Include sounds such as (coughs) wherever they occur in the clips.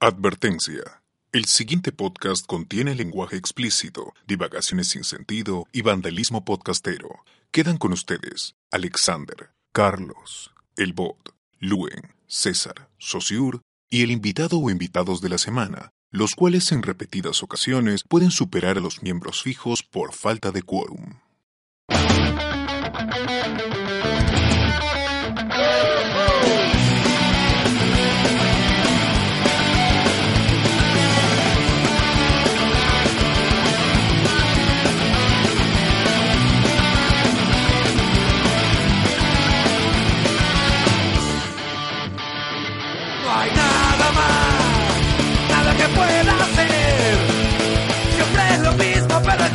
Advertencia. El siguiente podcast contiene lenguaje explícito, divagaciones sin sentido y vandalismo podcastero. Quedan con ustedes Alexander, Carlos, El Bot, Luen, César, Sosiur y el invitado o invitados de la semana, los cuales en repetidas ocasiones pueden superar a los miembros fijos por falta de quórum.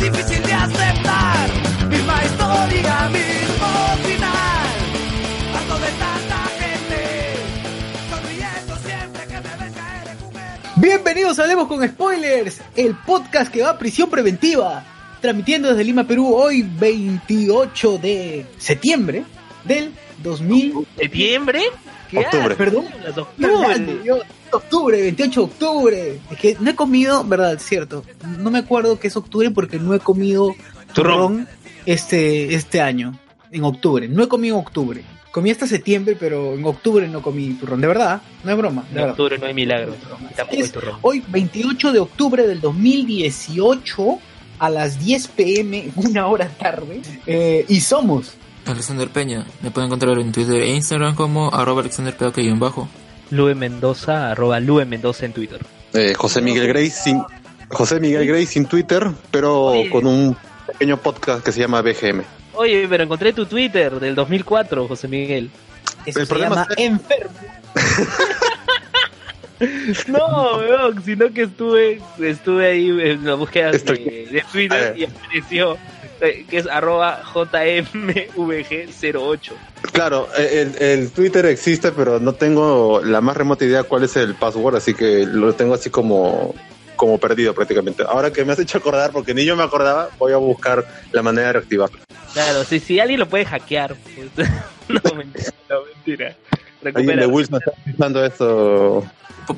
Difícil de aceptar. Misma historia, mismo final. Harto de tanta gente, sonriendo siempre que me ven caer en un error. Bienvenidos a Hablemos con Spoilers, el podcast que va a prisión preventiva, transmitiendo desde Lima, Perú, hoy 28 de septiembre del 2000. ¿Septiembre? ¿Qué Octubre. Perdón. Octubre. Yo- octubre, 28 de octubre. Es que no he comido, verdad, cierto. No me acuerdo que es octubre porque no he comido turrón, Turrón. este, este año, en octubre. No he comido en octubre. Comí hasta septiembre, pero en octubre no comí turrón. De verdad, no es broma. de En verdad. octubre no hay milagro. Tampoco hay Es turrón. hoy 28 de octubre del 2018 a las 10 pm, una hora tarde, eh, y somos. Alexander Peña. Me pueden encontrar en Twitter e Instagram como arroba Alexander bajo Lue Mendoza, arroba Lue Mendoza en Twitter. Eh, José Miguel Grey sin José Miguel Grey sin Twitter, pero Oye. con un pequeño podcast que se llama BGM. Oye, pero encontré tu Twitter del 2004, José Miguel. Eso El se problema llama es- enfermo. (laughs) No, weón, sino que estuve estuve ahí en la búsqueda de, Twitter y apareció que es arroba JMVG08. Claro, el, el Twitter existe, pero no tengo la más remota idea cuál es el password, así que lo tengo así como como perdido prácticamente. Ahora que me has hecho acordar, porque ni yo me acordaba, voy a buscar la manera de reactivarlo. Claro, si, si alguien lo puede hackear. pues, (laughs) no, (laughs) mentira, no, mentira. Alguien de Wilson está pensando esto.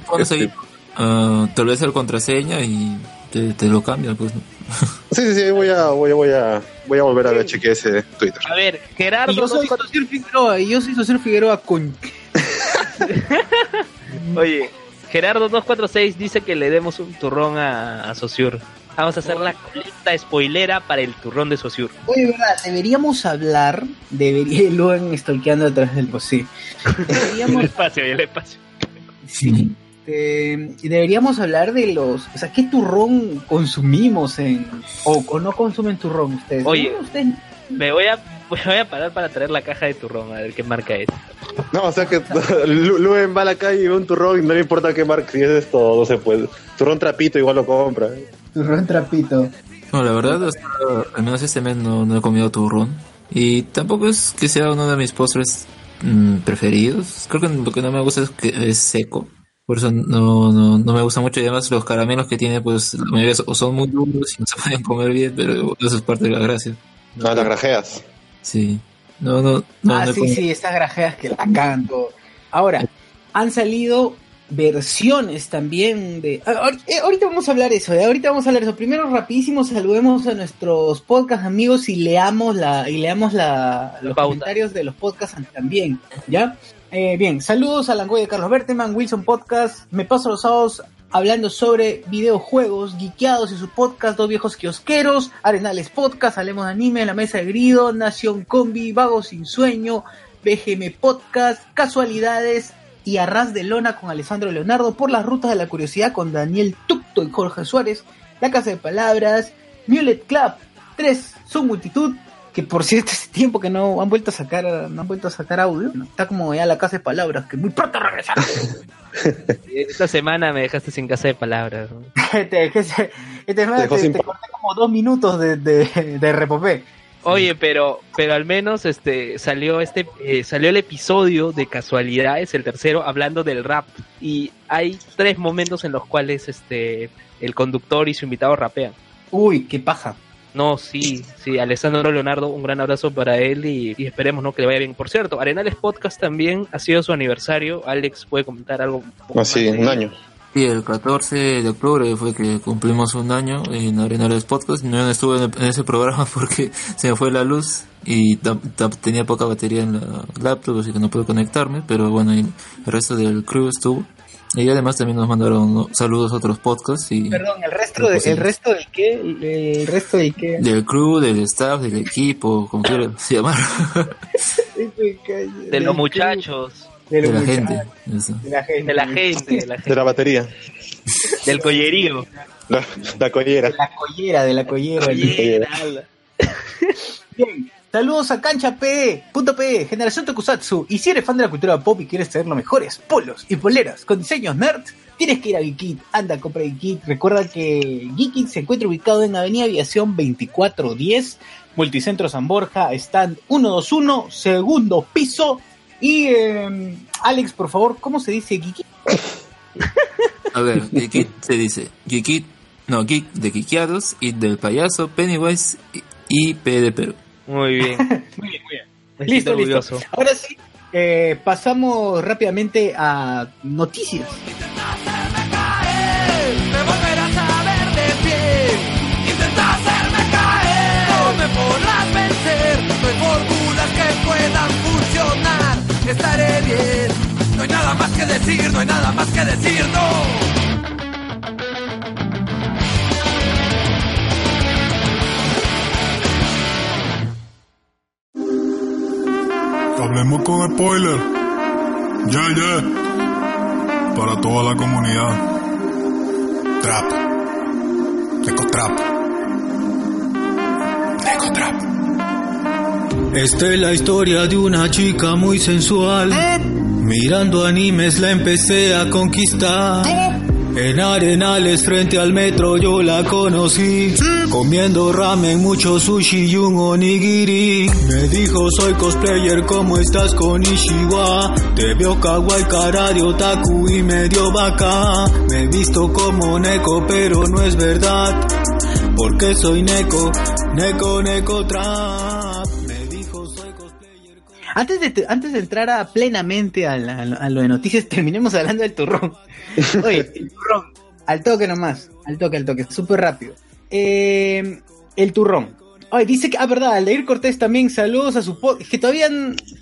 Pones ahí, ah, tal vez el contraseña y te, te lo cambian, pues. ¿no? Sí, sí, sí, voy a, voy a, voy a, voy a volver a ver, chequear ese Twitter. A ver, Gerardo. Y yo soy Figueroa, y yo soy Social Figueroa con... (laughs) Oye, Gerardo 246 dice que le demos un turrón a, a Sociur. Vamos a hacer la colecta spoilera para el turrón de Sociur. Oye, verdad, deberíamos hablar, debería, lo han stalkeando atrás del pues (laughs) sí. El Deberíamos, espacio, el espacio. sí, eh, deberíamos hablar de los, o sea, ¿qué turrón consumimos en, o, o no consumen turrón ustedes? Oye. ¿No? ustedes Me voy a, voy a parar para traer la caja de turrón, a ver qué marca es. No, o sea que (laughs) Lu- Luen va a la calle y ve un turrón y no le importa qué marca, si es esto, no se puede. Turrón trapito igual lo compra. turrón trapito. No, la verdad, hasta- al menos este mes no, no he comido turrón. Y tampoco es que sea uno de mis postres mm, preferidos. Creo que lo que no me gusta es que es seco. Por eso no, no, no me gusta mucho. Y además los caramelos que tiene, pues la mayoría o son muy duros y no se (laughs) pueden comer bien, pero eso es parte de la gracia. No, las grajeas. Sí. No, no, no. ah, no sí, sí, estas grajeas que la canto. Ahora, han salido versiones también de... eh, Ahorita vamos a hablar eso, ¿eh? ahorita vamos a hablar eso. Primero, rapidísimo, saludemos a nuestros podcast amigos y leamos la y leamos la, los pauta. comentarios de los podcasts también, ¿ya? Eh, bien, saludos a Langoy de Carlos Berteman, Wilson Podcast. Me paso los sábados hablando sobre videojuegos, geekeados y sus podcast, Dos Viejos Kiosqueros, Arenales Podcast, Hablemos de Anime, La Mesa de Grido, Nación Combi, Vagos Sin Sueño, BGM Podcast, Casualidades y Arras de Lona con Alessandro Leonardo, Por las Rutas de la Curiosidad con Daniel Tucto y Jorge Suárez, La Casa de Palabras, Mulet Club, 3, Su Multitud, que por cierto hace (laughs) tiempo que no han vuelto a sacar, no han vuelto a sacar audio, ¿no? está como ya La Casa de Palabras, que muy pronto regresará. (laughs) Esta semana me dejaste sin casa de palabras. (laughs) Te dejó te, sin te pa- corté como dos minutos de, de, de repopé. Oye, pero, pero al menos este salió este eh, salió el episodio de casualidades, el tercero, hablando del rap. Y hay tres momentos en los cuales este el conductor y su invitado rapean. Uy, qué paja. No, sí, sí, Alessandro Leonardo, un gran abrazo para él y, y esperemos ¿no? que le vaya bien. Por cierto, Arenales Podcast también ha sido su aniversario. Alex puede comentar algo. un poco Así, más un año. Sí, el 14 de octubre fue que cumplimos un año en Arenales Podcast. No estuve en, en ese programa (laughs) porque se me fue la luz y tenía poca batería en la laptop, así que no pude conectarme. Pero bueno, y el resto del crew estuvo. Y además también nos mandaron saludos a otros podcasts y Perdón, el resto, de, el resto del qué, el resto del qué. del crew, del staff, del equipo, como quieran (laughs) llamar, De los muchachos, de, la muchachos, gente. Eso. de la gente, de la gente, de la De gente, la batería. del collerío. La, la collera. de la collera, de la collera. Collera. Bien, saludos a Cancha P, punto P, Generación Tokusatsu. Y si eres fan de la cultura pop y quieres tener los mejores polos y poleras con diseños nerds, tienes que ir a Geekit. Anda, compra Geekit. Recuerda que Geekit se encuentra ubicado en Avenida Aviación 2410, Multicentro San Borja, stand 121, segundo piso. Y eh, Alex, por favor, ¿cómo se dice Geekit? A ver, Geekit se dice Geekit, no, Geek de Geekiados, y del payaso, Pennywise y, y P de Perú. Muy bien. (laughs) Muy bien, muy bien. Me Listo, orgulloso. Ahora sí, eh, pasamos rápidamente a noticias. hacerme caer, me volverás a ver de pie. Intenta hacerme caer, no me podrás vencer. No hay fórmulas que puedan funcionar. Estaré bien, no hay nada más que decir, no hay nada más que decir, no. Hablemos con spoiler. Ya, ya. Para toda la comunidad. Trap. Eco Trap. Eco Trap. Esta es la historia de una chica muy sensual. Mirando animes la empecé a conquistar. En Arenales frente al metro yo la conocí. Comiendo ramen, mucho sushi y un onigiri. Me dijo soy cosplayer, ¿cómo estás con Ishiwa? Te veo kawaii cara de otaku y medio vaca. Me he visto como Neko pero no es verdad. Porque soy Neko, Neko, Neko Trap. Antes de, antes de entrar a plenamente a, la- a lo de noticias, (laughs) terminemos hablando del turrón. Oye, (laughs) el turrón, al toque nomás, al toque, al toque, súper rápido. Eh, el turrón. Oye, dice que, ah, verdad, Aldair Cortés también, saludos a su podcast, que todavía,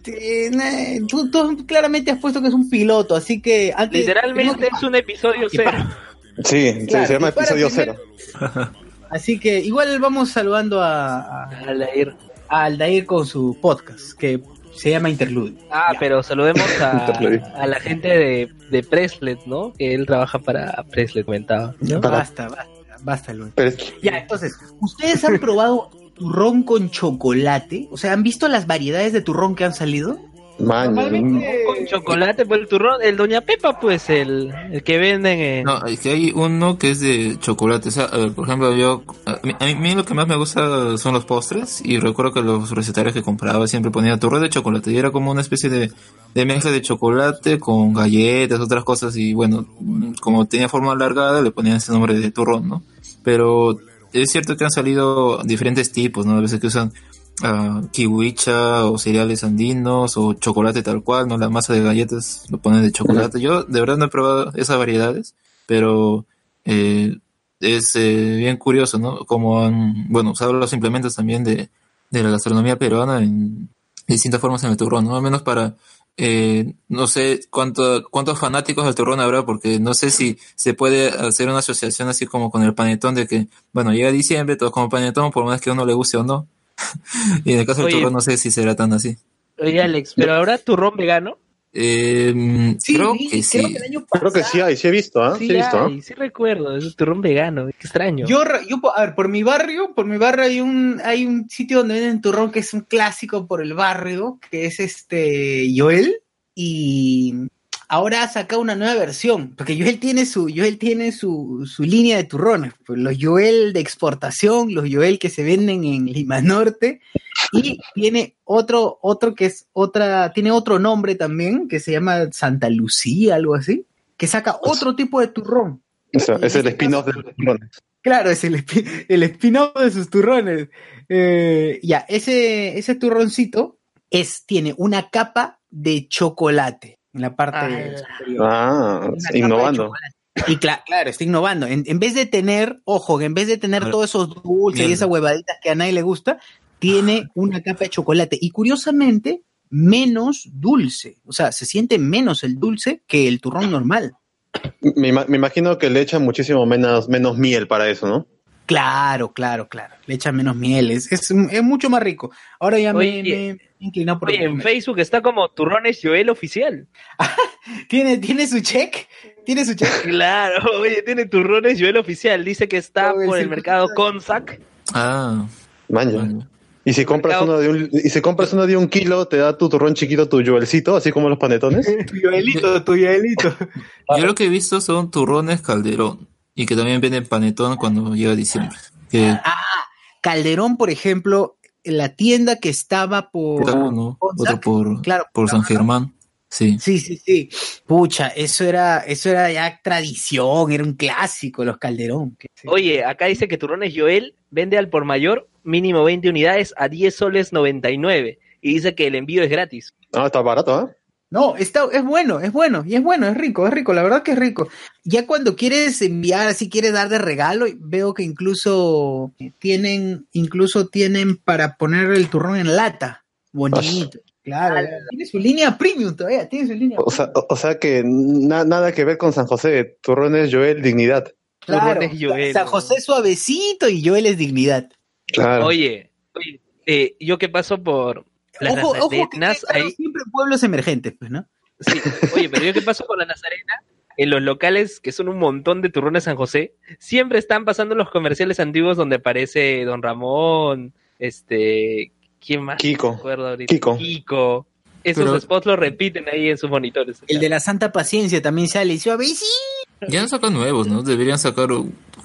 eh, tú, tú claramente has puesto que es un piloto, así que antes... Literalmente es un episodio cero. (laughs) Sí, se- Claro, se llama episodio cero. Así que igual vamos saludando a, a, Aldair. a Aldair con su podcast, que se llama Interlude. Ah, Ya. pero saludemos (laughs) a, a la gente de, de Preslet, ¿no? Que él trabaja para Preslet, comentaba. ¿no? Para- Basta, basta, basta, Luis. Ya, entonces, ¿ustedes han (laughs) probado turrón con chocolate? O sea, ¿han visto las variedades de turrón que han salido? Maño. Con chocolate, pues el turrón, el Doña Pepa, pues el, el que venden en... No, es que hay uno que es de chocolate. O sea, ver, por ejemplo, yo. A mí, a mí lo que más me gusta son los postres. Y recuerdo que los recetarios que compraba siempre ponía turrón de chocolate. Y era como una especie de, de mezcla de chocolate con galletas, otras cosas. Y bueno, como tenía forma alargada, le ponían ese nombre de turrón, ¿no? Pero es cierto que han salido diferentes tipos, ¿no? A veces que usan ah, kiwicha o cereales andinos o chocolate tal cual, ¿no? La masa de galletas lo ponen de chocolate. Yo de verdad no he probado esas variedades, pero eh, es eh, bien curioso, ¿no? Como han, bueno, usado los implementos también de, de la gastronomía peruana en distintas formas en el turrón, ¿no? Al menos para, eh, no sé cuánto, cuántos fanáticos del turrón habrá, porque no sé si se puede hacer una asociación así como con el panetón de que, bueno, llega diciembre, todos como panetón, por más que a uno le guste o no. Y en el caso del Oye. turrón no sé si será tan así. Oye, Alex, ¿pero ahora turrón vegano? Eh, creo vi, que sí. creo que el año Creo que sí hay, sí he visto, ¿ah? Sí, he visto, ¿ah? hay, sí recuerdo, es un turrón vegano, qué extraño. Yo, yo, a ver, por mi barrio, por mi barrio hay un, hay un sitio donde venden turrón que es un clásico por el barrio, que es este Joel, y ahora ha sacado una nueva versión, porque Joel tiene su, Joel tiene su, su línea de turrones, pues los Joel de exportación, los Joel que se venden en Lima Norte, y tiene otro, otro que es otra, tiene otro nombre también, que se llama Santa Lucía, algo así, que saca otro tipo de turrón. O sea, es el spin-off de los turrones. Claro, es el, el spin-off de sus turrones. Eh, ya, ese, ese turroncito es, tiene una capa de chocolate en la parte Ah. superior. Ah, innovando. Y cla- claro, está innovando. En, en vez de tener, ojo, en vez de tener Claro. todos esos dulces y esas huevaditas que a nadie le gusta, tiene una capa de chocolate. Y curiosamente, menos dulce. O sea, se siente menos el dulce que el turrón normal. Me, me imagino que le echan muchísimo menos, menos miel para eso, ¿no? Claro, claro, claro. Le echan menos miel. Es, es, es mucho más rico. Ahora ya me, Oye, me he inclinado por Oye, en Facebook está como Turrones Joel Oficial. (laughs) ¿Tiene, ¿Tiene su check? ¿Tiene su check? (laughs) Claro, oye, tiene Turrones Joel Oficial. Dice que está por el circuito mercado Consac. Ah, Maña. bueno. Y si compras Mercado- uno de un, y si compras uno de un kilo, te da tu turrón chiquito, tu Joelcito, así como los panetones. (laughs) Tu Joelito, tu Joelito. Yo lo que he visto son turrones calderón y que también venden panetón cuando llega diciembre. Que Ah, Calderón, por ejemplo, la tienda que estaba por... uno, Consac, otro por, claro, por San Germán. Sí. Sí, sí, sí. Pucha, eso era, eso era ya tradición, era un clásico, los Calderón. Que- sí. Oye, acá dice que Turrones Joel vende al por mayor mínimo 20 unidades a 10 soles 99. Y dice que el envío es gratis. Ah, está barato, ¿ah? No, está, es bueno, es bueno, y es bueno, es rico, es rico, la verdad que es rico. Ya cuando quieres enviar, así quieres dar de regalo, veo que incluso tienen, incluso tienen para poner el turrón en lata. Bonito. Claro, tiene su línea premium todavía, tiene su línea O sea, o, o sea que na- nada que ver con San José. Turrones Joel, dignidad. Claro, Turrones Joel. San José suavecito y Joel es dignidad. Claro. Oye, oye, eh, yo que paso por las Ojo, ojo, que ahí, siempre en pueblos emergentes, pues, ¿no? sí, oye, pero yo que paso por la Nazarena, en los locales, que son un montón de turrones San José, siempre están pasando los comerciales antiguos donde aparece Don Ramón, este, ¿quién más? Kiko. No me acuerdo ahorita. Kiko. Kiko. Esos Pero- spots los repiten ahí en sus monitores. El de la Santa Paciencia también sale y suavecito. Ya no sacan nuevos, ¿no? Deberían sacar,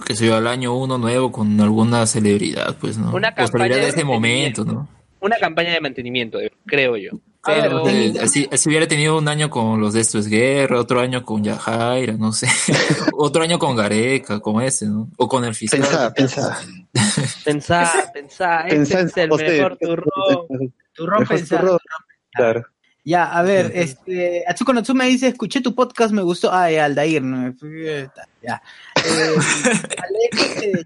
que sé yo, al año uno nuevo con alguna celebridad, pues, ¿no? Una o celebridad campaña de de ese momento, ¿no? Una campaña de mantenimiento, eh, creo yo. A ver, Pero, Eh, así, así hubiera tenido un año con los de Esto es Guerra, otro año con Yajaira, no sé. (laughs) otro año con Gareca, como ese, ¿no? O con el fiscal. Pensá, pensá. (laughs) pensá, pensá, Pensá este en es el José. mejor turrón. Turrón turrón. Claro. Ya, a ver, este, Atsuko Natsume dice, escuché tu podcast, me gustó. Ay, Aldair, no, ya. (laughs) Eh, Alex, eh,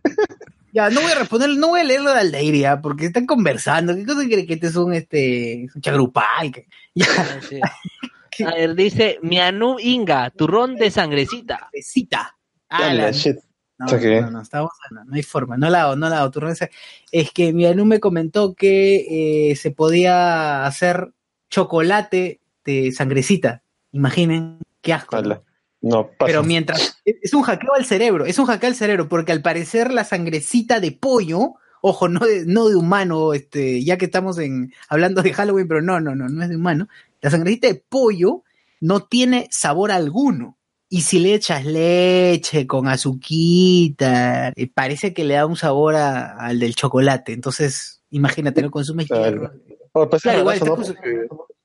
ya, no voy a responder, no voy a leer lo de Aldair ya, porque están conversando. ¿Qué cosa cree que este es un, este, es un chagrupay? Que- (laughs) Ya, Sí. A ver, dice Mianu Inga, turrón de sangrecita. besita. Ah, la- shit. No, O sea que- no, no, estamos, no, no hay forma, no la hago, no la hago. turrón de sang- Es que mi Anu me comentó que eh, se podía hacer chocolate de sangrecita. Imaginen, qué asco. No, pasa. Pero mientras. Es un hackeo al cerebro, es un hackeo al cerebro, porque al parecer la sangrecita de pollo, ojo, no de, no de humano, este, ya que estamos en, hablando de Halloween, pero no, no, no, no es de humano. La sangrecita de pollo no tiene sabor alguno. Y si le echas leche con azuquita, eh, parece que le da un sabor a- al del chocolate. Entonces, imagínate, no consumes Claro. pues Claro,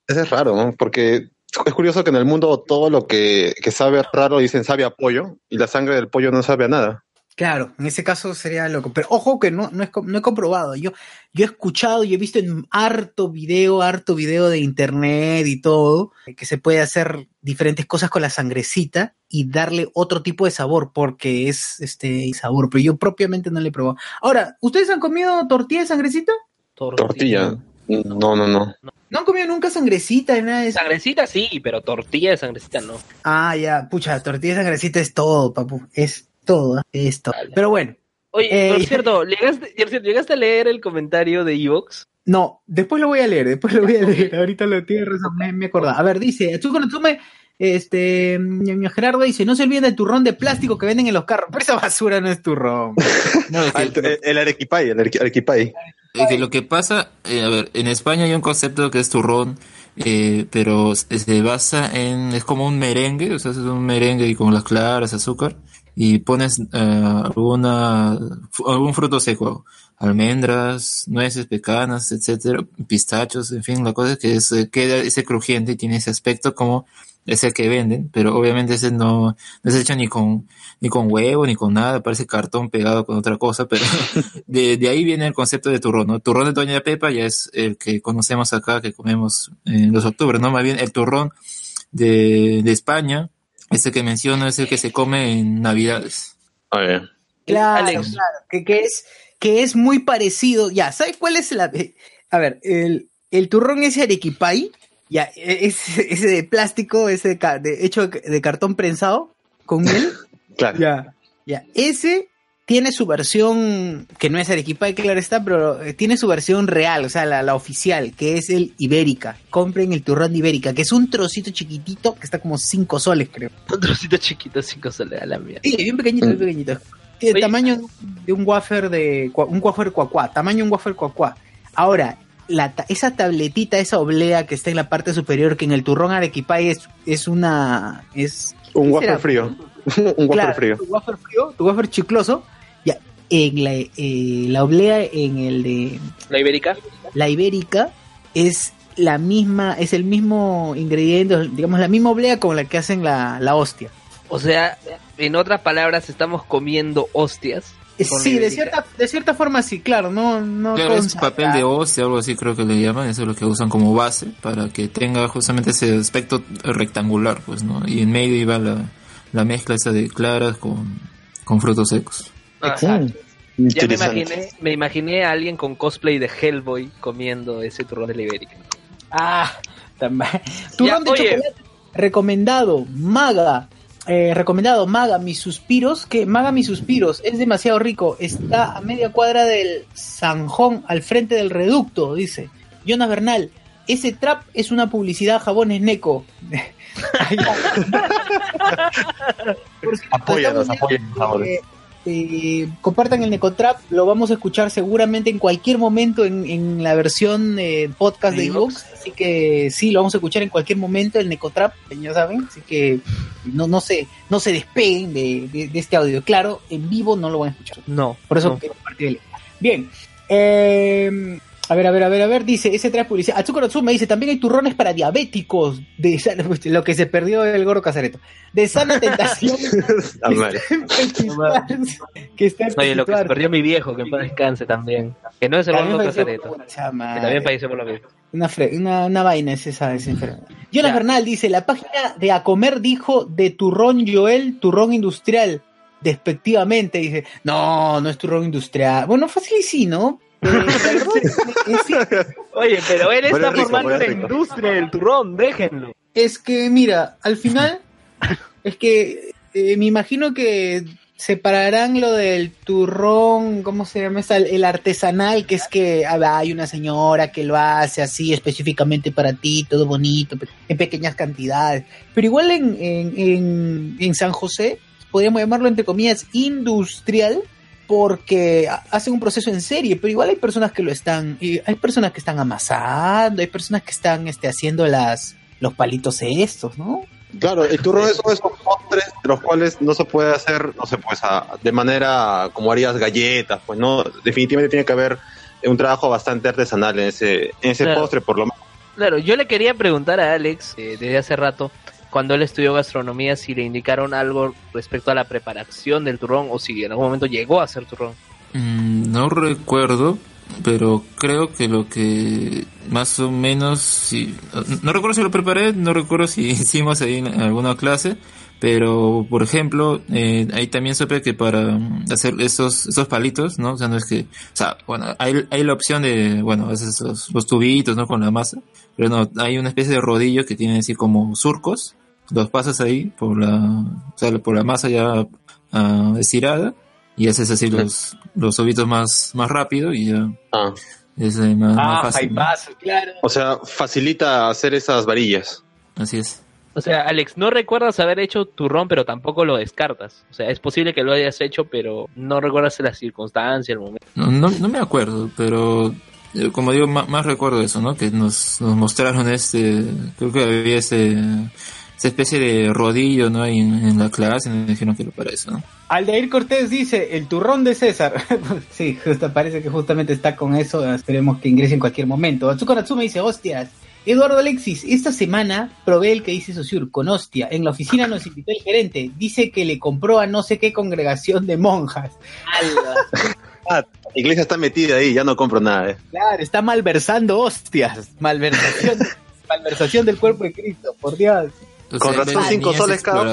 es raro, ¿no? Porque es curioso que en el mundo todo lo que, que sabe raro dicen sabe a pollo y la sangre del pollo no sabe a nada. Claro, en ese caso sería loco. Pero ojo que no, no, es, no he comprobado. Yo, yo he escuchado y he visto en harto video, harto video de internet y todo, que se puede hacer diferentes cosas con la sangrecita y darle otro tipo de sabor, porque es este sabor. Pero yo propiamente no le he probado. Ahora, ¿ustedes han comido tortilla de sangrecita? Tortilla. No, no, no. ¿No han comido nunca sangrecita ni nada de eso? Sangrecita sí, pero tortilla de sangrecita no. Ah, ya, pucha, tortilla de sangrecita es todo, papu. Es todo, es todo. Pero bueno, Oye, Eh, por cierto, (laughs) ¿llegaste, por cierto, ¿llegaste a leer el comentario de Evox? No, después lo voy a leer, después lo voy a (laughs) leer. Ahorita lo tienes razón, me, me acordaba. A ver, dice, Atsuko Natsume, este, Gerardo dice, no se olviden del turrón de plástico que venden en los carros. Pero esa basura no es turrón. (laughs) No, es Ah, el, el, el arequipay, el arequi- arequipay. Es que lo que pasa, eh, a ver, en España hay un concepto que es turrón, eh, pero se basa en, es como un merengue, o sea, es un merengue y con las claras, azúcar, y pones eh, alguna, algún fruto seco, almendras, nueces, pecanas, etcétera, pistachos, en fin, la cosa es que se queda ese crujiente y tiene ese aspecto como ese que venden, pero obviamente ese no, no se echa ni con, ni con huevo, ni con nada, parece cartón pegado con otra cosa, pero (laughs) de, de ahí viene el concepto de turrón, ¿no? Turrón de Doña Pepa ya es el que conocemos acá, que comemos en los octubres, ¿no? Más bien el turrón de, de España Ese que menciono es el que se come en Navidades. A ver. Claro, Alex. claro, que, que es, que es muy parecido. Ya, ¿sabes cuál es la. eh, A ver, el, el turrón ese arequipay, ya, e- ese, (laughs) ese de plástico, ese de, hecho de, de cartón prensado con miel, (laughs) Claro. ya, ya, ese tiene su versión, que no es arequipay, claro está, pero eh, tiene su versión real, o sea, la, la oficial, que es el Ibérica. Compren el turrón de Ibérica, que es un trocito chiquitito que está como 5 soles, creo. (laughs) Un trocito chiquito, cinco soles a la mierda. Sí, bien pequeñito, bien pequeñito. Tiene Oye. tamaño de un wafer de un wafer cuacuá, tamaño de un wafer cuacuá. Ahora, la ta- esa tabletita, esa oblea que está en la parte superior, que en el turrón arequipay es, es una es Un ¿qué wafer será? frío. (laughs) Un wafer Claro, frío. Tu wafer frío, tu wafer chicloso, ya en la, eh, la oblea en el de ¿La ibérica? la ibérica es la misma, es el mismo ingrediente, digamos la misma oblea con la que hacen la, la hostia. O sea, en otras palabras, estamos comiendo hostias. Sí, de cierta, de cierta forma sí, claro, no, no Claro, es papel de hostia, algo así creo que le llaman, eso es lo que usan como base, para que tenga justamente ese aspecto rectangular, pues, ¿no? Y en medio iba la, la mezcla esa de claras con, con frutos secos. Ajá. Mm, Ya me imaginé, me imaginé a alguien con cosplay de Hellboy comiendo ese turrón de la ibérica. Ah, también. Turrón de oye. chocolate. Recomendado, Maga. Eh, recomendado, Maga, mis suspiros. Que Maga, mis suspiros. Es demasiado rico. Está a media cuadra del Sanjón, al frente del reducto, dice. Jonas Bernal. Ese trap es una publicidad jabones Neco. (laughs) (laughs) Apóyanos, estamos apóyanos, eh, compartan el Necotrap, lo vamos a escuchar seguramente en cualquier momento en, en la versión eh, podcast ¿De de Evox, así que sí, lo vamos a escuchar en cualquier momento el Necotrap, ya saben, así que no, no se, no se despeguen de, de- de este audio, claro, en vivo no lo van a escuchar, No. por eso no. que compartir el Bien, eh, a ver, a ver, a ver, a ver, dice, ese trae publicidad. Atsuko Natsume dice, también hay turrones para diabéticos, de sana- (laughs) lo que se perdió el gorro casareto, de sana (laughs) tentación madre. que está en Oye, lo que se perdió mi viejo, que en paz descanse también. Que no es el falleció casareto. por Que también falleció por lo mismo. una, fre- una, una vaina es esa, esa enfermedad. Jonas. Bernal dice, la página de A Comer dijo de turrón Joel, turrón industrial, despectivamente, dice, no, no es turrón industrial. Bueno, fácil y sí, ¿no? La verdad es que- Oye, pero él está rico, formando rico. industria del turrón, déjenlo. es que, mira, al final, es que eh, me imagino que separarán lo del turrón, ¿cómo se llama? esa? El artesanal, que es que ah, hay una señora que lo hace así específicamente para ti, todo bonito, en pequeñas cantidades. Pero igual en, en, en, en San José, podríamos llamarlo entre comillas industrial, porque ha- hacen un proceso en serie, pero igual hay personas que lo están, y hay personas que están amasando, hay personas que están este, haciendo las los palitos estos, ¿no? Claro, el turrón es uno de esos postres de los cuales no se puede hacer, no sé, pues a- de manera como harías galletas, pues no, definitivamente tiene que haber un trabajo bastante artesanal en ese, en ese Claro. postre, por lo menos. Claro, yo le quería preguntar a Alex eh, desde hace rato, cuando él estudió gastronomía, si le indicaron algo respecto a la preparación del turrón o si en algún momento llegó a hacer turrón. Mm, no recuerdo, pero creo que lo que más o menos, si, no recuerdo si lo preparé, no recuerdo si (laughs) hicimos ahí en alguna clase, pero por ejemplo, eh, ahí también supe que para mm, hacer esos, esos palitos, ¿no? O sea, no es que, o sea, bueno, hay, hay la opción de, bueno, haces los, los tubitos, ¿no? Con la masa, pero no, hay una especie de rodillo que tiene así como surcos, los pasas ahí por la, o sea, por la masa ya ah, estirada y haces así los, los ovitos más, más rápido y ya Ah, es más, más fácil. ¿no? claro. o sea, facilita hacer esas varillas. Así es. O sea, Alex, no recuerdas haber hecho turrón, pero tampoco lo descartas. O sea, es posible que lo hayas hecho, pero no recuerdas las circunstancias, el momento. No, no, no me acuerdo, pero eh, como digo, más, recuerdo eso, ¿no? Que nos, nos mostraron este, creo que había ese, esa especie de rodillo, ¿no? En, en la clase, y nos dijeron que lo para eso, ¿no? Aldair Cortés dice, el turrón de César. (laughs) sí, justo, parece que justamente está con eso. Esperemos que ingrese en cualquier momento. Atsuko Natsume dice, hostias. Eduardo Alexis, esta semana probé el que dice Sosur con hostia. En la oficina nos invitó el gerente. Dice que le compró a no sé qué congregación de monjas. (laughs) Ah, la iglesia está metida ahí, ya no compro nada. eh. Claro, está malversando hostias. Malversación, malversación del cuerpo de Cristo, por Dios. O Con sea, razón, cinco soles cada-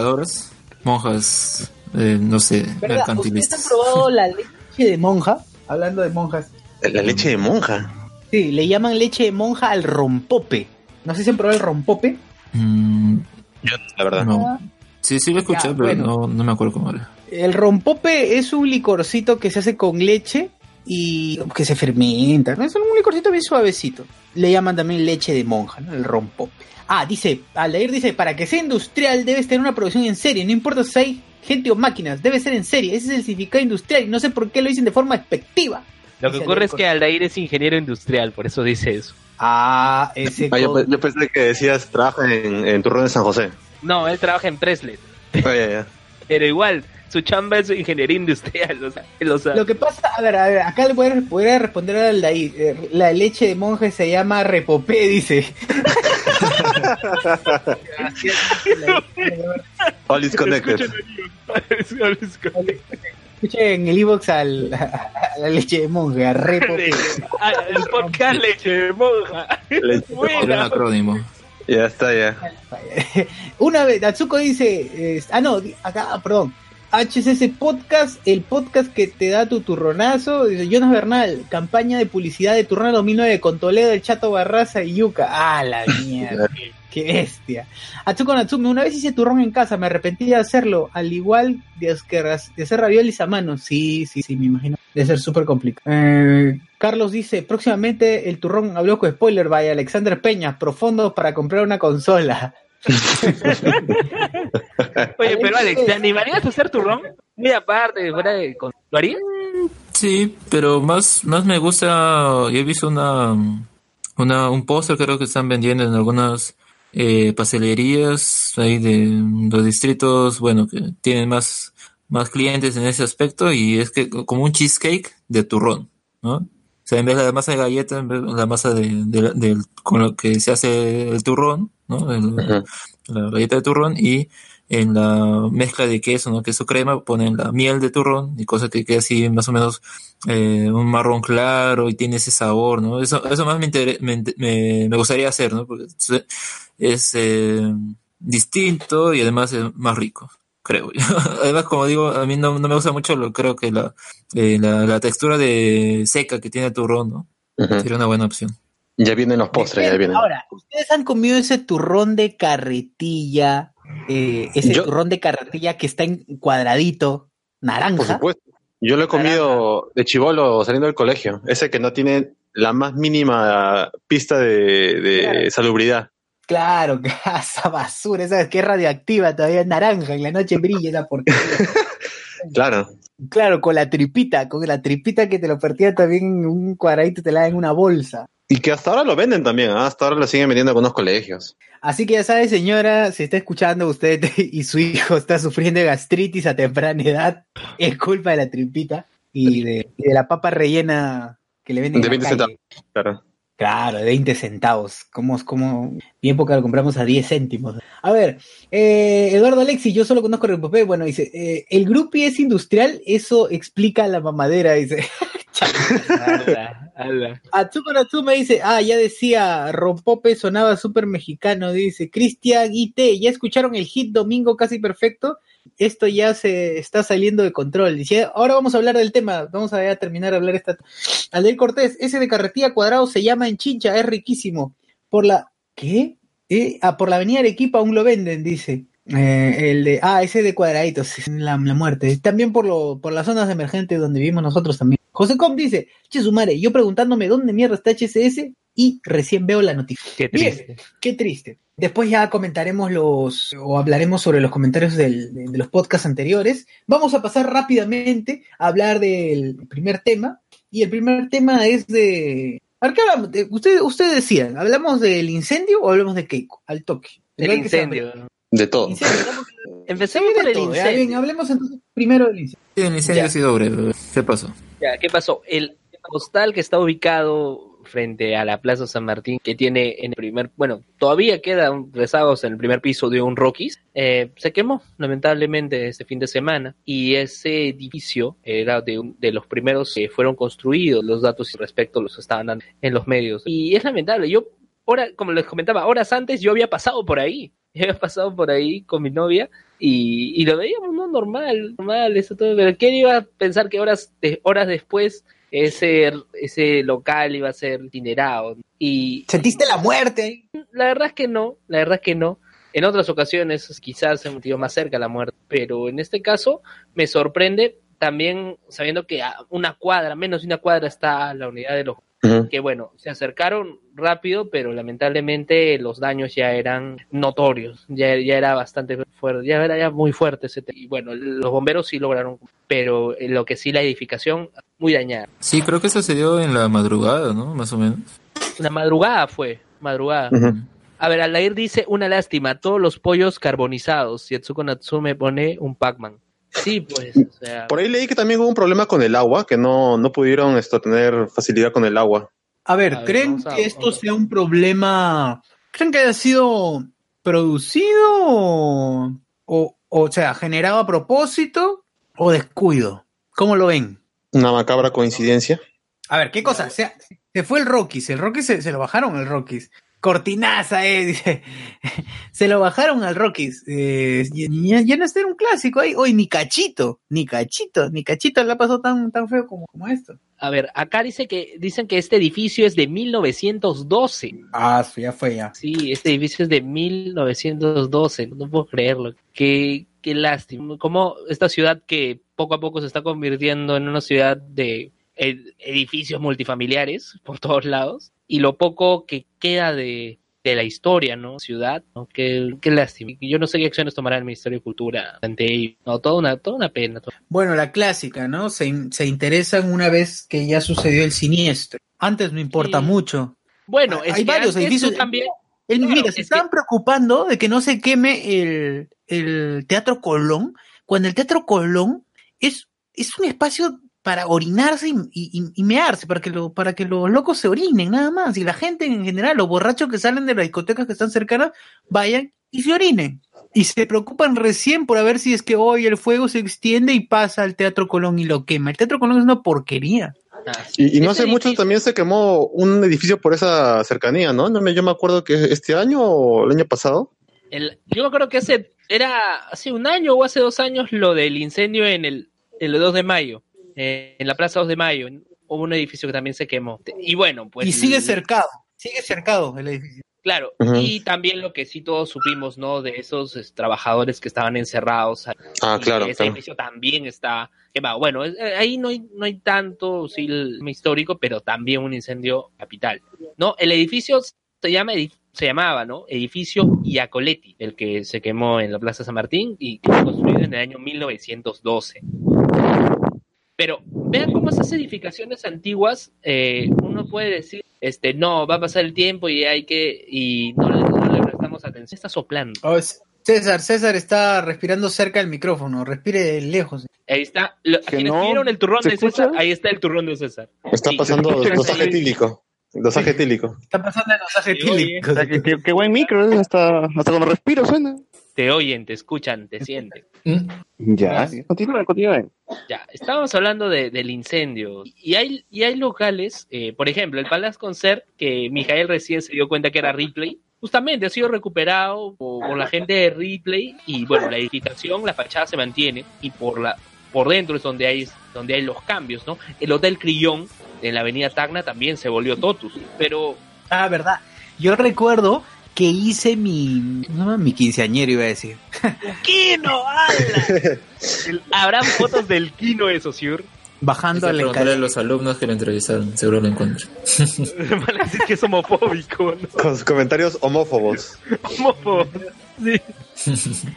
monjas, eh, no sé, ¿Verdad? ¿Ustedes mercantilistas. han probado la leche de monja? Hablando de monjas. La leche de monja. Sí, le llaman leche de monja al rompope. No sé si han probado el rompope. Mm, La verdad. no. Sí, sí lo escuché, Ya, pero bueno. no, no me acuerdo cómo era. El rompope es un licorcito que se hace con leche y que se fermenta. ¿no? Es un licorcito bien suavecito. Le llaman también leche de monja, ¿no? El rompope. Ah, dice, Aldair dice, para que sea industrial debes tener una producción en serie. No importa si hay gente o máquinas, debe ser en serie. Ese es el significado industrial y no sé por qué lo dicen de forma despectiva. Lo que ocurre es Aldair que Aldair es ingeniero industrial, por eso dice eso. Ah, ese Ah, yo, pensé que decías trabaja en, en Turrón de San José. No, él trabaja en Preslet. Ah, (laughs) ya, ya. Pero igual, su chamba es ingeniería industrial, o sea, él lo sabe. Lo que pasa, a ver, a ver, acá le podría, podría responder al de ahí. Eh, La leche de monje se llama repopé, dice. (laughs) All is connected. Escuchen el ibox al, a la leche de monje, a repopé. Ah, el podcast Leche de Monja. Leche de Buena. Era un acrónimo. Ya está, ya. (laughs) Una vez, Natsuko dice, eh, ah no, acá, ah, perdón, HCC Podcast, el podcast que te da tu turronazo, dice Jonas Bernal, campaña de publicidad de Turrona 2009 con Toledo, el Chato Barraza y Yuka. Ah, la (laughs) mierda, qué bestia. Atsuko Natsume, una vez hice turrón en casa, me arrepentí de hacerlo, al igual de, que ras- de hacer raviolis a mano. Sí, sí, sí, me imagino. De ser súper complicado. Eh, Carlos dice, próximamente el turrón habló con spoiler, vaya, Alexander Peña, profundo para comprar una consola. (laughs) Oye, pero Alex, ¿te animarías a hacer turrón? Muy aparte, fuera de... ¿Lo harías? Sí, pero más, más me gusta, yo he visto una, una un póster creo que están vendiendo en algunas eh, pastelerías ahí de los distritos, bueno, que tienen más, más clientes en ese aspecto y es que como un cheesecake de turrón, ¿no? O sea, en vez de la masa de galleta, en vez de la masa de, de- del- con lo que se hace el turrón, ¿no? El- la galleta de turrón y en la mezcla de queso, ¿no? Queso crema, ponen la miel de turrón y cosa que queda así más o menos eh, un marrón claro y tiene ese sabor, ¿no? Eso, eso más me, inter- me, me, me gustaría hacer, ¿no? Porque es, es, eh, distinto y además es más rico, creo. (laughs) además, como digo, a mí no, no me gusta mucho, lo creo que la, eh, la, la textura de seca que tiene el turrón, ¿no? Sería una buena opción. Ya vienen los postres, ya vienen. Ahora, ¿ustedes han comido ese turrón de carretilla? Eh, ese Yo- turrón de carretilla que está en cuadradito, Por naranja. supuesto. Yo lo he comido de chivolo saliendo del colegio. Ese que no tiene la más mínima pista de, de Claro. salubridad. Claro, (laughs) esa basura, esa que es radioactiva, todavía es naranja, en la noche brilla esa porquería. (laughs) Claro. claro, con la tripita, con la tripita que te lo partía también en un cuadradito, te la da en una bolsa. Y que hasta ahora lo venden también. ¿ah? Hasta ahora lo siguen vendiendo en algunos colegios. Así que ya sabe, señora, si está escuchando usted (laughs) y su hijo está sufriendo de gastritis a temprana edad, es culpa de la tripita y de, y de la papa rellena que le venden De en la 20 calle. centavos. Claro. Claro, de 20 centavos. Como, como, bien porque lo compramos a 10 céntimos. A ver, eh, Eduardo Alexi, yo solo conozco Repopé. Bueno, dice, eh, el grupi es industrial, eso explica la mamadera, dice. (laughs) Ala, ala. Natsume dice, ah, ya decía, Rompope sonaba súper mexicano, dice, Cristian IT, ¿ya escucharon el hit Domingo Casi Perfecto? Esto ya se está saliendo de control. Dice, ahora vamos a hablar del tema, vamos a, terminar de hablar esta... Aldeir Cortés, ese de carretilla cuadrado se llama en Chincha, es riquísimo. Por la... ¿Qué? ¿Eh? Ah, por la avenida Arequipa aún lo venden, dice. Eh, el de, ah, ese de cuadraditos, la, la muerte. También por lo, por las zonas emergentes donde vivimos nosotros también. José Com dice, che su madre, yo preguntándome dónde mierda está HSS y recién veo la noticia. Qué Bien. triste. Qué triste. Después ya comentaremos los, o hablaremos sobre los comentarios del- de, de los podcasts anteriores. Vamos a pasar rápidamente a hablar del primer tema. Y el primer tema es de... A ¿qué hablamos? De- Ustedes, ustedes decían, ¿hablamos del incendio o hablamos de Keiko? Al toque. El que incendio. De todo. Incendio, (laughs) Empecemos Sí, por de el todo, ya, bien, incendio. hablemos entonces primero del incendio. Sí, el incendio Ya. ha sido breve. ¿Qué pasó? Ya, ¿qué pasó? El hostal que está ubicado frente a la Plaza San Martín, que tiene en el primer, bueno, todavía quedan rezagos en el primer piso de un Rockies, eh, se quemó lamentablemente este fin de semana y ese edificio era de, un- de los primeros que fueron construidos, los datos respecto los estaban dando en los medios y es lamentable, yo hora, como les comentaba, horas antes yo había pasado por ahí. Yo (laughs) había pasado por ahí con mi novia y, y lo veíamos, ¿no? Normal, normal, eso todo. Pero ¿quién iba a pensar que horas, de, horas después ese, ese local iba a ser incinerado? Y ¿Sentiste la muerte la verdad es que no, la verdad es que no. En otras ocasiones quizás se motivó más cerca la muerte, pero en este caso me sorprende también sabiendo que a una cuadra, menos de una cuadra está la unidad de los Que bueno, se acercaron rápido, pero lamentablemente los daños ya eran notorios, ya, ya era bastante fuerte, ya era ya muy fuerte ese tema. Y bueno, los bomberos sí lograron, pero en lo que sí la edificación muy dañada. Sí, creo que eso se dio en la madrugada, ¿no? Más o menos. La madrugada fue, madrugada. A ver, Aldair dice, una lástima, todos los pollos carbonizados. Yatsuko Natsume pone un Pac-Man. Sí, pues, o sea... Por ahí leí que también hubo un problema con el agua, que no, no pudieron esto, tener facilidad con el agua. A ver, A ver, ¿creen a- que esto sea un problema? ¿Creen que haya sido producido o, o, o sea, generado a propósito o descuido? ¿Cómo lo ven? Una macabra coincidencia. A ver, ¿qué cosa? Se, se fue el Rockies, el Rockies se, se lo bajaron el Rockies. Cortinaza, eh, (laughs) dice. Se lo bajaron al Rockies. Eh, ya, ya no está en un clásico ahí. Hoy ni cachito, ni cachito, ni cachito la pasó tan, tan feo como, como esto. A ver, acá dice que dicen que este edificio es de 1912. Ah, ya fue ya. Sí, este edificio es de 1912, no puedo creerlo. Qué, qué lástima. Como esta ciudad que poco a poco se está convirtiendo en una ciudad de ed- edificios multifamiliares por todos lados y lo poco que queda de, de la historia, ¿no? Ciudad, ¿no? Qué, qué lástima. Yo no sé qué acciones tomará el Ministerio de Cultura ante ello. No, toda una, toda una pena. Bueno, la clásica, ¿no? Se, se interesan una vez que ya sucedió el siniestro. Antes no importa Sí. mucho. Bueno, Hay es que varios edificios- también... El- Claro, mira, es se que- estaban preocupando de que no se queme el, el Teatro Colón, cuando el Teatro Colón es, es un espacio para orinarse y, y- y mearse, para que, lo, para que los locos se orinen, nada más. Y la gente en general, los borrachos que salen de las discotecas que están cercanas, vayan y se orinen. Y se preocupan recién por a ver si es que hoy el fuego se extiende y pasa al Teatro Colón y lo quema. El Teatro Colón es una porquería. Ah, Y, y no hace mucho también se quemó un edificio por esa cercanía, ¿no? no me, yo me acuerdo que este año o el año pasado. El, yo me acuerdo que hace, era hace un año o hace dos años lo del incendio en el, el 2 de mayo, eh, en la Plaza 2 de Mayo. Hubo un edificio que también se quemó. Y bueno, pues. y sigue cercado, sigue cercado el edificio. Claro, y también lo que sí todos supimos, ¿no? De esos es, trabajadores que estaban encerrados. Ah, y claro, Ese claro. edificio también está quemado. Bueno, es- eh, ahí no hay, no hay tanto sí, el histórico, pero también un incendio capital. ¿No? El edificio se llama edif- se llamaba, ¿no? Edificio Iacoletti, el que se quemó en la Plaza San Martín y que fue construido en el año 1912. Pero vean cómo esas edificaciones antiguas, eh, uno puede decir, este, no, va a pasar el tiempo y hay que, y no, le- no le prestamos atención. Está soplando. Oh, es- César, César está respirando cerca del micrófono, respire lejos. Ahí está. Lo- Que quienes no, vieron el turrón ¿se de César, ahí está el turrón de César. Está Sí. pasando (laughs) dosaje etílico. Dosaje etílico. Está pasando el dosaje etílico. O sea, qué buen micro, ¿eh? hasta, hasta cuando respiro suena. Te oyen, te escuchan, te sienten. Mm, Ya, continúen, continúen. Ya, estábamos hablando de- del incendio. Y hay, y hay locales, eh, por ejemplo, el Palace Concert, que Mijael recién se dio cuenta que era Ripley, justamente ha sido recuperado por, por la gente de Ripley y bueno, la edificación, la fachada se mantiene y por la por dentro es donde hay donde hay los cambios, ¿no? El Hotel Crillon en la Avenida Tacna también se volvió Totus, pero Ah, verdad. Yo recuerdo que hice mi, no, mi quinceañero, iba a decir. (laughs) ¡Kino! Habrán fotos del Kino eso, Sir. Bajando Hay a que la preguntarle a los alumnos que lo entrevistaron, seguro lo encuentran. (laughs) Van a decir que es homofóbico, ¿no? Con sus comentarios homófobos. (laughs) Homófobo. Sí.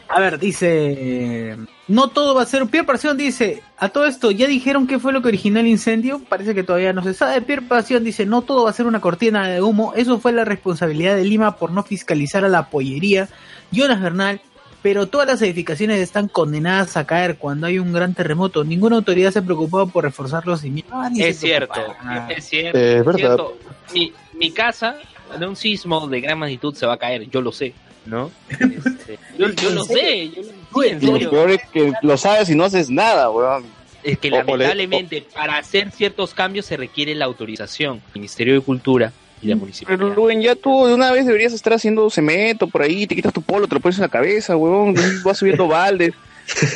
A ver, dice. No todo va a ser. Pierre Pasión dice. A todo esto, ¿ya dijeron qué fue lo que originó el incendio? Parece que todavía no se sabe. Pierre Pasión dice: No todo va a ser una cortina de humo. Eso fue la responsabilidad de Lima por no fiscalizar a la pollería. Jonas Bernal. Pero todas las edificaciones están condenadas a caer cuando hay un gran terremoto. Ninguna autoridad se ha preocupado por reforzar los cimientos. Ah, Es cierto, es cierto. Eh, es verdad. cierto. Mi, mi casa de un sismo de gran magnitud se va a caer, yo lo sé, ¿no? Este, yo, yo lo sé, yo lo lo peor es que lo sabes y no haces nada, weón. Es que O- o le- lamentablemente para hacer ciertos cambios se requiere la autorización. Ministerio de Cultura y la Pero municipalidad. Luen, ya tú de una vez deberías estar haciendo cemento por ahí, te quitas tu polo, te lo pones en la cabeza, y vas subiendo (laughs) baldes.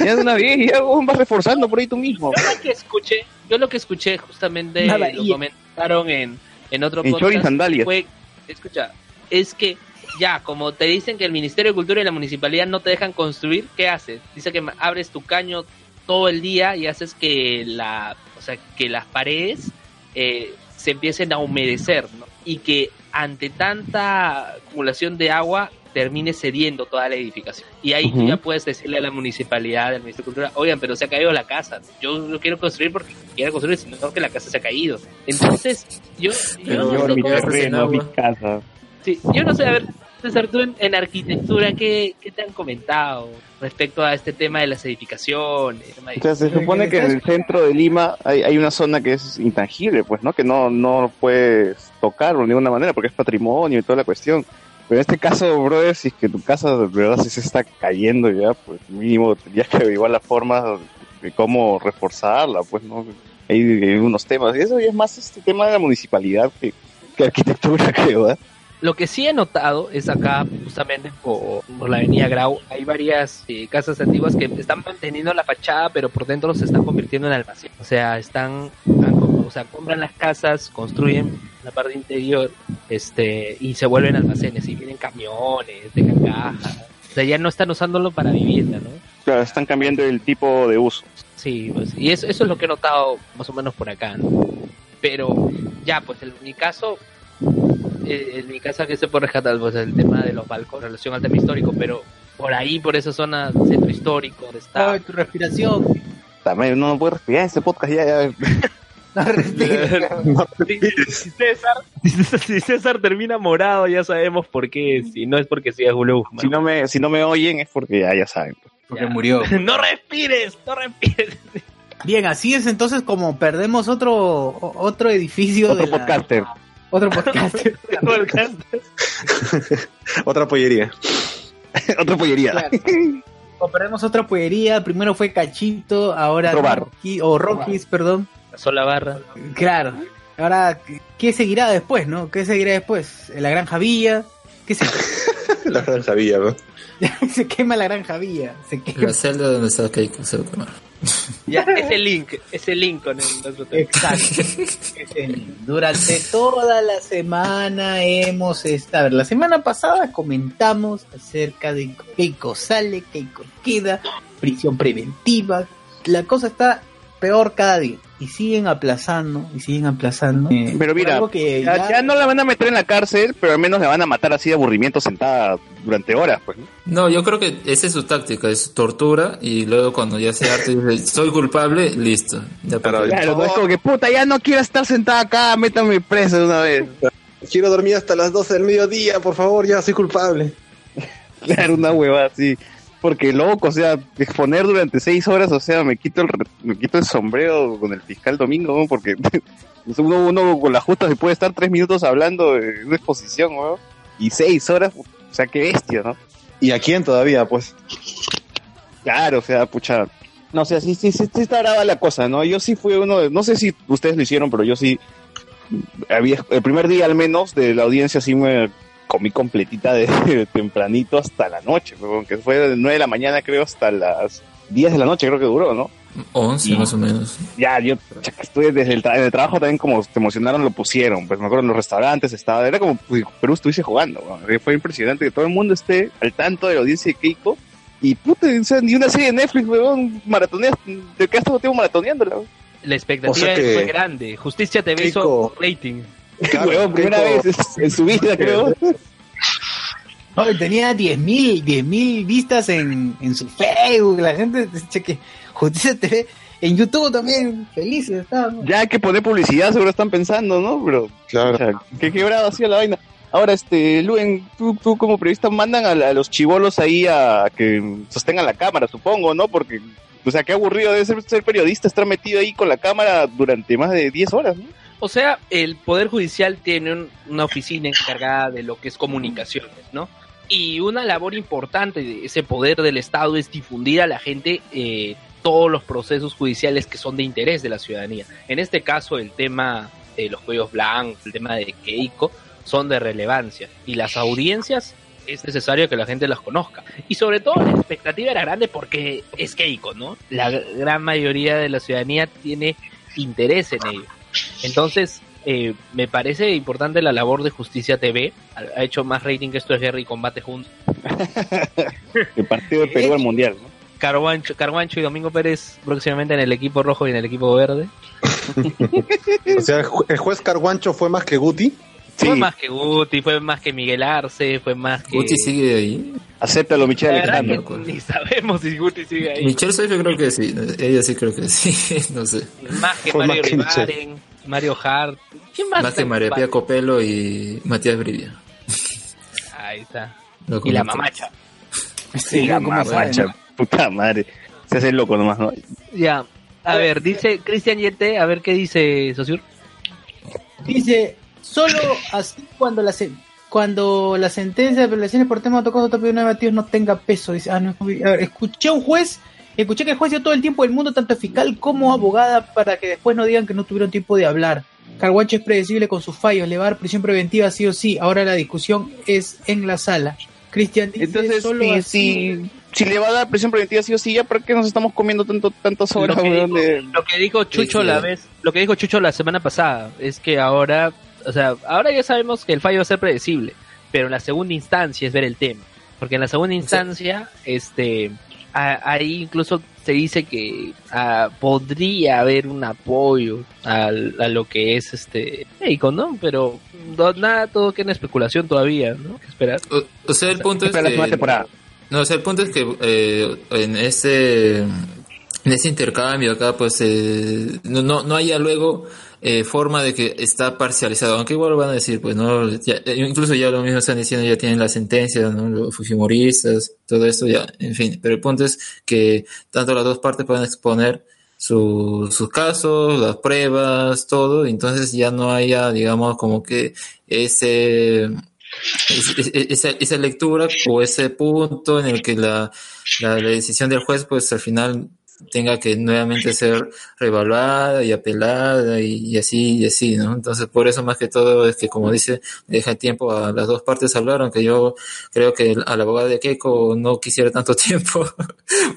Ya de una vez, ya huevón, vas reforzando por ahí tú mismo. Yo lo que escuché, yo lo que escuché justamente Nada, lo y- comentaron en, en otro En podcast short y sandalias. fue, escucha, es que ya, como te dicen que el Ministerio de Cultura y la municipalidad no te dejan construir, ¿qué haces? Dice que abres tu caño todo el día y haces que la, o sea, que las paredes eh, se empiecen a humedecer, ¿no? Y que ante tanta acumulación de agua termine cediendo toda la edificación. Y ahí tú ya puedes decirle a la municipalidad, al Ministerio de Cultura, oigan, pero se ha caído la casa. Yo no quiero construir porque quiero construir, sino que la casa se ha caído. Entonces, yo, yo, no mi terreno, mi casa. Sí, yo no sé, a ver, César, tú en, en arquitectura, ¿qué, ¿qué te han comentado respecto a este tema de las edificaciones? de- O sea, se supone que en el centro de Lima hay, hay una zona que es intangible, pues, ¿no? Que no, no puedes tocar de ninguna manera porque es patrimonio y toda la cuestión. Pero en este caso, brother, si es que tu casa de verdad sí se está cayendo ya, pues mínimo tendrías que averiguar la forma de cómo reforzarla, pues, ¿no? Hay, hay unos temas. Y eso ya es más este tema de la municipalidad que, que arquitectura, (laughs) creo, ¿eh? Lo que sí he notado es acá, justamente por, por la avenida Grau, hay varias eh, casas antiguas que están manteniendo la fachada, pero por dentro se están convirtiendo en almacén. O sea, están, com- o sea, compran las casas, construyen la parte interior, este, y se vuelven almacenes, y vienen camiones, dejan cajas. O sea, ya no están usándolo para vivienda, ¿no? Claro, están cambiando el tipo de uso. Sí, pues, y eso, eso es lo que he notado más o menos por acá, ¿no? Pero ya, pues mi caso, eh, en mi caso que se puede rescatar pues el tema de los balcones, relación al tema histórico, pero por ahí, por esa zona, centro histórico, donde está... Ay, tu respiración. También no puede respirar este podcast ya, ya. (laughs) No respires. (laughs) Si, si César, si César termina morado, ya sabemos por qué, si no es porque sea Guluf, Si no me, si no me oyen es porque ya, ya saben. Porque murió. (laughs) no respires, no respires. Bien, así es entonces como perdemos otro otro edificio Otro de la- podcaster. Otro podcast. (laughs) (laughs) Otra pollería. (laughs) Otra pollería. Claro. Perdemos otra pollería, primero fue Cachito, ahora. Rocky- o Rockies, perdón. Pasó la barra. Claro. Ahora, ¿qué- ¿qué seguirá después, no? ¿Qué seguirá después? ¿La Granja Villa? ¿Qué se, La gran sabía, ¿no? se quema la Granja Villa? Se quema. La celda donde está Keiko se va a quemar. Ya, ese link, ese link con el otro. Exacto. Durante toda la semana hemos estado. La semana pasada comentamos acerca de Keiko sale, Keiko queda, prisión preventiva. La cosa está peor cada día. Y siguen aplazando, y siguen aplazando. Eh, Pero mira, algo que Ya, ya- ya no la van a meter en la cárcel, pero al menos la van a matar así de aburrimiento sentada durante horas, pues. ¿no? No, yo creo que esa es su táctica, es tortura y luego cuando ya se harta dice, soy culpable, listo. Ya Claro, para- Claro, no es como que puta, ya no quiero estar sentada acá, métame preso de una vez. Quiero dormir hasta las 12 del mediodía, por favor, ya soy culpable. (laughs) Claro, una hueva así. Porque loco, o sea, exponer durante seis horas, o sea, me quito el, me quito el sombrero con el fiscal domingo, ¿no? porque (laughs) uno, uno con la justa se puede estar tres minutos hablando de una exposición, ¿no? Y seis horas, o sea, qué bestia, ¿no? ¿Y a quién todavía, pues? Claro, o sea, pucha. No, o sea, sí, sí, sí, sí está brava la cosa, ¿no? Yo sí fui uno de, no sé si ustedes lo hicieron, pero yo sí, había, el primer día al menos de la audiencia sí me comí completita de, (laughs) de tempranito hasta la noche, que fue de 9 de la mañana creo hasta las 10 de la noche creo que duró, ¿no? 11 Y- más o menos. Ya, yo estuve desde el, tra- en el trabajo también como te emocionaron lo pusieron, pues me acuerdo en los restaurantes estaba, era como pues, Perú estuviese jugando, fue impresionante que todo el mundo esté al tanto de la audiencia de Keiko y puta, o sea, ni una serie de Netflix, weón, maratoneas, te quedas todo tiempo maratoneándola, weón. La expectativa O sea que- fue grande. Justicia TV hizo Keiko- rating. (laughs) Claro, Weón, primera vez en su vida, (laughs) creo. Ay, tenía 10.000 10.000 vistas en, en su Facebook. La gente, cheque, Justicia TV. En YouTube también, felices estaban. Ya hay que poner publicidad, seguro están pensando, ¿no? Pero, Claro. o sea, qué quebrado hacía la vaina. Ahora, este, Luen, tú, tú como periodista mandan a, la- a los chivolos ahí a que sostengan la cámara, supongo, ¿no? Porque, o sea, qué aburrido debe ser ser periodista, estar metido ahí con la cámara durante más de 10 horas, ¿no? O sea, el Poder Judicial tiene un- una oficina encargada de lo que es comunicaciones, ¿no? Y una labor importante de ese poder del Estado es difundir a la gente eh, todos los procesos judiciales que son de interés de la ciudadanía. En este caso, el tema de los cuellos blancos, el tema de Keiko, son de relevancia. Y las audiencias es necesario que la gente las conozca. Y sobre todo la expectativa era grande porque es Keiko, ¿no? La gran mayoría de la ciudadanía tiene interés en ello. Entonces, eh, me parece importante la labor de Justicia TV. Ha- Ha hecho más rating que esto es Guerra y Combate juntos. (laughs) El partido de Perú al mundial, ¿no? Carguancho, Carguancho y Domingo Pérez próximamente en el equipo rojo y en el equipo verde. (laughs) O sea, el juez Carguancho fue más que Guti. Fue más que Guti, fue más que Miguel Arce, fue más que... Guti sigue ahí. Acéptalo, Michelle Alejandro. ni sabemos si Guti sigue ahí. Michelle Soif yo creo que sí. Ella sí creo que sí. (laughs) no sé. Más que Fue Mario más que Michelle. Rivaren, Mario Hart. ¿Quién más? Que María Pía? Copelo y Matías Brivia. Ahí está. Y la mamacha. Sí, la mamacha, puta madre. Se hace loco nomás, ¿no? Ya. A ver, dice Cristian Yete, a ver qué dice Sosur. Dice, solo así cuando la, se- cuando la sentencia de apelaciones por tema de autocaso tope no debatidos no tenga peso. Dice, ah, no, a ver, escuché a un juez, escuché que el juez dio todo el tiempo del mundo, tanto fiscal como abogada, para que después no digan que no tuvieron tiempo de hablar. Carguancho es predecible con sus fallos, le va a dar prisión preventiva sí o sí. Ahora la discusión es en la sala. Cristian dice, Entonces, solo si, así... si, si le va a dar presión preventiva sí o sí, ¿ya para qué nos estamos comiendo tanto, tantas horas, Lo que, dijo, de- lo que dijo Chucho Sí, sí. la vez, lo que dijo Chucho la semana pasada es que ahora, o sea, ahora ya sabemos que el fallo va a ser predecible, pero en la segunda instancia es ver el tema, porque en la segunda instancia, este, a- ahí incluso se dice que ah, podría haber un apoyo al- a, lo que es este médico, ¿no? Pero no- nada, todo que en especulación todavía, ¿no? ¿Qué esperar? O, o sea, el punto es Espera la que... temporada. No, o sea, el punto es que eh, en ese en ese intercambio acá, pues eh, no, no, no haya luego eh, forma de que está parcializado, aunque igual van a decir, pues no, ya- eh, incluso ya lo mismo están diciendo, ya tienen la sentencia, ¿no? Los fujimoristas, todo esto, ya, en fin, pero el punto es que tanto las dos partes pueden exponer su- sus casos, las pruebas, todo, entonces ya no haya, digamos, como que ese es- es- es- esa, esa lectura o ese punto en el que la, la decisión del juez pues al final tenga que nuevamente ser revaluada y apelada y, y así y así, ¿no? Entonces por eso más que todo es que como dice, deja tiempo a las dos partes hablar, aunque yo creo que el- al abogado de Keiko no quisiera tanto (laughs) tiempo,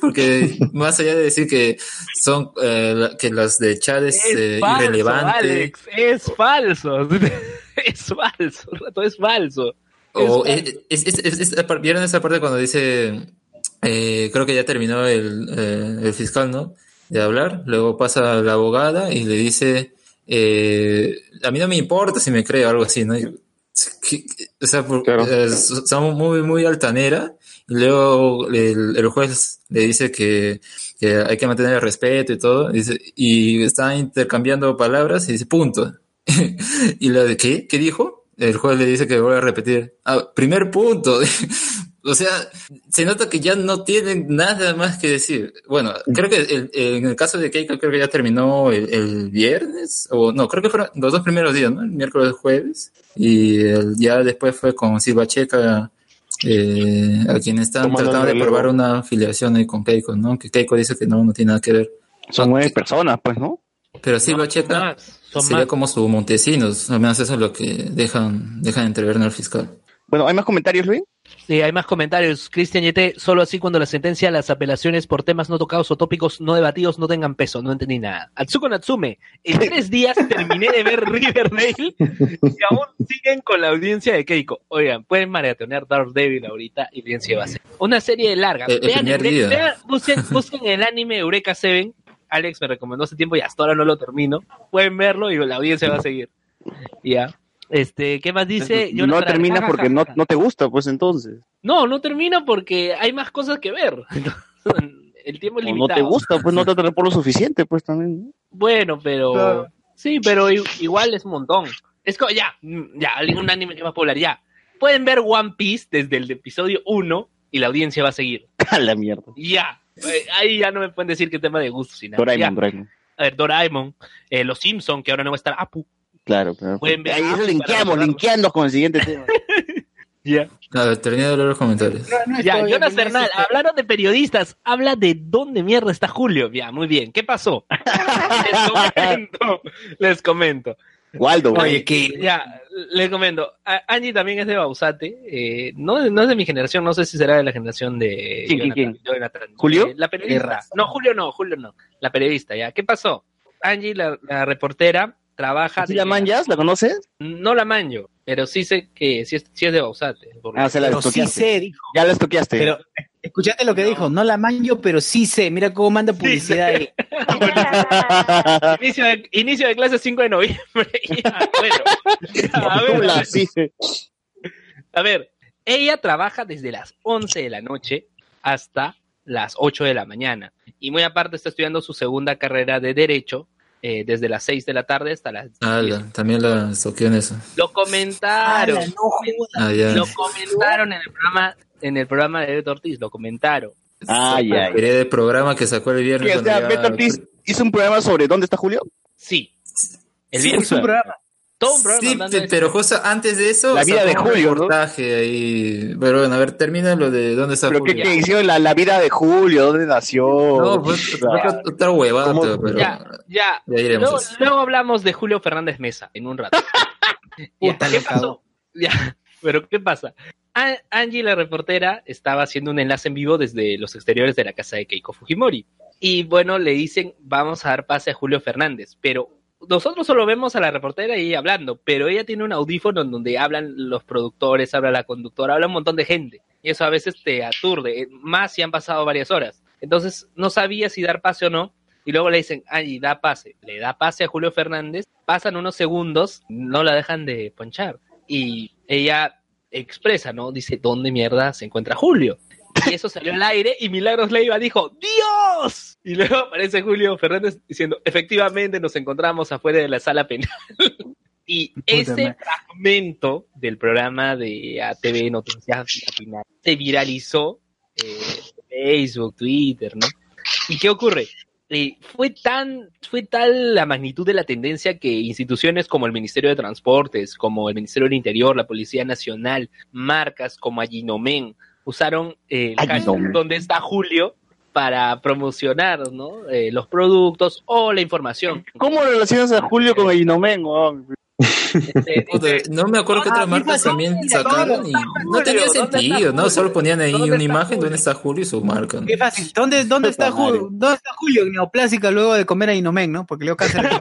porque más allá de decir que son, eh, la- que las de Chad es, eh, falso, irrelevante, Alex, es falso. (laughs) es falso, todo es falso. O Es es, es- ¿Vieron esa parte cuando dice, eh, creo que ya terminó el, eh, el fiscal, ¿no? De hablar, luego pasa la abogada y le dice, eh, a mí no me importa si me cree o algo así, ¿no? Y- que- que- O sea, por- eh, son muy, muy altanera y luego el, el juez le dice que, que hay que mantener el respeto y todo, y, dice, y está intercambiando palabras y dice, punto. (laughs) y la de, ¿qué? ¿Qué dijo? El juez le dice que vuelve a repetir. Ah, primer punto. (laughs) o sea, se nota que ya no tienen nada más que decir. Bueno, creo que el- en el caso de Keiko, creo que ya terminó el, el viernes, o no, creo que fueron los dos primeros días, ¿no? El miércoles, jueves. Y el- ya después fue con Silva Checa, eh, a quien están Tomando tratando de probar una afiliación ahí con Keiko, ¿no? Que Keiko dice que no, no tiene nada que ver. Son nueve personas, pues, ¿no? Pero Silva Checa son sería más. como su Montesinos, al menos eso es lo que dejan, dejan entrever en el fiscal. Bueno, ¿hay más comentarios, Luis? Sí, hay más comentarios. Cristian Yete, solo así cuando la sentencia, las apelaciones por temas no tocados o tópicos no debatidos no tengan peso. No entendí nada. Atsuko Natsume, en tres días terminé de ver Riverdale y aún siguen con la audiencia de Keiko. Oigan, pueden maratonear Daredevil ahorita y bien se va a hacer. Una serie larga. El- el Vean, vean, busquen, busquen el anime Eureka 7. Alex me recomendó hace tiempo y hasta ahora no lo termino. Pueden verlo y la audiencia va a seguir. Ya. Este, ¿qué más dice? no Arjona. porque no, no te gusta, pues, entonces. No, no termina porque hay más cosas que ver. (laughs) (laughs) El tiempo es O no limitado. te gusta, pues, no te (laughs) atrapó lo suficiente, pues, también. ¿no? Bueno, pero Claro. sí, pero igual es un montón. Es como ya, mm, ya, algún anime que más popular ya. Pueden ver One Piece desde el episodio 1 y la audiencia va a seguir. A la mierda. Ya. Eh, Ahí ya no me pueden decir qué tema de gusto, sino Doraemon, ya. Doraemon. A ver, Doraemon, eh, Los Simpson, que ahora no va a estar Apu. Claro, claro. Ahí eso linkeamos, linkeando con el siguiente tema. (laughs) Ya. A ver, termina de leer los comentarios. Ya, Jonas Bernal, hablaron de periodistas, habla de dónde mierda está Julio. Ya, muy bien. ¿Qué pasó? (laughs) les comento, les comento. Waldo. Oye, que Ya, le comento. A- Angie también es de Bausate. eh, no, no es de mi generación, no sé si será de la generación de ¿Quién, quién, Jonathan- Jonathan. ¿Julio? Eh, la periodista. No, Julio no, Julio no. La periodista, ya. ¿Qué pasó? Angie, la, la reportera, trabaja. ¿Sí de- la manjas? ¿La conoces? No la manjo, pero sí sé que sí es, sí es de Bausate. Ah, se la pero sí sé, dijo. Ya la estoqueaste. Pero escuchaste lo que dijo, no la manjo, pero sí sé. Mira cómo manda publicidad ahí. (laughs) inicio, de, inicio de clase 5 de noviembre. (laughs) Ya, bueno. A ver, a ver. sí. A ver, ella trabaja desde las 11 de la noche hasta las 8 de la mañana. Y muy aparte está estudiando su segunda carrera de Derecho eh, desde las 6 de la tarde hasta las 10. Ah, la- también la en eso. Lo comentaron. Ala, no. Ah, ya. Lo comentaron en el programa en el programa de Beto Ortiz, lo comentaron. Ay, ay. Quería de programa que sacó el viernes. Sí, o sea, ya- Beto Ortiz hizo un programa sobre dónde está Julio. Sí. El Sí, viernes. Es un programa. Sí, hablando de pe- pero justo antes de eso. La vida de un Julio, ¿no? reportaje ahí. Pero bueno, a ver, termina lo de dónde está Pero ¿qué, Julio. qué hicieron la, la vida de Julio? ¿Dónde nació? No, pues otra, otra huevada, ¿Cómo? pero Ya, ya. ya iremos. Luego, hablamos de Julio Fernández Mesa en un rato. (laughs) Ya, Puta, ¿Qué lo pasó? Ya, pero ¿qué pasa? Angie, la reportera, estaba haciendo un enlace en vivo desde los exteriores de la casa de Keiko Fujimori. Y bueno, le dicen, vamos a dar pase a Julio Fernández. Pero nosotros solo vemos a la reportera ella hablando, pero ella tiene un audífono en donde hablan los productores, habla la conductora, habla un montón de gente. Y eso a veces te aturde, eh, más si han pasado varias horas. Entonces no sabía si dar pase o no. Y luego le dicen, Angie, da pase. Le da pase a Julio Fernández. Pasan unos segundos, no la dejan de ponchar. Y ella expresa, ¿no? Dice, ¿dónde mierda se encuentra Julio? Y eso salió al aire y Milagros Leiva dijo, ¡Dios! Y luego aparece Julio Fernández diciendo, efectivamente nos encontramos afuera de la sala penal. (laughs) y ese fragmento del programa de ATV Noticias Latina se viralizó eh, Facebook, Twitter, ¿no? ¿Y qué ocurre? Eh, fue tan fue tal la magnitud de la tendencia que instituciones como el Ministerio de Transportes, como el Ministerio del Interior, la Policía Nacional, marcas como Aginomen usaron eh, Aginomen. donde está Julio para promocionar ¿no? Eh, los productos o la información. ¿Cómo relacionas a Julio con el Inomen? weón? Este, (laughs) Puta, no me acuerdo que Ah, otras sí, marcas sí, también sacaron y no tenía sentido, ¿no? Solo ponían ahí ¿Dónde una imagen Julio? donde está Julio y su marca. ¿no? Qué fácil. ¿Dónde, dónde está. Julio? ¿Dónde está Julio en Neoplástica luego de comer a Inomen, no? Porque Leo Cáceres.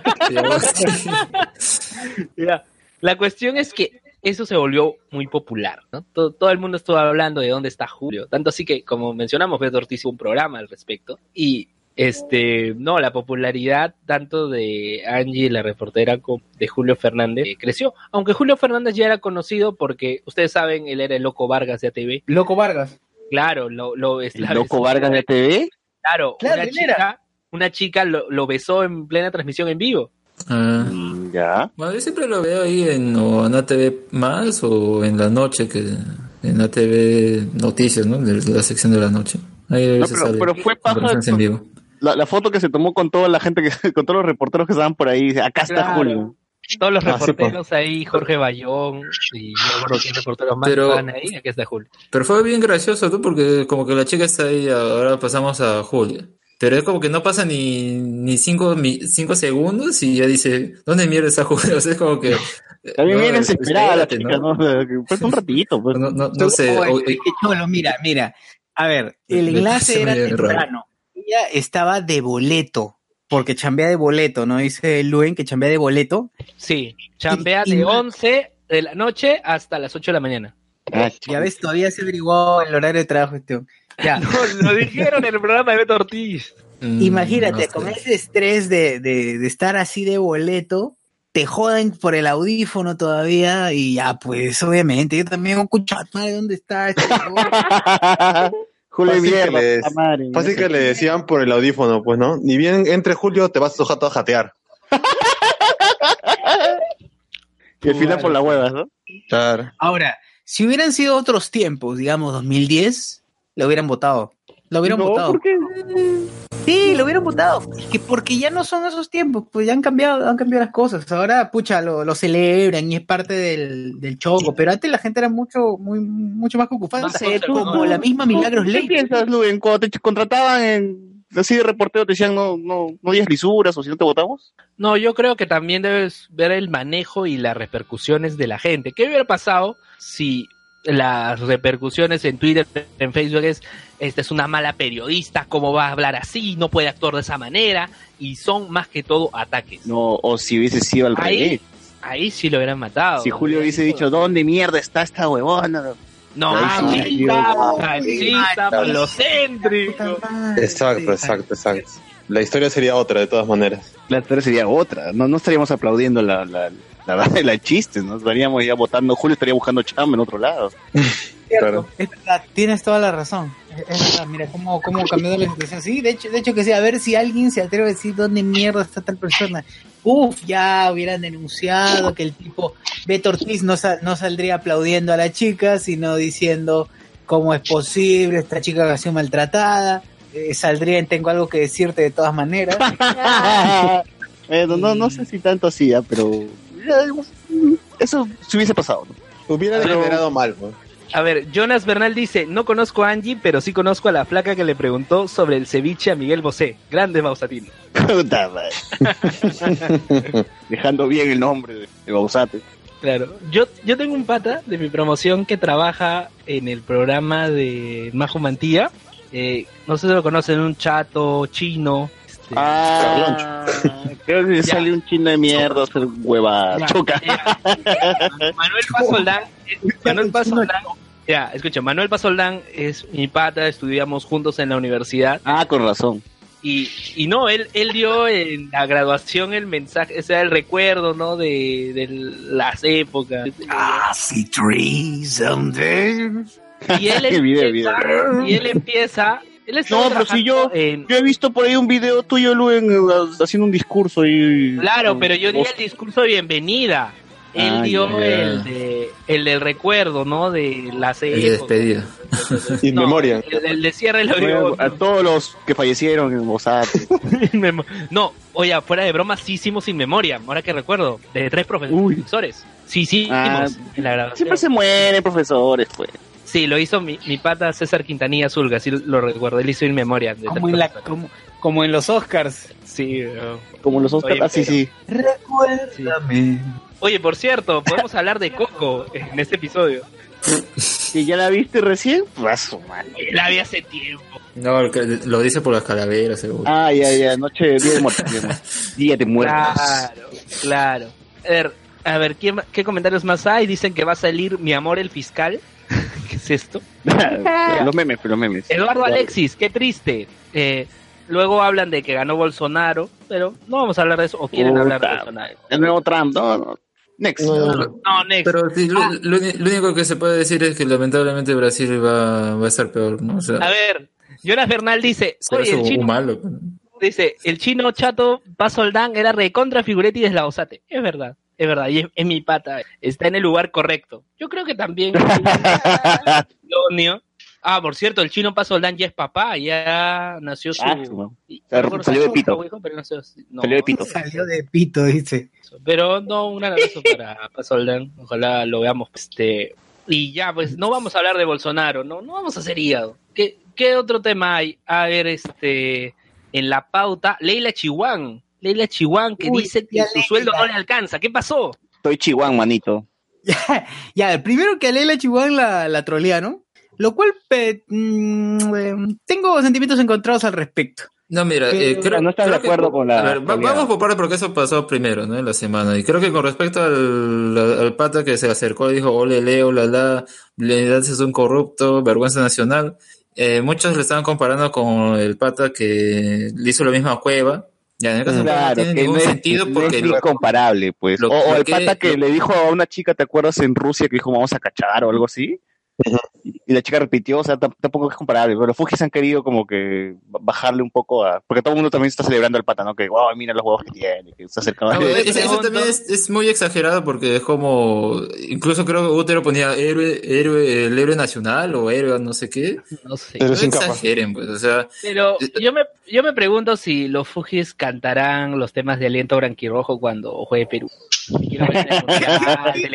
Ya. (laughs) La cuestión es que eso se volvió muy popular, ¿no? Todo, todo el mundo estuvo hablando de dónde está Julio. Tanto así que, como mencionamos, Beto Ortiz hizo un programa al respecto. Y, este, no, la popularidad tanto de Angie, la reportera, como de Julio Fernández eh, creció. Aunque Julio Fernández ya era conocido porque, ustedes saben, él era el loco Vargas de ATV. Loco Vargas. Claro, lo, lo ¿El loco Vargas de TV? Claro, Claro, una chica, una chica lo, lo besó en plena transmisión en vivo. Ah. Ya. Bueno, yo siempre lo veo ahí en, o en ATV más o en la noche, que en ATV Noticias, ¿no? De la sección de la noche. Ahí No, pero, sale pero fue paja en vivo. la, la foto que se tomó con toda la gente, que, (laughs) con todos los reporteros que estaban por ahí. Acá está Claro. Julio. Todos los Ah, sí, reporteros ahí, Jorge Bayón y reporteros más Pero- estaban ahí, aquí está Julio. Pero fue bien gracioso, ¿no? Porque como que la chica está ahí, ahora pasamos a Julia. Pero es como que no pasa ni, ni cinco, mi- cinco segundos y ya dice, ¿dónde mierda está Julia? (laughs) O sea, es como que... También no, viene es- desesperada la chica, ¿no? O sea, que Pues un ratito, pues. No, no, no sé. Oye, o- qué cholo, mira, mira. A ver, el enlace era bien raro. temprano. Ella estaba de boleto, porque chambea de boleto, ¿no? Dice Luen que chambea de boleto. Sí, chambea Y- y- de 11 de la noche hasta las 8 de la mañana. Ah, Ya ves, todavía se averiguó el horario de trabajo. Este. Ya, (laughs) No, lo dijeron en el programa de Beto Ortiz. Mm, imagínate, no con ese estrés de, de, de estar así de boleto, te joden por el audífono todavía y ya, pues, obviamente, yo también escucho, madre, ¿dónde está este huevón?" (laughs) Julio madre. Fácil que le decían por el audífono, pues, ¿no? Ni bien entre Julio, te vas a a jatear. (laughs) Y al final por la hueva, ¿no? Claro. Ahora, si hubieran sido otros tiempos, digamos 2010, lo hubieran votado. Lo hubieran No, votado. ¿por qué? Sí, lo hubieran votado. Es que porque ya no son esos tiempos, pues ya han cambiado, han cambiado las cosas. Ahora, pucha, lo, lo celebran y es parte del, del choco. Pero antes la gente era mucho, muy, mucho más ocupada. Más conservadora. como la misma Milagros ¿Qué Ley. piensas, Luen? Cuando te contrataban en así de reportero te decían no, no, no digas lisuras o si no te votamos? No, yo creo que también debes ver el manejo y las repercusiones de la gente. ¿Qué hubiera pasado si las repercusiones en Twitter, en Facebook es, esta es una mala periodista, cómo va a hablar así, no puede actuar de esa manera, y son más que todo ataques. No, o si hubiese sido al Ahí, revés. ahí sí lo hubieran matado. Si Julio hubiese dicho, ¿dónde mierda está esta huevona? No, machista, falocéntrico. Exacto, exacto, exacto. La historia sería otra, de todas maneras. La historia sería otra. No, no estaríamos aplaudiendo la, la, la, (laughs) la, la chiste, ¿no? Estaríamos ya votando. Julio estaría buscando chamba en otro lado. Cierto, es verdad, tienes toda la razón. Es verdad, mira cómo, cómo cambió la situación. Sí, de hecho, de hecho que sí, a ver si alguien se atreve a decir dónde mierda está tal persona. Uf, ya hubieran denunciado que el tipo Beto Ortiz no, no saldría aplaudiendo a la chica, sino diciendo cómo es posible, esta chica ha sido maltratada. Eh, saldría en Tengo algo que decirte de todas maneras. (laughs) Bueno, no, no sé si tanto así, ¿ah? pero eso se hubiese pasado. ¿no? Hubiera Pero- degenerado mal. A ver, Jonas Bernal dice, no conozco a Angie, pero sí conozco a la flaca que le preguntó sobre el ceviche a Miguel Bosé. Grande. (laughs) Puta madre. (laughs) Dejando bien el nombre de, de Bausate. Claro, yo, yo tengo un pata de mi promoción que trabaja en el programa de Majo Mantilla. Eh, no sé si lo conocen, un chato chino. Ah, (laughs) creo que Ya. sale un chino de mierda a hacer hueva. Ya, Choca. ya. Manuel Pasoldán, eh, Manuel (laughs) Pasoldán, ya, escucha, Manuel Pasoldán es mi pata, estudiamos juntos en la universidad Ah, con razón. y, y no, él, él dio en la graduación el mensaje, ese era el recuerdo, ¿no? De, de las épocas. see trees someday. Y él (laughs) video, empieza, video. y él empieza, No, pero si yo, en- yo he visto por ahí un video tuyo, Luen, eh, haciendo un discurso y... Claro, pero yo di el discurso de bienvenida. Él Ah, dio el de el del recuerdo, ¿no? De las El de épocas. despedida. (laughs) In No, memoria. El, el de cierre de la Bueno, a todos los que fallecieron en Bausate. (laughs) No, oye, fuera de broma, sí hicimos sin memoria, ahora que recuerdo, de tres profesores. Sí, sí, Ah, hicimos en la grabación. Siempre se mueren profesores, pues. Sí, lo hizo mi, mi pata César Quintanilla Zulga, sí lo recuerdo, él hizo in memoria. de como, en la, como, como en los Oscars. Sí, eh, Como los Oscars. Oye, Ah, sí, sí. Recuérdame. Oye, por cierto, podemos hablar de Coco en este episodio. ¿Y ya la viste recién? Paso, man. La vi hace tiempo. No, lo dice por las calaveras, seguro. Ah, ya, ya, noche, día de muertos. Día de muertos. Día de muertos. Claro, claro. A ver, a ver ¿qué, ma- ¿qué comentarios más hay? Dicen que va a salir Mi Amor el Fiscal. ¿Qué es esto? (laughs) (laughs) los memes, los memes. Eduardo Alexis, qué triste. Eh, luego hablan de que ganó Bolsonaro, pero no vamos a hablar de eso. ¿O quieren hablar de Bolsonaro? El nuevo Trump, no, no. Next. No, next. Pero sí, lo, lo uni- lo único que se puede decir es que lamentablemente Brasil va, va a estar peor, ¿no? O sea, A ver, Jonas Bernal dice, oye, el chino, malo. dice, el chino chato Pasoldán era recontra Figuretti de Eslavosate. Es verdad, es verdad, y es, es mi pata, está en el lugar correcto. Yo creo que también. (laughs) Ah, por cierto, el chino Pasoldán ya es papá, ya nació su... Ah, Salió no recuerdo de pito. hijo, pero si- no, Salió de pito. Salió de pito, dice. Pero no, un abrazo para Pasoldán. Ojalá lo veamos. Este, y ya, pues no vamos a hablar de Bolsonaro, ¿no? No vamos a hacer hígado. ¿Qué, qué otro tema hay? A ver, este, en la pauta, Leila Chihuán. Leila Chihuán que Uy, dice que su sueldo no le alcanza. ¿Qué pasó? Estoy chihuán, manito. (laughs) Ya, el primero que a Leila Chihuahua la, la trolea, ¿no? Lo cual pe- mm, eh, tengo sentimientos encontrados al respecto. No, mira, Pero eh, creo, no estás de creo que- acuerdo con la A ver, va- oleada. vamos por parte porque eso pasó primero, ¿no? En la semana. Y creo que con respecto al, al pata que se acercó y dijo, ole, leo, la, la, Leonidas es un corrupto, vergüenza nacional. eh, muchos le estaban comparando con el pata que le hizo la misma cueva. Ya, en no Claro, tiene que ningún no es, sentido no porque es ni lo- comparable, pues. lo- o, el que- pata que lo- le dijo a una chica, ¿te acuerdas en Rusia que dijo vamos a cachar o algo así? Y y la chica repitió, o sea, tam- tampoco es comparable. Pero los Fujis han querido como que bajarle un poco a. Porque todo el mundo también está celebrando al pata, ¿no? Que, wow, mira los huevos que tiene, que está cerca No, (laughs) eso pregunto- también es, es muy exagerado porque es como, incluso creo que Utero ponía héroe, héroe, el héroe nacional o héroe no sé qué. No sé. Pero No sin capa. exageren, pues, o sea, Pero yo me, yo me pregunto si los Fujis cantarán los temas de aliento branquirrojo cuando juegue Perú. Quiero ver en el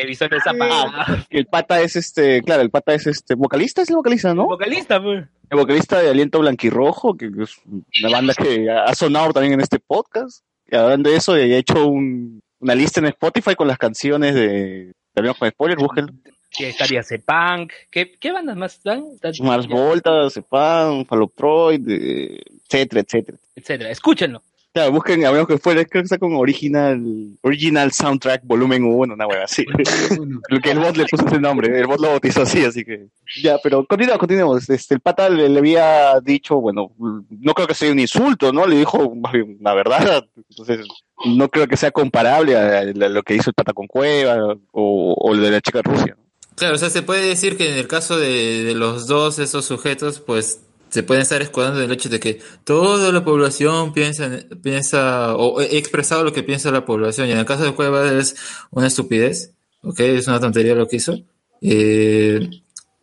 el pata es este, claro, el pata es este vocalista, es el vocalista, ¿no? Vocalista, pues. El vocalista de Aliento Blanquirrojo, que es una banda que ha sonado también en este podcast. Y hablando de eso, he hecho un- una lista en Spotify con las canciones de... También con spoiler, búsquenlo. Que estaría Sepunk. ¿Qué, ¿Qué bandas más están? Mars Volta, Sepan, Fallotroid, eh, etcétera, etcétera. Etcétera. Escúchenlo. Claro, busquen, hablamos que fue, creo que está con original, original soundtrack volumen 1, una hueá así. (laughs) Lo que el bot le puso ese nombre, el bot lo bautizó así, así que. Ya, pero continuamos, continuemos. Este, el pata le, le había dicho, bueno, no creo que sea un insulto, ¿no? Le dijo más bien la verdad. Entonces, no creo que sea comparable a, a lo que hizo el pata con Cueva o, o lo de la chica de Rusia. ¿no? Claro, o sea, se puede decir que en el caso de, de los dos, esos sujetos, pues se pueden estar escudando del hecho de que toda la población piensa, piensa o he expresado lo que piensa la población. Y en el caso de Cueva es una estupidez, ¿ok? Es una tontería lo que hizo. Eh,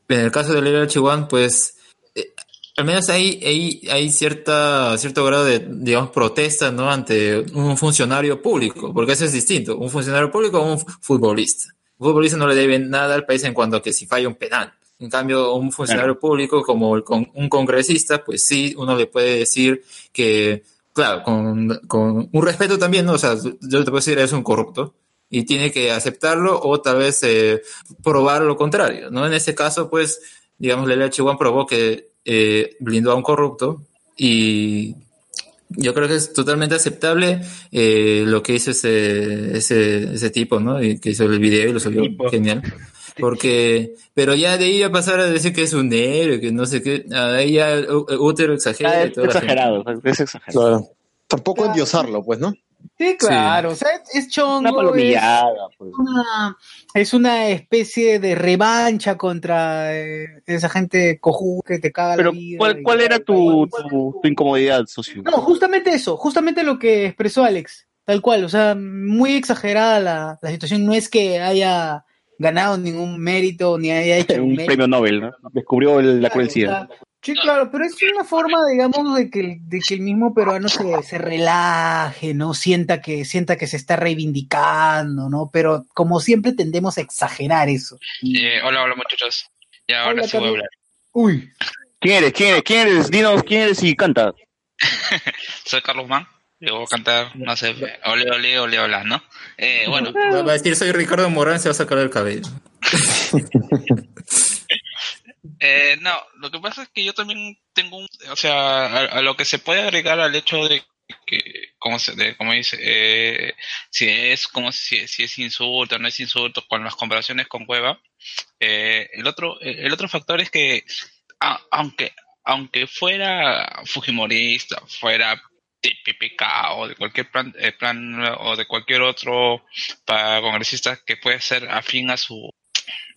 en el caso de Leila Chihuahua, pues eh, al menos hay, hay, hay cierta, cierto grado de, digamos, protesta, ¿no? Ante un funcionario público, porque eso es distinto, un funcionario público o un futbolista. Un futbolista no le debe nada al país en cuanto a que si falla un penal. En cambio, un funcionario público como el con- un congresista, pues sí, uno le puede decir que, claro, con, con un respeto también, ¿no? O sea, yo te puedo decir, es un corrupto y tiene que aceptarlo o tal vez eh, probar lo contrario, ¿no? En ese caso, pues, digamos, Leila Chihuahua probó que eh, blindó a un corrupto y yo creo que es totalmente aceptable eh, lo que hizo ese, ese, ese tipo, ¿no? Y que hizo el video y lo subió genial. Porque, pero ya de ahí a pasar a decir que es un héroe, que no sé qué, ahí ya Útero exagera. Ah, y es exagerado, es exagerado. Claro. Tampoco endiosarlo, pues, ¿no? Sí, claro, o sea, es Una chongo, es palomillada, pues. una, es una especie de revancha contra eh, esa gente cojú que te caga Pero, la vida. ¿cuál, cuál era tu, tu, tu incomodidad, socio? No, justamente eso, justamente lo que expresó Alex, tal cual, o sea, muy exagerada la, la situación, no es que haya ganado ningún mérito, ni haya (laughs) hecho un premio Nobel, ¿no? Descubrió el- la crueldad. Sí, claro, pero es una forma, digamos, de que, el- de que el mismo peruano se, se relaje, ¿no? Sienta que, sienta que se está reivindicando, ¿no? Pero como siempre tendemos a exagerar eso. Eh, hola, hola muchachos. Ya ahora Hola, sí voy a hablar. Uy, ¿Quién eres? ¿Quién eres? ¿Quién eres? Dinos quién eres y canta. (laughs) Soy Carlos Mann. Yo voy a cantar, no sé, ole, ole, ole, hola, ¿no? Eh, bueno, Va a decir, soy Ricardo Morán, se va a sacar el cabello. (laughs) eh, no, lo que pasa es que yo también tengo un, o sea, a, a lo que se puede agregar al hecho de que, como se, de, como dice, eh, si es como si, si es insulto o no es insulto con las comparaciones con Cueva, eh, el otro, el otro factor es que, a- aunque, aunque fuera Fujimorista, fuera o de cualquier plan, eh, plan o de cualquier otro pa- congresista que puede ser afín a su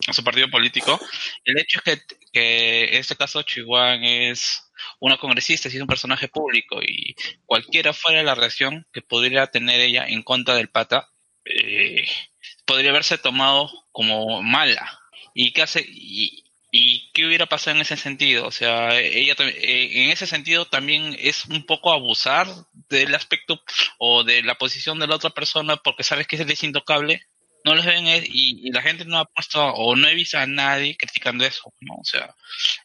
a su partido político, el hecho es que, que en este caso Chihuahua es una congresista, es un personaje público y cualquiera fuera la reacción que pudiera tener ella en contra del pata, eh, podría haberse tomado como mala. ¿Y qué hace? Y, ¿Y qué hubiera pasado en ese sentido? O sea, ella eh, en ese sentido también es un poco abusar del aspecto o de la posición de la otra persona porque sabes que es intocable. No los ven eh, y, y la gente no ha puesto o no he visto a nadie criticando eso, ¿no? O sea,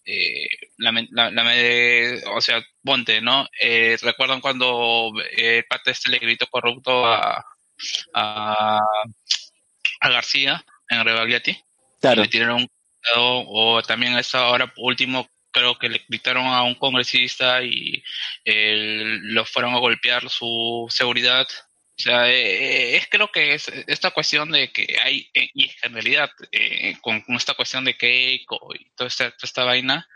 eh, la, la, la me- o sea, ponte, ¿no? Eh, ¿Recuerdan cuando eh, el pata este le gritó corrupto a, a, a García en Rebagliati? Claro. le tiraron un o, también esta ahora último creo que le gritaron a un congresista y eh, lo fueron a golpear su seguridad. O sea eh, es creo que es esta cuestión de que hay eh, y en realidad eh, con, con esta cuestión de Keiko y toda esta, toda esta vaina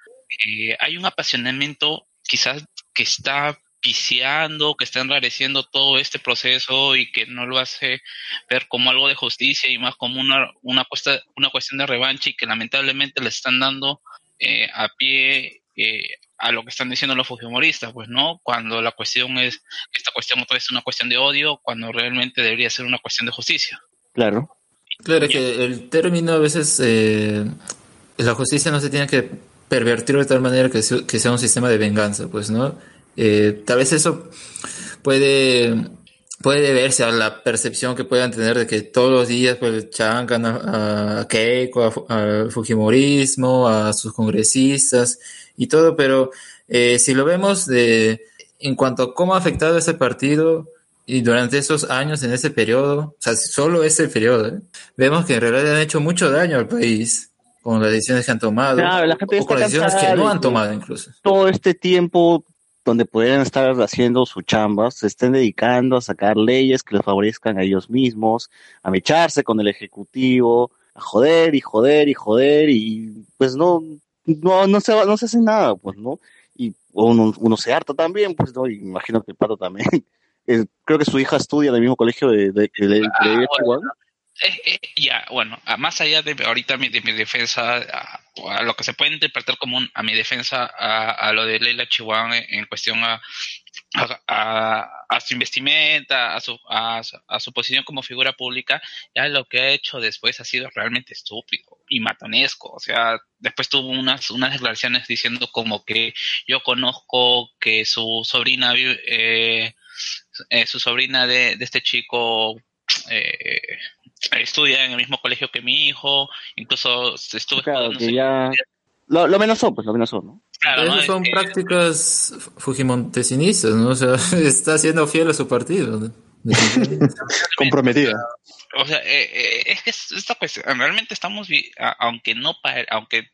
eh, hay un apasionamiento quizás que está viciando, que está enrareciendo todo este proceso y que no lo hace ver como algo de justicia y más como una, una, cuesta, una cuestión de revancha y que lamentablemente le están dando eh, a pie eh, a lo que están diciendo los fujimoristas, pues no, cuando la cuestión es, esta cuestión otra vez es una cuestión de odio, cuando realmente debería ser una cuestión de justicia. Claro. Claro, es que el término a veces, eh, la justicia no se tiene que pervertir de tal manera que sea un sistema de venganza, pues, ¿no? Eh, tal vez eso puede puede verse a la percepción que puedan tener de que todos los días pues chancan a, a Keiko, al Fujimorismo, a sus congresistas y todo, pero eh, si lo vemos de en cuanto a cómo ha afectado ese partido y durante esos años en ese periodo, o sea, solo ese periodo, ¿eh? vemos que en realidad han hecho mucho daño al país con las decisiones que han tomado Claro, la gente o con las decisiones que no han tomado incluso. Todo este tiempo donde podrían estar haciendo su chamba, se estén dedicando a sacar leyes que les favorezcan a ellos mismos, a mecharse con el ejecutivo, a joder y joder y joder y pues no no no se va- no se hace nada, pues, ¿no? Y uno, uno se harta también, pues, ¿no? Y imagino que el pato también. (laughs) Eh, creo que su hija estudia en el mismo colegio de, de, le dio Chihuahua. Eh, eh, ya, bueno, más allá de ahorita mi, de mi defensa, a, lo que se puede interpretar como a mi defensa a, a lo de Leila Chihuahua en, cuestión a, a, a- su investimenta, a su, a, su- posición como figura pública, ya lo que ha hecho después ha sido realmente estúpido y matonesco. O sea, después tuvo unas, unas declaraciones diciendo como que yo conozco que su sobrina eh, eh, su sobrina de, de este chico eh, estudia en el mismo colegio que mi hijo, incluso se estuvo Claro, estudiando que ya lo, lo amenazó, pues lo amenazó, ¿no? Claro, ¿no? Son Eh, prácticas fujimontesinistas, ¿no? O sea, (laughs) está siendo fiel a su partido. ¿no? (laughs) Comprometida. O sea, eh, eh, es que es- esta cuestión, realmente estamos, aunque no pare- aunque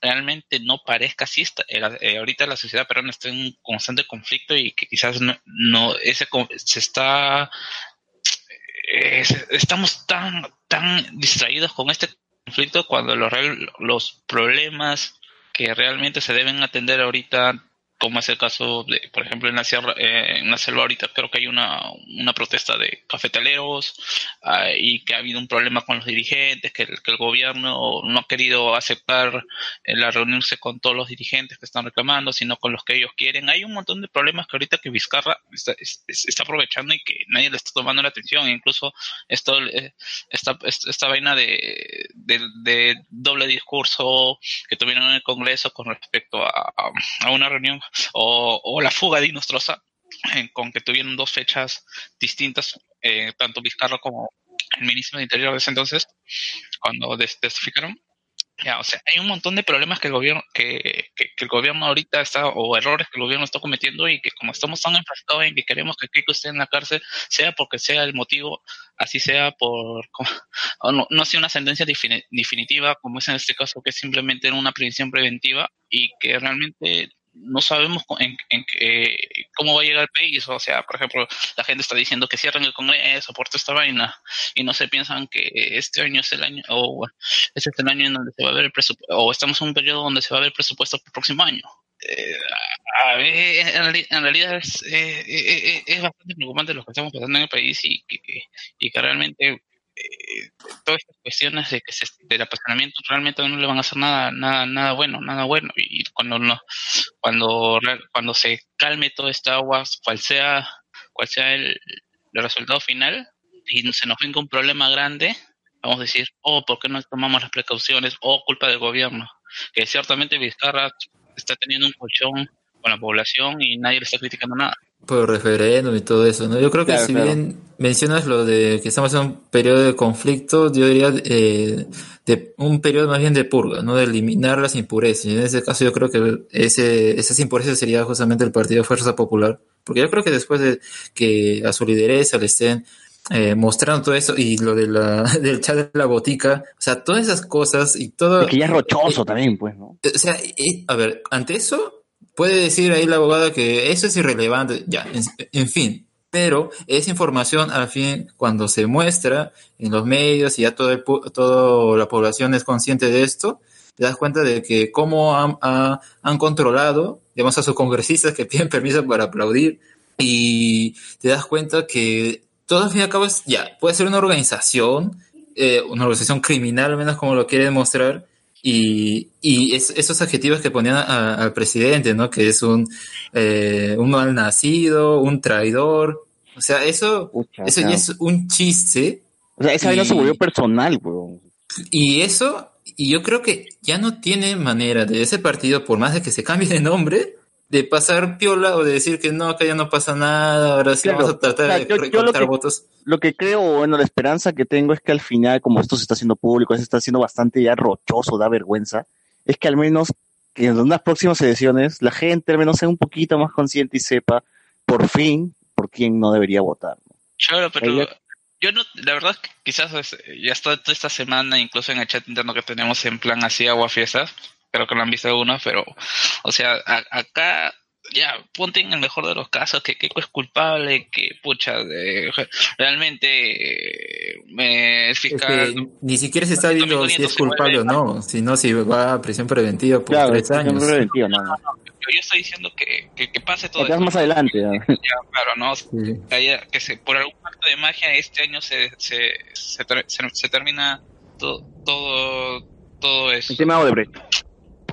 realmente no parezca así, está- eh, eh, ahorita la sociedad peruana está en un constante conflicto y que quizás no, no ese se está estamos tan tan distraídos con este conflicto cuando los los problemas que realmente se deben atender ahorita como es el caso de, por ejemplo, en la sierra, eh, en la selva ahorita creo que hay una, una protesta de cafetaleros ah, y que ha habido un problema con los dirigentes, que el, que el gobierno no ha querido aceptar eh, la reunirse con todos los dirigentes que están reclamando, sino con los que ellos quieren. Hay un montón de problemas que ahorita que Vizcarra está, es- es- está aprovechando y que nadie le está tomando la atención. Incluso esto, eh, esta, esta, vaina de, de, de doble discurso que tuvieron en el Congreso con respecto a- a una reunión o, la fuga de Inostroza, eh, con que tuvieron dos fechas distintas, eh, tanto Vizcarra como el ministro de Interior de ese entonces, cuando testificaron. Ya, o sea, hay un montón de problemas que el gobierno, que, que, el gobierno ahorita está, o errores que el gobierno está cometiendo y que como estamos tan enfrascados en que queremos que Keiko esté en la cárcel, sea porque sea el motivo, así sea por, no, no sea una sentencia defini- definitiva, como es en este caso, que es simplemente una previsión preventiva y que realmente no sabemos en, en qué- cómo va a llegar el país. O sea, por ejemplo, la gente está diciendo que cierren el Congreso por toda esta vaina y no se piensan que este año es el año, o bueno, este es el año en donde se va a ver el presupuesto, o estamos en un periodo donde se va a ver presupuesto para el próximo año. Eh, en, reali- en realidad es, eh, eh, eh, es bastante preocupante lo que estamos pasando en el país y que, y que realmente eh, todas estas cuestiones de que se, del apasionamiento realmente no le van a hacer nada nada nada bueno nada bueno. Y cuando no cuando cuando se calme toda esta agua cual sea cual sea el, el resultado final y se nos venga un problema grande vamos a decir oh por qué no tomamos las precauciones oh culpa del gobierno que ciertamente Vizcarra está teniendo un colchón con la población y nadie le está criticando nada por referéndum y todo eso, ¿no? Yo creo que Claro, si claro. bien mencionas lo de que estamos en un periodo de conflicto, yo diría eh, de un periodo más bien de purga, ¿no? De eliminar las impurezas. Y en ese caso yo creo que ese, esas impurezas sería justamente el Partido Fuerza Popular. Porque yo creo que después de que a su lideresa le estén eh, mostrando todo eso y lo de la, (laughs) del chat de la botica, o sea, todas esas cosas y todo... Y que ya es rochoso también, pues, ¿no? O sea, a ver, ante eso puede decir ahí la abogada que eso es irrelevante, ya, en, fin, pero esa información al fin cuando se muestra en los medios y ya todo toda la población es consciente de esto, te das cuenta de que cómo han, ha- han controlado, digamos, a sus congresistas que (laughs) piden permiso para aplaudir y te das cuenta que todo al fin y al cabo es, ya, puede ser una organización, eh, una organización criminal, al menos como lo quieren mostrar, y, y es- esos adjetivos que ponían a- al presidente, ¿no? Que es un, eh, un mal nacido, un traidor. O sea, eso, eso ya es un chiste. O sea, esa vaina se volvió personal, weón. Y eso, y yo creo que ya no tiene manera de ese partido, por más de que se cambie de nombre, de pasar piola o de decir que no, acá ya no pasa nada, ahora sí Claro, vamos a tratar de yo- yo lo que- votos. Lo que creo, bueno, la esperanza que tengo es que al final, como esto se está haciendo público, se está haciendo bastante ya rochoso, da vergüenza, es que al menos que en unas próximas elecciones la gente al menos sea un poquito más consciente y sepa por fin por quién no debería votar. Claro, pero yo no, la verdad es que quizás es- ya está toda esta semana, incluso en el chat interno que tenemos en plan así agua fiestas, creo que lo han visto algunos, pero, o sea, a- acá ya ponte en el mejor de los casos que Keiko es culpable, que pucha, de- realmente eh, me es Es fiscal. que ni siquiera se está viendo si es culpable o no, sino si va a prisión preventiva por Claro, tres es años. preventivo, no, no. Yo estoy diciendo que, que, que pase todo Acá más adelante. ya. (laughs) Ya, claro, ¿no? Sí. Que, haya- que se, por algún acto de magia este año se, se, se, se- se termina to- todo, todo eso. El tema de Odebrecht,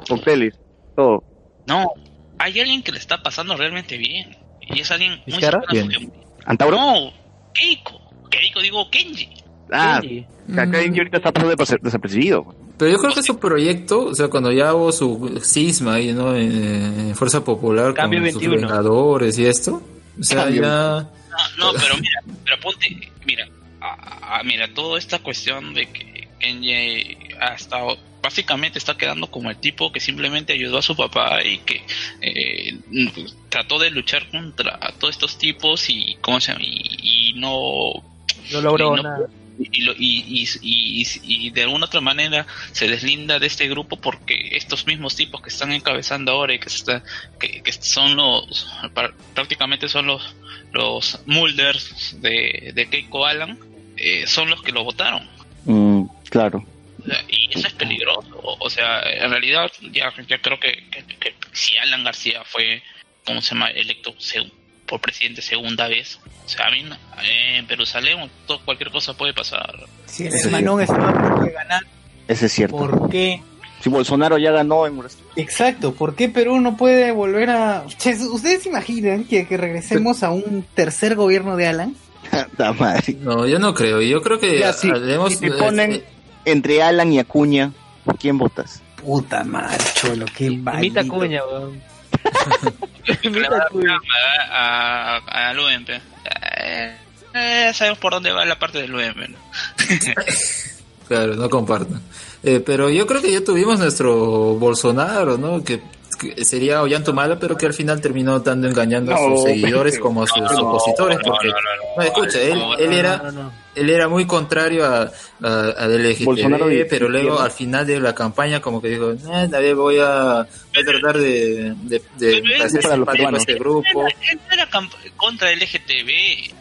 cócteles, todo. No, hay alguien que le está pasando realmente bien. Y es alguien muy cercano Bien. ¿Antauro? No, Keiko. Keiko, digo Kenji. ah, Kenji. ahorita está pasando desa- desapercibido. Pero yo creo que su proyecto, o sea, cuando ya hubo su cisma ahí, ¿no? En, en Fuerza Popular Cambio con sus 21. vengadores y esto, o sea, Cambio. ya... No, no, pero mira, pero ponte, mira, a- a- mira, toda esta cuestión de que Kenji ha estado, básicamente está quedando como el tipo que simplemente ayudó a su papá y que eh, pues, trató de luchar contra todos estos tipos y, ¿cómo se llama? Y, y no No logró y no- nada. y, y, y, y- y de alguna otra manera se deslinda de este grupo porque estos mismos tipos que están encabezando ahora y que, se está, que, que son los par- prácticamente son los los Mulders de, de Keiko Alan eh, son los que lo votaron Mm, claro. Y eso es peligroso o, sea en realidad ya, ya creo que, que- que si Alan García fue cómo se llama electo por presidente segunda vez o sea a mí no- eh, en Jerusalén todo- cualquier cosa puede pasar Si el hermanón estaba por ganar, Ese es cierto. ¿por qué? Si Bolsonaro ya ganó en. Exacto, ¿por qué Perú no puede volver a... ¿Ustedes se imaginan que, que regresemos a un tercer gobierno de Alan? (laughs) No, yo no creo. Yo creo que Ya, si, debemos- si te ponen entre Alan y Acuña, ¿por quién votas? Puta madre, cholo, qué Imita maldito. Cuña, weón. (laughs) Imita va a a, a. Eh, eh, sabemos por dónde va la parte del UMP. ¿no? (laughs) Claro, no comparto. Eh, pero yo creo que ya tuvimos nuestro Bolsonaro, ¿no? Que, que sería Ollantumala, pero que al final terminó tanto engañando a sus seguidores pero- como a sus (laughs) No, opositores, porque no, no, no. no, escucha, él, No, él era No, no, no. él era muy contrario a, a, a del LGTB, Bolsonaro pero luego al final de la campaña como que dijo, eh, David, voy a, voy a tratar de, de, hacer simpático a este grupo. Él no era camp- contra el LGTB.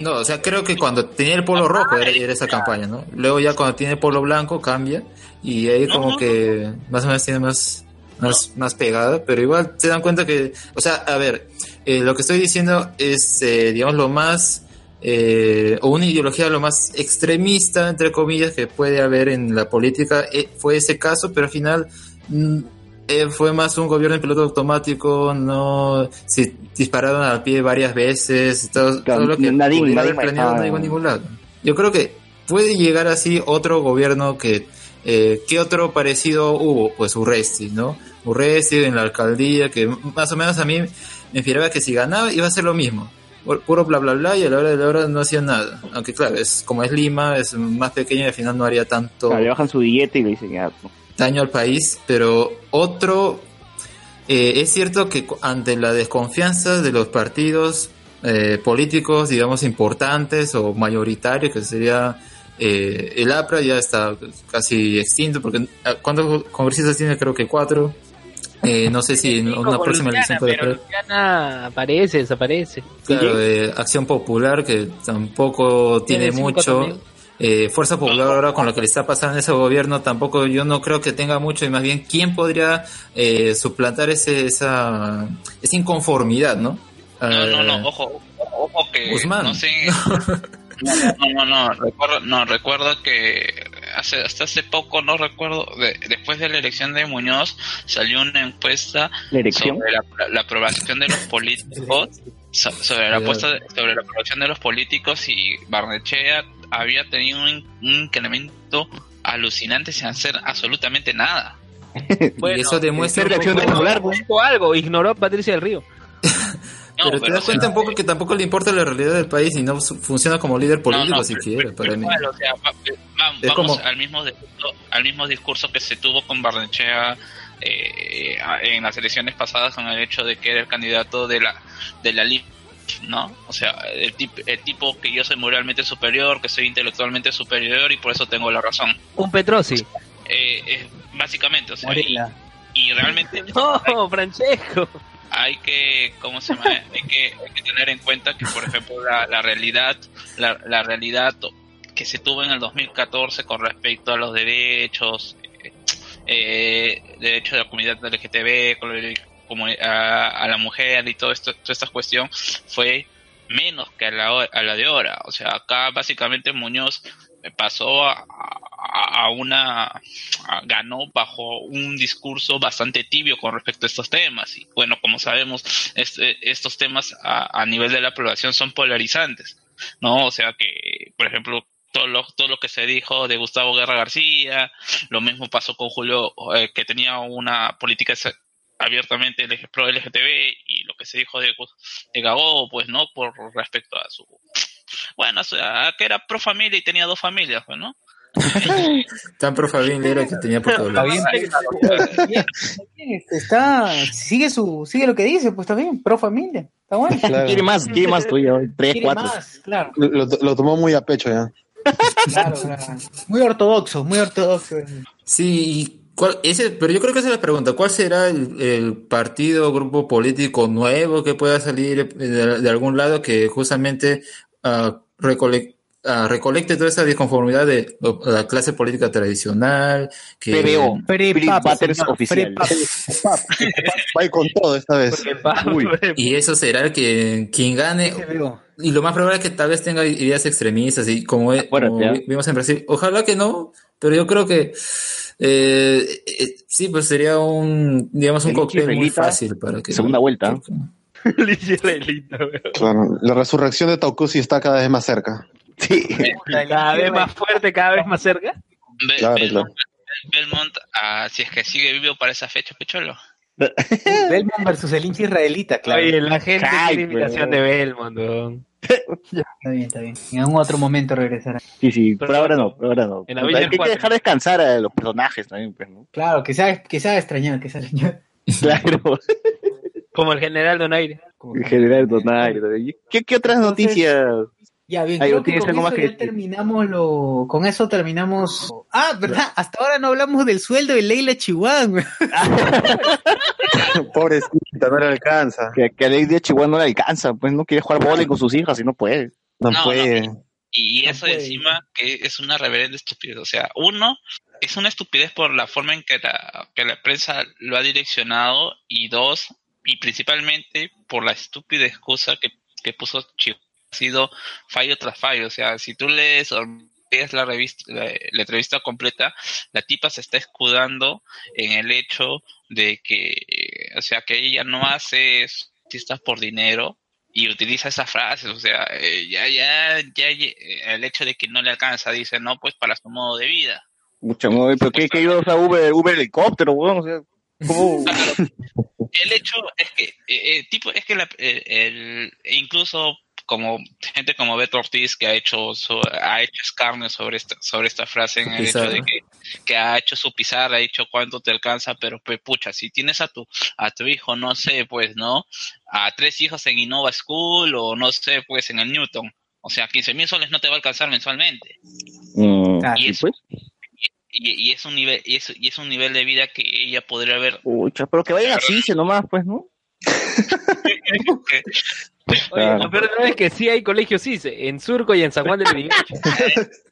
No, o sea, creo que cuando tenía el polo rojo era, era esa campaña, ¿no? Luego ya cuando tiene el polo blanco cambia y ahí No, como no, que más o menos tiene más, más, más pegada, pero igual se dan cuenta que, o sea, a ver, eh, lo que estoy diciendo es, eh, digamos, lo más, eh, o una ideología lo más extremista, entre comillas, que puede haber en la política, eh, fue ese caso, pero al final... mm, eh, fue más un gobierno en piloto automático, no se dispararon al pie varias veces, todo, Claro, todo lo que nadie- nadie haber planeado no llegó a ningún lado. Yo creo que puede llegar así otro gobierno que eh, ¿qué otro parecido hubo? Pues Urresti, ¿no? Urresti en la alcaldía, que más o menos a mí me inspiraba que si ganaba iba a ser lo mismo. Pu- Puro bla bla bla y a la hora de la hora no hacía nada. Aunque claro, es como es Lima, es más pequeño y al final no haría tanto Claro, le bajan su billete y le dicen, ya, daño al país, pero otro, eh, es cierto que ante la desconfianza de los partidos eh, políticos, digamos, importantes o mayoritarios, que sería eh, el APRA, ya está casi extinto, porque ah, ¿cuántos congresistas tiene? Creo que cuatro. Eh, no sé si en una próxima Luciana, elección puede pero. Luciana aparece, desaparece. Claro, eh, Acción Popular, que tampoco tiene mucho. Eh, Fuerza Popular ahora con lo que le está pasando en ese gobierno tampoco yo no creo que tenga mucho y más bien quién podría eh, suplantar ese esa esa inconformidad, ¿no? No, no, Eh, no, ojo, ojo, ojo que Guzmán. no sé. No, (laughs) no, no, no, recuerdo, no, recuerdo que hace, hasta hace poco, no recuerdo, de- después de la elección de Muñoz, salió una encuesta sobre la, la aprobación de los políticos, so- sobre la, apuesta de- sobre la aprobación de los políticos y Barnechea había tenido un, in- un incremento alucinante sin hacer absolutamente nada. (laughs) Bueno, eso demuestra ser de popular, algo, ignoró a Patricia del Río. No, pero te das cuenta un poco que tampoco le importa la realidad del país y no funciona como líder político No, no, siquiera para mí. Igual, o sea, va- va- Es vamos como- al mismo discurso, al mismo discurso que se tuvo con Barnechea eh, en las elecciones pasadas con el hecho de que era el candidato de la de la LIP, ¿no? O sea, el, tip- el tipo que yo soy moralmente superior, que soy intelectualmente superior y por eso tengo la razón. Un Petrosi. Eh, básicamente, o sea, y realmente (laughs) No, Francesco. Hay que, ¿cómo se llama? (laughs) Hay que, hay que tener en cuenta que, por ejemplo, la, la realidad, la, la realidad que se tuvo en el 2014 con respecto a los derechos, eh, derechos de la comunidad LGTB, a, a la mujer y todo esto, toda esta cuestión fue menos que a la, a la de ahora. O sea, acá básicamente Muñoz pasó a, a- a una a- ganó bajo un discurso bastante tibio con respecto a estos temas. Y bueno como sabemos este- estos temas a, a nivel de la población son polarizantes no o sea que por ejemplo todo lo, todo lo que se dijo de Gustavo Guerra García lo mismo pasó con Julio eh, que tenía una política abiertamente pro LGTB y lo que se dijo de, de Gagó pues no por respecto a su bueno sea que era pro familia y tenía dos familias pues no (laughs) Tan pro familia era que tenía por lados. bien, está sigue su, sigue lo que dice, pues está bien, pro familia, está bueno. Claro. Quiere más, quiere más tuyo. Tres, Quiere cuatro. más, claro, Lo, lo tomó muy a pecho ya. claro, claro. Muy ortodoxo, muy ortodoxo. Sí, y cuál, ese, pero yo creo que esa es la pregunta. ¿Cuál será el, el partido o grupo político nuevo que pueda salir de, de algún lado que justamente ah, recole- ah, recolecte toda esa disconformidad de o- la clase política tradicional? Que, PBO. Oficial. Va con todo esta vez. Uy. Y eso será que quien gane. PBO. Y lo más probable es que tal vez tenga ideas extremistas, y como, como ¿ah? vi- vimos en Brasil. Ojalá que no, pero yo creo que eh, eh, sí, pues sería un, digamos, un El cóctel muy fácil para que. segunda vuelta. (laughs) Claro, la resurrección de Taucusi está cada vez más cerca. Sí. Cada vez más fuerte, cada vez más cerca. Be- Claro, Belmont, Belmont, ah, si es que sigue vivo para esa fecha Pecholo (laughs) Belmont versus el hincha israelita, claro. Oye, la gente imitación weón. de Belmont. (laughs) Está bien, está bien. En algún otro momento regresará. Sí, sí, por Pero ahora no, por ahora no. en la Hay que dejar descansar a los personajes también, pues, ¿no? Claro, que sea, que sea extrañar, que sea extrañar. (laughs) Claro, Como el general Donaire. en general, donario. ¿Qué, qué otras Entonces- noticias? Ya, bien, Ahí creo no que tienes con eso más que ya decir. terminamos lo... Con eso terminamos... Ah, ¿verdad? Hasta ahora no hablamos del sueldo de Leila Chihuahua. (laughs) Pobrecita, no le alcanza. Que, que a de Chihuahua no le alcanza, pues no quiere jugar vóley con sus hijas y no puede. No, No, puede. y eso encima que es una reverenda estupidez o sea uno es una estupidez por la forma en que la, que la prensa lo ha direccionado y dos y principalmente por la estúpida excusa que, que puso Chihuahua sido fallo tras fallo o sea si tú lees o lees la revista la, la entrevista completa la tipa se está escudando en el hecho de que o sea que ella no hace artistas por dinero y utiliza esas frases, o sea, eh, ya, ya, ya, eh, el hecho de que no le alcanza, dice, no, pues para su modo de vida. Mucho modo, pero ¿qué, iba a Uber, Uber helicóptero, weón? O sea, ¿cómo? (laughs) El hecho es que, eh, eh, tipo, es que la- eh, el, incluso como gente como Beto Ortiz que ha hecho su, ha hecho escarnio sobre esta sobre esta frase en el hecho de que, que ha hecho su pizarra, ha dicho cuánto te alcanza, pero pues pucha, si tienes a tu a tu hijo, no sé, pues, ¿no? A tres hijos en Innova School o no sé, pues en el Newton. O sea, 15 mil soles no te va a alcanzar mensualmente. Mm, Ah, Y ¿y eso, pues? y, y es un nivel, y es, y es un nivel de vida que ella podría haber Pucha, pero que vayan así, nomás, pues, ¿no? Oye, Claro. lo peor de es que sí hay colegios CICE, en Surco y en San Juan del Lurigancho.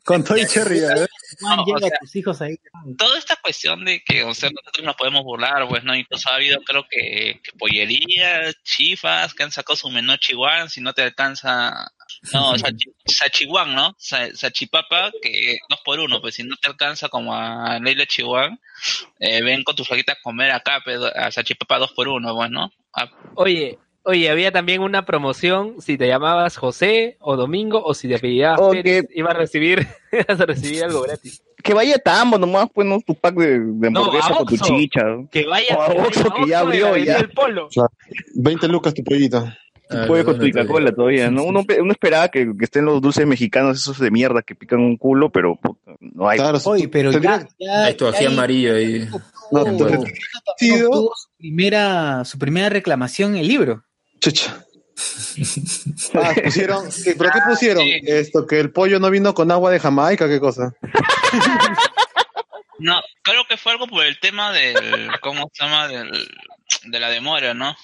Con todo y cherry, ¿verdad? Juan, No, o lleva sea- a tus hijos ahí. toda esta cuestión de que o sea, nosotros nos podemos burlar, pues no, incluso ha habido creo que, que pollería, chifas, que han sacado su menú chihuahua, si no te alcanza, no, sachi- (laughs) sachihuán, ¿no? Sa- Sachipapa, que dos por uno, pues si no te alcanza como a Leila Chihuahua, eh, ven con tu flaquita a comer acá, pero a Sachipapa dos por uno, bueno, Ah, Oye, Oye, había también una promoción, si te llamabas José o Domingo o si te apellidabas O Pérez, ibas a recibir, ibas a recibir algo gratis. Que vaya Tambo nomás, pues, ¿no? Tu pack de, de No, hamburguesa con tu chicha. Que vaya O a que Oxxo, que ya abrió, ya. del Polo. 20 lucas tu pollito. Ah, Puede con tu Coca-Cola todavía, ¿no? Uno, uno esperaba que, que estén los dulces mexicanos, esos de mierda que pican un culo, pero puta, no hay. Claro, Oye, pero ya, ya, Hay tu ají ya- amarillo ahí. No, ¿no? obtuvo su primera, su primera reclamación en el libro. Chucha. (laughs) Ah, pusieron, ¿qué- ¿pero qué pusieron? Sí. Esto, que el pollo no vino con agua de Jamaica, ¿qué cosa? (laughs) No, creo que fue algo por el tema del, ¿cómo se llama? Del, de la demora, ¿no?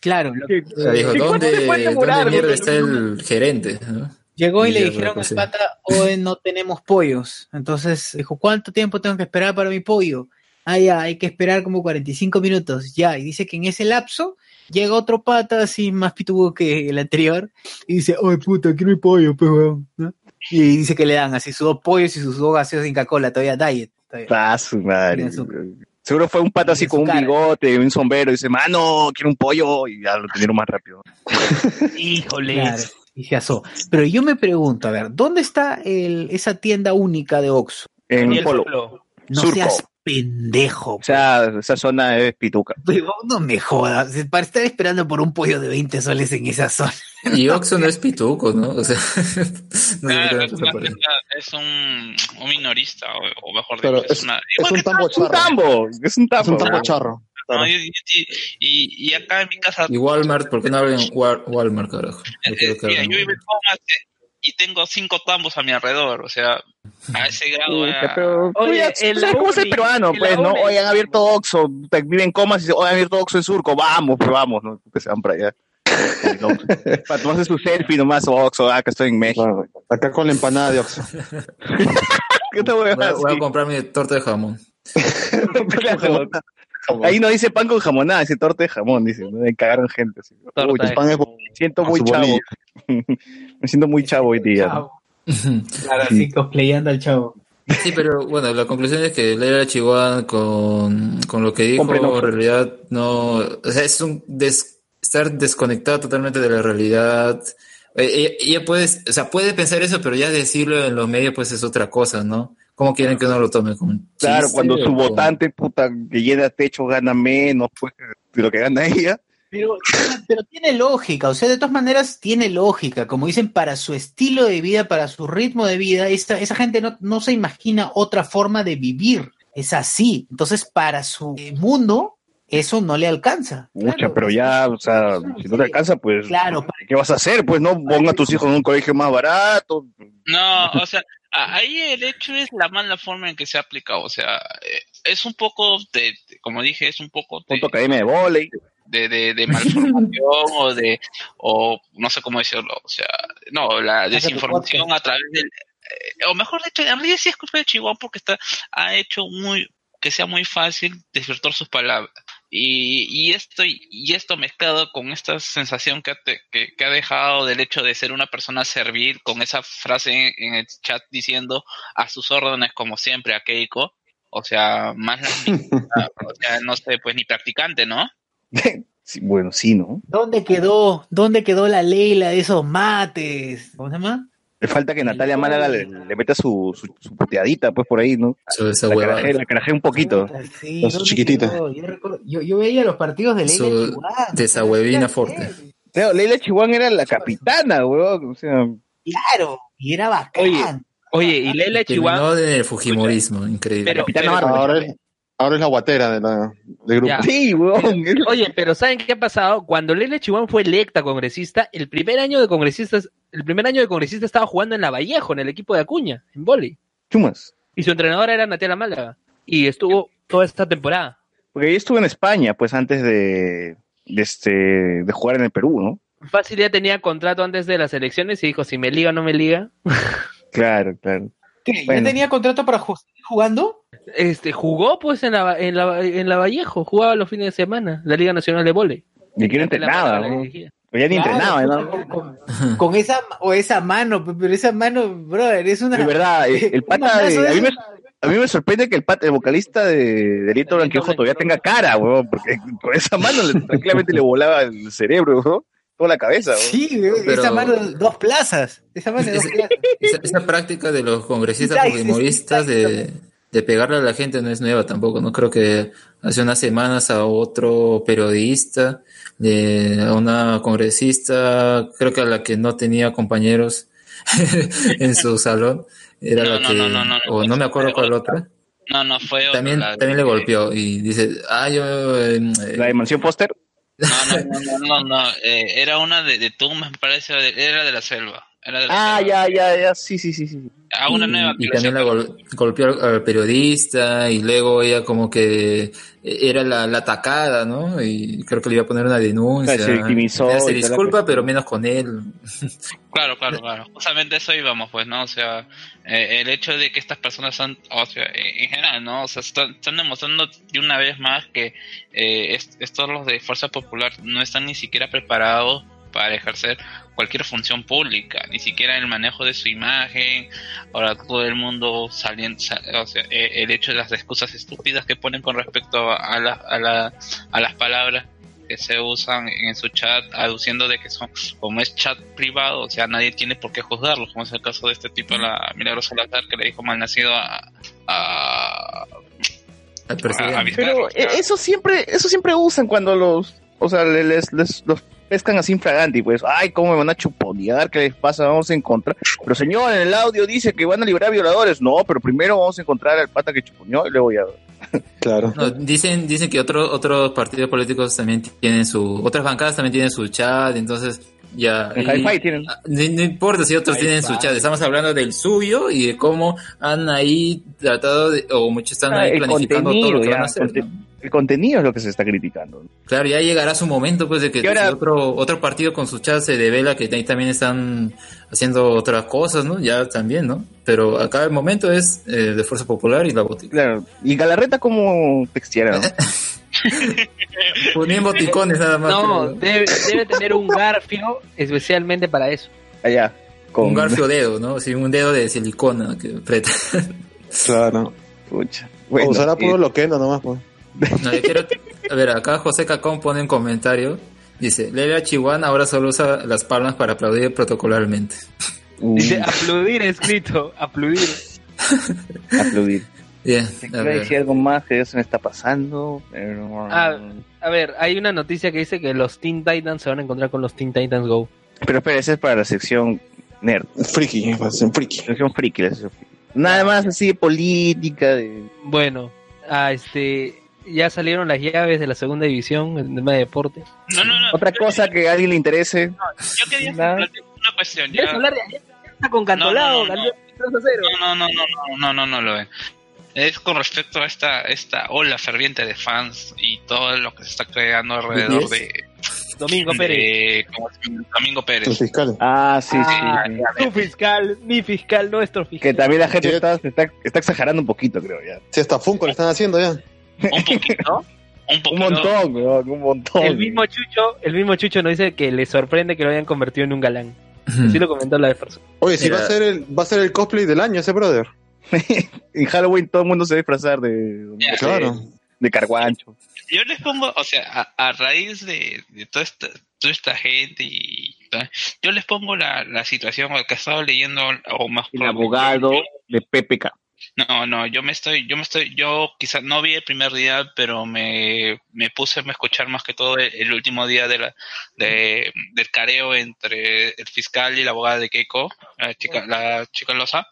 Claro, lo- O sea, dijo, ¿Y cuánto ¿dónde, ¿dónde demorar, mierda güey? está el gerente? ¿no? llegó y, Y le dijeron al recosé. pata, oye, no tenemos pollos. Entonces dijo, ¿cuánto tiempo tengo que esperar para mi pollo? Ah, ya, hay que esperar como 45 minutos. Ya, y dice que en ese lapso llega otro pata así más pitubo que el anterior y dice, oye, puta, no hay pollo, pues, weón", ¿no? Y dice que le dan así sus dos pollos y sus dos gaseos sin Coca-Cola, todavía diet. todavía. Ah, su madre. Seguro fue un pato así con un cara. bigote, un sombrero, y dice, mano, quiero un pollo, y ya lo tuvieron más rápido. (laughs) Híjole. Claro, y se asó. Pero yo me pregunto, a ver, ¿dónde está el, esa tienda única de Oxxo? En el Polo. Polo. No Surco. seas pendejo. O sea, esa zona es pituca. (laughs) Pero no me jodas, para estar esperando por un pollo de 20 soles en esa zona. Y (laughs) Oxxo no es pituco, ¿no? O sea, (laughs) no qué Claro, es, es un, un minorista, o, o mejor dicho, es, es, una... es un tambo Es un charro. tambo, es un Es tambo. un tambo ¿no? charro. ¿no? Y, y- y- acá en mi casa, Y Walmart, ¿por qué no hablan Wal- Walmart, carajo? Yo eh, que mira, yo vivo en y tengo cinco tambos a mi alrededor, o sea, a ese grado... Pero Oye, la sabes cómo es el peruano, pues, ¿no? Hoy han abierto Oxxo, te- viven en comas y dicen, hoy han abierto Oxxo en Surco, vamos, pues vamos, ¿no? Que se van para allá. No, (laughs) Para tomarse su selfie nomás, Oxxo, ah, que estoy en México. Acá con la empanada de Oxxo. (laughs) ¿Qué te voy a Voy voy a comprar mi torta de jamón. (laughs) Ahí no dice pan con jamonada, dice torta de jamón, dice. Me cagaron gente. Así. Uy, de El pan es me siento muy chavo. Me siento muy chavo hoy día. ¿no? Claro, (laughs) así cosplayando al chavo. Sí, pero bueno, la conclusión es que Leila Chihuahua con, con lo que dijo, Compren Oxxo. en realidad no, o sea, es un des- estar desconectada totalmente de la realidad. Eh, Ella, ella puede, o sea, puede pensar eso, pero ya decirlo en los medios pues es otra cosa, ¿no? ¿Cómo quieren que uno lo tome? ¿Como Claro, cuando su como- votante, puta, que llena techo gana menos pues, de lo que gana ella. Pero, pero tiene lógica, o sea, de todas maneras tiene lógica. Como dicen, para su estilo de vida, para su ritmo de vida, esa, esa gente no, no se imagina otra forma de vivir. Es así. Entonces, para su eh, mundo, eso no le alcanza. Mucha, Claro. pero ya, o sea, si no te alcanza, pues, Claro, ¿qué vas a hacer? Pues no ponga a tus hijos en un colegio más barato. No, o sea, ahí el hecho es la mala forma en que se ha aplicado, o sea, eh, es un poco de, de- como dije, es un poco de, Punto academia de volei. De, de, de malformación o de, o no sé cómo decirlo, o sea, no, la desinformación a través del, eh, o mejor dicho, en realidad sí es culpa de Chihuahua porque está, ha hecho muy, que sea muy fácil desvirtuar sus palabras. Y, y esto y esto mezclado con esta sensación que ha, te- que, que ha dejado del hecho de ser una persona servil con esa frase en, en el chat diciendo a sus órdenes como siempre a Keiko o sea más la (laughs) o sea no sé pues ni practicante no (laughs) bueno, sí, ¿no? ¿Dónde quedó, dónde quedó la Leila de esos mates? ¿Cómo se llama? Le falta que Natalia Málaga le, le meta su, su, su puteadita, pues, por ahí, ¿no? Eso, esa La carajea, la carajea un poquito. Sí, Las ¿dónde chiquititas. quedó? Yo, recuerdo- yo, yo veía los partidos de Leila Su Chihuahua. desahuevina fuerte. Claro, Leila Chihuahua era la capitana, weón. O sea, Claro, y era bacán. Oye, Oye, y Leila Chihuahua. En el Fujimorismo, increíble. Pero, Capitana pero- Marvel. Ahora es, ahora es la guatera de la, del grupo. Ya. Sí, weón. Oye, pero ¿saben qué ha pasado? Cuando Leila Chihuahua fue electa congresista, el primer año de congresistas, el primer año de congresista estaba jugando en la Vallejo, en el equipo de Acuña, en vóley. Chumas. Y su entrenadora era Natalia Málaga. Y estuvo toda esta temporada. Porque ella estuvo en España, pues, antes de, de, este, de jugar en el Perú, ¿no? Fácil ya tenía contrato antes de las elecciones y dijo, si me liga o no me liga. (laughs) Claro, claro. ¿Qué? ¿Ya tenía contrato para ju- seguir jugando? Este, jugó pues en la, en la, en la Vallejo, jugaba los fines de semana, la Liga Nacional de Vóley. Ni que no Natalia entrenaba, Málaga la ¿no? Ya ni Claro, entrenaba, puta, ¿no? Con, con- con esa o esa mano, pe- pero esa mano, brother, es una. Es verdad, (laughs) el, pata de, a mí me, esos- a mí me sorprende que el, pat- el vocalista de Delito Blanquiojo todavía tenga cara, weón, porque con esa mano le- tranquilamente le volaba el cerebro, weón, toda la cabeza, weón. Sí, weón, Pero- esa mano de dos plazas. Esa mano de dos plazas. Esa, esa práctica de los congresistas fujimoristas de, de pegarle a la gente no es nueva tampoco, ¿no? Creo que hace unas semanas a otro periodista, de, a una congresista, creo que a la que no tenía compañeros (laughs) en su salón, era No, la no, que, no, no, no, o no me acuerdo cuál otra, No, no, fue otra, también, la también le golpeó y dice, ah, yo... eh, La de Mansión Póster. No, no, no, no, no, no, eh, era una de, de Tumbas, me parece, era de la selva. Era de la Ah, selva. ya, ya, ya, sí, sí, sí, sí. Una y, nueva y que también la gol- golpeó al, al periodista y luego ella como que era la, la atacada, ¿no? Y creo que le iba a poner una denuncia. Se victimizó Ella se disculpa, pero menos con él. Claro, claro, claro. Justamente eso íbamos, pues, ¿no? O sea, eh, el hecho de que estas personas son, o sea, eh, en general, ¿no? O sea, están, están demostrando de una vez más que eh, est- estos los de Fuerza Popular no están ni siquiera preparados para ejercer cualquier función pública, ni siquiera el manejo de su imagen. Ahora todo el mundo saliendo, sa- o sea, eh, el hecho de las excusas estúpidas que ponen con respecto a, la, a, la, a las palabras que se usan en su chat aduciendo de que son como es chat privado, o sea, nadie tiene por qué juzgarlo, como es el caso de este tipo, la Milagros Salazar, que le dijo malnacido a, a, Al presidente. Pero eh, eso siempre, eso siempre usan cuando los, o sea, le- les, les- los pescan así infraganti, pues, ay, cómo me van a chuponear, qué les pasa, vamos a encontrar. Pero señor, en el audio dice que van a liberar violadores. No, pero primero vamos a encontrar al pata que chuponeó y luego ya. Claro. No, dicen, dicen que otros otros partidos políticos también tienen su, otras bancadas también tienen su chat, entonces ya. En Hi-Fi tienen. Ah, No, no importa si otros tienen su chat, estamos hablando del suyo y de cómo han ahí tratado de, o muchos están Ah, ahí el planificando todo lo que ya, van a hacer. conte- ¿no? el contenido es lo que se está criticando. Claro, ya llegará su momento pues de que ahora- si otro, otro partido con su chat se devela que ahí también están haciendo otras cosas, ¿no? Ya también, ¿no? Pero acá el momento es eh, de Fuerza Popular y la botica. Claro. Y Galarreta como textiera, ¿no? (laughs) (laughs) Ponían boticones nada más. No, pero- debe, debe tener un garfio especialmente para eso. Allá. Con Un garfio dedo, ¿no? Sí, un dedo de silicona que aprieta. (laughs) Claro. Pucha. o Bueno, usará puro loquendo nomás, pues. No, yo quiero- a ver, acá José Cacón pone un comentario. Dice, Leila Chihuahua ahora solo usa las palmas para aplaudir protocolarmente. Dice, aplaudir escrito, aplaudir. aplaudir. Bien, a ver. decir algo más que se me está pasando, pero... Ah. A ver, hay una noticia que dice que los Teen Titans se van a encontrar con los Teen Titans Go. Pero espera, esa es para la sección nerd, Friki, ser friki. sección friki, la sección friki. Nada más así de política, de... Bueno, ah, este, ya salieron las llaves de la segunda división, el tema de deporte. No, no, no. Otra cosa que a alguien le interese. Yo quería Nada. plantear una cuestión. Ya Ya. hablar de ya está con Cantolao, No, no, no, ganó 3 a 0. No, no, no, no, no, no, no lo ven. Es con respecto a esta, esta ola ferviente de fans y todo lo que se está creando alrededor de, Domingo Pérez. de. Domingo Pérez. fiscal. Ah, sí, Ah, sí. Tu fiscal, mi fiscal, nuestro fiscal. Que también la gente Sí. está, se está, está exagerando un poquito, creo ya. Si hasta Funko le están haciendo ya. Un poquito. Un (laughs) Un poquito. montón, weón, un montón. El mismo Chucho, el mismo Chucho nos dice que le sorprende que lo hayan convertido en un galán. Así lo comentó la vez. Oye, si Mira. va a ser el, va a ser el cosplay del año ese brother. (laughs) en Halloween todo el mundo se va a disfrazar de, Ya. Claro. de carguancho. Yo les pongo, o sea, a, a raíz de, de toda, esta, toda esta gente y yo les pongo la, la situación que he estado leyendo o más El abogado de PPK. No, no, yo me estoy, yo me estoy, yo quizás no vi el primer día, pero me, me puse a escuchar más que todo el, el último día de la, de, del careo entre el fiscal y la abogada de Keiko, la chica, la chica Loza,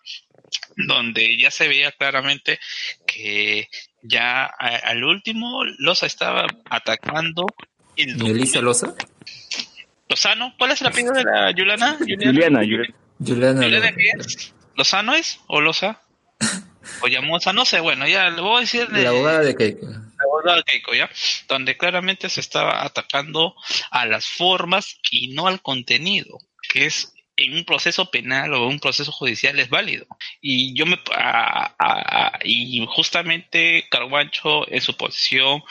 donde ya se veía claramente que ya a- al último Loza estaba atacando el Melissa Loza. Lozano, ¿cuál es el apellido de la Yulana? Juliana, Juliana. Juliana ¿Juliana qué es? ¿Lozano es? ¿O Loza? ¿O Llamosa? No sé, bueno, ya le voy a decir de- La abogada de Keiko. la abogada de Keiko, ¿ya? Donde claramente se estaba atacando a las formas y no al contenido, que es en un proceso penal o un proceso judicial es válido. Y yo me a- y justamente Carguancho en su posición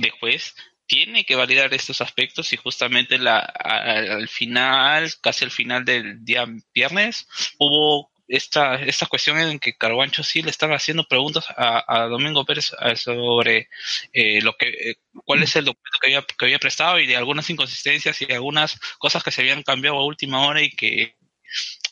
de juez tiene que validar estos aspectos y justamente la, al final, casi al final del día viernes, hubo esta, esta cuestión en que Carguancho sí le estaba haciendo preguntas a, a Domingo Pérez eh, sobre eh, lo que eh, cuál es el documento que había, que había prestado y de algunas inconsistencias y algunas cosas que se habían cambiado a última hora y que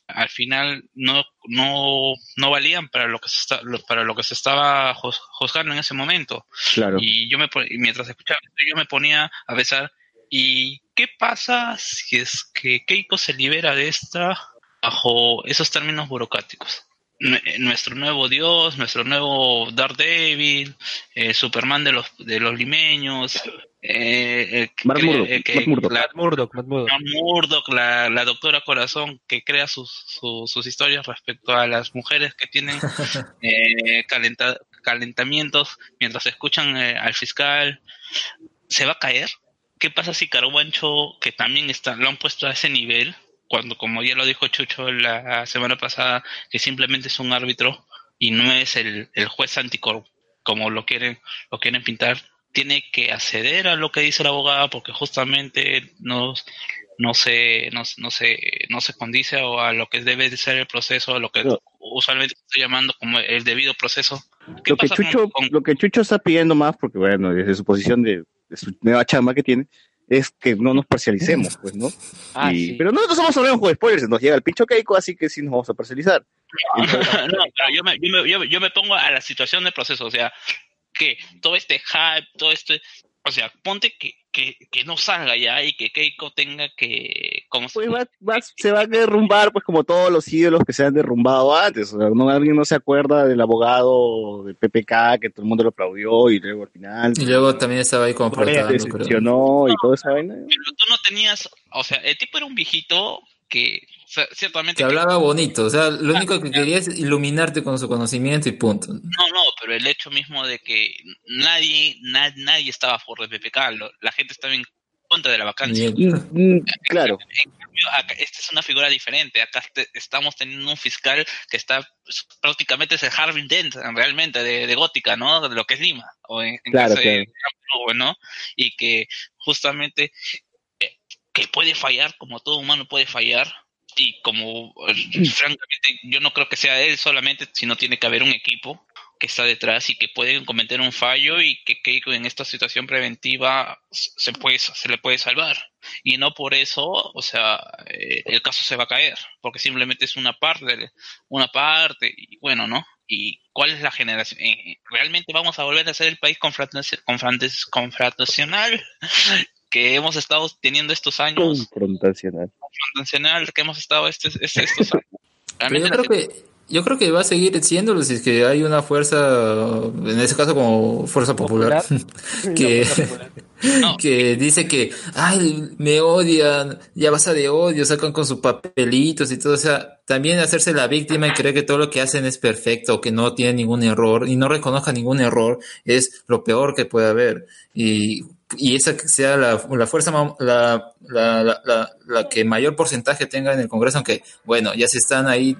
al final no, no, no valían para lo que se está, para lo que se estaba juz- juzgando en ese momento. Claro. Y yo me mientras escuchaba esto, yo me ponía a pensar, ¿y qué pasa si es que Keiko se libera de esta bajo esos términos burocráticos? Nue- Nuestro nuevo dios, nuestro nuevo Daredevil, eh, Superman de los de los limeños, eh, eh, Matt Murdock, eh, la- Murdock, Murdock. Doctora Corazón, que crea sus, su- sus historias respecto a las mujeres que tienen (laughs) eh, calenta- calentamientos mientras escuchan eh, al fiscal, ¿se va a caer? ¿Qué pasa si Carguancho, que también está, lo han puesto a ese nivel, cuando, como ya lo dijo Chucho la semana pasada, que simplemente es un árbitro y no es el, el juez anticor, como lo quieren, lo quieren pintar, tiene que acceder a lo que dice la abogada porque justamente no, no se, no, no se, no se condice o a lo que debe de ser el proceso, a lo que No. usualmente estoy llamando como el debido proceso. ¿Qué Lo que, con- Chucho, con- lo que Chucho está pidiendo más, porque bueno, desde su posición de, de su nueva chamba que tiene, es que no nos parcialicemos, pues, ¿no? Ah, Y- sí. Pero nosotros somos hablemos con spoilers, nos llega el pincho Keiko, así que sí nos vamos a parcializar. no, pero yo me, yo, me, yo, me- yo me pongo a la situación del proceso, o sea, que todo este hype, todo este, o sea, ponte que, que, que no salga ya y que Keiko tenga que, como Pues va, va- se va a derrumbar, pues como todos los ídolos que se han derrumbado antes. O sea, no, alguien no se acuerda del abogado del PPK que todo el mundo lo aplaudió y luego al final Y luego también estaba ahí como se decepcionó y toda esa vaina. pero tú no tenías, o sea, el tipo era un viejito que o sea, ciertamente Que hablaba bonito, o sea, lo único que quería es iluminarte con su conocimiento y punto. No, no, pero el hecho mismo de que nadie, na- nadie estaba a favor de PPK, lo- la gente estaba en contra de la vacancia. Mm, mm, claro. En cambio, acá- esta es una figura diferente. Acá este- estamos teniendo un fiscal que está pues, prácticamente es el Harvey Dent, realmente, de, de Gótica, ¿no? De lo que es Lima, o en, en Claro, caso de Hamburgo, ¿no? Y que justamente que puede fallar, como todo humano puede fallar, y como eh, francamente yo no creo que sea él solamente, sino tiene que haber un equipo que está detrás y que pueden cometer un fallo y que en esta situación preventiva se puede se le puede salvar. Y no por eso o sea eh, el caso se va a caer porque simplemente es una parte una parte y bueno no y cuál es la generación Eh, realmente vamos a volver a ser el país confrontacional que hemos estado teniendo estos años Confrontacional. confrontacional que hemos estado este- este- estos años Pero yo creo que yo creo que va a seguir siéndolo si es que hay una fuerza, en ese caso como fuerza popular, (laughs) que, No. (laughs) que dice que, ay, me odian, ya basta de odio, sacan con sus papelitos y todo, o sea, también hacerse la víctima y creer que todo lo que hacen es perfecto, que no tiene ningún error y no reconozca ningún error, es lo peor que puede haber. Y, y esa que sea la, la fuerza, la, la, la, la, que mayor porcentaje tenga en el Congreso, aunque, bueno, ya se están ahí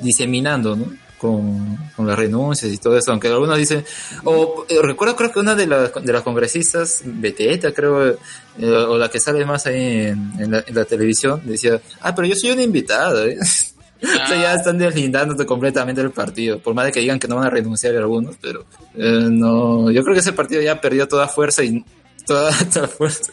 diseminando, ¿no? Con, con las renuncias y todo eso, aunque algunos dicen, o eh, recuerdo creo que una de las, de las congresistas, Beteta creo, eh, o la que sale más ahí en, en la televisión, decía, ah, pero yo soy una invitada, ¿eh? (laughs) (laughs) o sea, ya están deslindándote completamente del partido, por más de que digan que no van a renunciar algunos, pero eh, no, yo creo que ese partido ya perdió toda fuerza y toda, (laughs) toda fuerza,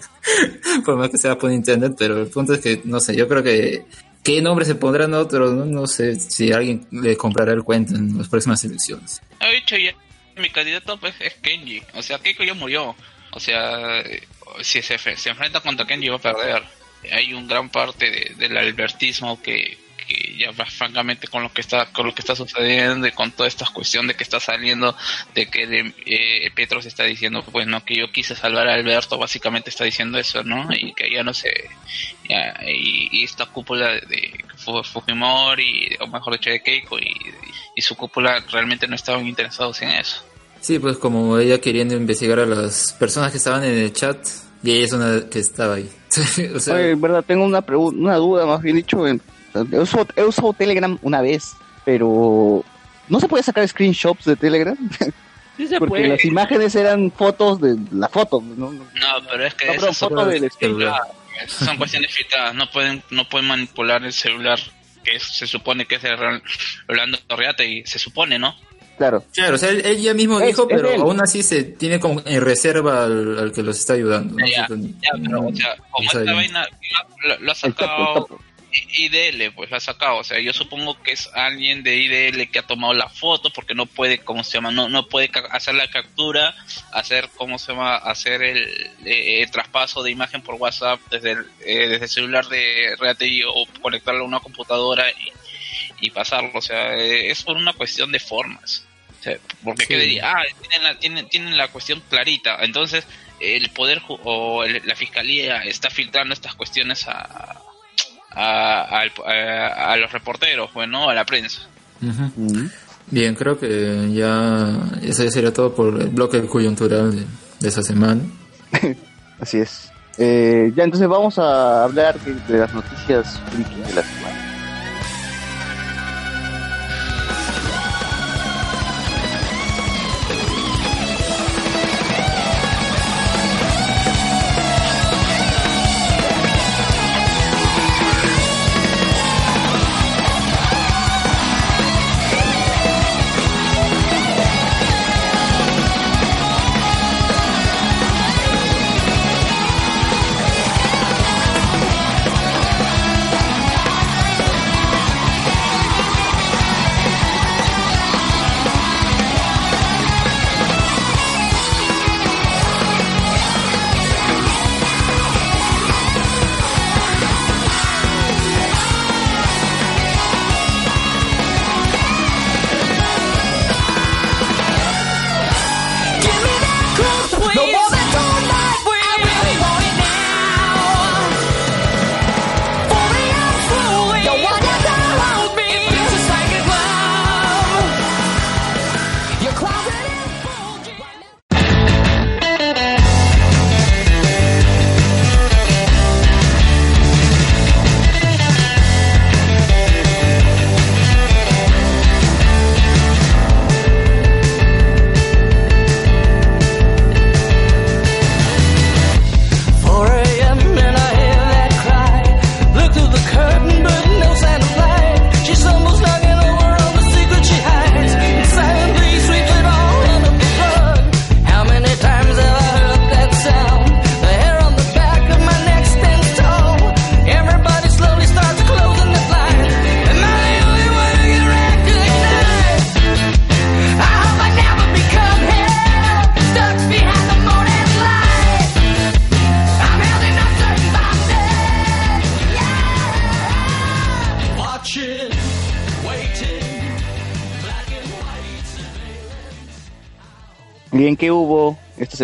por más que sea por internet, pero el punto es que, no sé, yo creo que qué nombre se pondrán otros, no, no sé si alguien le comprará el cuento en las próximas elecciones. Ha dicho ya, mi candidato pues es Kenji. O sea, Keiko ya murió. O sea, eh, si se, se enfrenta contra Kenji va a perder. Hay un gran parte de- del albertismo que, que ya va francamente con lo que está con lo que está sucediendo y con toda esta cuestión de que está saliendo de que de, eh, Petro se está diciendo pues no que yo quise salvar a Alberto básicamente está diciendo eso no y que ya no sé ya, y, y esta cúpula de, de Fu- Fujimori o mejor dicho de Keiko y, y su cúpula realmente no estaban interesados en eso Sí, pues como ella queriendo investigar a las personas que estaban en el chat y ella es una que estaba ahí. (laughs) o sea, Oye, en verdad, tengo una pregunta, una duda más bien dicho. En, he, usado, he usado Telegram una vez, pero ¿no se puede sacar screenshots de Telegram? Sí se Porque puede. las imágenes eran fotos de la foto, ¿no? No, No, pero es que No, esas son, foto del celular. son cuestiones filtradas. No pueden, no pueden manipular el celular que es- se supone que es de Rolando Torreate y se supone, ¿no? Claro. Claro, o sea, él, él ya mismo Es- dijo, es pero él. aún así se tiene como en reserva al, al que los está ayudando. ¿no? Ya, ya, pero, o sea, como esta vaina lo, lo ha sacado IDL, pues lo ha sacado. O sea, yo supongo que es alguien de IDL que ha tomado la foto porque no puede, ¿cómo se llama? No, no puede hacer la captura, hacer, ¿cómo se llama? Hacer el, eh, el traspaso de imagen por WhatsApp desde el, eh, desde el celular de Reatei o conectarlo a una computadora y, y pasarlo. O sea, eh, es por una cuestión de formas. O sea, porque Sí. qué diría, ah, tienen la, tienen, tienen la cuestión clarita. Entonces, el poder o el- la fiscalía está filtrando estas cuestiones a, a, al- a- a los reporteros, bueno, a la prensa. Bien, creo que ya eso ya sería todo por el bloque coyuntural de, de esa semana. (laughs) Así es. Eh, ya, entonces vamos a hablar de, de las noticias de la semana.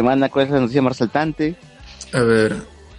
Semana? ¿Cuál es la noticia más resaltante? A ver,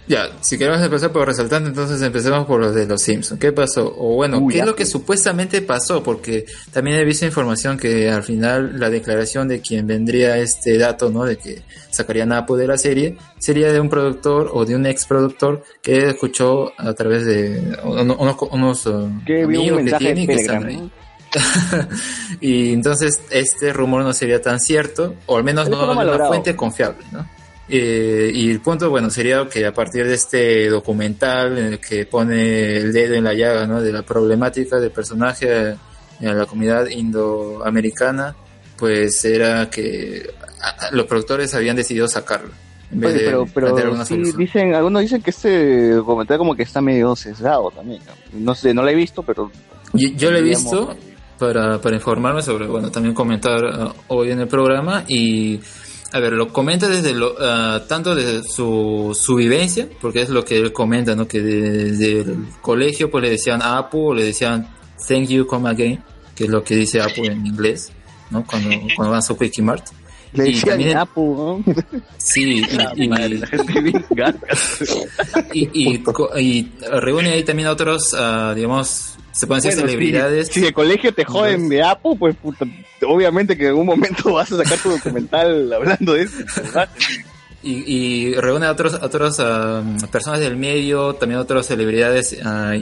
ya, si queremos empezar por resaltante, entonces empecemos por los de los Simpsons. ¿Qué pasó? O bueno, Uy, ¿qué es lo que supuestamente pasó? Porque también he visto información que al final la declaración de quien vendría este dato, ¿no? De que sacarían a Apu de la serie, sería de un productor o de un ex productor que escuchó a través de uno- unos, unos Que vi un amigos que tienen que están ahí. (laughs) y entonces este rumor no sería tan cierto, o al menos no no de una fuente confiable, ¿no? Eh, y el punto, bueno, sería que a partir de este documental en el que pone el dedo en la llaga, ¿no? De la problemática del personaje en la comunidad indoamericana, pues era que los productores habían decidido sacarlo. En vez Oye, de pero, plantear pero sí, dicen, algunos dicen que este documental como que está medio sesgado también. No, No sé, no lo he visto, pero... Yo, yo lo he visto para, para informarme sobre, bueno, también comentar ah, hoy en el programa y, a ver, lo comenta desde lo, ah, tanto desde su, su vivencia, porque es lo que él comenta, ¿no? Que desde el colegio pues le decían Apu le decían Thank you, come again, que es lo que dice Apu en inglés, ¿no? Cuando, cuando van a su Quickie Mart. Le Y también- Apu, ¿no? Sí, (laughs) (laughs) y, y- y, reúne ahí también a otros, ah, digamos, se pueden decir Bueno, celebridades. Si, si de colegio te joden de Apu, pues puta, obviamente que en algún momento (laughs) vas a sacar tu documental hablando de eso. ¿verdad? Y, y reúne a otros, a otras ah, personas del medio, también otras celebridades ah,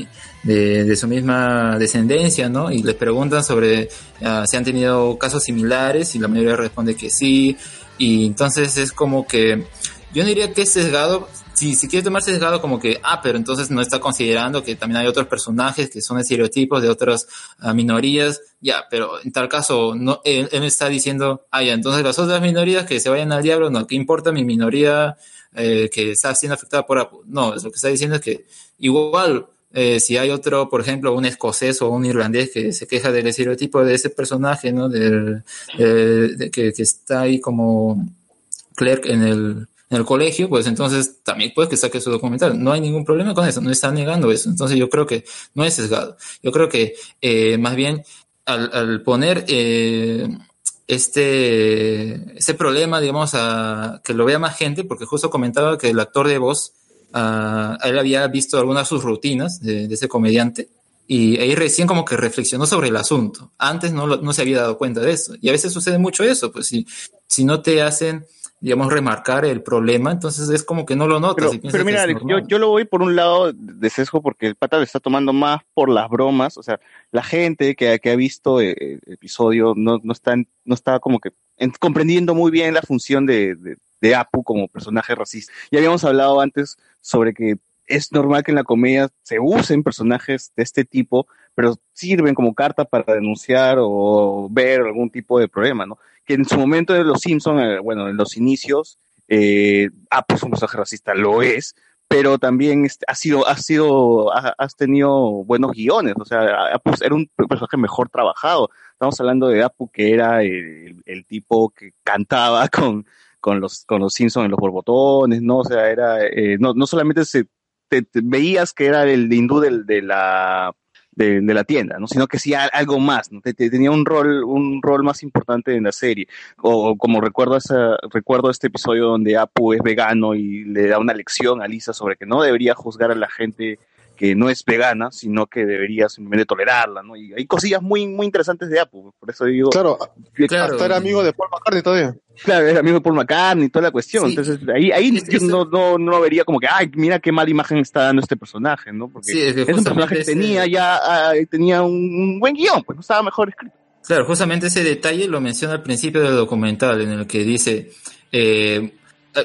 de, de su misma descendencia, ¿no? Y les preguntan sobre ah, si han tenido casos similares y la mayoría responde que sí. Y entonces es como que, yo no diría que es sesgado, si, si quiere tomarse sesgado como que, ah, pero entonces no está considerando que también hay otros personajes que son estereotipos de otras ah, minorías, ya, pero en tal caso, no, él, él está diciendo, ah, ya, entonces las otras minorías que se vayan al diablo, no, ¿qué importa mi minoría eh, que está siendo afectada por Apple? No, lo que está diciendo es que igual, eh, si hay otro, por ejemplo, un escocés o un irlandés que se queja del estereotipo de ese personaje, ¿no? Del, eh, que, que está ahí como clerk en el, en el colegio, pues entonces también puede que saque su documental. No hay ningún problema con eso, no está negando eso. Entonces yo creo que no es sesgado. Yo creo que eh, más bien al, poner eh, este, este problema, digamos, a que lo vea más gente, porque justo comentaba que el actor de voz, ah, él había visto algunas de sus rutinas de, de ese comediante. Y ahí recién como que reflexionó sobre el asunto. Antes no, no se había dado cuenta de eso. Y a veces sucede mucho eso, pues si, si no te hacen, digamos, remarcar el problema, entonces es como que no lo notas. Pero, mira, Alex, yo, yo lo voy por un lado de sesgo porque el pata lo está tomando más por las bromas. O sea, la gente que, que ha visto eh, el episodio no, no, está, no está como que en- comprendiendo muy bien la función de, de, de Apu como personaje racista. Ya habíamos hablado antes sobre que es normal que en la comedia se usen personajes de este tipo, pero sirven como carta para denunciar o ver algún tipo de problema, ¿no? Que en su momento de Los Simpson, eh, bueno, en los inicios, eh, Apu es un personaje racista, lo es, pero también este, ha sido, ha sido, ha- has tenido buenos guiones, o sea, Apu era un personaje mejor trabajado. Estamos hablando de Apu que era el, tipo que cantaba (laughs) con, con los, con los Simpsons en los borbotones, ¿no? O sea, era, eh, no, no solamente se, te veías que era el hindú del, de la, de, de la tienda, ¿no? Sino que sí algo más, ¿no? Te- te- tenía un rol, un rol más importante en la serie. O, o como recuerdo esa, recuerdo este episodio donde Apu es vegano y le da una lección a Lisa sobre que no debería juzgar a la gente que no es vegana, sino que debería simplemente tolerarla, ¿no? Y hay cosillas muy, muy interesantes de Apu, por eso digo... Claro, Claro. hasta era amigo de Paul McCartney todavía. Claro, era amigo de Paul McCartney y toda la cuestión. Sí. Entonces, ahí, ahí Es- yo es- no, no, no vería como que, ay, mira qué mala imagen está dando este personaje, ¿no? Porque Sí, es que es un personaje que tenía ya, ah, tenía un, buen guion, pues no estaba mejor escrito. Claro, justamente ese detalle lo menciona al principio del documental, en el que dice, eh,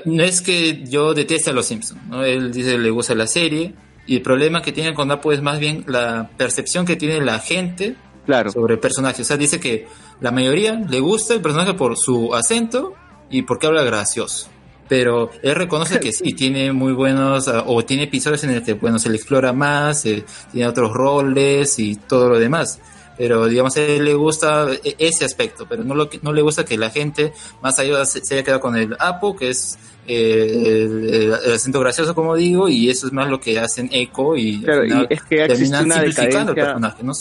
no es que yo deteste a los Simpsons, ¿no? Él dice que le gusta la serie, y el problema que tiene con Apu es más bien la percepción que tiene la gente Claro. sobre el personaje. O sea, dice que la mayoría le gusta el personaje por su acento y porque habla gracioso. Pero él reconoce que sí, (laughs) tiene muy buenos, ah, o tiene episodios en el que, bueno, se le explora más, eh, tiene otros roles y todo lo demás. Pero, digamos, a él le gusta e- ese aspecto, pero no, lo, que- no le gusta que la gente, más allá, se, se haya quedado con el Apo, que es eh, el, el- el acento gracioso, como digo, y eso es más lo que hacen eco y, Claro, y final es que terminan una decadencia, personaje, ¿no?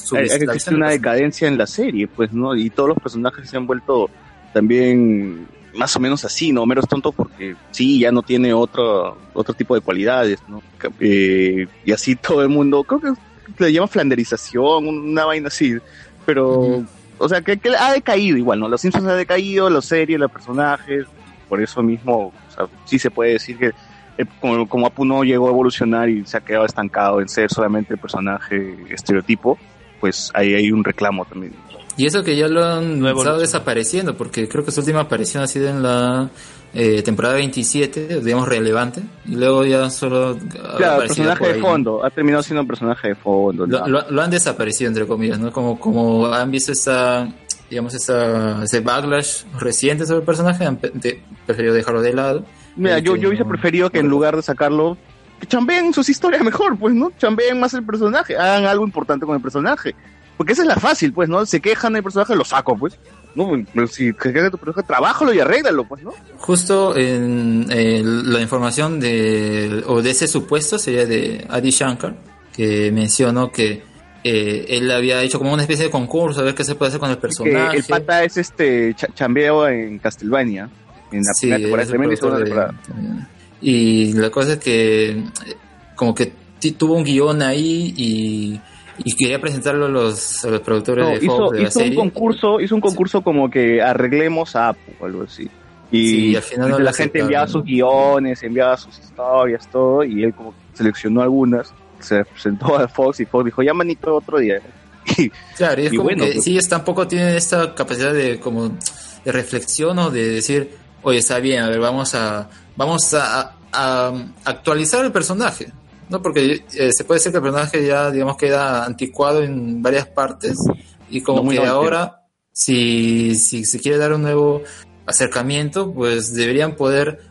la una decadencia en la serie, pues, ¿no? Y todos los personajes se han vuelto también más o menos así, ¿no? Meros tontos porque sí, ya no tiene otro, otro tipo de cualidades, ¿no? Eh, y así (laughs) todo el mundo, creo que le llama flanderización, una vaina así, pero, o sea, que, que ha decaído igual, ¿no? Los Simpsons ha decaído, las series, los personajes, por eso mismo, o sea, sí se puede decir que eh, como, como Apu no llegó a evolucionar y se ha quedado estancado en ser solamente el personaje estereotipo, pues ahí hay un reclamo también. Y eso que ya lo han No estado desapareciendo, porque creo que su última aparición ha sido en la eh, temporada 27, digamos relevante, y luego ya solo... ha Claro, el personaje de fondo, ha terminado siendo un personaje de fondo. Lo, ¿no? lo- lo han desaparecido, entre comillas, ¿no? Como, como han visto esa, digamos, esa, ese backlash reciente sobre el personaje, han de- preferido dejarlo de lado. Mira, yo, que yo hubiese preferido que en lugar de sacarlo, que chambeen sus historias (laughs) mejor, pues, ¿no? Chambeen más el personaje, hagan algo importante con el personaje. Porque esa es la fácil, pues, ¿no? Se quejan del personaje, lo saco, pues. No, pero si se queja de tu personaje, trabájalo y arréglalo, pues, ¿no? Justo en eh, la información de, o de ese supuesto sería de Adi Shankar, que mencionó que eh, él había hecho como una especie de concurso a ver qué se puede hacer con el Que personaje. el pata es este cha- chambeo en Castlevania, en la Sí, primera temporada, y segunda productor temporada. de- y la cosa es que como que tuvo un guion ahí y, y quería presentarlo a los, a los productores No, de Fox hizo, de la hizo un serie. concurso, hizo un concurso como que arreglemos a o algo así. Y, Sí, y al final no la gente enviaba sus guiones, enviaba sus historias, todo, y él como seleccionó algunas, se presentó a Fox y Fox dijo, ya manito otro día. (laughs) Y, Claro, y es Y como bueno, que pues- sí, ellos tampoco tienen esta capacidad de como de reflexión o de decir, oye, está bien, a ver, vamos a vamos a, a actualizar el personaje, ¿no? Porque eh, se puede decir que el personaje ya, digamos, queda anticuado en varias partes y como No que ahora, si, si se quiere dar un nuevo acercamiento, pues deberían poder,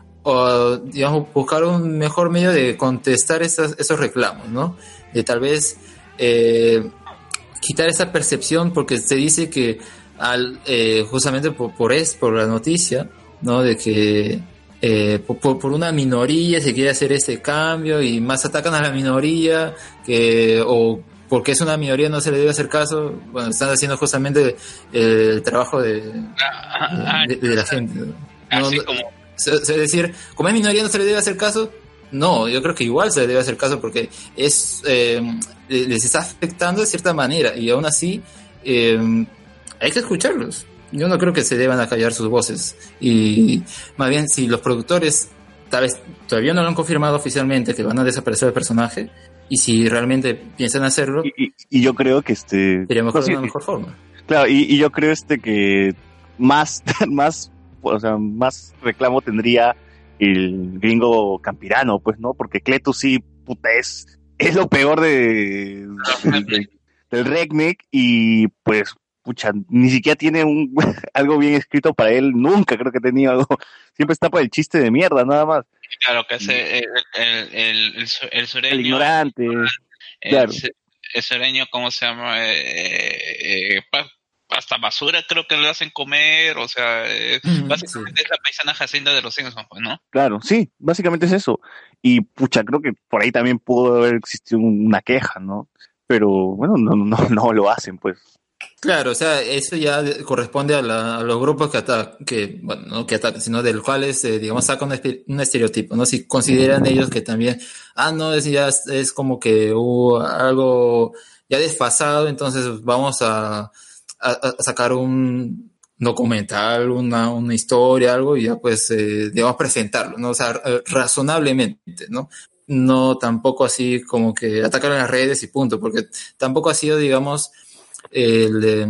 digamos, buscar un mejor medio de contestar esas- esos reclamos, ¿no? De tal vez eh, quitar esa percepción porque se dice que al eh, justamente por, por es por la noticia no de que eh, por, una minoría se quiere hacer este cambio y más atacan a la minoría que o porque es una minoría no se le debe hacer caso bueno están haciendo justamente el trabajo de, de, de la gente ¿no? Es es decir, como es minoría no se le debe hacer caso. No, yo creo que igual se le debe hacer caso porque es eh, les está afectando de cierta manera y aún así eh, hay que escucharlos. Yo no creo que se deban a callar sus voces y más bien si los productores tal vez todavía no lo han confirmado oficialmente que van a desaparecer el personaje y si realmente piensan hacerlo Y, y yo creo que este. sería mejor no, de sí, una mejor forma. Claro, y, y yo creo este que más, (laughs) más, o sea, más reclamo tendría el gringo campirano, pues, ¿no? Porque Cletus sí, puta, es, es lo peor de, del, Redneck y pues, pucha, ni siquiera tiene un, (laughs) algo bien escrito para él, nunca creo que ha tenido algo, (laughs) siempre está para el chiste de mierda, nada más. claro que ese, el, el, el, el, su- el sureño, El ignorante, el, claro. el sureño, ¿cómo se llama? Eh, eh, pa- hasta basura creo que le hacen comer, o sea, eh, básicamente es la paisana Jacinda de los Simpsons, pues, ¿no? Claro, sí, básicamente es eso. Y pucha, creo que por ahí también pudo haber existido una queja, ¿no? Pero bueno, no, no, no lo hacen, pues. Claro, o sea, eso ya de- corresponde a, la- a los grupos que atacan, que, bueno, no que atacan, sino del cuales, eh, digamos, sacan un, estereotipo, ¿no? Si consideran ellos que también, ah, no, es ya es, como que hubo algo ya desfasado, entonces vamos a, a- a sacar un documental, una, una historia, algo, y ya pues, eh, digamos, presentarlo, ¿no? O sea, razonablemente, ¿no? No tampoco así como que atacar en las redes y punto, porque tampoco ha sido, digamos, el, eh,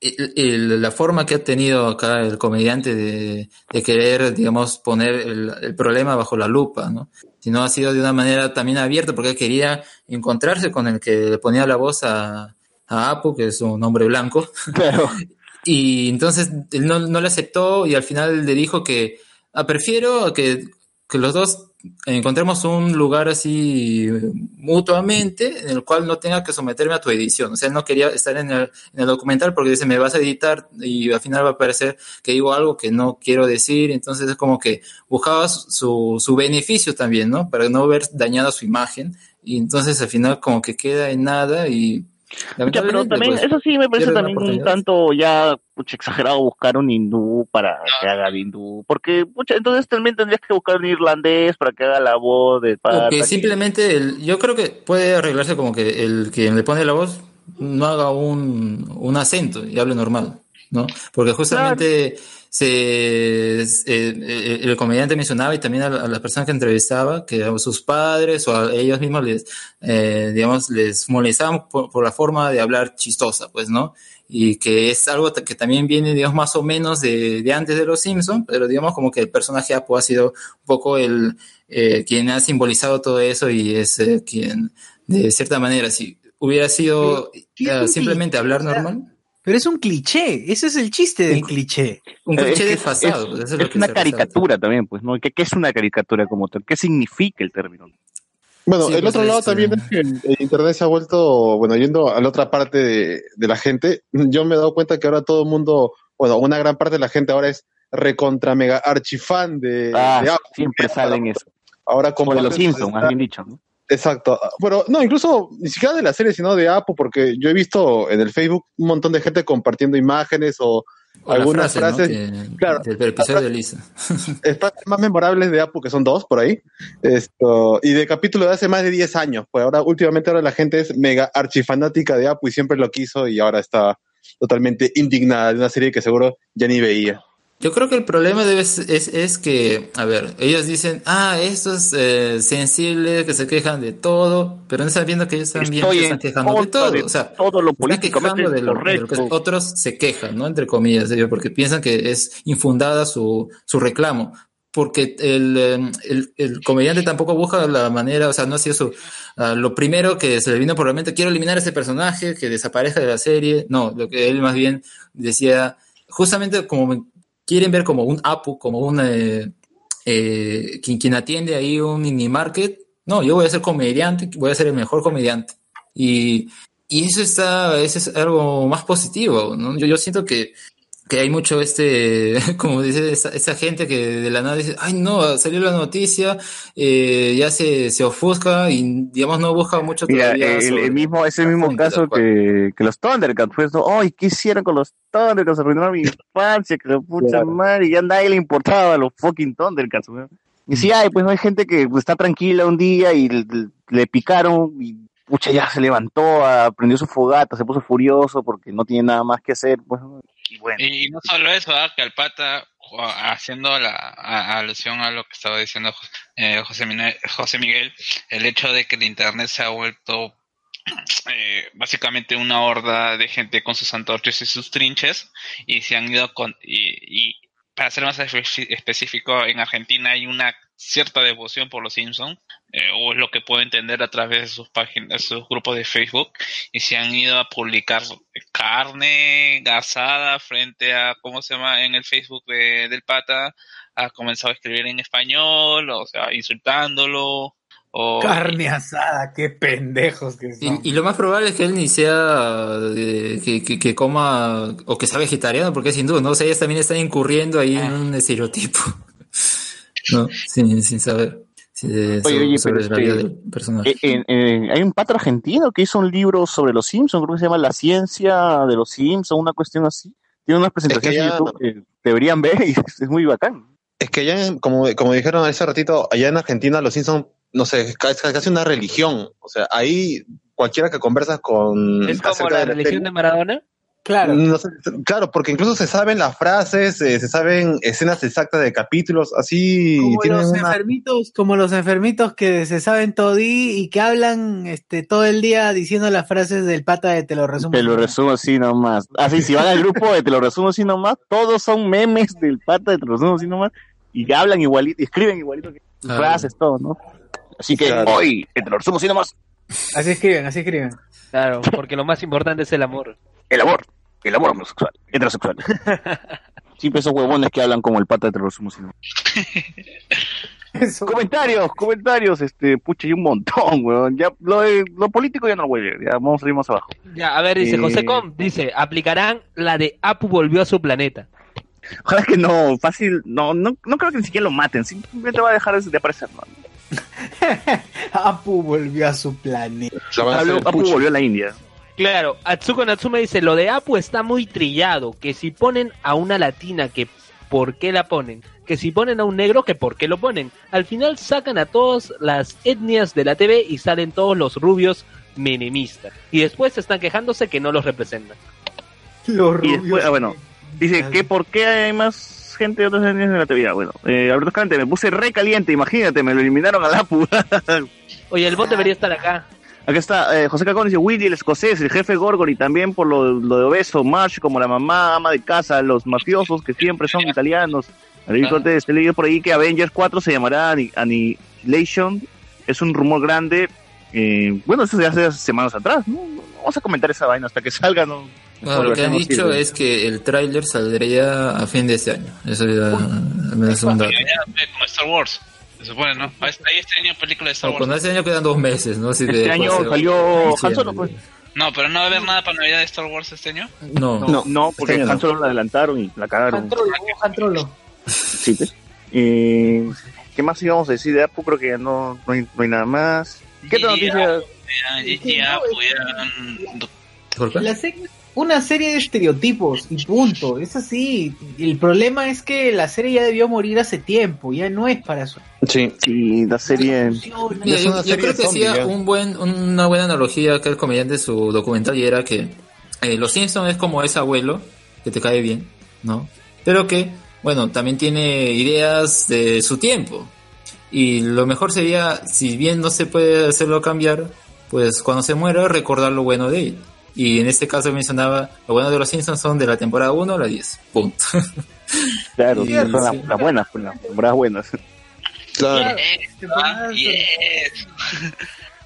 el- el- la forma que ha tenido acá el comediante de, de querer, digamos, poner el, problema bajo la lupa, ¿no? Sino ha sido de una manera también abierta porque quería encontrarse con el que le ponía la voz a, a Apu, que es un hombre blanco. Claro. (laughs) Y entonces él no, no le aceptó y al final le dijo que ah, prefiero que, que los dos encontremos un lugar así mutuamente en el cual no tenga que someterme a tu edición. O sea, no quería estar en el, en el documental porque dice, me vas a editar y al final va a parecer que digo algo que no quiero decir. Entonces es como que buscaba su, su beneficio también, ¿no? Para no ver dañada su imagen. Y entonces al final como que queda en nada y... Pucha, pero también, pues, eso sí me parece también un tanto ya pucha, exagerado buscar un hindú para que haga de hindú. Porque, pucha, entonces también tendrías que buscar un irlandés para que haga la voz de O pata. que que- simplemente, el, yo creo que puede arreglarse como que el quien le pone la voz no haga un, un acento y hable normal, ¿no? Porque justamente se, se- eh, el comediante mencionaba y también a, la- a las personas que entrevistaba que a sus padres o a ellos mismos les, eh, digamos, les molestaban por, por la forma de hablar chistosa, pues, ¿no? Y que es algo que también viene, digamos, más o menos de, de antes de los Simpsons, pero digamos como que el personaje Apu ha sido un poco el, eh, quien ha simbolizado todo eso y es eh, quien, de cierta manera, si hubiera sido eh, simplemente hablar normal, Pero es un cliché, ese es el chiste del cliché. un Eh, cliché desfasado. Es, una resalta. caricatura también, pues, ¿no? ¿Qué, ¿Qué es una caricatura como tal? ¿Qué significa el término? Bueno, Sí, el pues, otro lado este- también es que el, el internet se ha vuelto, bueno, yendo a la otra parte de, de la gente, yo me he dado cuenta que ahora todo el mundo, bueno, una gran parte de la gente ahora es recontra mega archifan de, Ah, de Apple. siempre salen eso. Ahora Como de los Simpsons, más bien dicho, ¿no? Exacto. Bueno, no, incluso ni siquiera de la serie, sino de Apple, porque yo he visto en el Facebook un montón de gente compartiendo imágenes o, algunas frase, ¿no? frases que- claro, episodio de Lisa. (laughs) frases más memorables de Apple, que son dos por ahí, esto, y de capítulo de hace más de 10 años. Pues ahora, últimamente ahora la gente es mega archifanática de Apple y siempre lo quiso y ahora está totalmente indignada de una serie que seguro ya ni veía. Yo creo que el problema debe ser- es, es que, a ver, ellos dicen, ah, estos eh, sensibles que se quejan de todo, pero no están viendo que ellos también Estoy se en están quejando de todo. de o sea, todo lo están políticamente quejando de lo, de lo que otros se quejan, ¿no? Entre comillas, ellos, porque piensan que es infundada su, su reclamo. porque el, eh, el, el comediante tampoco busca la manera, o sea, no ha sido su, ah, lo primero que se le vino por la mente, quiero eliminar a ese personaje, que desaparezca de la serie, no, lo que él más bien decía, justamente como quieren ver como un Apu, como un, eh, eh, quien, quien atiende ahí un mini market, no, yo voy a ser comediante, voy a ser el mejor comediante. Y, y eso está, eso es algo más positivo, ¿no? Yo, yo siento que, que hay mucho este, (laughs) como dice esa, esa gente que de la nada dice, ay no, salió la noticia, eh, ya se, se ofusca y digamos no busca mucho Mira, todavía el, el mismo, es el la mismo caso que, que los Thundercats, pues, ¿no? ¡Ay, qué hicieron con los Thundercats! Arruinaron mi infancia, que la pucha Claro. madre, y ya nadie le importaba a los fucking Thundercats. Y Mm. sí hay, pues no hay gente que está tranquila un día y le, le picaron y pucha ya se levantó, ah, prendió su fogata, se puso furioso porque no tiene nada más que hacer, pues, ¿no? Y no solo eso, ¿ah? que al pata, jo- haciendo la alusión a lo que estaba diciendo eh, José, José Miguel, el hecho de que el Internet se ha vuelto eh, básicamente una horda de gente con sus antorchas y sus trinches y se han ido con... Y, y para ser más espe- específico, en Argentina hay una cierta devoción por los Simpsons, eh, o es lo que puedo entender a través de sus páginas, de sus grupos de Facebook, y se han ido a publicar carne gasada frente a, ¿cómo se llama?, en el Facebook de, del pata, ha comenzado a escribir en español, o sea, insultándolo, o... Carne asada, qué pendejos que son. Y, y lo más probable es que él ni sea eh, que, que, que coma o que sea vegetariano, porque es hindú, ¿no? O sea, ellos también están incurriendo ahí en un estereotipo, (laughs) ¿no? Sin, sin saber Oye, oye, sobre pero este, del personaje. Eh, en- en- hay un pata argentino que hizo un libro sobre los Simpsons, creo que se llama La ciencia de los Simpsons, una cuestión así. Tiene unas presentaciones ya- en YouTube que deberían ver y (laughs) es muy bacán. Es que allá, en- como, como dijeron hace ratito, allá en Argentina los Simpsons, no sé, es ca- es casi una religión. O sea, ahí cualquiera que conversas con... Es como la religión de Maradona. Claro. no sé, claro, porque incluso se saben las frases, eh, se saben escenas exactas de capítulos, así Como los una... enfermitos, como los enfermitos que se saben todo y, y que hablan este todo el día diciendo las frases del pata de te lo resumo. Te lo resumo así nomás. Así, si van al grupo de Te lo resumo así nomás, todos son memes del pata de Te lo resumo así nomás y hablan igualito, y escriben igualito que frases, todo, ¿no? Así que Claro. hoy, Te lo resumo así nomás, Así escriben, así escriben. Claro, porque lo más importante es el amor. El amor, el amor homosexual, heterosexual. (laughs) Siempre esos huevones que hablan como el pata así nomás. (laughs) Eso. Comentarios, comentarios, este, pucha, hay un montón, weón. Ya, lo, de- lo político ya no lo voy a leer, ya vamos a ir más abajo. Ya, a ver, dice Eh. José Com, dice, aplicarán la de Apu volvió a su planeta. Ojalá que no, fácil, no, no, no creo que ni siquiera lo maten, simplemente va a dejar de aparecer, ¿no? (laughs) Apu volvió a su planeta. Apu pucho. volvió a la India. Claro, Atsuko Natsume dice, lo de Apu está muy trillado, que si ponen a una latina, que por qué la ponen, que si ponen a un negro, que por qué lo ponen. Al final sacan a todas las etnias de la TV y salen todos los rubios minimistas. Y después están quejándose que no los representan. Los Y rubios. después, ah, bueno, dice que por qué hay más gente de otras etnias en la TV. Ah, Bueno, eh, Alberto Escalante, me puse re caliente, imagínate, me lo eliminaron al Apu. (laughs) Oye, el bot debería estar acá. Acá está eh, José Cacón, dice Willy el escocés, el jefe Gorgon y también por lo, lo de obeso, Marsh como la mamá, ama de casa, los mafiosos que siempre son italianos. Ah. Cortés, he leído por ahí que Avengers 4 se llamará Annihilation, es un rumor grande. Eh, bueno, eso ya hace semanas atrás, ¿no? Vamos a comentar esa vaina hasta que (laughs) salga, ¿no? Bueno, lo que han dicho es que el tráiler saldría a fin de este año. Eso ya me es un dato. Ya, ya, como Star Wars, se supone, ¿no? Ahí este año película de Star No, Wars. este año quedan dos meses, ¿no? Este año salió Han Solo, pues. No, pero no va a haber nada para Navidad de Star Wars este año. No, No, no, porque este no. Han Solo lo adelantaron y la cagaron. Han Han. Sí, pues. Eh, ¿Qué más íbamos a decir de Apu? Creo que ya no, no, hay, no hay nada más. ¿Qué otra Y- noticia? Ya, ya, ya, ya, ¿Por qué? La una serie de estereotipos y punto. Es así. El problema es que la serie ya debió morir hace tiempo. Ya no es para eso. Sí. Sí, la serie... Mira, yo, una yo serie creo que hacía un buen, una buena analogía que el comediante de su documental y era que eh, Los Simpsons es como ese abuelo que te cae bien, ¿no? Pero que, bueno, también tiene ideas de su tiempo. Y lo mejor sería, si bien no se puede hacerlo cambiar, pues cuando se muera recordar lo bueno de él. Y en este caso mencionaba, lo bueno de Los Simpsons son de la temporada 1 a la 10. Punto. (laughs) Claro, son las, sí. las buenas, pues, las temporadas buenas. Claro. Yes.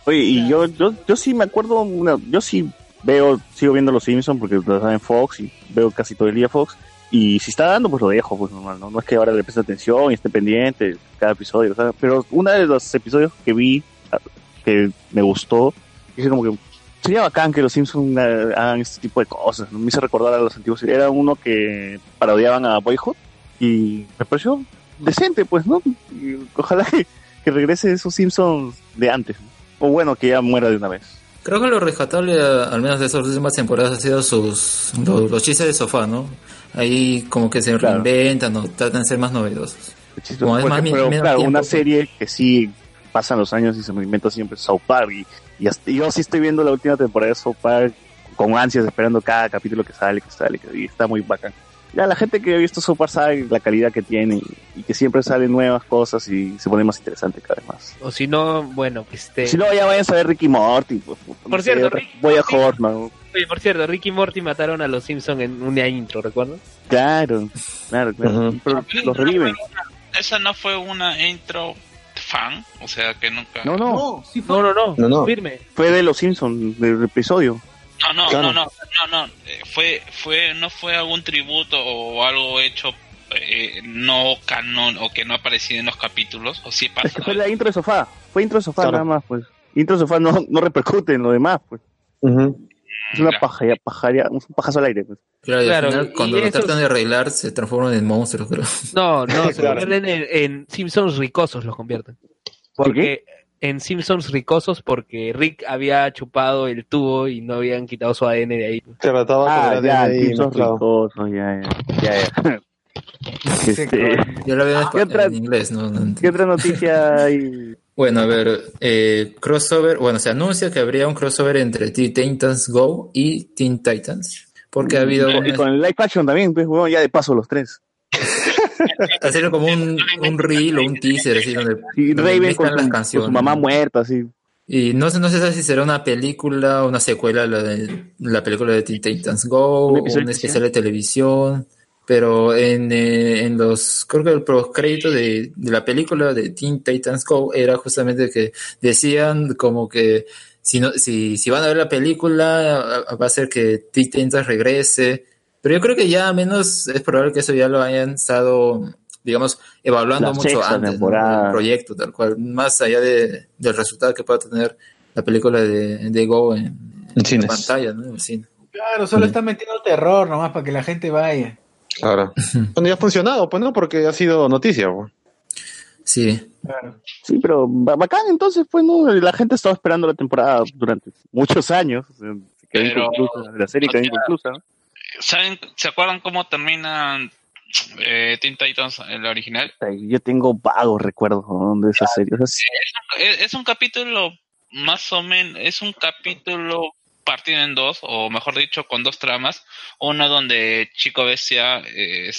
Oye, y yo, yo, yo sí me acuerdo, una- yo sí veo, sigo viendo Los Simpsons porque lo dan en Fox y veo casi todo el día Fox. Y si está dando, pues lo dejo, pues normal, ¿no? No es que ahora le preste atención y esté pendiente cada episodio, sea, pero uno de los episodios que vi, ah, que me gustó, dije como que sería bacán que los Simpsons ah, hagan este tipo de cosas, me hizo recordar a los antiguos, era uno que parodiaban a Boyhood y me pareció decente, pues, ¿no? Y ojalá que, que regrese esos Simpsons de antes, o bueno, que ya muera de una vez. Creo que lo rescatable, al menos de estas últimas temporadas, ha sido sus los, los chistes de sofá, ¿no? Ahí como que se Claro. reinventan o tratan de ser más novedosos. Como es más pero, claro, tiempo, una pues. serie que sí pasan los años y se reinventa siempre South Park y, y hasta- yo sí estoy viendo la última temporada de South Park con ansias esperando cada capítulo que sale, que sale, que y está muy bacán. Ya la gente que ha visto South Park sabe la calidad que tiene y, y que siempre salen nuevas cosas y se pone más interesante cada vez más. O si no, bueno, que esté... Si no, ya vayan a ver Ricky Morty. pues, no Por cierto, otra- Ricky voy a Hortman. Oye, por cierto, Ricky Morty mataron a los Simpsons en una intro, ¿recuerdas? Claro, claro, claro. Ujú. Pero los reviven. Esa no fue una intro fan, o sea que nunca. No, no, No, sí fue. No, no, no, No, no. firme. fue de los Simpsons, del episodio. No, no, Claro. no, no, no, no, eh, fue, fue, no fue algún tributo o algo hecho eh, no canon o que no aparecía en los capítulos, o sí pasó. Es que fue la intro de sofá. Fue intro de sofá Claro. nada más, pues. Intro de sofá no, no repercute en lo demás, pues. Ujú. Es una paja, pajaria, un pajazo al aire, pues. Claro, y Claro, al final, y cuando lo tratan de arreglar, se transforman en monstruos, creo. No, no, se (laughs) Claro. convierten en, en Simpsons ricosos, los convierten. ¿Por Porque en Simpsons ricosos porque Rick había chupado el tubo y no habían quitado su ADN de ahí. Claro, estaba Ah, con ya, ADN Simpsons ricosos, ya, ya, ya, ya. Este, Yo lo veo en, ¿Qué espa- otra- en inglés, ¿no? No ¿Qué otra noticia hay? Bueno, a ver, eh, crossover, bueno, se anuncia que habría un crossover entre Teen Titans Go y Teen Titans, porque ha habido Y con el live action también, pues, bueno, ya de paso los tres. (laughs) hacerlo como un, un reel o un teaser, así, donde, Y Raven con las su, con canciones. su mamá muerta, así. Y no sé, no se sabe si será una película o una secuela, la, de, la película de Teen Titans Go, Un o episodio un especial de televisión. Pero en, eh, en los, creo que el postcrédito de, de la película de Teen Titans Go era justamente que decían como que si, no, si, si van a ver la película va a ser que Teen Titans regrese. Pero yo creo que ya menos es probable que eso ya lo hayan estado, digamos, evaluando La mucho antes ¿no? del proyecto, tal cual, más allá de, del resultado que pueda tener la película de, de Go en, En cines. pantalla, ¿no? En el cine. Claro, solo está metiendo terror nomás para que la gente vaya. Claro. Bueno, ya ha funcionado, pues no, porque ha sido noticia. pues. Sí, Claro. Sí, pero ba- bacán, entonces, pues, ¿no? La gente estaba esperando la temporada durante muchos años. se quedó Pero- inconclusa, la serie quedó o sea, inconclusa. ¿Saben, ¿Se acuerdan cómo termina eh, Teen Titans en la original? Yo tengo vagos recuerdos ¿no? de esa serie. O sea, sí, Es, es un capítulo más o menos, es un capítulo partido en dos, o mejor dicho, con dos tramas. Una donde Chico Bestia eh,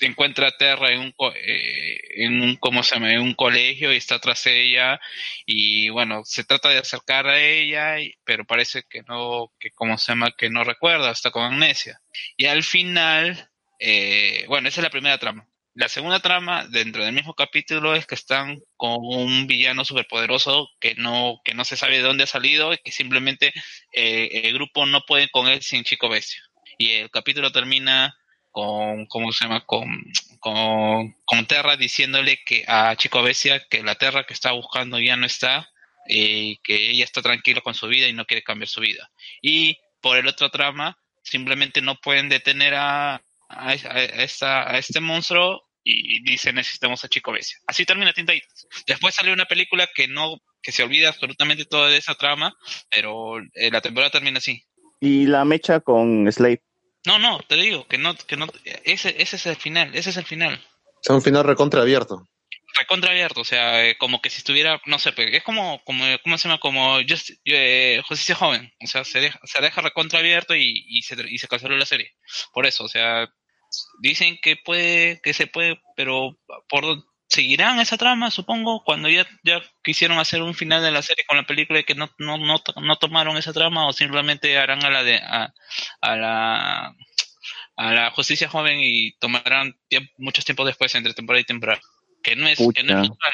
encuentra a Terra en un, co- eh, en un, ¿cómo se llama? Un colegio y está tras ella. Y bueno, se trata de acercar a ella, pero parece que no, que ¿cómo se llama? Que no recuerda, está con amnesia. Y al final, eh, bueno, esa es la primera trama. La segunda trama dentro del mismo capítulo es que están con un villano superpoderoso que no, que no se sabe de dónde ha salido y que simplemente eh, el grupo no puede con él sin Chico Bestia. Y el capítulo termina con, ¿cómo se llama? Con, con, con Terra diciéndole que a Chico Bestia que la Terra que está buscando ya no está y que ella está tranquila con su vida y no quiere cambiar su vida. Y por el otro trama, simplemente no pueden detener a, a, a esta, a este monstruo y dice necesitamos a Chico Bestia. Así termina Teen Titans. Después salió una película que no, que se olvida absolutamente toda esa trama, pero eh, la temporada termina así. Y la mecha con Slade. No, no, te digo que no, que no, ese, ese es el final, ese es el final. O sea, un final recontra abierto. recontra abierto, o sea, eh, como que si estuviera, no sé, pues, es como, como ¿cómo se llama? Como Just, eh, Justicia Joven, o sea, se deja, se deja recontra abierto y, y, se, y se canceló la serie. Por eso, o sea, dicen que puede, que se puede, pero por seguirán esa trama, supongo, cuando ya, ya quisieron hacer un final de la serie con la película y que no, no, no, no tomaron esa trama o simplemente harán a la de, a, a la a la justicia joven y tomarán tiemp- muchos tiempos después entre temporada y temporada. Que no es, que no es usual,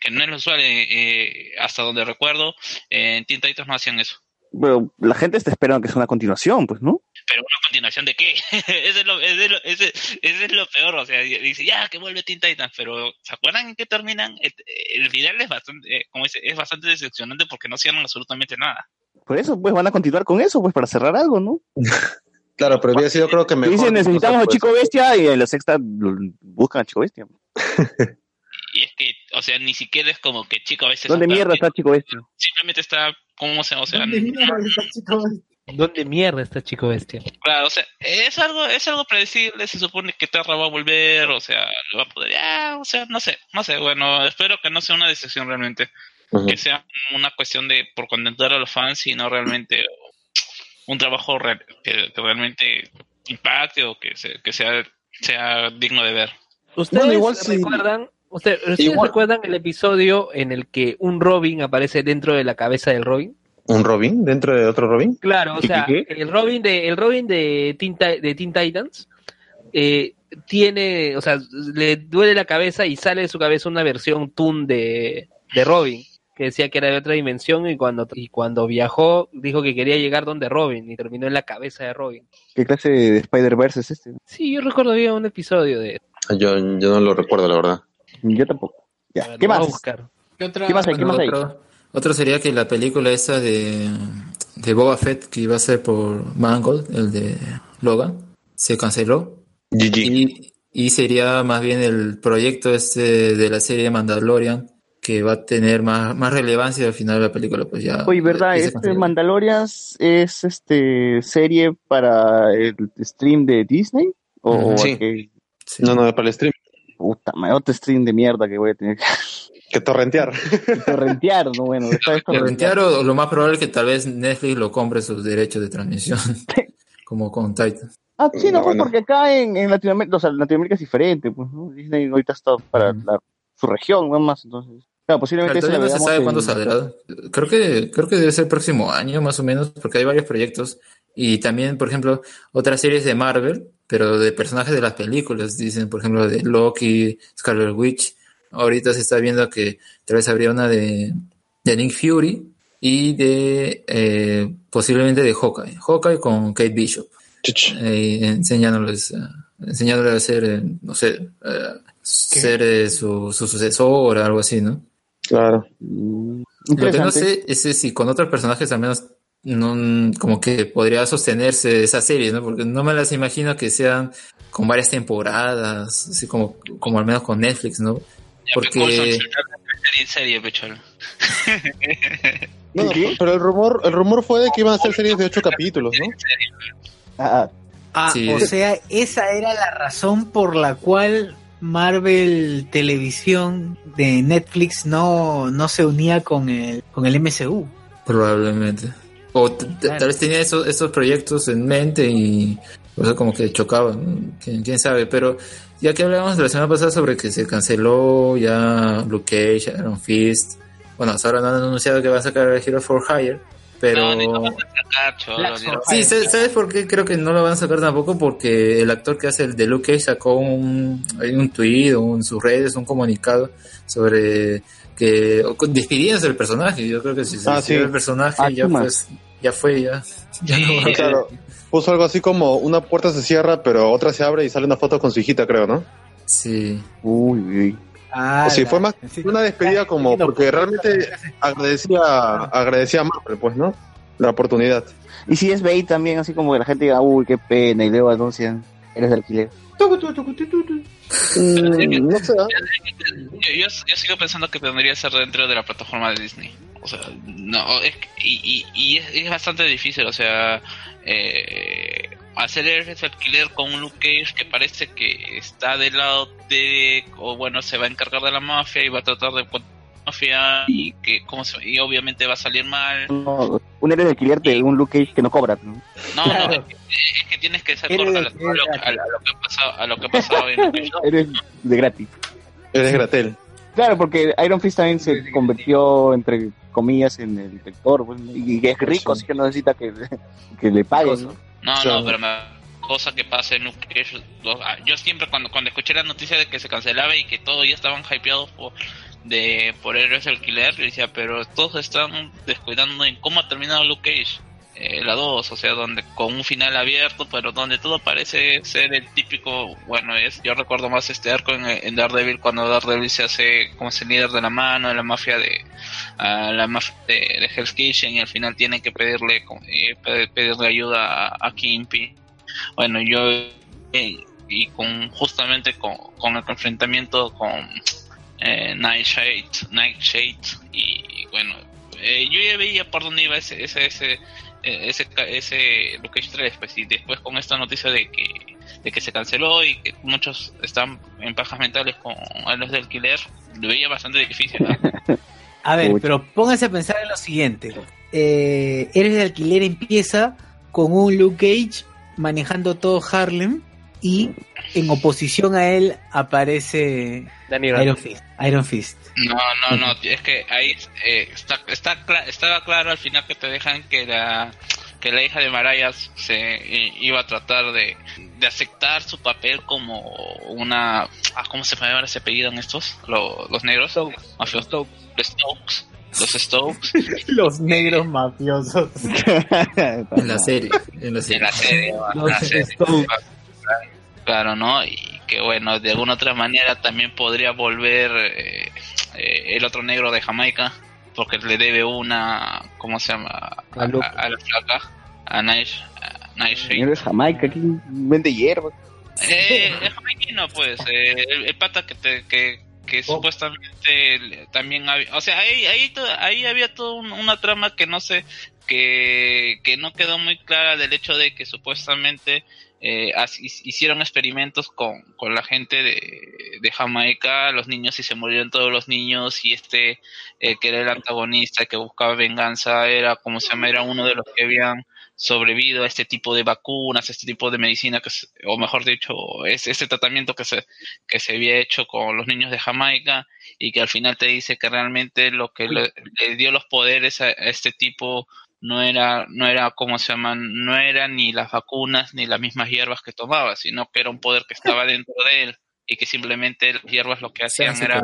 que no es lo usual eh, eh, hasta donde recuerdo, eh, en Teen Titans no hacían eso. Pero la gente está esperando que sea una continuación, pues, ¿no? Pero una continuación de qué? (laughs) ese, es lo, ese, es lo, ese- ese es lo peor, o sea, dice, ya, que vuelve Teen Titans, pero ¿se acuerdan en qué terminan? El, el final es bastante, eh, como dice, es bastante decepcionante porque no cierran absolutamente nada. Por eso, pues, van a continuar con eso, pues, para cerrar algo, ¿no? (laughs) Claro, pero había sido creo que mejor. Dicen, necesitamos a pues. Chico Bestia y en la sexta buscan a Chico Bestia. (laughs) Y es que, o sea, ni siquiera es como que chico a veces... ¿Dónde mierda está Chico Bestia? Simplemente está, ¿cómo se, o sea, ¿Dónde mierda está Chico Bestia? ¿Dónde mierda está Chico Bestia? Claro, o sea, es algo, es algo predecible, se supone que Terra va a volver, o sea, lo va a poder, ya, o sea, no sé, no sé, bueno, espero que no sea una decepción realmente, que sea una cuestión de por contentar a los fans y no realmente un trabajo real- que, que realmente impacte o que, se- que sea, sea digno de ver. ¿Ustedes Bueno, igual sí. recuerdan, usted- ¿ustedes Igual. recuerdan el episodio en el que un Robin aparece dentro de la cabeza del Robin? ¿Un Robin dentro de otro Robin? Claro, o ¿Qué, sea, qué, el Robin de el Robin de Teen, de Teen Titans eh, tiene, o sea, le duele la cabeza y sale de su cabeza una versión Toon de, de Robin que decía que era de otra dimensión y cuando y cuando viajó dijo que quería llegar donde Robin y terminó en la cabeza de Robin. ¿Qué clase de Spider-Verse es este? Sí, yo recuerdo había un episodio de Yo, yo no lo recuerdo, la verdad. Yo tampoco. Ya, ¿qué más? buscar. ¿Qué otra? ¿Qué más hay? ¿Qué más hay? Otro, sería que la película esa de, de Boba Fett que iba a ser por Mangold, el de Logan, se canceló. GG. Y, y sería más bien el proyecto este de la serie Mandalorian que va a tener más, más relevancia al final de la película. Pues ya. Oye, ¿verdad? Este. Mandalorian es este serie para el stream de Disney o. Sí. Sí. No, no, para el stream. puta madre, otro stream de mierda que voy a tener (laughs) Que torrentear. que torrentear, no bueno, (laughs) Torrentear o lo más probable es que tal vez Netflix lo compre sus derechos de transmisión, (laughs) como con Titan. Ah, sí, no, No, pues no. porque acá en, en Latinoamérica, o sea, Latinoamérica es diferente, pues, ¿no? Disney ahorita está para la- su región, nada más, entonces. Claro, posiblemente Claro, no se sabe cuándo saldrá. Creo que, creo que debe ser el próximo año, más o menos, porque hay varios proyectos. Y también, por ejemplo, otras series de Marvel, pero de personajes de las películas. Dicen, por ejemplo, de Loki, Scarlet Witch. Ahorita se está viendo que tal vez habría una de, de Nick Fury y de eh, posiblemente de Hawkeye. Hawkeye con Kate Bishop. Eh, enseñándoles, eh, enseñándoles a ser, eh, no sé, ser su, su sucesor o algo así, ¿no? Claro. Mm, Lo que no sé es si con otros personajes al menos no, como que podría sostenerse esa serie, ¿no? Porque no me las imagino que sean con varias temporadas, así como, como al menos con Netflix, ¿no? Porque- en serie. (laughs) No, ¿Qué? pero el rumor, el rumor fue de que iban a ser series de ocho capítulos, ¿no? Ah, ah, Ah, Sí. o sea, esa era la razón por la cual Marvel Televisión de Netflix no, no se unía con el, con el MCU. Probablemente. O Claro. tal vez tenía esos, esos proyectos en mente y por eso como que chocaban, ¿no? ¿Quién, quién sabe, pero ya que hablábamos la semana pasada sobre que se canceló ya Luke Cage, Iron Fist, bueno, hasta ahora no han anunciado que va a sacar Hero for Hire, pero... No, van a sacar, cholo, Sword. Sí, ¿sabes por qué creo que no lo van a sacar tampoco? Porque el actor que hace el de Luke Cage sacó un, hay un tweet o en sus redes, un comunicado sobre que despidiéndose del personaje. Yo creo que si se Ah, despidió sí. del personaje Ah, ya, pues, ya fue, ya, ya no va a- Claro. Puso algo así como una puerta se cierra, pero otra se abre y sale una foto con su hijita, creo, ¿no? Sí. uy, uy. Ah, o si fue más sí. una despedida como porque realmente agradecía, agradecía a Marvel, pues, ¿no? La oportunidad. Y si es bait también, así como que la gente diga, uy, qué pena, y luego anuncian, eres de alquiler. Mm, no sé. Yo, yo, yo sigo pensando que tendría que ser dentro de la plataforma de Disney. O sea, no, es, que- y, y, y es, es bastante difícil, o sea, eh, hacer el alquiler con un Luke Cage que parece que está del lado de, o bueno, se va a encargar de la mafia y va a tratar de mafia y que, como se, y obviamente va a salir mal. No, un héroe de alquiler de un Luke Cage que no cobra. ¿no? No, Claro. no, es que, es que tienes que ser corto a, lo- a lo, a lo- a lo que ha pasado, a lo que ha pasado en Luke (laughs) Cage. Eres de gratis. Eres Gratel. Claro, porque Iron Fist también se convirtió, entre comillas, en el director, pues, y es rico, así que no necesita que, que le paguen. ¿no? No, no, pero me cosa que pasa en Luke ah, Yo siempre cuando, cuando escuché la noticia de que se cancelaba y que todos ya estaban hypeados por, de, por Héroes yo decía, pero todos están descuidando en cómo ha terminado Luke Cage. Eh, la 2, o sea, donde con un final abierto, pero donde todo parece ser el típico, bueno, es yo recuerdo más este arco en, en Daredevil cuando Daredevil se hace como ese líder de la mano de la mafia de la mafia de, de Hell's Kitchen y al final tienen que pedirle eh, pe- pedirle ayuda a, a Kingpin. Bueno, yo eh, y con justamente con, con el enfrentamiento con eh, Nightshade, Nightshade y bueno, eh, yo ya veía por dónde iba ese ese ese ese, ca- ese Luke Cage 3 pues y después con esta noticia de que de que se canceló y que muchos están en pajas mentales con los del Killer lo veía bastante difícil ¿no? (laughs) A ver, pero pónganse a pensar en lo siguiente. Eh, Eres de alquiler empieza con un Luke Cage manejando todo Harlem y en oposición a él aparece Danny Iron. Fist. Iron Fist. No, no, no, es que ahí eh, está, está cla- estaba claro al final que te dejan que la que la hija de Marayas se i- iba a tratar de, de aceptar su papel como una ah, ¿cómo se llama ese apellido en estos? Lo- los negros, mafiosos, los Stokes, los Stokes (laughs) Los negros mafiosos. (laughs) En la serie. En la serie. la serie, (laughs) Los la serie. Stokes. Claro, ¿no? Y que bueno, de alguna otra manera también podría volver eh, eh, el otro negro de Jamaica, porque le debe una, ¿cómo se llama? A, A a- la flaca, a Nice. Señor de Jamaica, aquí vende hierba. Eh, es jamaiquino, pues, eh, el, el pata que te, que, que Oh. supuestamente también había, o sea, ahí, ahí, ahí había toda un- una trama que no sé, que, que no quedó muy clara del hecho de que supuestamente eh, hicieron experimentos con, con la gente de, de Jamaica, los niños y se murieron todos los niños y este eh, que era el antagonista que buscaba venganza era como se llama era uno de los que habían sobrevivido a este tipo de vacunas, este tipo de medicina, que se- o mejor dicho, es este tratamiento que se, que se había hecho con los niños de Jamaica y que al final te dice que realmente lo que le, le dio los poderes a, a este tipo no era, no era, ¿cómo se llaman? No era ni las vacunas ni las mismas hierbas que tomaba, sino que era un poder que estaba dentro de él y que simplemente las hierbas lo que hacían era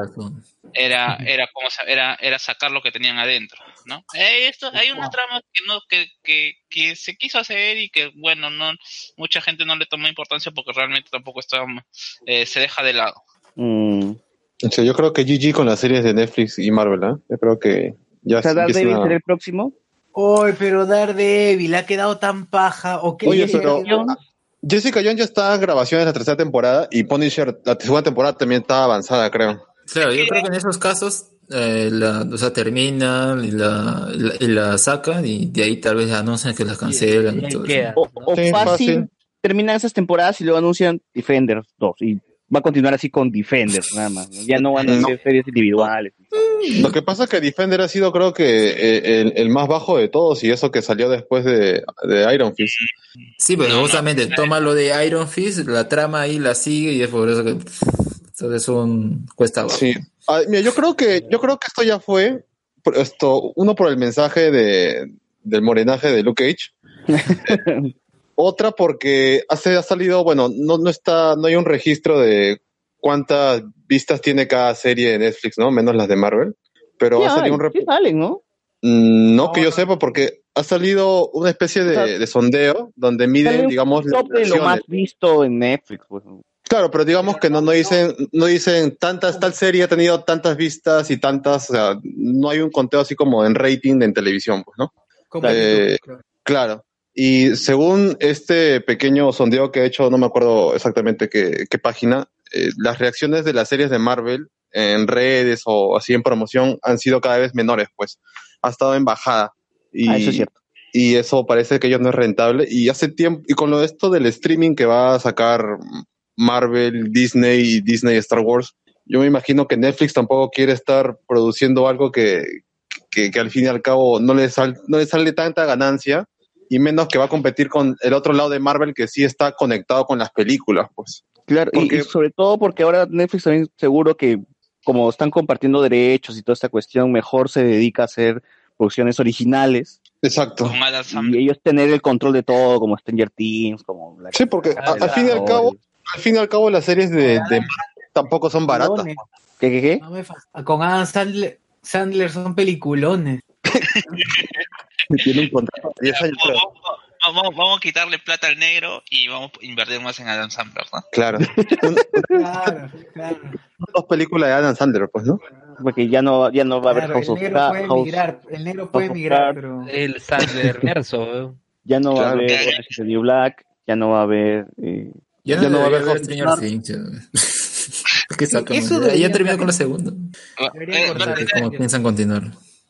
era (laughs) era como era era sacar lo que tenían adentro no Eh, esto hay una trama que no que, que, que se quiso hacer y que bueno no mucha gente no le tomó importancia porque realmente tampoco está eh, se deja de lado Mm. O sea, yo creo que GG con las series de Netflix y Marvel, ¿eh? Yo creo que ya O sea, se Daredevil será el próximo. Oye, pero Daredevil ha quedado tan paja. ¿o qué? Oye, Jessica pero- Jones? Jessica Jones ya está en grabaciones de la tercera temporada y Punisher, la segunda temporada también está avanzada, creo. Claro, yo creo que en esos casos, eh, la, o sea, terminan y la, y la, y la sacan y de ahí tal vez anuncian que la cancelan Y todo eso. queda. O, o Sí, fácil, fácil. terminan esas temporadas y luego anuncian Defenders 2. Y va a continuar así con Defenders, (laughs) nada más. ¿no? Ya no van a No. hacer series individuales. Lo que pasa es que Defender ha sido, creo que, eh, el, el más bajo de todos y eso que salió después de, de Iron Fist. Sí, pero No, no. justamente toma lo de Iron Fist, la trama ahí la sigue y es por eso que pff, todo es un cuesta abajo. Sí. Ah, mira, yo creo que, yo creo que esto ya fue, esto, uno por el mensaje de, del morenaje de Luke Cage. (laughs) Otra porque hace, ha salido, bueno, no, no está, no hay un registro de cuántas vistas tiene cada serie de Netflix, ¿no? Menos las de Marvel. Pero ha salido un hay, rep- sí salen, ¿no? Mm, No que yo sepa, porque ha salido una especie de, O sea, de sondeo donde miden, un digamos, las de lo más visto en Netflix. Pues. Claro, pero digamos que no, no dicen, no dicen tantas, tal serie ha tenido tantas vistas y tantas, o sea, no hay un conteo así como en rating en televisión, pues, ¿no? Como Eh, YouTube, Claro. Y según este pequeño sondeo que he hecho, no me acuerdo exactamente qué, qué página, eh, las reacciones de las series de Marvel en redes o así en promoción han sido cada vez menores, pues. Ha estado en bajada. Y, Ah, eso es cierto. y eso parece que ello no es rentable. Y hace tiempo, y con lo de esto del streaming que va a sacar Marvel, Disney y Disney Star Wars, yo me imagino que Netflix tampoco quiere estar produciendo algo que, que, que al fin y al cabo no le, sal- no le sale tanta ganancia y menos que va a competir con el otro lado de Marvel que sí está conectado con las películas, pues. Claro, y- Porque- y, sobre todo porque ahora Netflix también seguro que como están compartiendo derechos y toda esta cuestión, mejor se dedica a hacer producciones originales. Exacto. Y ellos tener el control de todo, como Stranger Things, como... Sí, porque a- al fin y al cabo, al fin y al cabo las series de, de Marvel tampoco son baratas. ¿Qué, qué, qué? No me fa- Con Adam Sandler, Sandler son peliculones. (laughs) (laughs) Tiene un contrato de 10 años, creo. Vamos, vamos- vamos a quitarle plata al negro y vamos a invertir más en Adam Sandler, ¿no? Claro. Claro, claro. dos películas de Adam Sandler, pues, ¿no? Porque ya no, ya no va a haber House el of negro puede House- migrar, el negro puede migrar, pero El Sandler verso. ya no va a haber the New Black, ya no va a haber... eh, Ya, Ya no, va a haber haber House Stranger of Things. (laughs) ya. Terminó con la segunda. Eh, piensan continuar.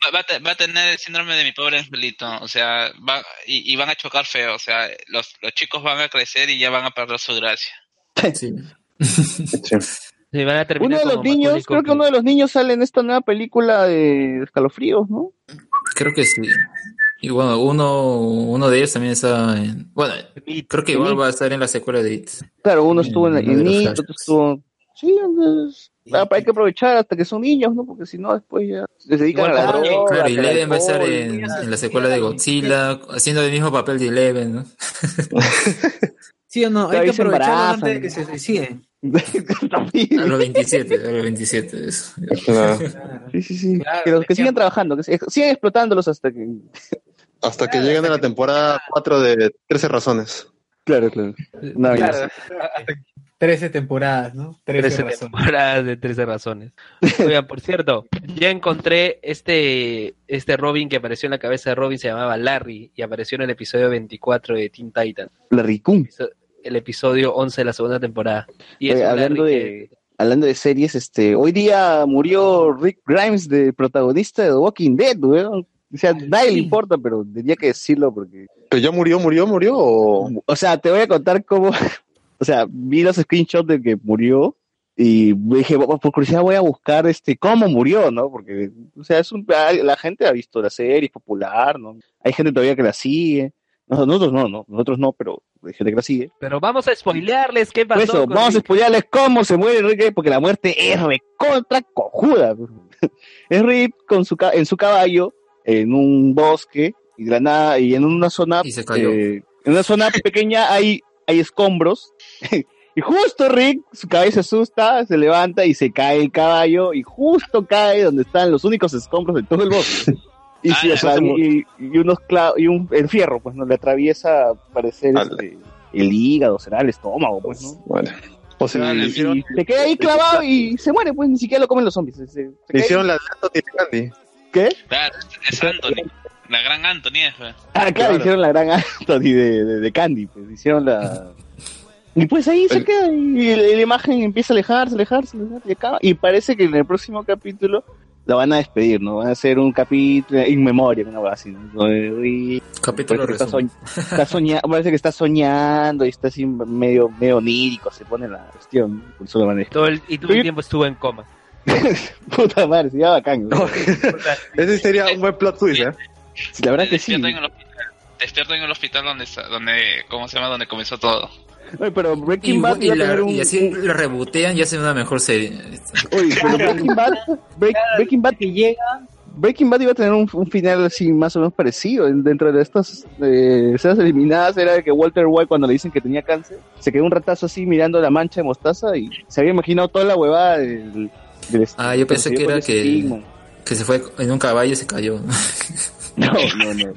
Va- va a te- va a tener el síndrome de mi pobre angelito, o sea, va, y, y van a chocar feo, o sea, los, los chicos van a crecer y ya van a perder su gracia. (laughs) Sí. Sí. Se van a terminar Uno de los niños, Macaulay creo que uno de los niños sale en esta nueva película de Escalofríos, ¿no? Creo que sí. Y bueno, uno, uno de ellos también está en... Bueno, creo que igual va a estar en la secuela de It. Claro, uno estuvo en, en los It, otro estuvo... Sí, entonces... ah, hay que aprovechar hasta que son niños, ¿no? Porque si no, después ya se dedican Igual a la droga, Claro, Eleven va a estar en, en la secuela de Godzilla, haciendo el mismo papel de Eleven, ¿no? (laughs) sí o no, hay que embarazan. antes de que se suiciden. (laughs) A los 27, a los 27. eso. Claro. Sí, sí, sí. Claro, que, los, que sigan trabajando, que sigan explotándolos hasta que... Hasta que lleguen a la temporada 4 de 13 razones. Claro, claro. Vaina Claro. 13 temporadas, ¿no? 13 13 razones. temporadas de 13 razones. Oigan, por cierto, ya encontré este, este Robin que apareció en la cabeza de Robin, se llamaba Larry, y apareció en el episodio 24 de Teen Titans, La Ricún. el episodio 11 de la segunda temporada. Y Oye, hablando Larry de- Hablando de series, este, hoy día murió Rick Grimes, de protagonista de The Walking Dead, weón. O sea, nadie le importa, pero tenía que decirlo porque... ¿Pero ya murió, murió, murió? O... O sea, te voy a contar cómo... O sea, vi los screenshots de que murió y dije, "Bueno, por curiosidad voy a buscar este cómo murió, ¿no? Porque, o sea, es un, la gente ha visto la serie, es popular, ¿no? Hay gente todavía que la sigue. Nosotros no, no, nosotros no, pero hay gente que la sigue. Pero vamos a spoilearles qué Por pasó. eso, con vamos a Rick. spoilearles cómo se muere Rick, porque la muerte es recontra cojuda. (laughs) Es Rick con su, en su caballo, en un bosque, y de la nada, y en una zona, Y se cayó. eh, en una zona pequeña hay, hay escombros, (laughs) y justo Rick, su cabeza se asusta, se levanta y se cae el caballo, y justo cae donde están los únicos escombros de todo el bosque. (laughs) Y, Ah, atravi- y, y unos clavos, y un, el fierro, pues, no le atraviesa, parecer, este, el hígado, será el estómago, pues, ¿no? Bueno. O sea, le le hicieron, Y se queda ahí clavado y se muere, pues ni siquiera lo comen los zombies. Se, le hicieron ahí. la de Anthony Candy. ¿Qué? Claro, es Anthony, la gran Anthony, es, pues. Ah, claro, Claro. hicieron la gran Anthony de, de, de Candy, pues hicieron la... Y pues ahí se queda y la, la imagen empieza a alejarse, alejarse, alejarse y acaba. Y parece que en el próximo capítulo la van a despedir, ¿no? Van a hacer un capítulo in memoria, una cosa así, ¿no? Y Capítulo parece, que está, está parece que está soñando y está así medio, medio onírico, se pone la cuestión, por eso lo van a Todo el, y todo el tiempo estuvo en coma. (laughs) Puta madre, sería bacán. ¿no? (laughs) Ese sería un buen plot twist, ¿eh? Sí, la verdad que sí. Despierto en el hospital, despierto en el hospital donde, donde, ¿cómo se llama? Donde comenzó todo. Oye, pero Y, Breaking Bad y iba a la- tener un... y así lo rebotean y hacen una mejor serie. Oye, pero Breaking Bad, Break- Breaking Bad Que llega, Breaking Bad iba a tener un, un final así más o menos parecido. Dentro de estas eh, escenas eliminadas era de que Walter White cuando le dicen que tenía cáncer, se quedó un ratazo así mirando la mancha de mostaza y se había imaginado toda la huevada del... del Ah, yo pensé que era que- estigma. Que se fue en un caballo y se cayó. (laughs) No, no, no.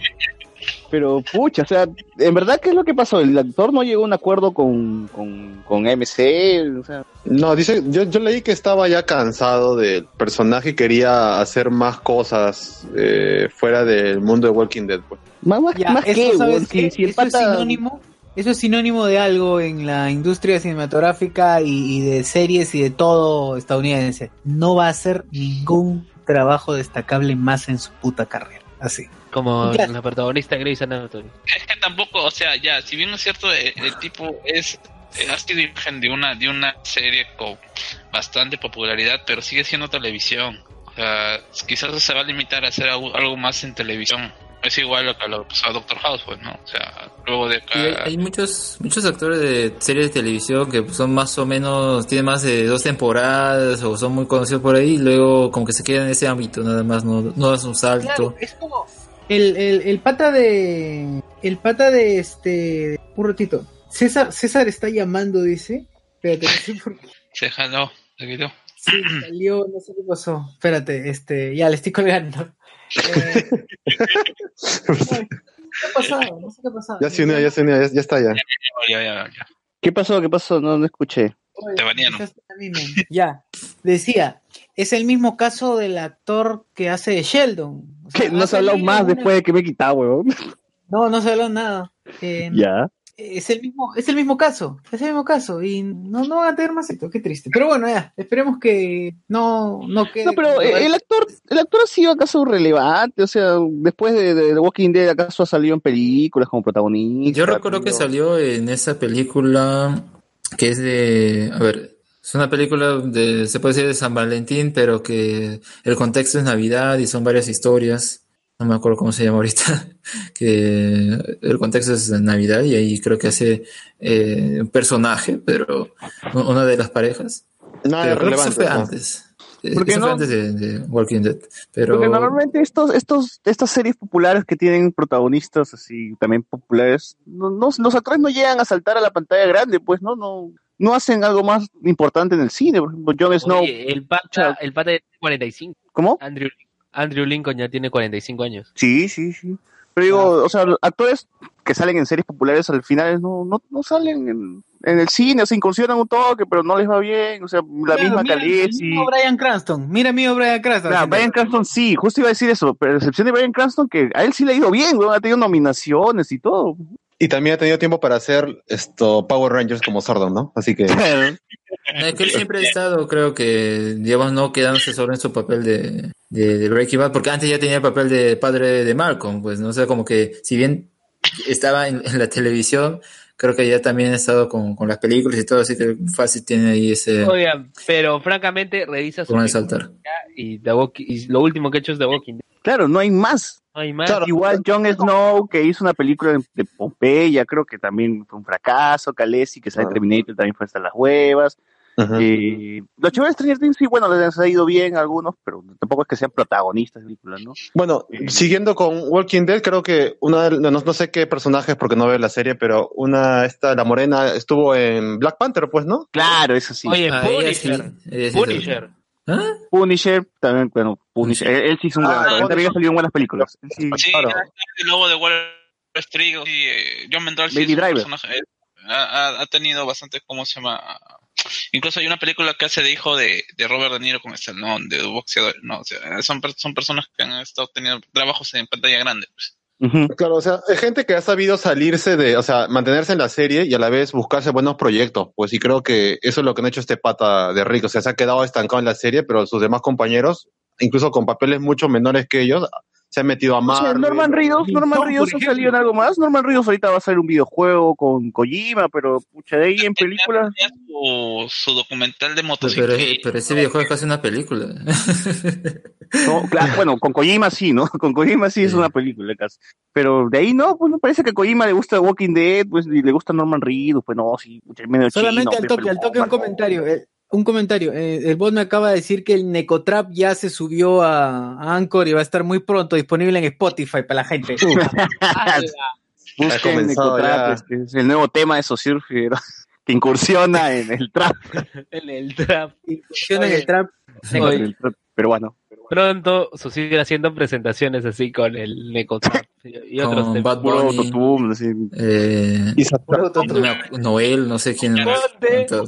Pero, pucha, o sea, en verdad, ¿qué es lo que pasó? El actor no llegó a un acuerdo con, con, con MC, o sea, No, dice, yo, yo leí que estaba ya cansado del personaje y quería hacer más cosas eh, fuera del mundo de Walking Dead. Pues. más, más, ya, más eso, que, ¿sabes si, el Eso es sinónimo, eso es sinónimo de algo en la industria cinematográfica y, y de series y de todo estadounidense. No va a hacer ningún trabajo destacable más en su puta carrera. Así. Como Claro. la protagonista de Grey's Anatomy. Es que tampoco, o sea, ya, si bien es cierto, el, el tipo es eh, ha sido imagen de una de una serie con bastante popularidad, pero sigue siendo televisión. O sea, quizás se va a limitar a hacer algo, algo más en televisión. Es igual lo que lo pasó a Doctor House, pues, ¿no? O sea, luego de Y hay, acá... hay muchos muchos actores de series de televisión que son más o menos, tienen más de dos temporadas o son muy conocidos por ahí y luego como que se quedan en ese ámbito nada más, no, no das un salto. Claro, es como, El, el, el pata de. El pata de este. Un ratito. César, César está llamando, dice. Espérate, no sé por qué. (laughs) Se jaló, se quitó. Sí, salió, no sé qué pasó. Espérate, este, ya le estoy colgando. Eh, (laughs) no, sé qué ha pasado. Ya se unió, ya se unió, ya, ya está ya. Ya, ya, ya. ¿Qué pasó? ¿Qué pasó? No, no escuché. Oye, Te banearon. (laughs) Ya, decía, es el mismo caso del actor que hace de Sheldon. O sea, ¿Qué? No se ha hablado más una- después de que me he quitado, weón. No, no se habló nada. Eh, Ya. Es el mismo, es el mismo caso, es el mismo caso y no, no van a tener más esto, qué triste. Pero bueno, ya, esperemos que no, no quede. No, pero el actor, el actor ha sido acaso relevante, o sea, después de, de The Walking Dead acaso ha salido en películas como protagonista. Yo recuerdo que salió en esa película que es de, a ver, es una película de, se puede decir de San Valentín, pero que el contexto es Navidad y son varias historias. No me acuerdo cómo se llama ahorita, (laughs) que el contexto es de Navidad y ahí creo que hace eh, un personaje, pero una de las parejas. Nada Pero creo que eso relevante. fue ¿no? antes. Eh, ¿Por qué Eso fue no? antes de, de Walking Dead. Pero Porque normalmente estos, estos, estas series populares que tienen protagonistas así también populares, no, no- los actores no llegan a saltar a la pantalla grande, pues no, no, no hacen algo más importante en el cine. Por ejemplo, Jon Snow, Oye, el pata, el pata tiene 45. ¿cómo? Andrew, Andrew Lincoln ya tiene 45 años. Sí, sí, sí. Pero digo, o sea, actores que salen en series populares al final no, no, no salen en, en el cine, o sea, incursionan un toque, pero no les va bien, o sea, la Claro, misma mira a Brian Cranston, mira mío Brian Cranston. Claro, Brian Cranston sí, justo iba a decir eso, pero a excepción de Brian Cranston, que a él sí le ha ido bien, weón, ha tenido nominaciones y todo. Y también ha tenido tiempo para hacer esto Power Rangers como Sordon, ¿no? Así que él siempre ha estado, creo que, digamos, no quedándose solo en su papel de, de, Breaking Bad, porque antes ya tenía el papel de padre de Malcolm, pues, no sé, como que si bien estaba en la televisión, creo que ya también ha estado con, con las películas y todo, así que fácil tiene ahí ese... Oigan, pero francamente revisa su saltar. y, The Walking- y lo último que he hecho es The Walking Dead. Claro, no hay más. No hay más. Claro, igual Jon Snow, que hizo una película de- Pompeya, creo que también fue un fracaso. Khaleesi, que sale Terminator, también fue hasta las huevas. Eh, los chéveres de Stranger Things, sí, bueno, les ha ido bien a algunos, pero tampoco es que sean protagonistas de películas, ¿no? Bueno, siguiendo con Walking Dead, creo que una de, no, no sé qué personajes porque no veo la serie, pero una, esta, la morena, estuvo en Black Panther, pues, ¿no? Claro, eso sí. Oye, Ah, Punisher. sí Punisher. ¿Ah? Punisher, también, bueno, Punisher, él, él sí hizo un Ah, actor, él bueno. también ha salido en buenas películas. Él sí- Sí, claro. el lobo de Wall Street, sí, eh, John Mental sí Baby es un Driver. personaje, eh, ha, ha- ha tenido bastante, ¿cómo se llama? Incluso hay una película que hace de hijo de, de Robert De Niro con este, no, de boxeador, no, o sea, son, son personas que han estado teniendo trabajos en pantalla grande, pues. Claro, o sea, hay gente que ha sabido salirse de, o sea, mantenerse en la serie y a la vez buscarse buenos proyectos, pues, y creo que eso es lo que han hecho este pata de Rick, o sea, se ha quedado estancado en la serie, pero sus demás compañeros, incluso con papeles mucho menores que ellos, se han metido a O sea, Marvel. Norman Reedus, Norman por ha salido en algo más. Norman Reedus ahorita va a hacer un videojuego con Kojima, pero pucha, de ahí en películas. Su, su documental de Pero, motociclismo. pero ese videojuego es casi una película. No, claro, (laughs) bueno, con Kojima sí, ¿no? (laughs) Con Kojima sí es una película casi. Pero de ahí no, pues me parece que a Kojima le gusta Walking Dead, pues y le gusta Norman Reedus, pues no, sí, medio Solamente chino, al toque, al toque un no. comentario. eh, un comentario. eh, el bot me acaba de decir que el Necotrap ya se subió a, a Anchor y va a estar muy pronto disponible en Spotify para la gente. Busquen Necotrap, este, es el nuevo tema de Sociur que (laughs) que incursiona en el trap. (laughs) En el trap. Incursión en el trap. Oye. trap peruano. Pronto Susir haciendo presentaciones así con el Necotrap y otros Con. Bad Bunny, autotune, así. eh, Y no Noel, no sé quién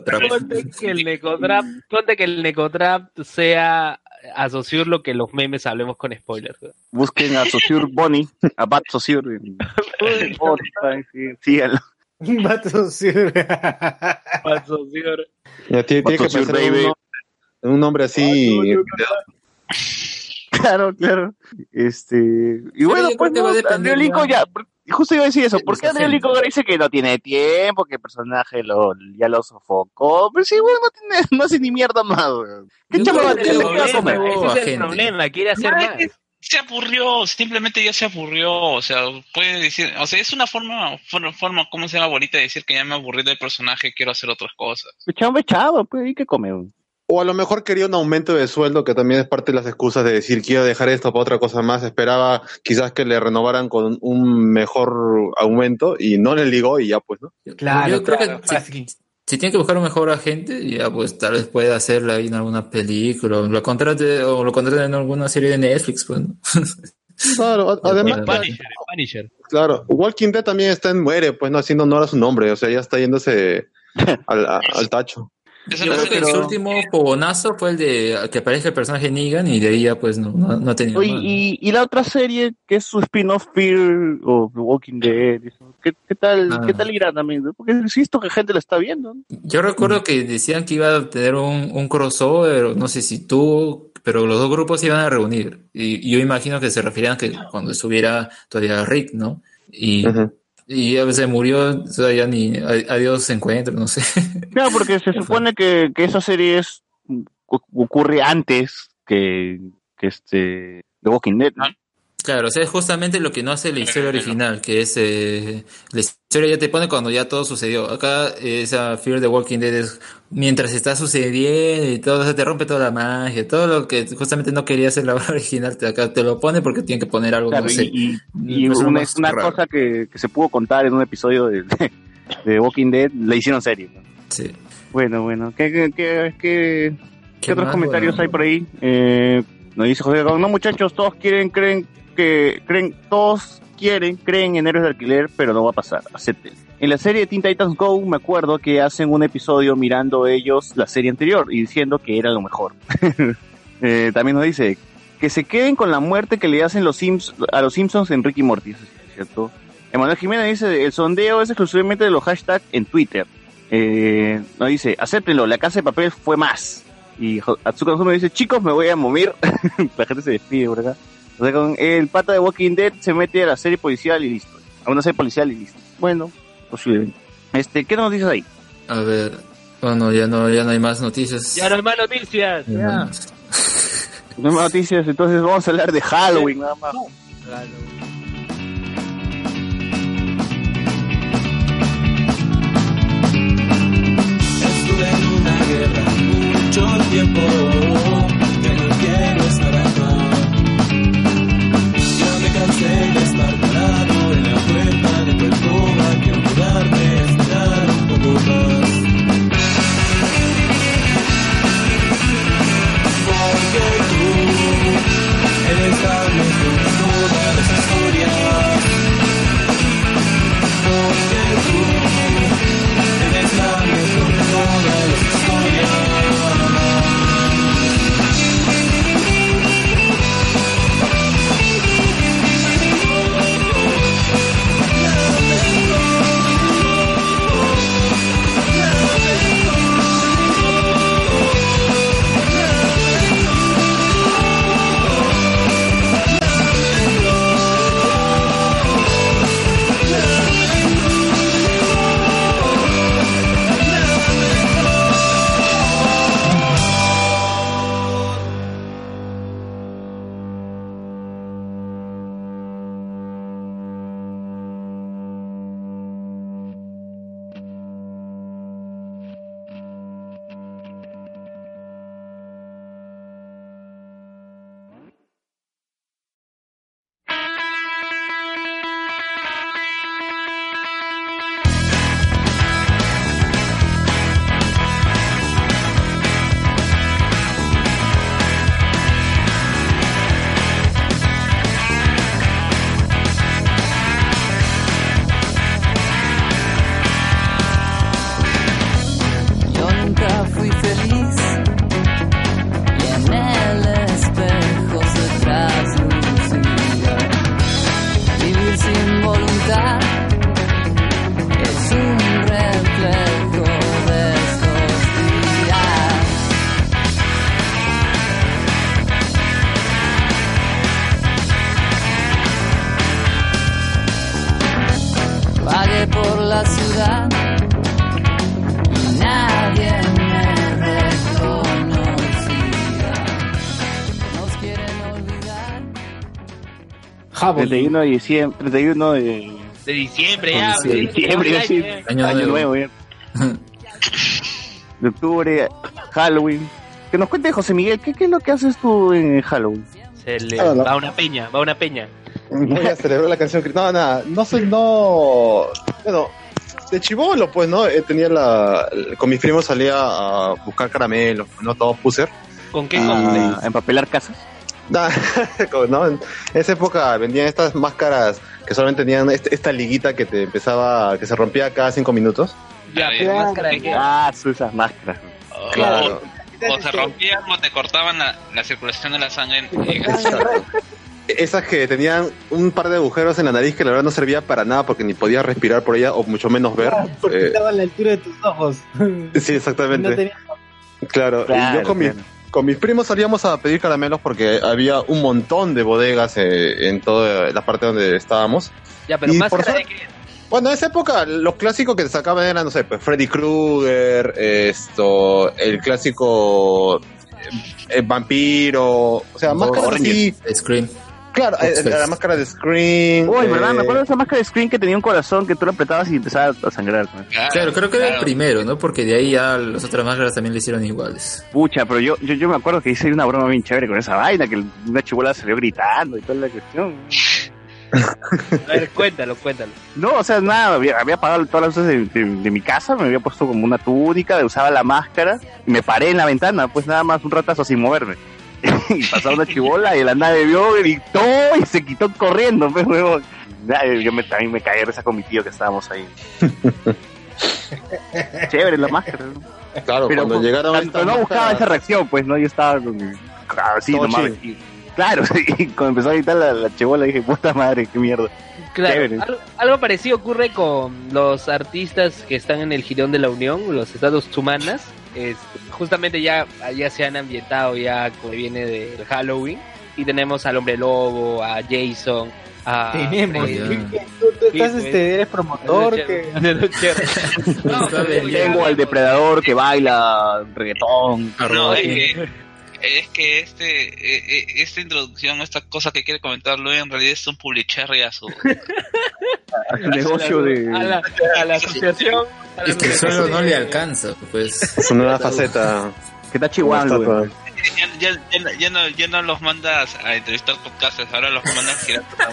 trap. ponte que el Necotrap, ponte que el Necotrap sea asociar lo que los memes hablemos con spoilers. Busquen a Sociur Bonnie, a Bad Sociur síganlo. (laughs) Vato, sí. Asociar. ya tiene, tiene que pensar un, un nombre así. (laughs) Claro, claro. Este, y bueno, pues que no, Lincoln ya justo iba a decir eso, ¿por qué agentes. Lincoln ahora dice que no tiene tiempo, que el personaje lo, ya lo sofocó? Pero sí, bueno, no, tiene, no hace ni mierda más, weón. ¿Qué chamba va a que tener? lo ¿Qué va a ves, comer? Ese es el problema, quiere hacer más. que se aburrió, simplemente ya se aburrió, o sea, puede decir, o sea, es una forma, forma, forma ¿cómo se llama bonita de decir que ya me aburrí del personaje, quiero hacer otras cosas? Pues chamba es chava, pues, ¿y qué come? O a lo mejor quería un aumento de sueldo, que también es parte de las excusas de decir quiero dejar esto para otra cosa más. Esperaba quizás que le renovaran con un mejor aumento y no le ligó y ya pues, ¿no? Claro, Yo creo claro, que si, fácil. si tiene que buscar un mejor agente, ya pues tal vez pueda hacerla ahí en alguna película, o lo contrate, o lo contrate en alguna serie de Netflix, pues. ¿no? (laughs) Claro, además, Punisher, Punisher. claro, Walking Dead también está en muere, pues no haciendo honor a su nombre, o sea, ya está yéndose (laughs) al, a- al tacho. Eso Yo no creo que pero- su último fogonazo fue el de que aparezca el personaje Negan y de ahí ya pues no, no, no tenido Oye, más. y, y la otra serie que es su spin-off Fear o The Walking Dead, ¿qué, qué tal, Ah. qué tal irá también? Porque insisto que gente la está viendo. Yo recuerdo que decían que iba a tener un, un crossover, no sé si tú, pero los dos grupos se iban a reunir. Y, y yo imagino que se referían que cuando estuviera todavía Rick, ¿no? Y, Ujú. Y a veces murió, o sea, ya ni a- adiós encuentro, no sé. Claro, porque se (laughs) supone que, que esa serie es, oc- ocurre antes que, que este The Walking Dead. ¿no? Claro, o sea, es justamente lo que no hace la historia original, que es eh, la historia ya te pone cuando ya todo sucedió. Acá eh, esa Fear the Walking Dead es mientras está sucediendo y todo, o sea, te rompe toda la magia, todo lo que justamente no quería hacer la (laughs) obra original, te, acá te lo pone porque tiene que poner algo, Claro, no sé. y, y- y Eso es lo una, raro. cosa que, que se pudo contar en un episodio de, de, Walking Dead, la hicieron serie. ¿no? Sí. Bueno, bueno, ¿qué, qué, qué, qué- qué otros más? comentarios Bueno. hay por ahí? Eh, nos dice José no muchachos, todos quieren, creen que, creen, todos quieren, creen en héroes de alquiler, pero no va a pasar, acepten. En la serie de Teen Titans Go me acuerdo que hacen un episodio mirando ellos la serie anterior y diciendo que era lo mejor. (laughs) Eh, también nos dice que se queden con la muerte que le hacen los Sims, a los Simpsons en Ricky Morty, cierto. Emanuel Jiménez dice, el sondeo es exclusivamente de los hashtags en Twitter. Eh, nos dice, acéptenlo, la casa de papel fue más. Y Atsuko Nozono dice, chicos, me voy a morir. (laughs) la gente se despide acá. O sea, con el pata de Walking Dead se mete a la serie policial y listo. A una serie policial y listo. Bueno, posiblemente. Este, ¿qué nos dices ahí? A ver, bueno, ya no, ya no hay más noticias. Ya no hay más noticias. Ya no hay más. (laughs) No hay más noticias, entonces vamos a hablar de Halloween nada más. Estuve en una guerra mucho tiempo, que no quiero estar Porque tú eres la 31 de diciembre, 31 de, De diciembre ya. De diciembre, iba a decir, Año año nuevo. ya. de octubre, Halloween. Que nos cuente José Miguel, ¿qué, qué es lo que haces tú en Halloween? Se le Ah, no. va a una peña, va a una peña. Voy a celebrar la canción. No, nada, no soy, no. Bueno, de chivolo, pues, ¿no? Eh, tenía la. Con mis primos salía a buscar caramelos, ¿no? Todos puser. ¿Con qué Ah, empapelar casas. (laughs) ¿no? En esa época vendían estas máscaras que solamente tenían este- esta liguita que te empezaba, que se rompía cada cinco minutos. Ya, máscara de qué? Ah, son esas máscaras. O- Claro. O, o se rompían o te cortaban la, la circulación de la sangre. en- Esas que tenían un par de agujeros en la nariz que la verdad no servía para nada porque ni podías respirar por ella o mucho menos ver. Porque Eh, estaba a la altura de tus ojos. sí, exactamente. No Claro, y yo con. Con mis primos salíamos a pedir caramelos porque había un montón de bodegas eh, en toda la parte donde estábamos. Ya, pero Y máscara por de suerte- qué? Bueno, en esa época los clásicos que te sacaban eran, no sé, pues Freddy Krueger, esto, el clásico eh, eh, vampiro, o sea, máscaras así. Scream. Claro, eh, la máscara de Scream. Uy, eh, ¿verdad? Me acuerdo de esa máscara de screen que tenía un corazón que tú lo apretabas y empezaba a sangrar. ¿no? Claro, creo que era el claro. primero, ¿no? Porque de ahí ya las otras máscaras también le hicieron iguales. Pucha, pero yo, yo, yo me acuerdo que hice una broma bien chévere con esa vaina, que una chibola salió gritando y toda la cuestión. (laughs) A ver, cuéntalo, cuéntalo. No, o sea, nada, había, había apagado todas las luces de, de- de mi casa, me había puesto como una túnica, usaba la máscara, y me paré en la ventana, pues nada más un ratazo sin moverme. (laughs) y pasaba una chibola y la nave vio, gritó y se quitó corriendo, pues, huevón. Yo me, también me caí de risa con mi tío que estábamos ahí. (laughs) Chévere la máscara, ¿no? Claro, Pero, cuando pues, llegaron pero estas no buscaba máscaras- esa reacción, pues, ¿no? Yo estaba con- así Todo nomás. y- claro, (laughs) y cuando empezó a gritar la, la chibola dije, puta madre, qué mierda. Claro, Chévere. algo, algo parecido ocurre con los artistas que están en el Girón de la Unión, los estados humanas. Este, justamente ya, ya se han ambientado ya que viene del Halloween. Y tenemos al hombre lobo, a Jason, a Tenemos. Tú, estás, este, eres promotor. Que... (laughs) No, Tengo al depredador que baila reggaetón. No, es que, es que este, eh, eh, esta introducción, esta cosa que quiere comentar Luis, en realidad es un publicherry (laughs) a su. Negocio de... a la, a la asociación. Es que suelo no le alcanza, pues. Su nueva faceta. que está chihuahua. Ya, ya, ya, no- ya no, ya no los mandas a entrevistar podcasters, ahora los mandas a girar a-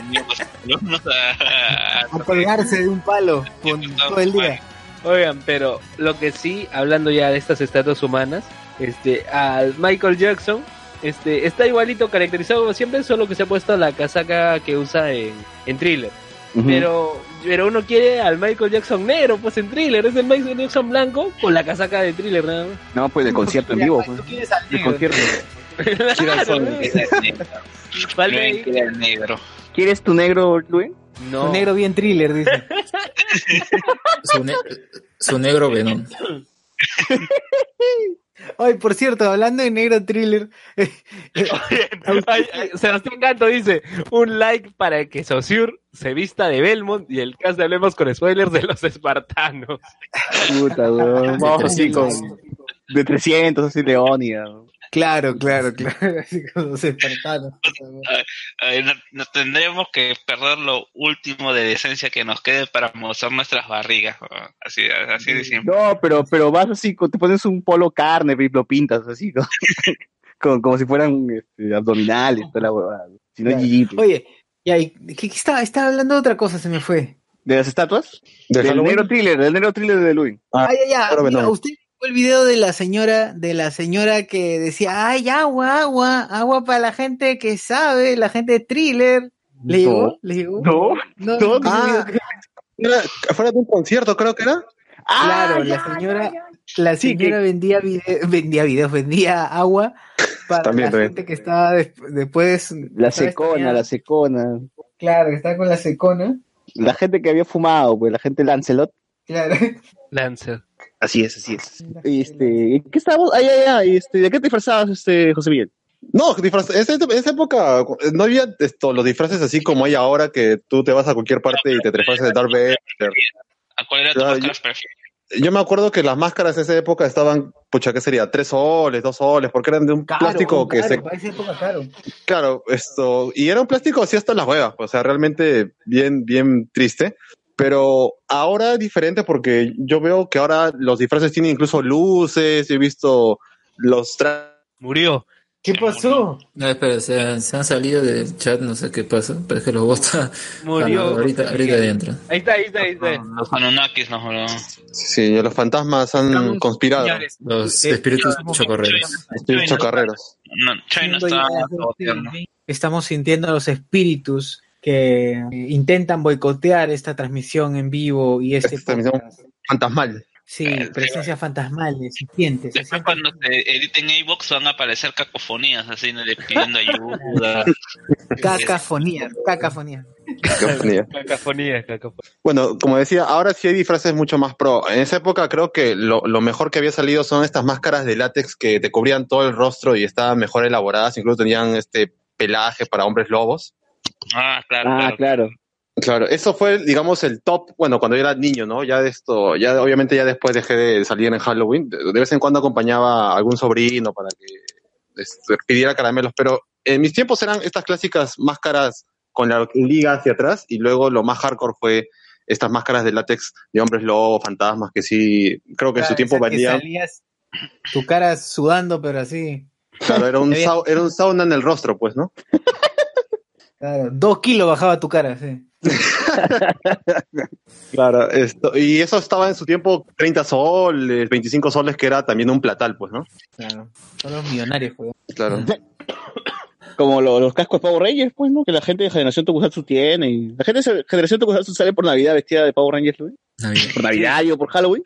(laughs) A colgarse de un palo con todo el día. Oigan, pero lo que sí, hablando ya de estas estatuas humanas, este, al Michael Jackson, este, está igualito caracterizado como siempre, solo que se ha puesto la casaca que usa en, en Thriller. Pero, pero uno quiere al Michael Jackson negro, pues en Thriller, es el Michael Jackson blanco con la casaca de Thriller nada más. No, pues del concierto en vivo. Tú Pues. quieres al Del negro. concierto. (laughs) Claro. Vale el negro. ¿Quieres tu negro, Luis? No. Un negro bien thriller, dice. (laughs) Su, ne- su negro venón. (laughs) Ay, por cierto, hablando de negro thriller, eh, Ay, ay, Sebastián Canto dice, un like para que Saussure se vista de Belmont y el cast de Hablemos con spoilers de los espartanos. Puta, (laughs) weón. Vamos así con... De 300, así Leonia. claro, claro, claro, (laughs) así como los espartanos. Eh, no, no tendremos que perder lo último de decencia que nos quede para mostrar nuestras barrigas. ¿no? Así, así de simple. No, pero, pero vas así, te pones un polo carne y lo pintas así, ¿no? (laughs) como, como si fueran este, abdominales, toda la huevada. Si no, Claro. GG, Oye, y ¿qué, qué estaba, estaba hablando de otra cosa, se me fue. ¿De las estatuas? ¿De Del Halloween? negro thriller, del negro thriller de Luis. Ah, Ay, ay, ay, claro, mira, Venom. usted vio el video de la señora, de la señora que decía, ay, agua, agua, agua para la gente que sabe, la gente de thriller. ¿Le No. llegó? ¿Le llegó? No, No, no. no, Ah, Era afuera de un concierto, creo que era. Claro, Ah, la ya, señora, ya, la Sí, señora vendía vide- vendía videos, vendía agua para También, la también. gente que estaba des- después. La secona, Tenía- la secona. Claro, que estaba con la secona. La gente que había fumado, pues la gente Lancelot. Claro. Lancer. Así es, así es. Este, ¿qué estábamos? Ay, ay, ay, este, ¿de qué te disfrazabas, este, José Miguel? No, disfraz, en esa, en esa época no había esto, los disfraces así como hay ahora que tú te vas a cualquier parte y te disfrazas de Darth Vader. ¿A cuál era tu Claro, máscara preferida? Yo me acuerdo que las máscaras en esa época estaban, pucha, ¿qué sería? Tres soles, dos soles, porque eran de un Caro, plástico que caro, se... para esa época caro. Claro, esto, y era un plástico así hasta las huevas, o sea, realmente bien, bien triste. Pero ahora es diferente porque yo veo que ahora los disfraces tienen incluso luces, he visto los trajes Murió. ¿Qué pasó? No, espera, se han, se han salido del chat, no sé qué pasa, pero es que los bota. Murió. Ah, ahorita, ahorita adentro. Ahí está, ahí está, ahí está. Los Anunnakis nos boludo. Sí, los fantasmas han conspirado. Señores, Los Eh, espíritus estamos- chocorreros. Espíritus chocarreros. No, China está ya las saboteando. 12, Estamos sintiendo a los espíritus que eh, intentan boicotear esta transmisión en vivo y este Esta transmisión fantasmal. Sí, presencias fantasmales, se Después siente. cuando se editen iVoox van a aparecer cacofonías así ¿no? de pidiendo ayuda. (laughs) Cacafonía, cacafonía. Cacofonía. Cacofonía, cacofonía. Bueno, como decía, ahora sí hay disfraces mucho más pro. En esa época creo que lo, lo mejor que había salido son estas máscaras de látex que te cubrían todo el rostro y estaban mejor elaboradas. Incluso tenían este pelaje para hombres lobos. Ah, claro, Ah, claro. claro. Claro, eso fue, digamos, el top, bueno, cuando yo era niño, ¿no? Ya de esto, ya obviamente ya después dejé de salir en Halloween. De vez en cuando acompañaba a algún sobrino para que les pidiera caramelos, pero en mis tiempos eran estas clásicas máscaras con la liga hacia atrás y luego lo más hardcore fue estas máscaras de látex de hombres lobo, fantasmas, que sí, creo que en su tiempo valían. tu cara sudando, pero así. Claro, era un, (laughs) era un sauna en el rostro, pues, ¿no? Claro, dos kilos bajaba tu cara, sí. (laughs) Claro, esto, y eso estaba en su tiempo 30 soles, 25 soles, que era también un platal, pues, ¿no? Claro. Son los millonarios, pues. Claro. Como lo- los cascos de Power Rangers, pues, ¿no? Que la gente de Generación Tokusatsu tiene. Y la gente de Generación Tokusatsu sale por Navidad vestida de Power Rangers, ¿no? Navidad. Por Navidad y o por Halloween.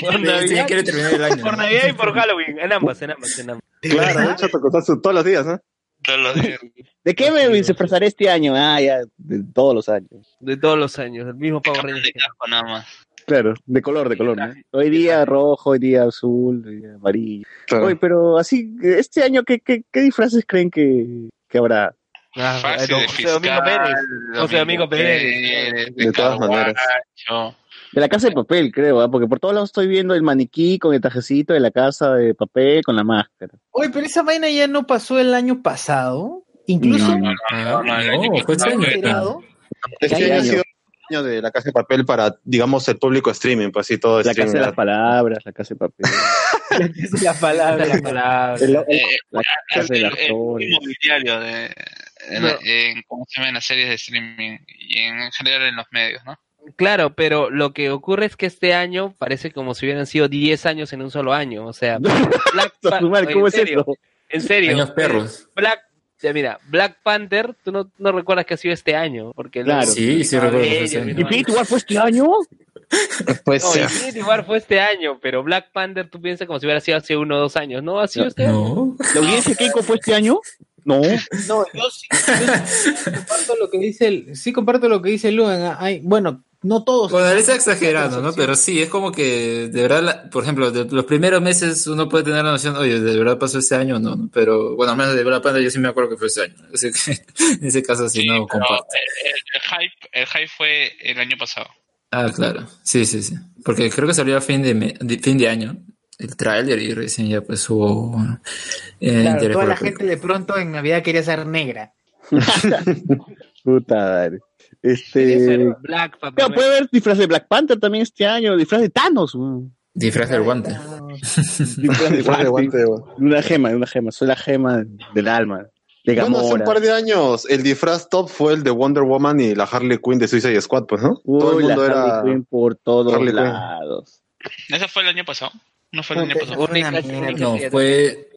Por Sí, Navidad, quiere terminar el año. por ¿no? Navidad y por Halloween. En ambas, en ambas, en ambas. Claro, de hecho, Tokusatsu todos los días, ¿no? (laughs) ¿De qué me disfrazaré este año? Ah, ya, de todos los años. De todos los años, el mismo Power Ranger. de casco nada más. Claro, de color, de color, ¿no? Hoy día rojo, hoy día azul, hoy día amarillo. Claro. Oye, pero así, este año, ¿qué, qué, qué disfraces creen que, que habrá? Ah, Fácil eh, de José Domingo Pérez. José Domingo Pérez. De todas maneras. De la casa de papel, creo, ¿ah? porque por todos lados estoy viendo el maniquí con el trajecito de la casa de papel con la máscara. Oye, pero esa vaina ya no pasó el año pasado. Incluso, No, no, Ah, no, no, fue este año. era- enterado, Este ¿Qué año ha sido el año de la casa de papel para, digamos, el público streaming, pues así todo (laughs) La casa de las palabras, la casa de papel, la palabra. La Eh, la casa de el, las el flores. inmobiliario de, en, No. en- ¿cómo se llama? en las series de streaming y en general en los medios, ¿no? Claro, pero lo que ocurre es que este año parece como si hubieran sido 10 años en un solo año. O sea, (laughs) Black ¿Cómo en es serio, eso? En serio. Años perros. Black, o sea, mira, Black Panther, tú no, no recuerdas que ha sido este año, porque Claro. luego- Sí, sí recuerdo este año. no, ¿Infinity War fue este año? (laughs) Pues No. Infinity War fue este año, pero Black Panther tú piensas como si hubiera sido hace uno o dos años. No, ha sido este año. No. ¿La audiencia Keiko fue este año? No. No, yo sí, yo sí (laughs) comparto lo que dice el, sí comparto lo que dice Hay, bueno, no todos. Bueno, él está exagerando, ¿no? Pero sí, es como que, de verdad, la- por ejemplo, de los primeros meses uno puede tener la noción, oye, ¿de verdad pasó este año o no? no? Pero, bueno, al menos de Black Panther yo sí me acuerdo que fue este año. (laughs) Así que, en ese caso sí, no pero comparto. el, el hype, el hype fue el año pasado. Ah, claro. Sí, sí, sí. Porque creo que salió a fin de, me- de- fin de año el tráiler y recién ya pues hubo eh, Claro, interés toda por la la película. gente de pronto en Navidad quería ser negra. (laughs) Puta madre. Este. ser Black Panther. Claro, puede haber disfraz de Black Panther también este año, disfraz de Thanos. Disfraz del guante. Disfraz de guante, (laughs) Una gema, una gema. Soy la gema del alma. De Bueno, hace un par de años el disfraz top fue el de Wonder Woman y la Harley Quinn de Suicide Squad, pues, ¿no? Todo el la mundo Harley era... Quinn por todos Harley Quinn. lados. ¿Ese fue el año pasado? ¿No fue el año pasado? No, fue,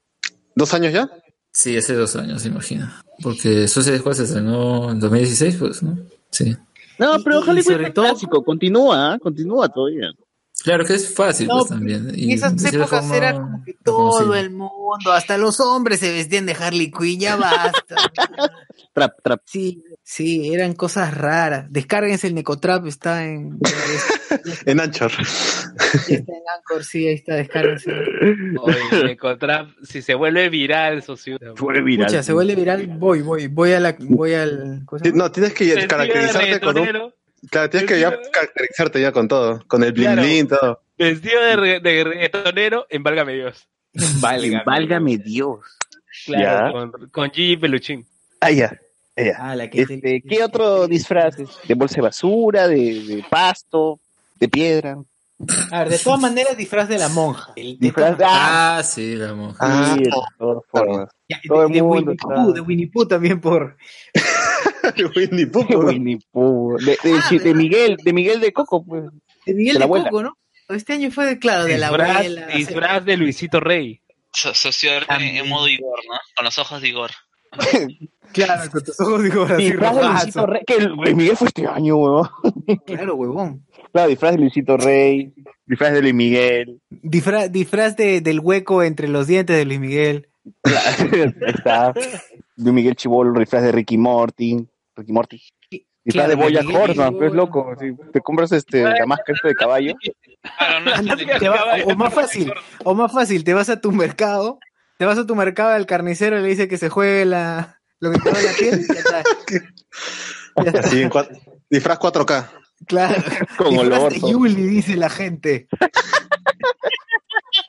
¿Dos años ya? sí, hace dos años, imagino. Porque Suicide Squad se estrenó en 2016, pues, ¿no? Sí. No, Y- pero y sobre es todo- clásico. Continúa, ¿eh? continúa todavía. Claro que es fácil, No, pues, también. En Y esas épocas forma, era como que todo el mundo, hasta los hombres se vestían de Harley Quinn, ya basta. (laughs) Trap, trap. Sí, sí, eran cosas raras. Descárguense el Necotrap, está en, (laughs) En Anchor. está en Anchor, sí, ahí está, descárguense. Oye, Necotrap, si se vuelve viral, socio. Fue viral. Escucha, se vuelve viral, voy, voy, voy a la, voy al... ¿cómo se? No, tienes que caracterizarte con un... Claro, tienes que ya caracterizarte ya con todo. Con el bling Claro. bling, todo. Vestido de, re- de reggaetonero en (laughs) Válgame Dios. Válgame. Válgame Dios. Claro, Ya. con, con Gigi Peluchín. Ah, ya. ya. Ah, la que Este, ¿Qué otro disfraz? ¿De bolsa de basura? ¿De, de pasto? ¿De piedra? A ver, de todas maneras, disfraz de la monja. El- de Disfraz- todas- ah, sí, la monja. Ah, sí, de todas formas. Ya, de, de Winnie Pooh, de Winnie Pooh también por... (laughs) Winnie Pooh, De. Winnie Pooh. De, de- Ah, de. Miguel, de Miguel de Coco, pues. De Miguel De de, la abuela. Coco, ¿no? Este año fue, de, claro, de la Disfraz- abuela. disfraz de Luisito Rey. So- Sociedad en, en modo Igor, ¿no? Con los ojos de Igor. (laughs) Claro, con tus ojos digo así Disfraz de. Luisito Rey. Que el, el Miguel fue este año, weón. (laughs) Claro, huevón. Claro, disfraz de Luisito Rey. Disfraz de Luis Miguel. Disfraz, disfraz de, del hueco entre los dientes de Luis Miguel. Ahí está. Luis Miguel Chibolo, disfraz de Ricky Morty. Ricky Morty. Disfraz Claro, de Boya Horseman, pues loco. Si te compras este, la máscara de caballo. (laughs) Te va- o más fácil, o más fácil, te vas a tu mercado, te vas a tu mercado al carnicero y le dice que se juegue la, lo que en la piel, y ya está. (laughs) Ya está. Así en cua- disfraz 4K. Claro. De Lorto. Yuli, dice la gente.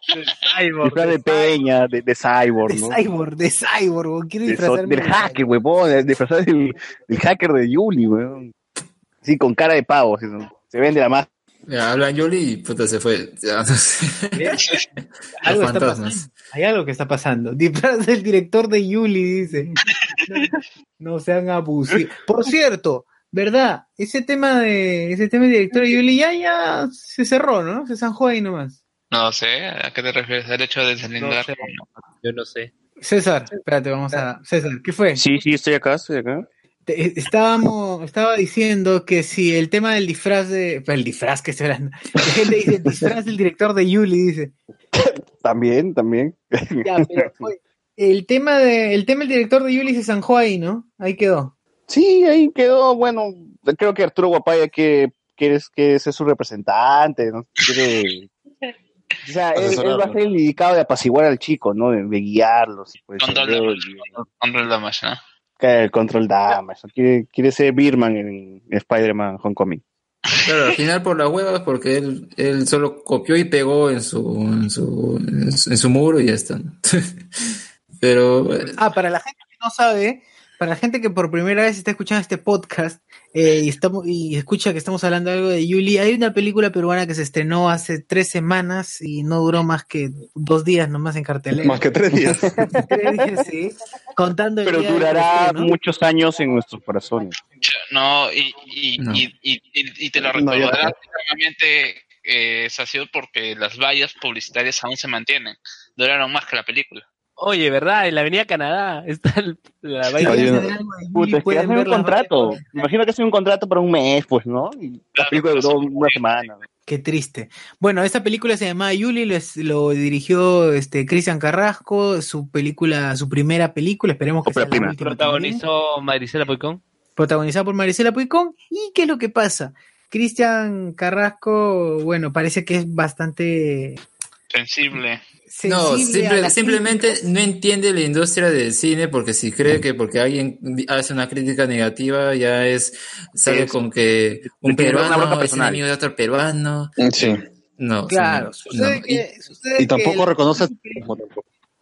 Disfraz de Peña, de, de Cyborg, De ¿no? Cyborg, de Cyborg, weón. Quiero De so- disfrazarme del de hacker, de- Disfrazar del, del hacker de Yuli, weón. Sí, con cara de pavo. así, ¿no? Se vende la más. Ya, hablan Yoli y puta se fue. Ya, no sé. (laughs) Algo Los está fantasmas. pasando. Hay algo que está pasando. Disfraz del director de Yuli, dice. No, no sean abusivos. Por cierto, ¿verdad? Ese tema de ese tema del director de Yuli ya, ya se cerró, ¿no? Se zanjó ahí nomás. No sé, ¿a qué te refieres? ¿El hecho de No deslindar? sé, yo no sé. César, espérate, vamos a. César, ¿qué fue? Sí, sí, estoy acá, estoy acá. Te- eh, Estábamos, estaba diciendo que si el tema del disfraz de. El disfraz que se (laughs) La gente dice el disfraz del director de Yuli, dice. También, también. Ya, pero (laughs) fue- el tema de, el tema del director de Yuli se zanjó ahí, ¿no? Ahí quedó. Sí, ahí quedó, bueno, creo que Arturo Guapaya que quiere, quiere ser su representante, ¿no? Quiere... O sea, él, él va a ser el indicado de apaciguar al chico, ¿no? De, de guiarlos. Pues, Control el- damage. Control damage, ¿no? el control damage. Quiere, quiere ser Birman en Spider-Man Homecoming. Claro, al final por las huevas, porque él, él solo copió y pegó en su, en su, en su, en su muro y ya está. (laughs) Pero Ah, para la gente que no sabe, para la gente que por primera vez está escuchando este podcast eh, y, estamos, y escucha que estamos hablando algo de Yuli, hay una película peruana que se estrenó hace tres semanas y no duró más que dos días nomás en cartelera. Más que tres días. (laughs) Tres días, sí. Contando el Pero día durará estreno. muchos años en nuestros corazones. No, y, y, No. y, y, y- y te lo recordarás eh, eso ha sido porque las vallas publicitarias aún se mantienen. Duraron más que la película. Oye, ¿verdad? En la Avenida Canadá (laughs) está el- la vaina. Yuli, Puta, es que hacen un contrato. Me imagino que hacen un contrato para un mes, pues, ¿no? Y la película duró una semana. Qué triste. Bueno, esta película se llamaba Yuli, lo, dirigió este Cristian Carrasco, su película, su primera película, esperemos que sea la prima. última también. Protagonizó Marisela Poicón. protagonizada por Marisela Puicón. ¿Y qué es lo que pasa? Cristian Carrasco, bueno, parece que es bastante Sensible. No, simple- simplemente no entiende la industria del cine porque si cree que porque alguien hace una crítica negativa ya es, sale Es- con que un peruano es enemigo de otro peruano. Sí. No, Claro, sí, no, sucede no. que, sucede Y tampoco reconoce.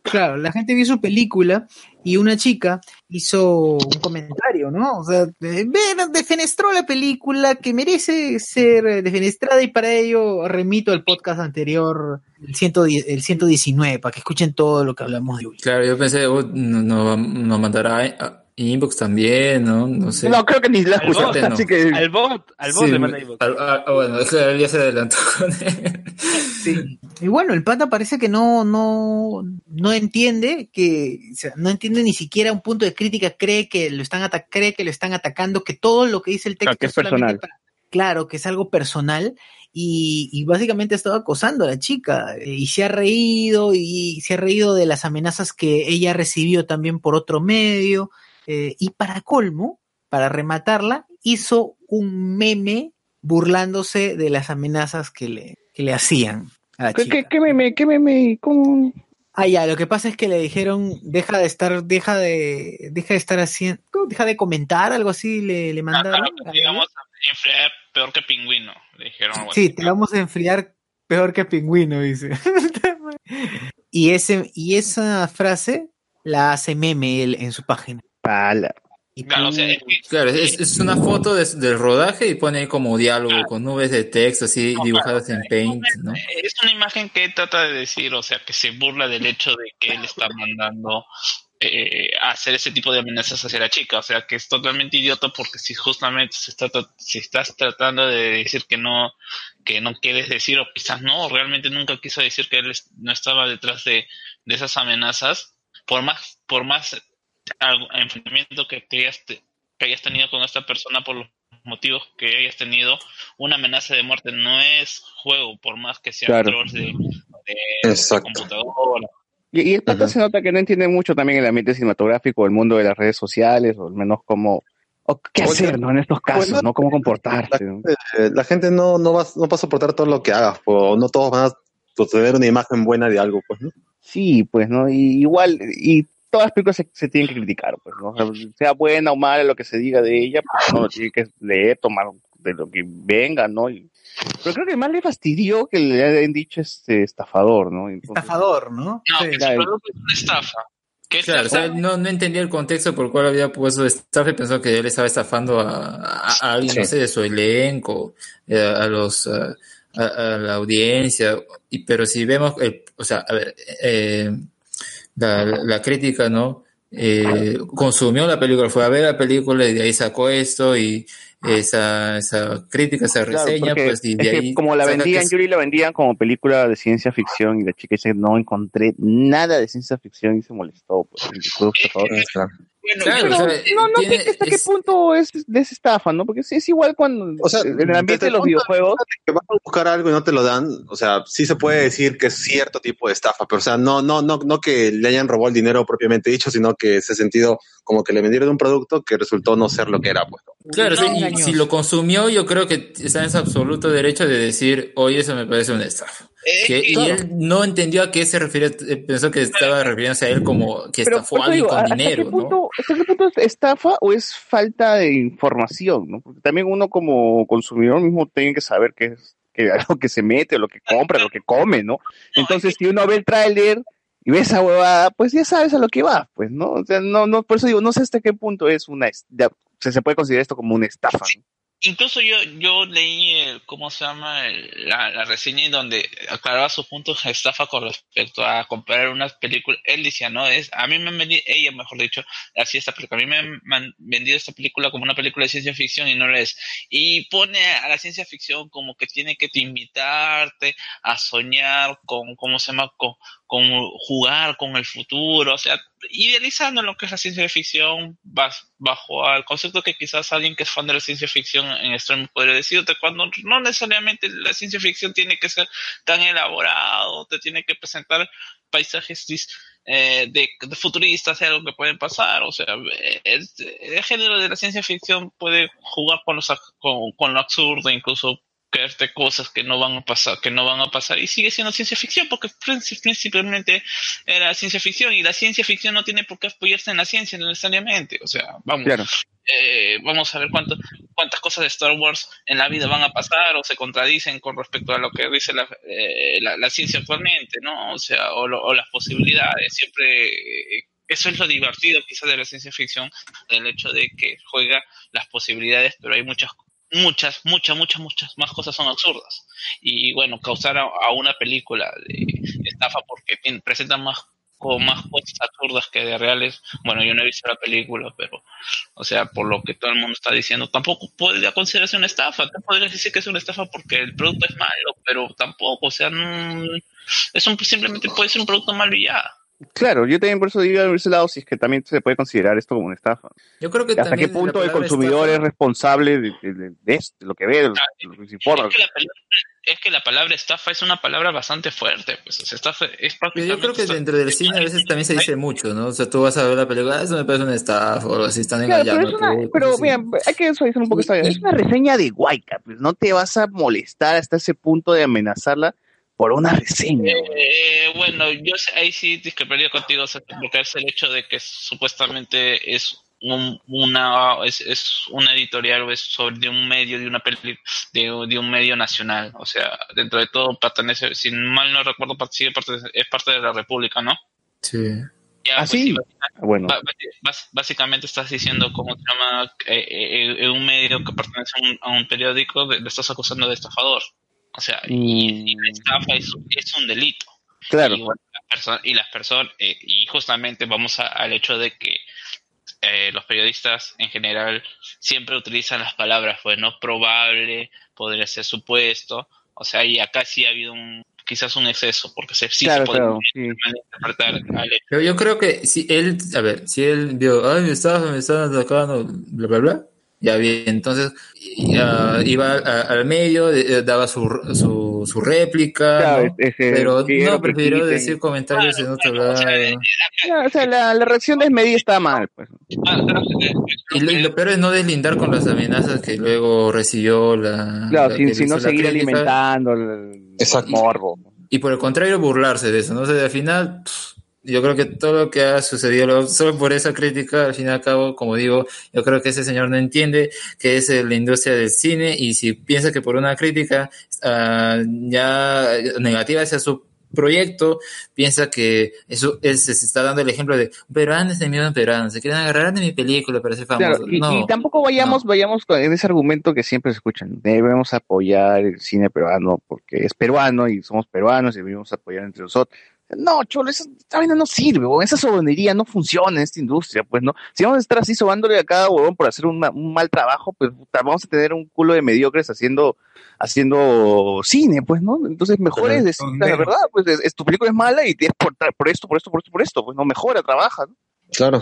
Claro, la gente vio su película y una chica hizo un comentario, ¿no? O sea, ven, defenestró la película que merece ser eh, defenestrada y para ello remito al podcast anterior, el, 110 el 119, para que escuchen todo lo que hablamos de Yuli. Claro, yo pensé, oh, no, no, nos mandará a- a inbox también, ¿no? No sé. No, creo que ni la Al escuchó, bot, no. así que... Al bot, al bot Sí, le manda inbox. al- ah, ah, bueno, ya se adelantó con él. Sí. Y bueno, el pata parece que no, no, no entiende que, o sea, no entiende ni siquiera un punto de crítica, cree que lo están ata- cree que lo están atacando, que todo lo que dice el texto Claro, que es solamente personal. para- claro, que es algo personal y, y básicamente ha estado acosando a la chica eh, y se ha reído y se ha reído de las amenazas que ella recibió también por otro medio eh, y para colmo, para rematarla, hizo un meme burlándose de las amenazas que le, que le hacían a la ¿Qué, chica. qué, qué meme? ¿Qué meme? ¿Cómo? Ah, ya, lo que pasa es que le dijeron, deja de estar, deja de, deja de estar haciendo, deja de comentar, algo así le, le mandaron. Ah, digamos, enfriar peor que pingüino. Le dijeron Sí, te vamos a enfriar peor que pingüino, dice. (laughs) y ese, y esa frase la hace meme él en su página. Pala. Claro, o tú- sea, es que- Claro, es, es una foto de- del rodaje y pone ahí como diálogo con nubes de texto así dibujadas en Paint, ¿no? Es una imagen que él trata de decir, o sea, que se burla del hecho de que él está mandando eh, a hacer ese tipo de amenazas hacia la chica, o sea, que es totalmente idiota porque si justamente se está si estás tratando de decir que no que no quieres decir o quizás no, realmente nunca quiso decir que él es- no estaba detrás de, de esas amenazas, por más por más enfrentamiento que, que hayas te- que hayas tenido con esta persona por los motivos que hayas tenido, una amenaza de muerte no es juego, por más que sea Claro. trolls de, de- computadora. Y, y el pata se nota que no entiende mucho también el ambiente cinematográfico, el mundo de las redes sociales, o al menos cómo, o qué hacer, ¿no? En estos casos, bueno, ¿no? Cómo comportarse. Eh, la gente no, no, va, no va a soportar todo lo que hagas, o no todos van a tener una imagen buena de algo, pues, ¿no? Sí, pues, ¿no? Y igual, y todas las películas se, se tienen que criticar, pues, ¿no? O sea, sea buena o mala lo que se diga de ella, pues uno tiene que leer, tomar de lo que venga, ¿no? Y- pero creo que más le fastidió que le hayan dicho este estafador, ¿no? Entonces, Estafador, ¿no? No, Sí. que claro. es una estafa. Claro, o sea, no, no entendía el contexto por el cual había puesto estafa y pensó que él estaba estafando a, a- a alguien, no sé, de su elenco, eh, a los a, a- a la audiencia, y, pero si vemos, el, o sea, a ver, eh, la, la crítica, ¿no? Eh, consumió la película, fue a ver la película y de ahí sacó esto y esa, esa crítica, esa reseña, pues y de ahí como la vendían, Yuri la vendían como película de ciencia ficción y la chica dice no encontré nada de ciencia ficción y se molestó. Pues, el producto, por favor. Bueno, Claro, Pero o sea, no, no tiene- sé hasta qué es- punto es de esa estafa, ¿no? Porque es, es igual cuando O sea, en el ambiente de los videojuegos. que vas a buscar algo y no te lo dan, o sea, sí se puede decir que es cierto tipo de estafa, pero o sea, no, no, no, no que le hayan robado el dinero propiamente dicho, sino que ese sentido como que le vendieron un producto que resultó no ser lo que era, pues. Claro, sí, y si lo consumió, yo creo que está en su absoluto derecho de decir, oye, eso me parece una estafa. Es Que- que- y él no entendió a qué se refiere, eh, pensó que estaba refiriéndose a él como que Pero estafó a eso alguien digo, con ¿hasta dinero, qué ¿no? punto, ¿hasta qué punto es estafa o es falta de información? ¿no? Porque también uno como consumidor mismo tiene que saber qué es que (laughs) algo que se mete, lo que compra, lo que come, ¿no? Entonces, si uno ve el tráiler y ve esa huevada, pues ya sabes a lo que va, pues, ¿no? O sea, no, no, por eso digo, no sé hasta qué punto es una, es- ya, o sea, se puede considerar esto como una estafa. ¿no? Incluso yo, yo leí, el, ¿cómo se llama? El- la, la reseña en donde aclaraba sus puntos de estafa con respecto a comprar unas películas. Él decía, no, es, a mí me han vendido, ella mejor dicho, así esta película, a mí me han, me han vendido esta película como una película de ciencia ficción y no lo es. Y pone a la ciencia ficción como que tiene que te invitarte a soñar con, ¿cómo se llama? Con, con jugar con el futuro, o sea, idealizando lo que es la ciencia ficción bajo al concepto que quizás alguien que es fan de la ciencia ficción en extremo podría decirte, cuando no necesariamente la ciencia ficción tiene que ser tan elaborado, te tiene que presentar paisajes eh, de, futuristas, algo que pueden pasar, o sea, el género de la ciencia ficción puede jugar con, los, con lo absurdo, incluso creerte cosas que no van a pasar, que no van a pasar, y sigue siendo ciencia ficción, porque princip- principalmente era ciencia ficción, y la ciencia ficción no tiene por qué apoyarse en la ciencia necesariamente, o sea, vamos, Claro. eh, vamos a ver cuánto, cuántas cosas de Star Wars en la vida van a pasar o se contradicen con respecto a lo que dice la, eh, la, la ciencia actualmente, ¿no? O sea, o, lo- o las posibilidades. Siempre, eh, eso es lo divertido quizás de la ciencia ficción, el hecho de que juega las posibilidades, pero hay muchas muchas, muchas, muchas, muchas más cosas son absurdas. Y bueno, causar a, una película de estafa porque tiene- presenta más con más cosas absurdas que de reales. Bueno, yo no he visto la película, pero, o sea, por lo que todo el mundo está diciendo, tampoco podría considerarse una estafa. Tú podrías decir que es una estafa porque el producto es malo, pero tampoco, o sea, no, es un, simplemente puede ser un producto malo ya. Claro, yo también por eso digo por ese lado si es que también se puede considerar esto como una estafa. Yo creo que ¿Hasta qué punto el consumidor estafa- es responsable de, de- de- de esto, de lo que ve, de lo, de lo que se informa? Es que, la, palabra- es que la palabra estafa es una palabra bastante fuerte, pues, o sea, estafa es Pero yo creo que dentro del cine a veces también se dice mucho, ¿no? O sea, tú vas a ver la película, "Ah, eso me parece una estafa o algo así, están Claro, pero, engañando. es una, pero mira, hay que suavizar un poco esta. Es una reseña de Guayca, pues no te vas a molestar hasta ese punto de amenazarla por una reseña. Eh, bueno, yo sé- ahí sí discreparía contigo, o sea, porque es el hecho de que supuestamente es un, una es, es una editorial o es sobre de un medio de una peli, de, de un medio nacional, o sea, dentro de todo pertenece, si mal no recuerdo, part- sigue parte- es parte de la República, ¿no? Sí. Ya, ¿Ah, pues, sí? básicamente- Bueno. básicamente estás diciendo cómo se llama eh, eh, eh, un medio que pertenece a un, a un periódico, le estás acusando de estafador. O sea, y, y la estafa es, es un delito. Claro. Y, bueno, las perso- y las personas, eh, y justamente vamos a- al hecho de que eh, los periodistas en general siempre utilizan las palabras, pues, ¿no? Probable, podría ser supuesto. O sea, y acá sí ha habido un, quizás un exceso, porque se, sí Claro, se puede claro, malinterpretar al hecho. Yo creo que si él, a ver, si él vio, ay, me estaban, me estaban atacando, bla, bla, bla, ya bien, entonces ya iba a- al medio, eh, daba su, su, su réplica, pero no, prefirió quiten. decir comentarios en otro lado. No, o sea, la, la reacción desmedida está mal, pues. Y lo, y lo peor es no deslindar con las amenazas que luego recibió la... Claro, la sin, que sin no hizo la seguir crítica. alimentando el, el morbo. Y por el contrario, burlarse de eso, ¿no? O sea, al final, pff, yo creo que todo lo que ha sucedido, lo- solo por esa crítica, al fin y al cabo, como digo, yo creo que ese señor no entiende que es la industria del cine y si piensa que por una crítica ah, ya negativa hacia su proyecto, piensa que eso es, se está dando el ejemplo de peruanos de miedo peruanos, se quieren agarrar de mi película para ser famosos. Claro, y, no. y tampoco vayamos, vayamos con en ese argumento que siempre se escuchan. Debemos apoyar el cine peruano porque es peruano y somos peruanos y debemos apoyar entre nosotros. No, cholo, esa, esa vaina no sirve, weón. esa sobonería no funciona en esta industria, pues no. Si vamos a estar así sobándole a cada huevón por hacer un, ma- un mal trabajo, pues puta, vamos a tener un culo de mediocres haciendo, haciendo cine, pues, ¿no? Entonces mejor Pero es decir la verdad, pues es, es- tu película es mala y tienes por, por esto, por esto, por esto, por esto, pues no mejora, trabaja, ¿no? Claro.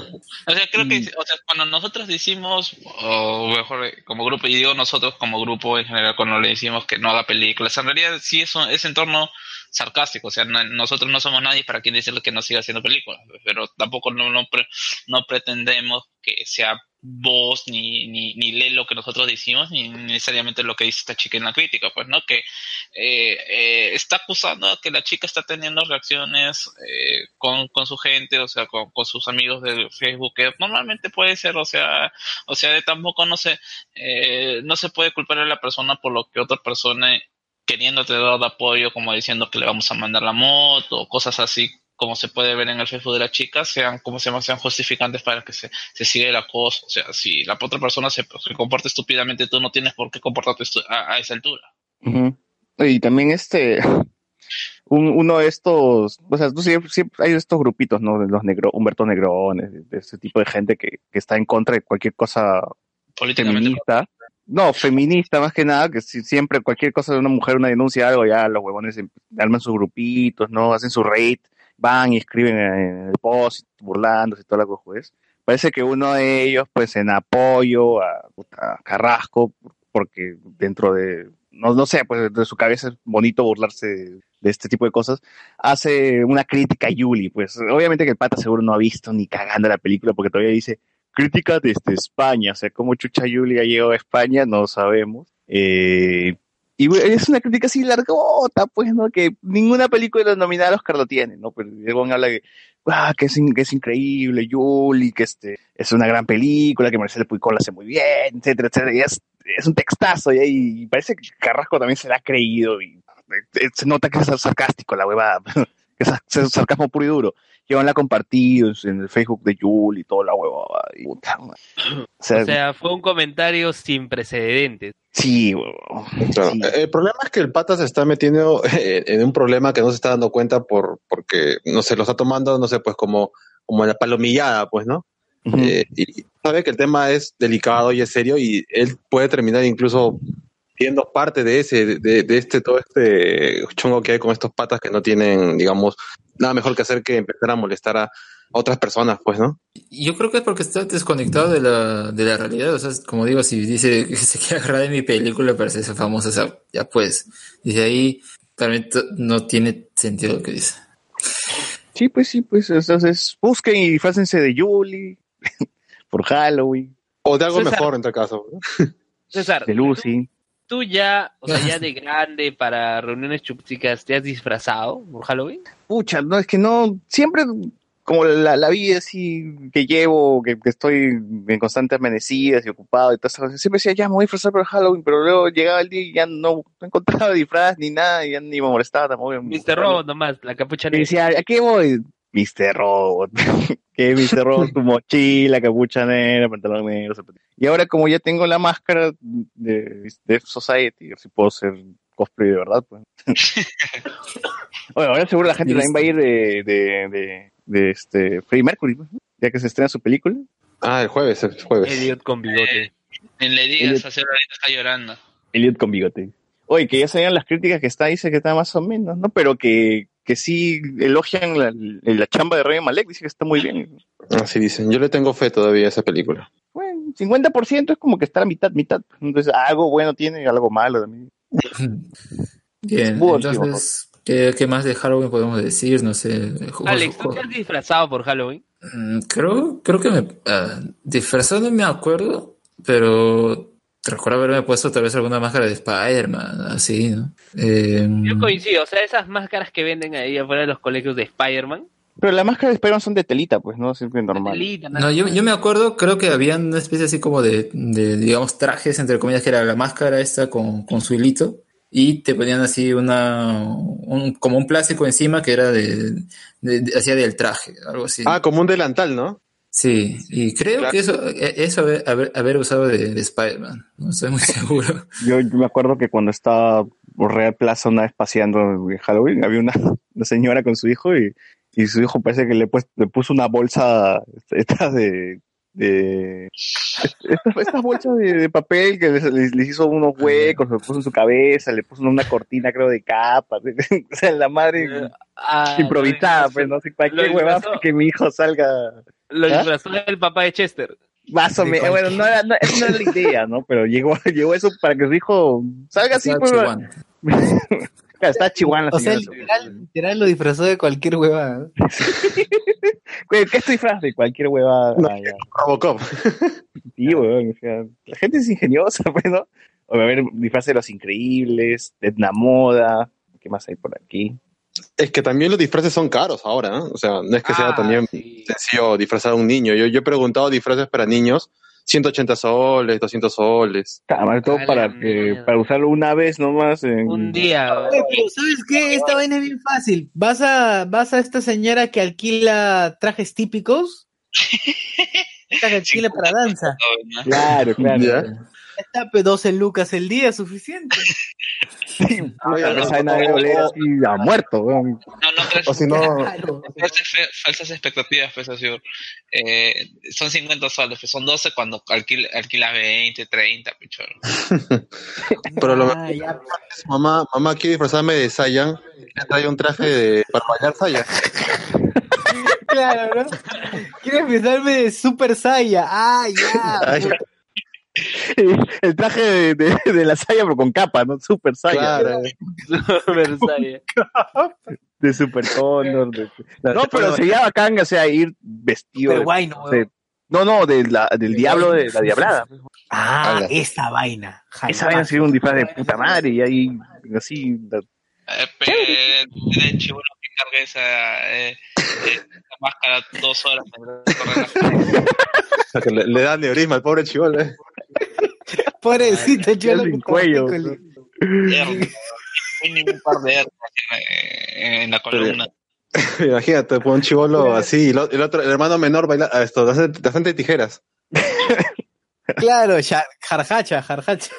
O sea, creo que, o sea, cuando nosotros decimos, o mejor como grupo, y digo nosotros como grupo en general, cuando le decimos que no haga películas, en realidad sí es, un, es en torno sarcástico, o sea, no- nosotros no somos nadie para quien decirle que no siga haciendo películas, pero tampoco no, no, no pretendemos que sea voz ni, ni, ni lee lo que nosotros decimos, ni necesariamente lo que dice esta chica en la crítica, pues, ¿no? Que eh, eh, está acusando a que la chica está teniendo reacciones eh, con, con su gente, o sea, con, con sus amigos de Facebook, que normalmente puede ser, o sea, o sea, tampoco no se, no se puede culpar a la persona por lo que otra persona queriéndote dar de apoyo, como diciendo que le vamos a mandar la moto, o cosas así, como se puede ver en el Facebook de la chica, sean, como se llama, sean justificantes para que se, se siga el acoso. O sea, si la otra persona se, se comporta estúpidamente, tú no tienes por qué comportarte a, a esa altura. Y también este, (laughs) un- uno de estos, o sea, tú siempre, siempre hay estos grupitos, ¿no? De los negro, Humberto Negrones, de, de ese tipo de gente que, que está en contra de cualquier cosa Políticamente feminista. No, feminista más que nada, que si, siempre cualquier cosa de una mujer, una denuncia, algo, ya los huevones em- arman sus grupitos, ¿no? Hacen su raid, van y escriben en el post, burlándose y toda la cosa, pues. Parece que uno de ellos, pues, en apoyo a Carrasco, porque dentro de, no, no sé, pues de su cabeza es bonito burlarse de, de este tipo de cosas, hace una crítica a Yuli, pues obviamente que el pata seguro no ha visto ni cagando la película porque todavía dice crítica desde España, o sea, cómo Chucha Yuli ha llegado a España, no sabemos. Eh, y es una crítica así largota, pues, ¿no? Que ninguna película nominada al Oscar lo tiene, ¿no? Pero el habla de, ah, que es, es increíble, Yuli, que este, es una gran película, que Marcelo Puicol hace muy bien, etcétera, etcétera. Y es, es un textazo, y, y parece que Carrasco también se la ha creído, y eh, se nota que es sarcástico la huevada, (laughs) que es, es sarcasmo puro y duro. Yo la ha compartido en, el Facebook de Yuli y toda la huevada. y puta, (clears throat) o sea, O sea, fue un comentario sin precedentes. sí, huevón. Claro. El problema es que el pata se está metiendo en en un problema que no se está dando cuenta por porque no se lo está tomando, no sé, pues como como la palomillada, pues, ¿no? Eh, y sabe que el tema es delicado y es serio y él puede terminar incluso siendo parte de ese de, de este todo este chongo que hay con estos patas que no tienen, digamos, nada mejor que hacer que empezar a molestar a, otras personas, pues, ¿no? Yo creo que es porque está desconectado de la, de la realidad. O sea, como digo, si dice (laughs) que se quiere agarrar de mi película para hacerse famosa, o sea, ya pues, desde ahí realmente no tiene sentido lo que dice. Sí, pues sí, pues entonces busquen y fácense de Yuli (laughs) por Halloween. O de algo César. mejor, entre caso. César, De Lucy. Tú ya, o sea, ya (laughs) de grande para reuniones chupticas, ¿te has disfrazado por Halloween? Pucha, no, es que no, siempre como la, la vida así que llevo, que, que estoy en constantes amanecidas y ocupado y todas esas cosas, siempre decía, ya me voy a disfrazar por Halloween, pero luego llegaba el día y ya no, no encontraba (laughs) disfraz ni nada, y ya ni me molestaba tampoco. Mr. Robot nomás, la capucha Y negra. decía, ¿a qué voy? Mr. Robot. (laughs) que Mr. Robot, (laughs) tu mochila, capucha negra, pantalón negro. zapatillas. Y ahora como ya tengo la máscara de Death Society, si puedo ser cosplay de verdad, pues. (laughs) bueno, ahora seguro la gente también va a ir de, de, de, de este Freddie Mercury, pues, ¿no? ya que se estrena su película. Ah, el jueves, el jueves. Elliot con bigote. En le digas, hacer ahorita está llorando. Elliot con bigote. Oye, que ya salieron las críticas que está, dice que está más o menos, ¿no? Pero que, que sí elogian la, la chamba de Rey Malek, dice que está muy bien. Así dicen. Yo le tengo fe todavía a esa película. Bueno, 50% es como que está a mitad, mitad. Entonces, algo bueno tiene y algo malo también. (laughs) Bien, entonces, ¿qué, qué más de Halloween podemos decir? No sé. Alex, ¿tú te has disfrazado por Halloween? Mm, Creo, creo que me ah, disfrazado no me acuerdo, pero recuerdo haberme puesto tal vez alguna máscara de Spider-Man, así, ¿no? Eh, Yo coincido, o sea, esas máscaras que venden ahí afuera de los colegios de Spider-Man. Pero las máscaras de Spider-Man son de telita, pues, ¿no? Siempre normal. telita, no, yo, yo me acuerdo, creo que había una especie así como de, de, digamos, trajes, entre comillas, que era la máscara esta con, con su hilito, y te ponían así una, un, como un plástico encima que era de, de- de- hacía del traje, algo así. Ah, como un delantal, ¿no? Sí, y creo Claro. que eso, e- eso haber, haber, usado de, de Spider-Man, no estoy muy (laughs) seguro. Yo, yo me acuerdo que cuando estaba por Real Plaza una vez paseando en Halloween, había una, (laughs) una señora con su hijo y, y su hijo parece que le, pues, le puso una bolsa (laughs) esta de... de estas, estas bolsas de, de papel que les, les- les hizo unos huecos, lo puso en su cabeza, le puso una cortina creo de capa, o sea, la madre Ah, improvisada, pues no sé, cualquier lo huevada disfrazó. para que mi hijo salga Lo ¿Ah? disfrazó el papá de Chester. más o menos, bueno, no era, no, esa no era la idea, ¿no? Pero llegó, (laughs) llegó eso para que su hijo salga así, Estaba pues, chihuahua. Claro, (laughs) está chihuahua la O sea, literal, literal lo disfrazó de cualquier huevada. (laughs) ¿Qué estoy disfraz de cualquier huevada? No. Ah. Robocop. Sí, weón, o sea, la gente es ingeniosa, pues, ¿no? O a haber disfraz de los increíbles, de Edna Moda, ¿qué más hay por aquí? Es que también los disfraces son caros ahora, ¿no? O sea, no es que sea Ah, también sí. sencillo disfrazar a un niño. Yo, yo he preguntado disfraces para niños, 180 soles, 200 soles. Además, todo para, mierda. para usarlo una vez nomás. En... Un día. Oye, pero ¿sabes qué? Esta vaina es bien fácil. Vas a, vas a esta señora que alquila trajes típicos. (laughs) Esta que alquila para danza. Claro, claro. Ya. Esta pe 12 lucas el día, suficiente. Puta, esa vaina debe oler así a muerto, weón. No, no crees O si no, Claro. falsas, expectativas, pues, así, eh, son 50 soles, pues, son 12 cuando alquila, alquila 20, 30, pichón. pero lo Ah, ya. mamá, mamá quiere disfrazarme de Saiyan, le trae un traje de, para bailar Saiyan. (laughs) Claro, ¿no? Quieres pensarme de Super Saiya. Ah, ya. (laughs) Ay, El traje de, de, de la Saya, pero con capa, ¿no? Super Saya. claro. (laughs) Versailles. (laughs) De Super Condor. de- No, pero sería bacán, o sea, ir vestido. Super de- guay, ¿no? de- no, no, de la, del diablo de la diablada. Ah, esa vaina. Esa vaina sería un disfraz de puta madre y ahí, así. la- Eh, pero de chivo que carga esa, eh, eh, esa máscara dos horas (laughs) le, le da neurisma al pobre chivolo. (laughs) Pobrecito, yo lo cuello. Hay un par de en, la columna. (laughs) Imagínate, pues, un chivolo así, y lo- el otro, el hermano menor baila a esto, de frente de tijeras. (laughs) Claro, ya- jarjacha, jarjacha.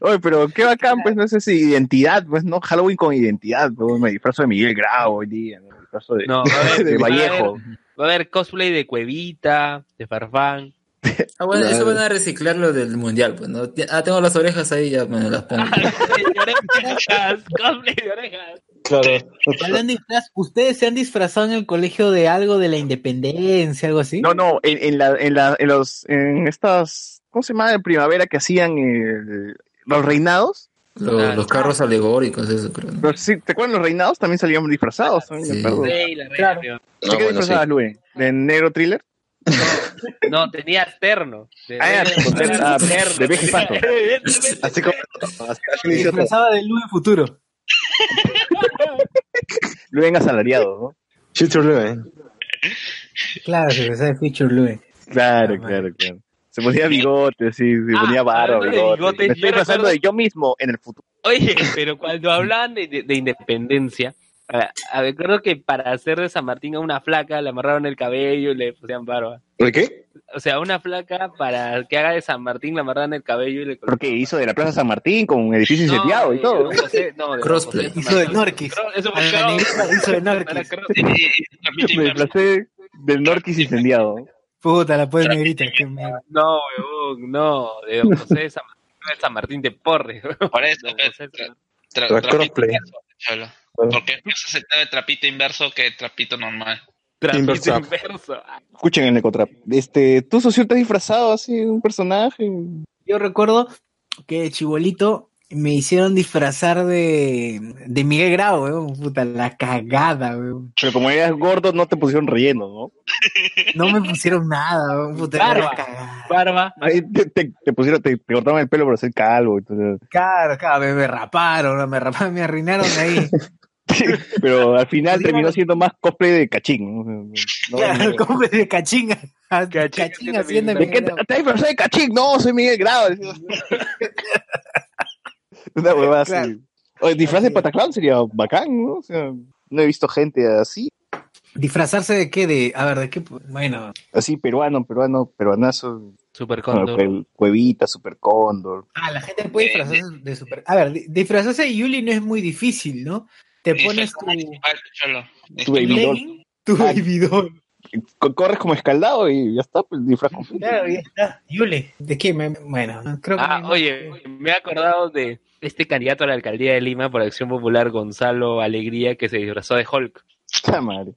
Oye, pero qué bacán, pues, no sé si identidad, pues, ¿no? Halloween con identidad, pues, me disfrazo de Miguel Grau hoy día. Me disfrazo de, No, va a haber, de va a haber- Vallejo. va a haber cosplay de Cuevita, de Farfán. Ah, bueno, Claro. eso van a reciclar lo del mundial, pues, ¿no? Ah, tengo las orejas ahí, ya me las pongo. (laughs) de orejas, cosplay de orejas. Claro. ¿ustedes se han disfrazado en el colegio de algo de la independencia, algo así? No, no, en, en, la, en, la, en, los, en estas, ¿cómo se llama? De primavera que hacían el- los reinados. Lo- los carros alegóricos, eso creo. ¿no? Pero sí, ¿Te acuerdas los reinados? También salíamos disfrazados. me Sí. Sí, la reina, Claro. pero- ¿De qué disfrazabas, Luis? ¿De negro thriller? (laughs) No, tenía terno. De, Ah, de- ah, de viejo y pato. Así como, así, disfrazaba de luz en futuro. Luis asalariado, ¿no? Future Living. Claro, se disfrazaba de Future Louis. Claro, claro, claro. Se ponía bigote, sí, se Ah, ponía barba, bigote. bigote, Me estoy pasando de yo mismo en el futuro. Oye, pero cuando hablaban de, de- de independencia, A, a ver, creo que para hacer de San Martín a una flaca le amarraron el cabello y le pusieron barba. ¿El qué? O sea, una flaca para que haga de San Martín le amarraron el cabello y le Porque hizo de la Plaza San Martín con un edificio incendiado y todo. José- no, de Crossplay. José Hizo de Norquis. Eso fue la negrita hizo de Norquis. Me desplacé del Norquis incendiado. Puta, la pues negrita. No, huevón, no, de Don José de San Martín, de San Martín de Porres. Por eso, crossplay. Porque es más aceptable el trapito inverso que el trapito normal. Inverso. inverso. (laughs) Escuchen el Ecotrap. Este, ¿tú, socio, te has disfrazado así un personaje? Yo recuerdo que de chibolito me hicieron disfrazar de, de Miguel Grau, weón. Puta, la cagada, weón. Pero como eras gordo, no te pusieron relleno, ¿no? No me pusieron nada, weón. Puta, Barba. la cagada. Barba. Ahí te, te- te pusieron, te, te cortaron el pelo para ser calvo. entonces- Claro, claro, me, me raparon, me raparon, me arruinaron ahí. (laughs) (laughs) pero al final terminó siendo más cosplay de cachín. ¿no? No, (laughs) Claro, no. como de cachinga. Cachín, Cachín haciendo ¿De qué te, de cachín? No, soy Miguel Grau. (laughs) Una huevada así. Oye, disfraz de. Pataclown sería bacán, ¿no? O sea, no he visto gente así. ¿Disfrazarse de qué? De, a ver, ¿de qué? Bueno, Así, peruano, peruano, peruanazo. Super Cóndor. cue- cuevita, super cóndor. ah, la gente puede disfrazarse de super... A ver, di- disfrazarse de Yuli no es muy difícil, ¿no? Te pones tu. Tu baby doll. tu baby doll. Co- Corres como escaldado y ya está, pues disfraz. Claro, ya está. Yule, ¿de qué? Me- bueno, creo que... Ah, oye, me he acordado de este candidato a la alcaldía de Lima por Acción Popular, Gonzalo Alegría, que se disfrazó de Hulk. Puta madre.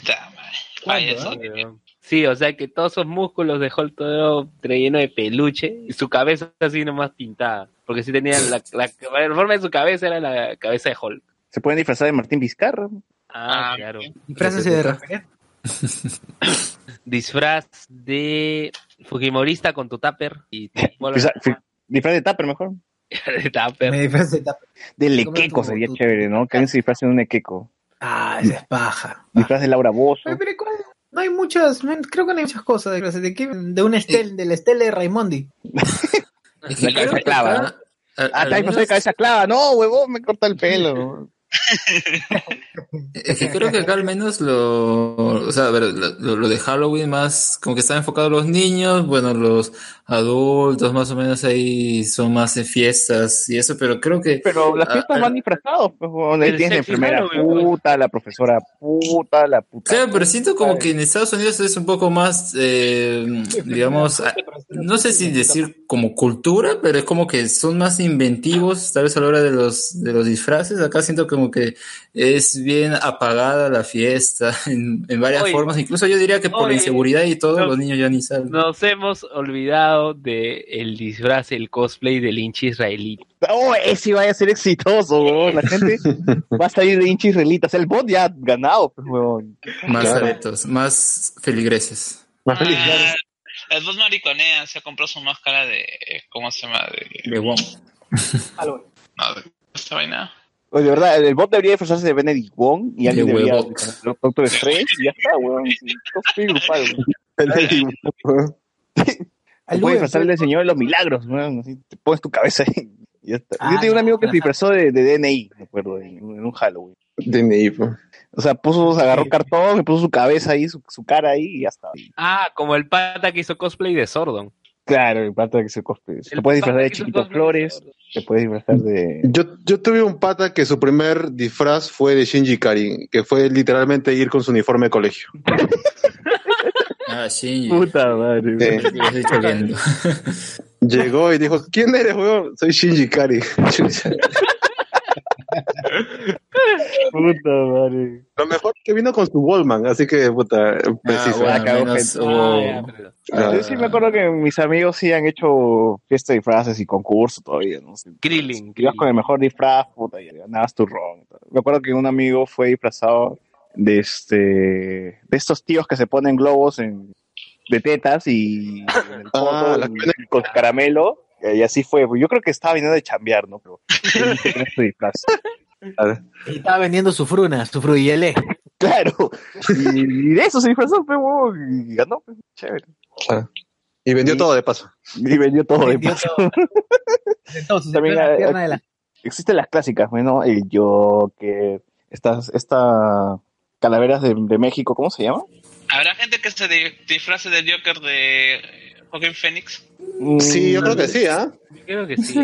Puta madre. ¿Cuándo, Payaso. ah? Sí, o sea que todos esos músculos de Hulk todo relleno de peluche y su cabeza así nomás pintada. Porque sí tenía la, la, la forma de su cabeza era la cabeza de Hulk. Se pueden disfrazar de Martín Vizcarra. Ah, Ah, claro. Disfrázase de Rafael. (laughs) Disfraz de Fujimorista con tu tupper y (laughs) Disfraz disfraz de tupper mejor. (laughs) de tupper. Me disfrace de tapa. De Come lequeco tu- sería tu- chévere, ¿no? Que alguien se disfrace de un lequeco. Ah, esa es paja. Disfraz de Laura Bozo. Oye, pero ¿cuál? No hay muchas, creo que no hay muchas cosas de clase. ¿De qué? De una estel, de la estela de Raimondi. La cabeza clava, ¿no? Ah, está disfrazado de cabeza clava. No, huevón, me corta el pelo. (laughs) Es que creo que acá al menos lo, o sea, a ver, lo, lo de Halloween más, como que está enfocado a los niños, bueno, los adultos más o menos ahí son más de fiestas y eso, pero creo que Pero las Ah, fiestas ah. van disfrazados. Pues. Ahí El tienes la sexy enfermera Halloween, puta, la profesora puta, la puta. Claro, pero siento como que en Estados Unidos es un poco más, eh, digamos, a- no sé si decir como cultura, pero es como que son más inventivos, tal vez a la hora de los, de los disfraces. Acá siento como que es bien apagada la fiesta (laughs) en, en varias formas. Incluso yo diría que por la inseguridad y todo, los niños ya ni salen. Nos hemos olvidado de el disfraz, el cosplay del hincha israelí. Oh, ese va a ser exitoso. La gente (laughs) va a salir de hincha israelita. O sea, el bot ya ha ganado, pues. Más Claro. adeptos, más feligreses. Más claro. Ah, el dos mariconea se compró su máscara de. ¿Cómo se llama? De, De Wong. (laughs) no, de esta vaina. Oye, de verdad, el bot debería disfrazarse de Benedict Wong y alguien De debería de Doctor Strange y ya está, huevón. Sí, cosplay grupal. Al puedes Luen, disfrazar del Señor de los Milagros, weón. Así te pones tu cabeza ahí y ya está. Ah, Yo tengo un amigo que se disfrazó de, de DNI, me acuerdo, en, en un Halloween. DNI, pues. O sea, puso, agarró cartón, le puso su cabeza ahí, su, su cara ahí y ya está. Ah, como el pata que hizo cosplay de Sordon. Claro, el pata que se cosplay. Puedes pata disfrazar de que hizo Chiquito cosplay de Flores, Sordon. te puedes disfrazar de... Yo, yo tuve un pata que su primer disfraz fue de Shinji Kari, que fue literalmente ir con su uniforme de colegio. (laughs) Ah, sí. Puta madre. Sí. has dicho bien. Llegó y dijo, ¿quién eres, weón? Soy Shinji Kari. (laughs) Puta madre. Lo mejor que vino con su Wallman, así que, puta, preciso. bueno, Ah, al menos Ah, Ah, Yo sí me acuerdo que mis amigos sí han hecho fiesta de disfraces y concurso todavía, ¿no? Krillin. Si ibas con el mejor disfraz, puta, y ganabas tu ron. Me acuerdo que un amigo fue disfrazado de este de estos tíos que se ponen globos en, de tetas y en el Ah, fondo y- con caramelo. Y así fue. Yo creo que estaba viniendo de chambear, ¿no? Pero (laughs) Y estaba vendiendo su fruna, su fruyelé. Claro. Y, y de eso se disfrazó, pero y ganó, pues, chévere. claro. Y vendió Y- todo de paso. Y vendió todo de paso. todo. (laughs) Entonces, También, en plena pierna de la... Existen las clásicas, bueno, el Joker, estas esta calaveras de, de México, ¿cómo se llama? ¿Habrá gente que se di- disfrace del Joker de Joaquin Phoenix? Sí, yo creo que sí, ¿ah? Creo que sí.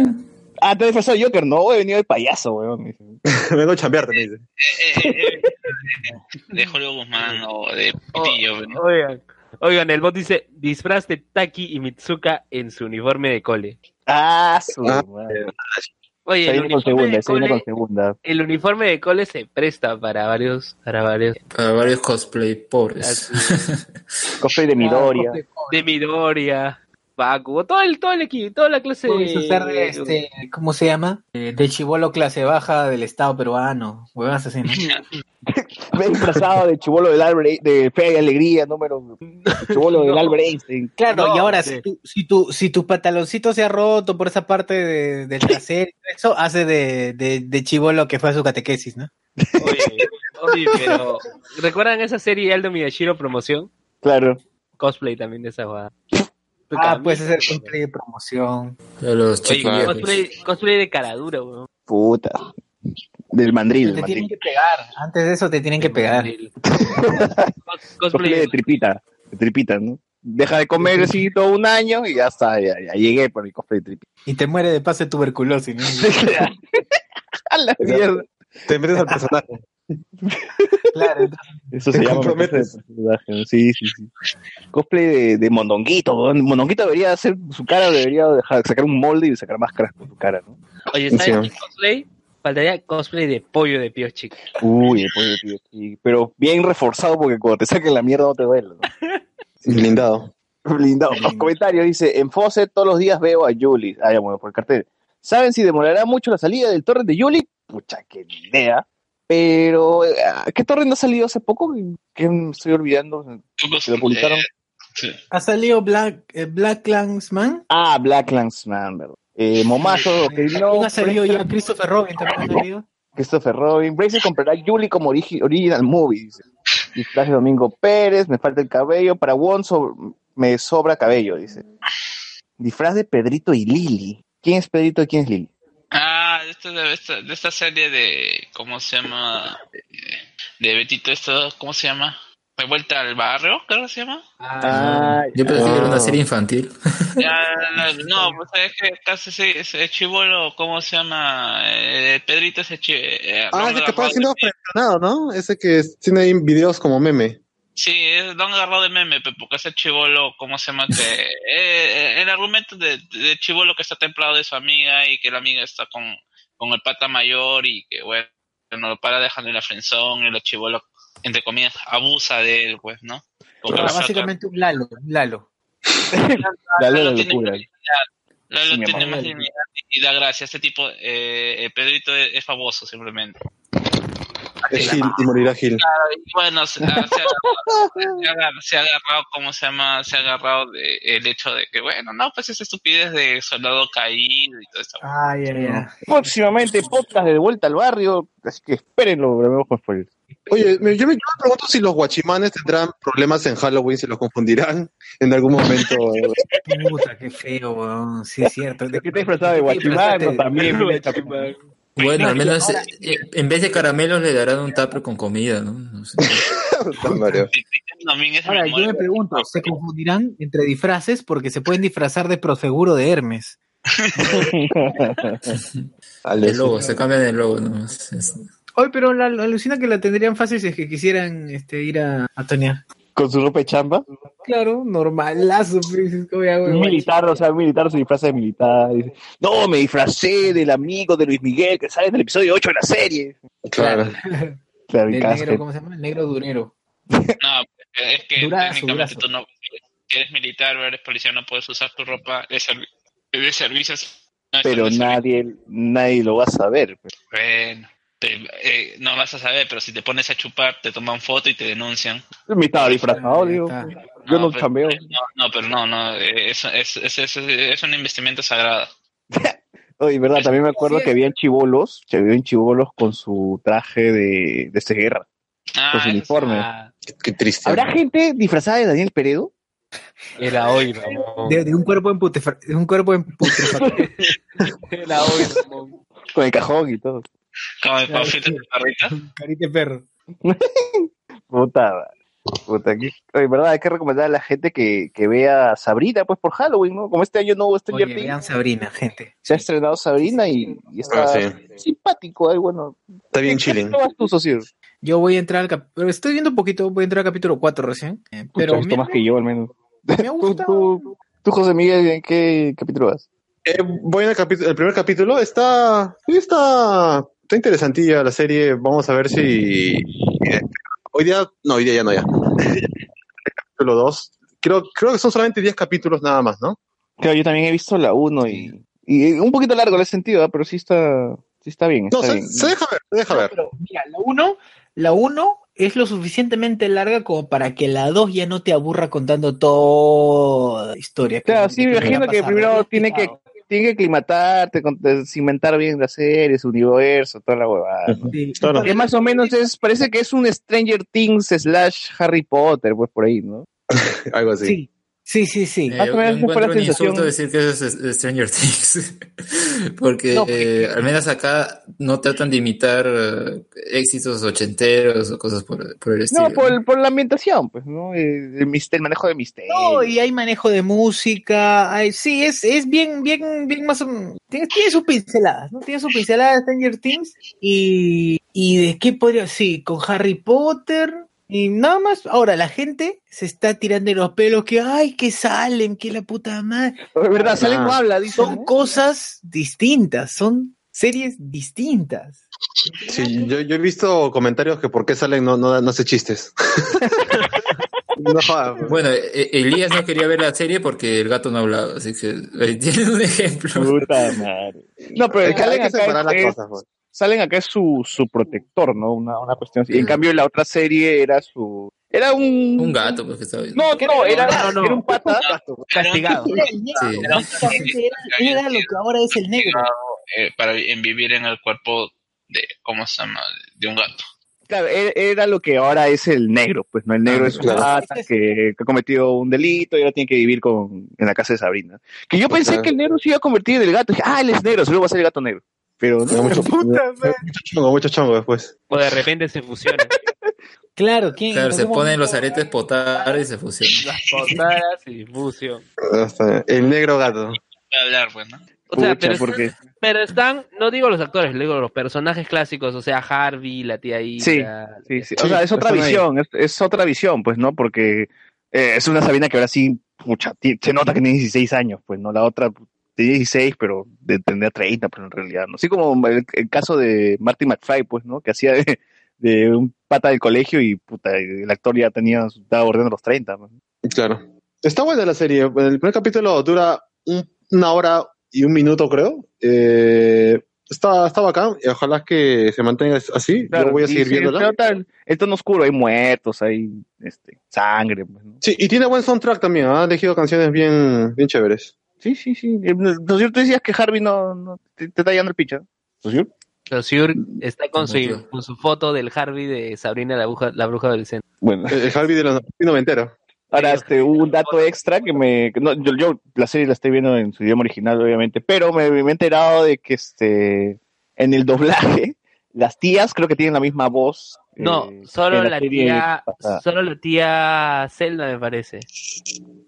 Ah, te has disfrazado de Joker, no, he venido de payaso, weón. (laughs) Vengo a chambearte, me dice. Eh, eh, eh, (laughs) de Julio Guzmán o de Pitillo, ¿no? Oigan, oigan, el bot dice disfraz de Taki y Mitsuka en su uniforme de cole. Ah, su Ah. madre. Oye, Se el viene con segunda, se viene con cole, segunda. el uniforme de cole se presta para varios, para varios. Para varios cosplay pobres. (laughs) Cosplay de Midoriya. De Midoriya, Bakugo, todo el, todo el equipo, toda la clase de este, ¿cómo se llama? Eh, del chivolo clase baja del Estado peruano. Huevas así, (laughs) disfrazado de chivolo del Albert, de Fe y Alegría, número. Chivolo del (laughs) Albert Einstein. Claro, No, y ahora, sí. si, tu, si, tu, si tu pantaloncito se ha roto por esa parte de- del trasero, eso hace de, de, de chivolo que fue a su catequesis, ¿no? Oye, oye, pero ¿recuerdan esa serie Aldo Miyashiro promoción? Claro. Cosplay también de esa jugada. Ah, puedes hacer cosplay de promoción. De los Oye, cosplay, cosplay de caradura, weón. Puta. Del mandril. Te del tienen mandril. que pegar. Antes de eso te tienen que pegar. Cos- (laughs) Cosplay Cosplay de tripita. De tripita, ¿no? Deja de comer así todo un año y ya está, ya, ya llegué por el cosplay de tripita. Y te muere de paso de tuberculosis, ¿no? (laughs) (laughs) A la mierda. Te metes al personaje. Claro, entonces, Eso se llama de personaje, Sí, sí, sí. Cosplay de, de Mondonguito. Mondonguito debería hacer su cara, debería dejar, sacar un molde y sacar máscaras con su cara, ¿no? Oye, ¿sabes Sí. qué cosplay? Faltaría cosplay de pollo de Chico. Uy, de tío, sí. Pero bien reforzado porque cuando te saquen la mierda no te duele. ¿no? Blindado. Blindado. Los comentarios dice, en Fawcett todos los días veo a Julie. Ah, ya, bueno, por el cartel. ¿Saben si demorará mucho la salida del torrent de Julie? Pucha, qué ni idea. Pero, eh, ¿qué torrent no ha salido hace poco? Que me estoy olvidando. ¿Se lo publicaron? Eh, sí. ¿Ha salido Black, eh, Black Clansman? Ah, Black Landsman, ¿verdad? Eh, Momazo, que no, ¿Quién ha salido ya? Christopher Robin también ha salido. Christopher Robin. Bracer comprará Julie como origi- original movie. Dice. Disfraz de Domingo Pérez, me falta el cabello. Para Won so- me sobra cabello, dice. Disfraz de Pedrito y Lili. ¿Quién es Pedrito y quién es Lili? Ah, de esta, de, esta, de esta serie de. ¿Cómo se llama? De Betito, esto, ¿cómo se llama? De vuelta al barrio, creo que se llama. Ah, Yo pensé que era una serie infantil. Ya, (laughs) no, pues es que casi sí, ese chivolo, ¿cómo se llama? Eh, Pedrito ese chi, eh, Ah, ese que puede siendo ¿no? Ese que tiene ahí videos como meme. Sí, es Don agarrado de meme, porque ese chivolo, ¿cómo se llama? Que, (laughs) eh, el argumento de, de chivolo que está templado de su amiga y que la amiga está con, con el pata mayor y que, bueno, no lo para dejando en la frenzón y el chivolo, entre comillas, abusa de él, pues, ¿no? Ah, básicamente un Lalo, un Lalo. (laughs) Lalo la tiene locura. más dignidad, Lalo tiene más dignidad y da gracia. Este tipo, eh, eh, Pedrito es, es famoso simplemente. Es Gil y morirá Gil. Y bueno, se, ah, se ha agarrado, se ha agarrado- se ha agarrado, ¿cómo se llama? Se ha agarrado de, el hecho de que, bueno, no, pues esa estupidez de soldado caído y todo esto. Ay, ay, ay. Próximamente podcast de vuelta al barrio, así que espérenlo, grabemos con spoilers. Oye, yo me, yo me pregunto si los guachimanes tendrán problemas en Halloween, si los confundirán en algún momento. Puta, qué feo, weón. Sí, es cierto. ¿De qué te disfrazado de guachimán? También, Bueno, al menos eh, en vez de caramelos le darán un tupper con comida, ¿no? No sé. (laughs) Ahora, yo me pregunto, ¿se confundirán entre disfraces? Porque se pueden disfrazar de proseguro de Hermes. (laughs) El logo, se cambian el logo nomás. Hoy, pero la, la alucina que la tendrían fácil si es que quisieran este, ir a, a Tonia. Con su ropa de chamba. Claro, normalazo. pues, ¿cómo ya, Un militar, o sea, un militar se disfraza de militar. Dice, no, me disfracé del amigo de Luis Miguel que sale en el episodio 8 de la serie. Claro. (laughs) Cada negro, ¿cómo se llama? El negro durero. No, es que Durazo, técnicamente durazo. tú no, si eres militar o eres policía, no puedes usar tu ropa de, servi- de servicios. No, pero de nadie, nadie lo va a saber. pues. Bueno, te- eh, no vas a saber, pero si te pones a chupar, te toman foto y te denuncian. Me estaba disfrazado, digo. Yo no pero- chambeo. No, no, pero no, no, es, es, es, es, es una investimenta sagrada. (laughs) Oye, verdad, también me acuerdo que habían chivolos, que habían chivolos con su traje de, de guerra, Ah, con su uniforme. Ah, Qué, qué triste. ¿Habrá gente disfrazada de Daniel Peredo? (laughs) era hoy, Ramón. De, de un cuerpo en putrefa- de un cuerpo en putrefacción. Era hoy, Ramón. Con el cajón y todo. Como el sí. de perrita. Carita de perro. (laughs) Puta, puta, que, oye, verdad, hay que recomendar a la gente que, que vea Sabrina, pues por Halloween, ¿no? Como este año no hubo Stranger Oye, Things, vean Sabrina, gente. se ha estrenado Sabrina y, y está Ah, sí. simpático, ahí, bueno. Está bien ¿Qué chilling. vas tú, socio? Yo voy a entrar al cap- pero estoy viendo un poquito, voy a entrar al capítulo 4 recién. eh, Pucha, Pero visto me, más que yo, al menos. me ha (laughs) ¿Tú, gustado. tú, tú, José Miguel, ¿en qué capítulo vas? Eh, voy en el, capítulo, el primer capítulo. Está, sí, está, está interesantilla la serie. Vamos a ver si eh, hoy día, no, hoy día ya no ya. capítulo 2. Creo, creo que son solamente 10 capítulos nada más, ¿no? Claro, yo también he visto la 1 y, y un poquito largo en ese sentido, ¿eh? pero sí está, sí está bien. No, se, bien. se deja ver, se deja No, ver. pero mira, la 1, la 1 es lo suficientemente larga como para que la 2 ya no te aburra contando toda la historia. Claro, sí, me imagino que primero tiene que. Tiene que aclimatarte, con- cimentar bien la serie, su universo, toda la huevada. ¿no? Sí, Claro. Que más o menos es, parece que es un Stranger Things slash Harry Potter, pues por ahí, ¿no? Algo así. sí, sí, sí, sí. Eh, o yo menos fue la encuentro un sensación. insulto decir que eso es Stranger (laughs) Things. porque No, eh, al menos acá no tratan de imitar eh, éxitos ochenteros o cosas por, por el estilo. No, por, por la ambientación, pues, ¿no? El, el mister- el manejo de misterio. No, y hay manejo de música, hay- sí, es, es bien, bien, bien más tiene, tiene sus pinceladas, ¿no? Tiene su pincelada de Stranger Things y, y de qué podría, sí, con Harry Potter y nada más. Ahora, la gente se está tirando de los pelos que, ay, que salen, que la puta madre. Es verdad, Salen no Ah. habla, dice. Son cosas distintas, son series distintas. Sí, yo, yo he visto comentarios que por qué salen no, no, no hace chistes. (laughs) no, jodas, pues. Bueno, eh, Elías no quería ver la serie porque el gato no hablaba, así que (laughs) ahí tiene un ejemplo. Puta madre. No, pero el Hay que- separar las cosas. Pues. Salen acá es su, su protector, ¿no? Una, una cuestión así. En cambio, la otra serie era su. Era un. Un gato, porque estaba viendo. No, no, era, No, no, no. era un pata. Castigado. Era el negro, Sí. básicamente era, era lo que ahora es el negro. eh, para vivir en el cuerpo de, ¿cómo se llama? De un gato. Claro, e- era lo que ahora es el negro, pues, ¿no? El negro Ah, es un claro. pata que, que ha cometido un delito y ahora tiene que vivir con, en la casa de Sabrina. Que yo pensé Claro. que el negro se iba a convertir en el gato. Dije, ah, él es negro, seguro va a ser el gato negro. Pero no. mucho, mucho chongo, mucho chongo después. O de repente se fusionan. (laughs) Claro, ¿quién? Claro, se ponen los aretes potares y se fusionan. (laughs) Las portadas y fusión. El negro gato. Voy a hablar, pues, ¿no? O sea, Pucha, pero, porque- están, pero están, no digo los actores, digo los personajes clásicos, o sea, Harvey, la tía Ida. Sí, Sí, sí. O sea, es otra visión, es, es otra visión, pues, ¿no? Porque eh, es una Sabina que ahora sí, pucha, se nota que tiene 16 años, pues, ¿no? La otra tiene 16, pero de- tendría 30, pero en realidad, ¿no? Así como el, el caso de Marty McFly, pues, ¿no? Que hacía de, de un pata del colegio y, puta, el actor ya tenía, estaba bordeando los 30, pues. Claro. Está buena la serie. El primer capítulo dura un- una hora y un minuto, creo. Eh, está, está bacán y ojalá que se mantenga así. Claro, Yo voy a seguir sí, viéndola. el, el tono oscuro, hay muertos, hay este, sangre, pues, ¿no? Sí, y tiene buen soundtrack también. Ha elegido canciones bien, bien chéveres. Sí, sí, sí. Eh, ¿No cierto decías que Harvey no, no te, te está llevando el picha? ¿No cierto? Saussure está con su, con su foto del Harvey de Sabrina la bruja, la bruja adolescente. Bueno. El, Harvey de los noventero. Ahora, este, hubo un dato extra que me... no, yo, yo la serie la estoy viendo en su idioma original, obviamente, pero me, me he enterado de que este, en el doblaje, las tías creo que tienen la misma voz. No, eh, solo la tía, pasada. solo la tía Zelda me parece.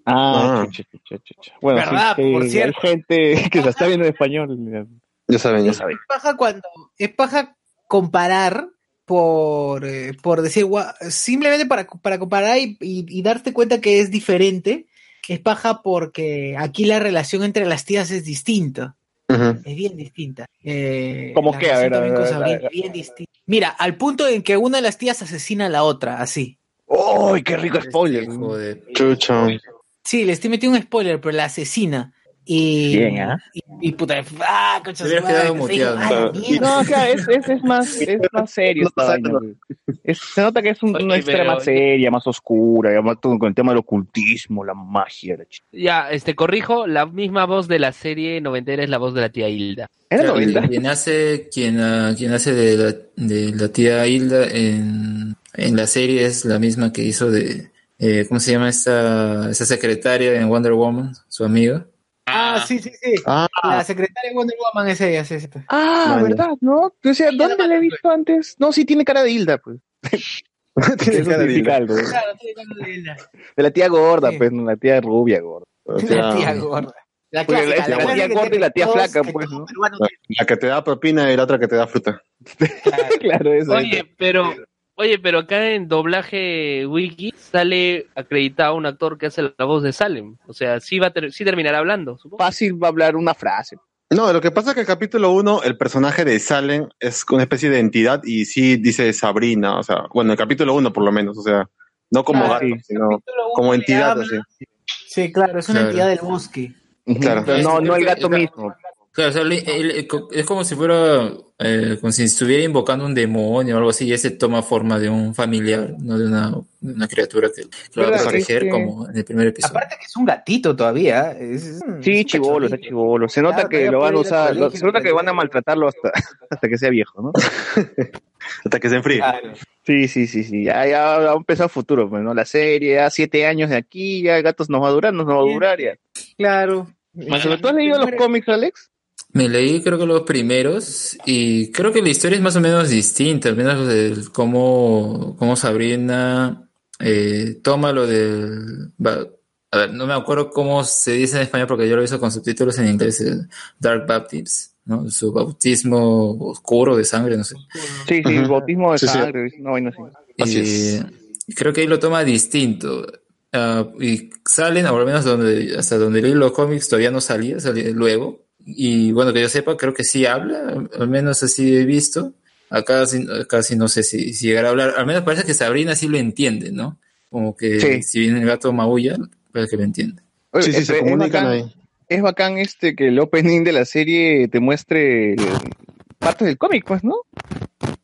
Ah, Ah. chucha, chucha, chucha. Bueno, Por hay cierto. gente (laughs) que la está viendo en español. Ya saben, ya saben. Es paja cuando, es paja comparar por, eh, por decir, simplemente para, para comparar y, y- y darte cuenta que es diferente, es paja porque aquí la relación entre las tías es distinta. Es bien distinta. Eh, ¿Cómo qué? A ver, a ver, con a ver, Sabrina a ver. es bien distinta. Mira, al punto en que una de las tías asesina a la otra, así. ¡Uy, qué rico spoiler! Este hijo de- Chucho. Sí, le estoy metiendo un spoiler, pero la asesina. Y, Bien, ¿ah? y, y puta, ah, concha su madre, muteado, ¿no? No, claro, es, es, es más, es más serio esta vaina. Es- se nota que es un- Oye, una historia más seria, más oscura, y además todo con el tema del ocultismo, la magia. La Ya, este, corrijo, la misma voz de la serie noventera es la voz de la tía Hilda. ¿Era Claro, noventa? Quien hace, quien, ah, quien hace de la, de la tía Hilda en, en la serie es la misma que hizo de, eh, ¿cómo se llama esta, esta secretaria en Wonder Woman? Su amiga. Ah, Ah, sí, sí, sí. Ah, La secretaria de Wonder Woman es ella, sí, sí. Ah, Vaya. ¿verdad? ¿No? O sea, ¿dónde la he visto antes? No, sí tiene cara de Hilda, pues. (laughs) tiene cara de Hilda. algo. Claro, tiene cara de Hilda. De la tía gorda, Sí. pues, no, la tía rubia gorda. O sea, La tía gorda. La Porque clásica, la- la tía gorda y la tía flaca, pues, ¿no? la que te da propina y la otra que te da fruta. claro, (laughs) eso. Oye, pero, oye, pero acá en doblaje wiki sale acreditado un actor que hace la voz de Salem. O sea, sí va a ter- sí terminará hablando, supongo. Fácil va a hablar una frase. No, lo que pasa es que el capítulo 1, el personaje de Salem es una especie de entidad y sí dice Sabrina, o sea, bueno, el capítulo 1 por lo menos, o sea, no como Claro, gato, sino como entidad así. Sí, claro, es una Claro. entidad del bosque. Claro. Pero no, no el gato mismo. Claro, o sea, le- él- es como si fuera, eh, como si estuviera invocando un demonio o algo así, y ese toma forma de un familiar, no de una, de una criatura que, lo va a proteger, como en el primer episodio. Aparte que es un gatito todavía. Es, es un- Sí, chivolo, está chivolo. Se nota Claro, que lo van a usar, lo- se nota que van a maltratarlo hasta, (laughs) hasta que sea viejo, ¿no? (laughs) Hasta que se enfríe. Claro. Sí, sí, sí, sí. Ya, ya va a empezar el futuro, pues, ¿no? La serie, ya siete años de aquí, ya gatos nos va a durar, nos va a durar ya. Claro. Bueno, ¿Tú has leído los cómics, Alex? Me leí creo que los primeros y creo que la historia es más o menos distinta, al menos de cómo, cómo Sabrina eh, toma lo del... A ver, no me acuerdo cómo se dice en español porque yo lo hice con subtítulos en inglés, el Dark Baptism, ¿no? Su bautismo oscuro de sangre, no sé. Sí, sí, Ujú. bautismo de Sí, sí. sangre, no, así. Es. y creo que ahí lo toma distinto. Ah, y salen, o al menos donde, hasta donde leí los cómics todavía no salía, salía luego. Y bueno, que yo sepa, creo que sí habla, al menos así he visto. Acá sí no sé si, si llegará a hablar. Al menos parece que Sabrina sí lo entiende, ¿no? Como que Sí. si viene el gato maulla, parece que lo entiende. Oye, Sí, sí, se es- es comunican bacán- ahí. Es bacán este que el opening de la serie te muestre partes del cómic, pues, ¿no?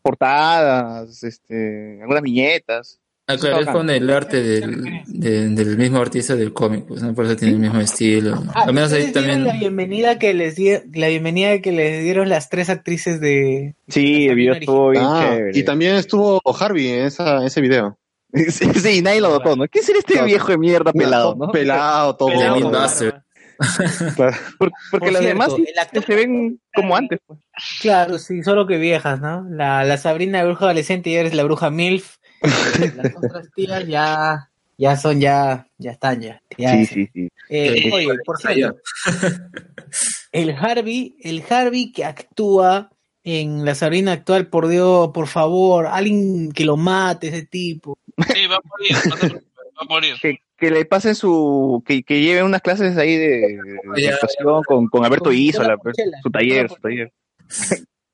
Portadas, este, algunas viñetas. Ah, claro, es con el arte del, de- del mismo artista del cómic, pues, ¿no? Por eso tiene el mismo estilo. Ah, al menos ahí ¿ustedes vieron también. la bienvenida que les di la bienvenida que les dieron las tres actrices de Sí, la el video Sabrina estuvo bien Ah, chévere. y también estuvo Harvey en esa, ese video. (laughs) sí, sí, nadie lo notó, ¿no? ¿Qué será este Claro. viejo de mierda pelado, no? Pelado, todo. Pelado. Claro. (laughs) Por- porque Por las cierto, demás sí el actor- se ven como antes, pues. Claro, sí, solo que viejas, ¿no? La, la Sabrina bruja adolescente y eres la bruja MILF. (laughs) Las otras tías ya, ya son, ya, ya están, ya. ya Sí, sí, sí. Eh, Sí. oye, por cierto, el Harvey, el Harvey que actúa en la Sabrina actual, por Dios, por favor, alguien que lo mate, ese tipo. Sí, va a morir, va a morir. Que, que le pasen su. Que, que lleven unas clases ahí de, de Ya. actuación con, con Alberto Isola, su taller, su taller.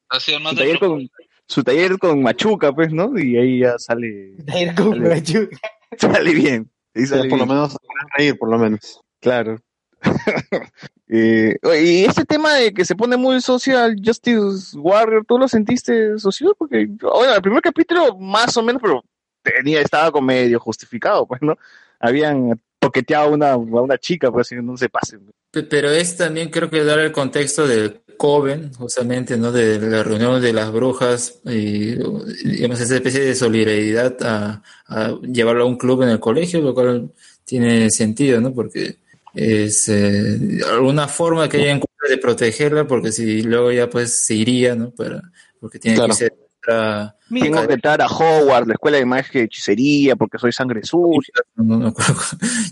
Así, Su taller con, su taller con Machuca, pues, ¿no? Y ahí ya sale, Era como Dale. Pachuca. (laughs) sale bien. Sale por lo menos van a reír, por lo menos. Claro. (laughs) Eh, oye, y este tema de que se pone muy social Justice Warrior, ¿tú lo sentiste social? Porque, bueno, el primer capítulo más o menos, pero tenía, estaba como medio justificado, pues, ¿no? Habían toqueteado a una, a una chica, pues, así, no se pasen. Pe- Pero es también creo que dar el contexto del Coven, justamente, ¿no? De la reunión de las brujas y, digamos, esa especie de solidaridad a, a llevarlo a un club en el colegio, lo cual tiene sentido, ¿no? Porque es eh, alguna forma que ella encuentre de protegerla, porque si luego ya pues se iría, ¿no? Para, porque tiene Claro. que ser Tengo que entrar a Hogwarts, la escuela de magia y hechicería, porque soy sangre sucia. (laughs) no, no.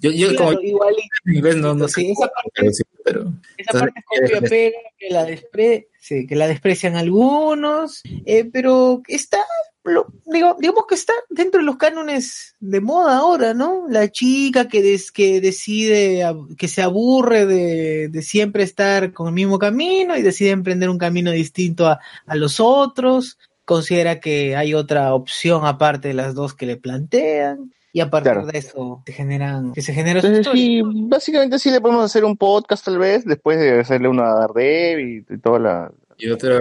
Yo, yo Claro, como igualito, en inglés no, no sí, sé, esa parte, pero sí, pero esa parte es copia pega, que la, despre, sí, que la desprecian algunos, eh, pero está, lo- digo, digamos que está dentro de los cánones de moda ahora, ¿no? La chica que, des- que decide, que se aburre de, de siempre estar con el mismo camino y decide emprender un camino distinto a, a los otros, considera que hay otra opción aparte de las dos que le plantean. Y a partir Claro. de eso se generan, que se genera su Entonces, historia. sí, básicamente sí le podemos hacer un podcast tal vez, después de hacerle una a Daredevil y toda la... y otra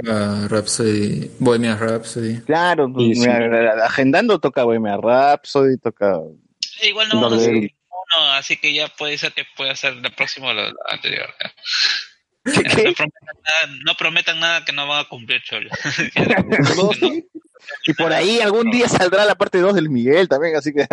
Rhapsody, Bohemian Rhapsody. Claro, Sí, sí. mira, agendando toca Bohemian Rhapsody, toca... Igual no vamos a hacer uno, así que ya puede ser que pueda ser la próxima o la, la anterior. (laughs) No, prometan nada, no prometan nada que no van a cumplir, Cholo. (laughs) (laughs) Y por ahí algún día saldrá la parte 2 del Miguel también, así que...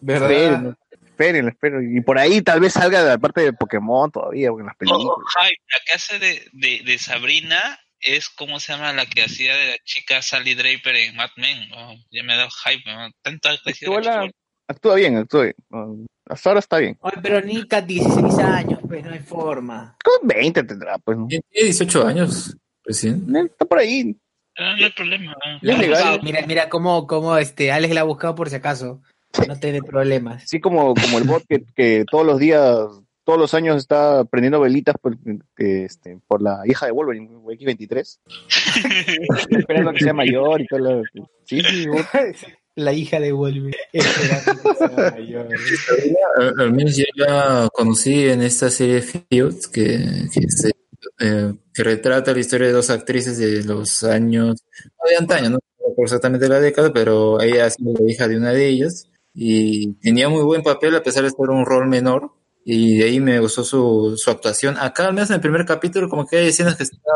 ¿Verdad? esperen, esperen. Y por ahí tal vez salga de la parte de Pokémon todavía, porque en las películas. Oh, hype, la que hace de, de, de Sabrina es como se llama la que hacía de la chica Sally Draper en Mad Men. Oh, ya me ha dado hype, ¿no? tanto Actúa, la actúa bien, actúa bien. Hasta ahora está bien. Ay, pero Nika, 16 años, pues no hay forma. Con 20 tendrá, pues. ¿no? Tiene 18 años recién. Está por ahí. Ah, no hay problema. legal. Mira, mira cómo, cómo este, Alex la ha buscado por si acaso. No tiene problemas. Así como, como el bot que, que todos los días, todos los años está prendiendo velitas por, que, este, por la hija de Wolverine, X23. (laughs) Esperando que sea mayor y todo lo... Sí, sí, bot. (laughs) La hija de Wolverine. (laughs) Al, menos yo la conocí en esta serie Fields que, que, se, eh, que retrata la historia de dos actrices de los años, no de antaño, no exactamente la década, pero ella ha sido la hija de una de ellas y tenía muy buen papel a pesar de ser un rol menor y de ahí me gustó su, su actuación. Acá al menos en el primer capítulo como que hay escenas que está,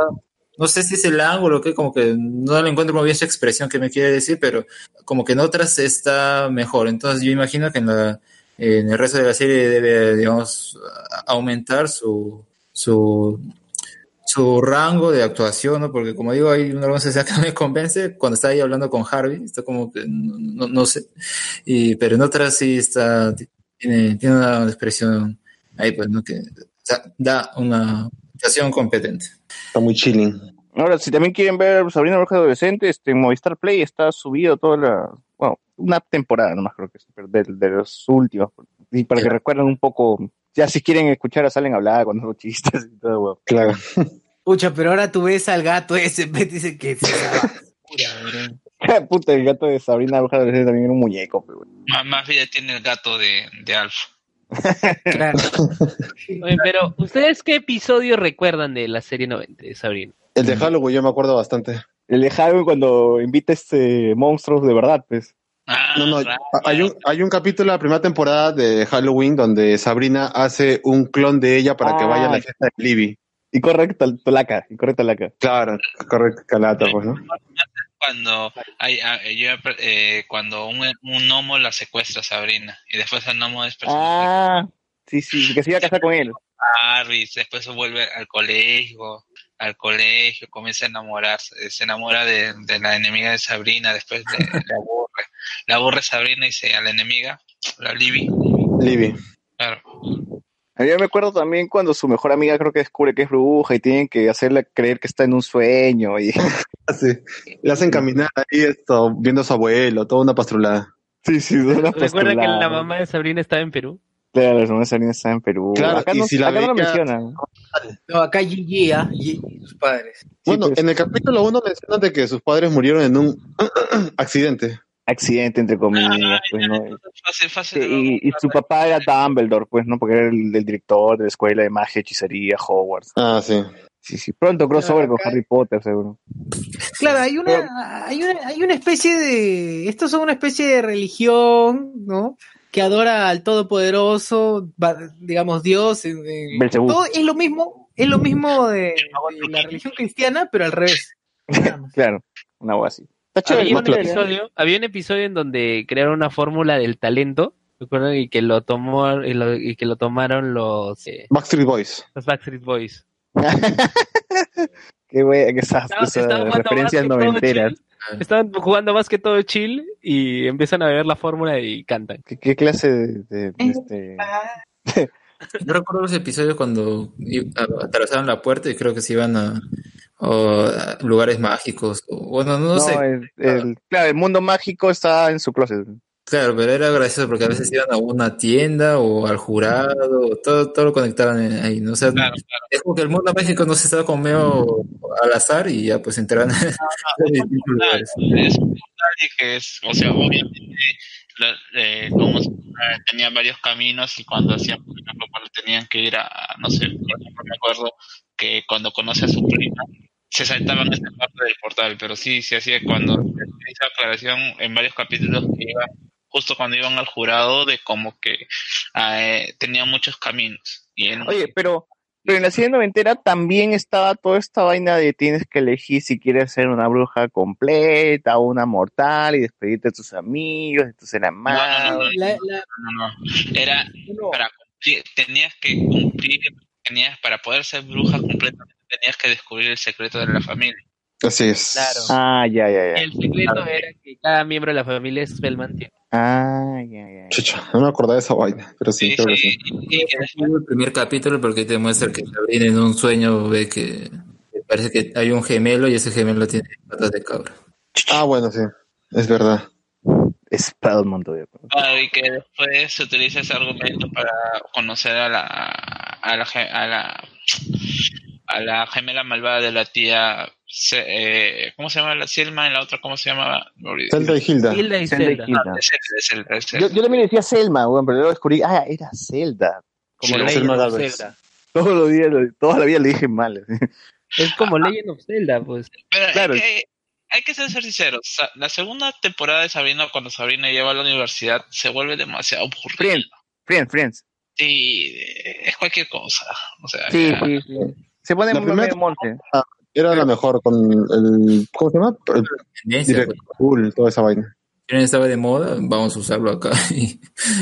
no sé si es el ángulo o qué, como que no le encuentro muy bien esa expresión que me quiere decir, pero como que en otras está mejor. Entonces yo imagino que en la en el resto de la serie debe, digamos, aumentar su, su, su rango de actuación, ¿no? Porque como digo, hay una cosa que me convence cuando está ahí hablando con Harvey, está como que no, no- sé, y, pero en otras sí está, tiene, tiene una expresión ahí, pues, ¿no? Que da una actuación competente. Está muy chilling. Ahora, si también quieren ver Sabrina Bruja Adolescente, este, en Movistar Play está subido toda la, bueno, una temporada nomás creo que es, de, de los últimos. Y para que recuerden un poco, ya si quieren escuchar a Salen hablar con los chistes y todo, weón. Claro. Pucha, pero ahora tú ves al gato ese, (laughs) dice que bro. (laughs) Puta, el gato de Sabrina Bruja Adolescente también era un muñeco, weón. Más, más vida tiene el gato de, de Alf. Claro. Oye, pero, ¿ustedes qué episodio recuerdan de la serie 90 de Sabrina? El de Halloween yo me acuerdo bastante. El de Halloween cuando invita este monstruos de verdad, pues. Ah, No, no, hay un, hay un capítulo de la primera temporada de Halloween donde Sabrina hace un clon de ella para que vaya a la fiesta de Libby. Y correcto, Tolaca, y correcto, Tolaca. Claro, correcto, Calata, pues, ¿no? Cuando hay, ah, yo, eh, cuando un, un gnomo la secuestra a Sabrina y después el gnomo es Ah, sí, sí, que se iba a casar con él. Harry, después se vuelve al colegio, al colegio, comienza a enamorarse, se enamora de, de la enemiga de Sabrina, después le, le aburre, le aburre Sabrina y dice a la enemiga, la Libby, Libby. claro. A mí me acuerdo también cuando su mejor amiga creo que descubre que es bruja y tienen que hacerle creer que está en un sueño y (laughs) Así. Le hacen caminar ahí esto, viendo a su abuelo, toda una pastrulada. sí, sí, una ¿Recuerdan que la mamá de Sabrina estaba en Perú? Claro, la mamá de Sabrina está en Perú. Claro, acá y no, si la acá no lo mencionan. No, acá Gigi, ¿ah? Gigi, sus padres. Bueno, pues. en el capítulo 1 mencionan de que sus padres murieron en un (clears throat) accidente. Accidente, entre comillas, pues, ¿no? Fácil, fácil. Y, y su papá era Dumbledore, pues, ¿no? Porque era el, el director de la escuela de magia, hechicería, Hogwarts. Ah, sí. Sí, sí. Pronto crossover con Harry Potter, seguro. Claro, hay una, hay una, hay una especie de, estos son una especie de religión, ¿no? Que adora al Todopoderoso, digamos Dios. eh, todo es lo mismo, es lo mismo de, de la religión cristiana, pero al revés. (laughs) Nada más. Claro, una agua así. Está chévere, Había un, episodio, había un episodio en donde crearon una fórmula del talento, ¿recuerdan? Y que lo tomó, y, lo- y que lo tomaron los, eh, Backstreet Boys. los Backstreet Boys. (laughs) Qué wea, que esas, referencias noventeras. chill, Estaban jugando más que todo chill y empiezan a ver la fórmula y cantan. ¿Qué, qué clase de, de- de este... (laughs) Yo recuerdo los episodios cuando i- a- atravesaban la puerta y creo que se iban a, o a lugares mágicos. o- bueno, no, No, sé. el, el- claro, el mundo mágico está en su closet. Claro, pero era gracioso porque a veces iban a una tienda o al jurado, todo, todo lo conectaban ahí, ¿no? O sea, Claro, claro. es como que el mundo mágico no se estaba como medio al azar y ya pues entraban (laughs) en distintos lugares. Es que es, o sea, obviamente, la- eh, como se- eh, tenían varios caminos y cuando hacían, por ejemplo, cuando tenían que ir a, no sé, por ejemplo, me acuerdo que cuando conoce a su prima, se saltaban esa parte del portal, pero sí, se hacía cuando esa aclaración en varios capítulos que justo cuando iban al jurado, de como que eh, tenían muchos caminos. Y en, Oye, pero Pero en la serie noventera también estaba toda esta vaina de tienes que elegir si quieres ser una bruja completa o una mortal y despedirte de tus amigos, de tus hermanos. La- la- No, no, era para cumplir, tenías que cumplir, tenías para poder ser bruja completamente, tenías que descubrir el secreto de la familia. Así es. Claro. Ah, ya, ya, ya. El secreto era que cada miembro de la familia es Spellman. Ah, ya, ya. Chucha, no me acordaba de esa vaina, pero sí, Sí, creo que sí, sí. y, y el primer capítulo porque te muestra que Sabrina en un sueño ve que parece que hay un gemelo y ese gemelo tiene patas de cabra. Ah, bueno, sí, es verdad. Es Spellman todavía. ah, y que después se utiliza ese argumento para conocer a la a la a la a la gemela malvada de la tía Se- eh, ¿cómo se llama la Selma y la otra cómo se llamaba? Zelda y Hilda. Hilda y Zelda y Zelda. Hilda. Ah, es Zelda, es Zelda, es Zelda. Yo, yo también le decía Selma, weón, pero luego descubrí, ah, era Zelda. Como Sí, Selma Galvez. Todos los días, toda la vida le dije mal. Es como Legend of Zelda, pues. Pero Claro. hay, que, hay que ser sinceros. La segunda temporada de Sabrina, cuando Sabrina lleva a la universidad, se vuelve demasiado aburrida. Friends, Friends, Friends. Sí, es cualquier cosa. O sea, Sí, ya- sí, sí. Se pone La primera medio monte. Era la mejor con el. ¿Cómo se llama? El Direct pues. Cool, toda esa vaina. Miren, estaba de moda, vamos a usarlo acá. (laughs) Y,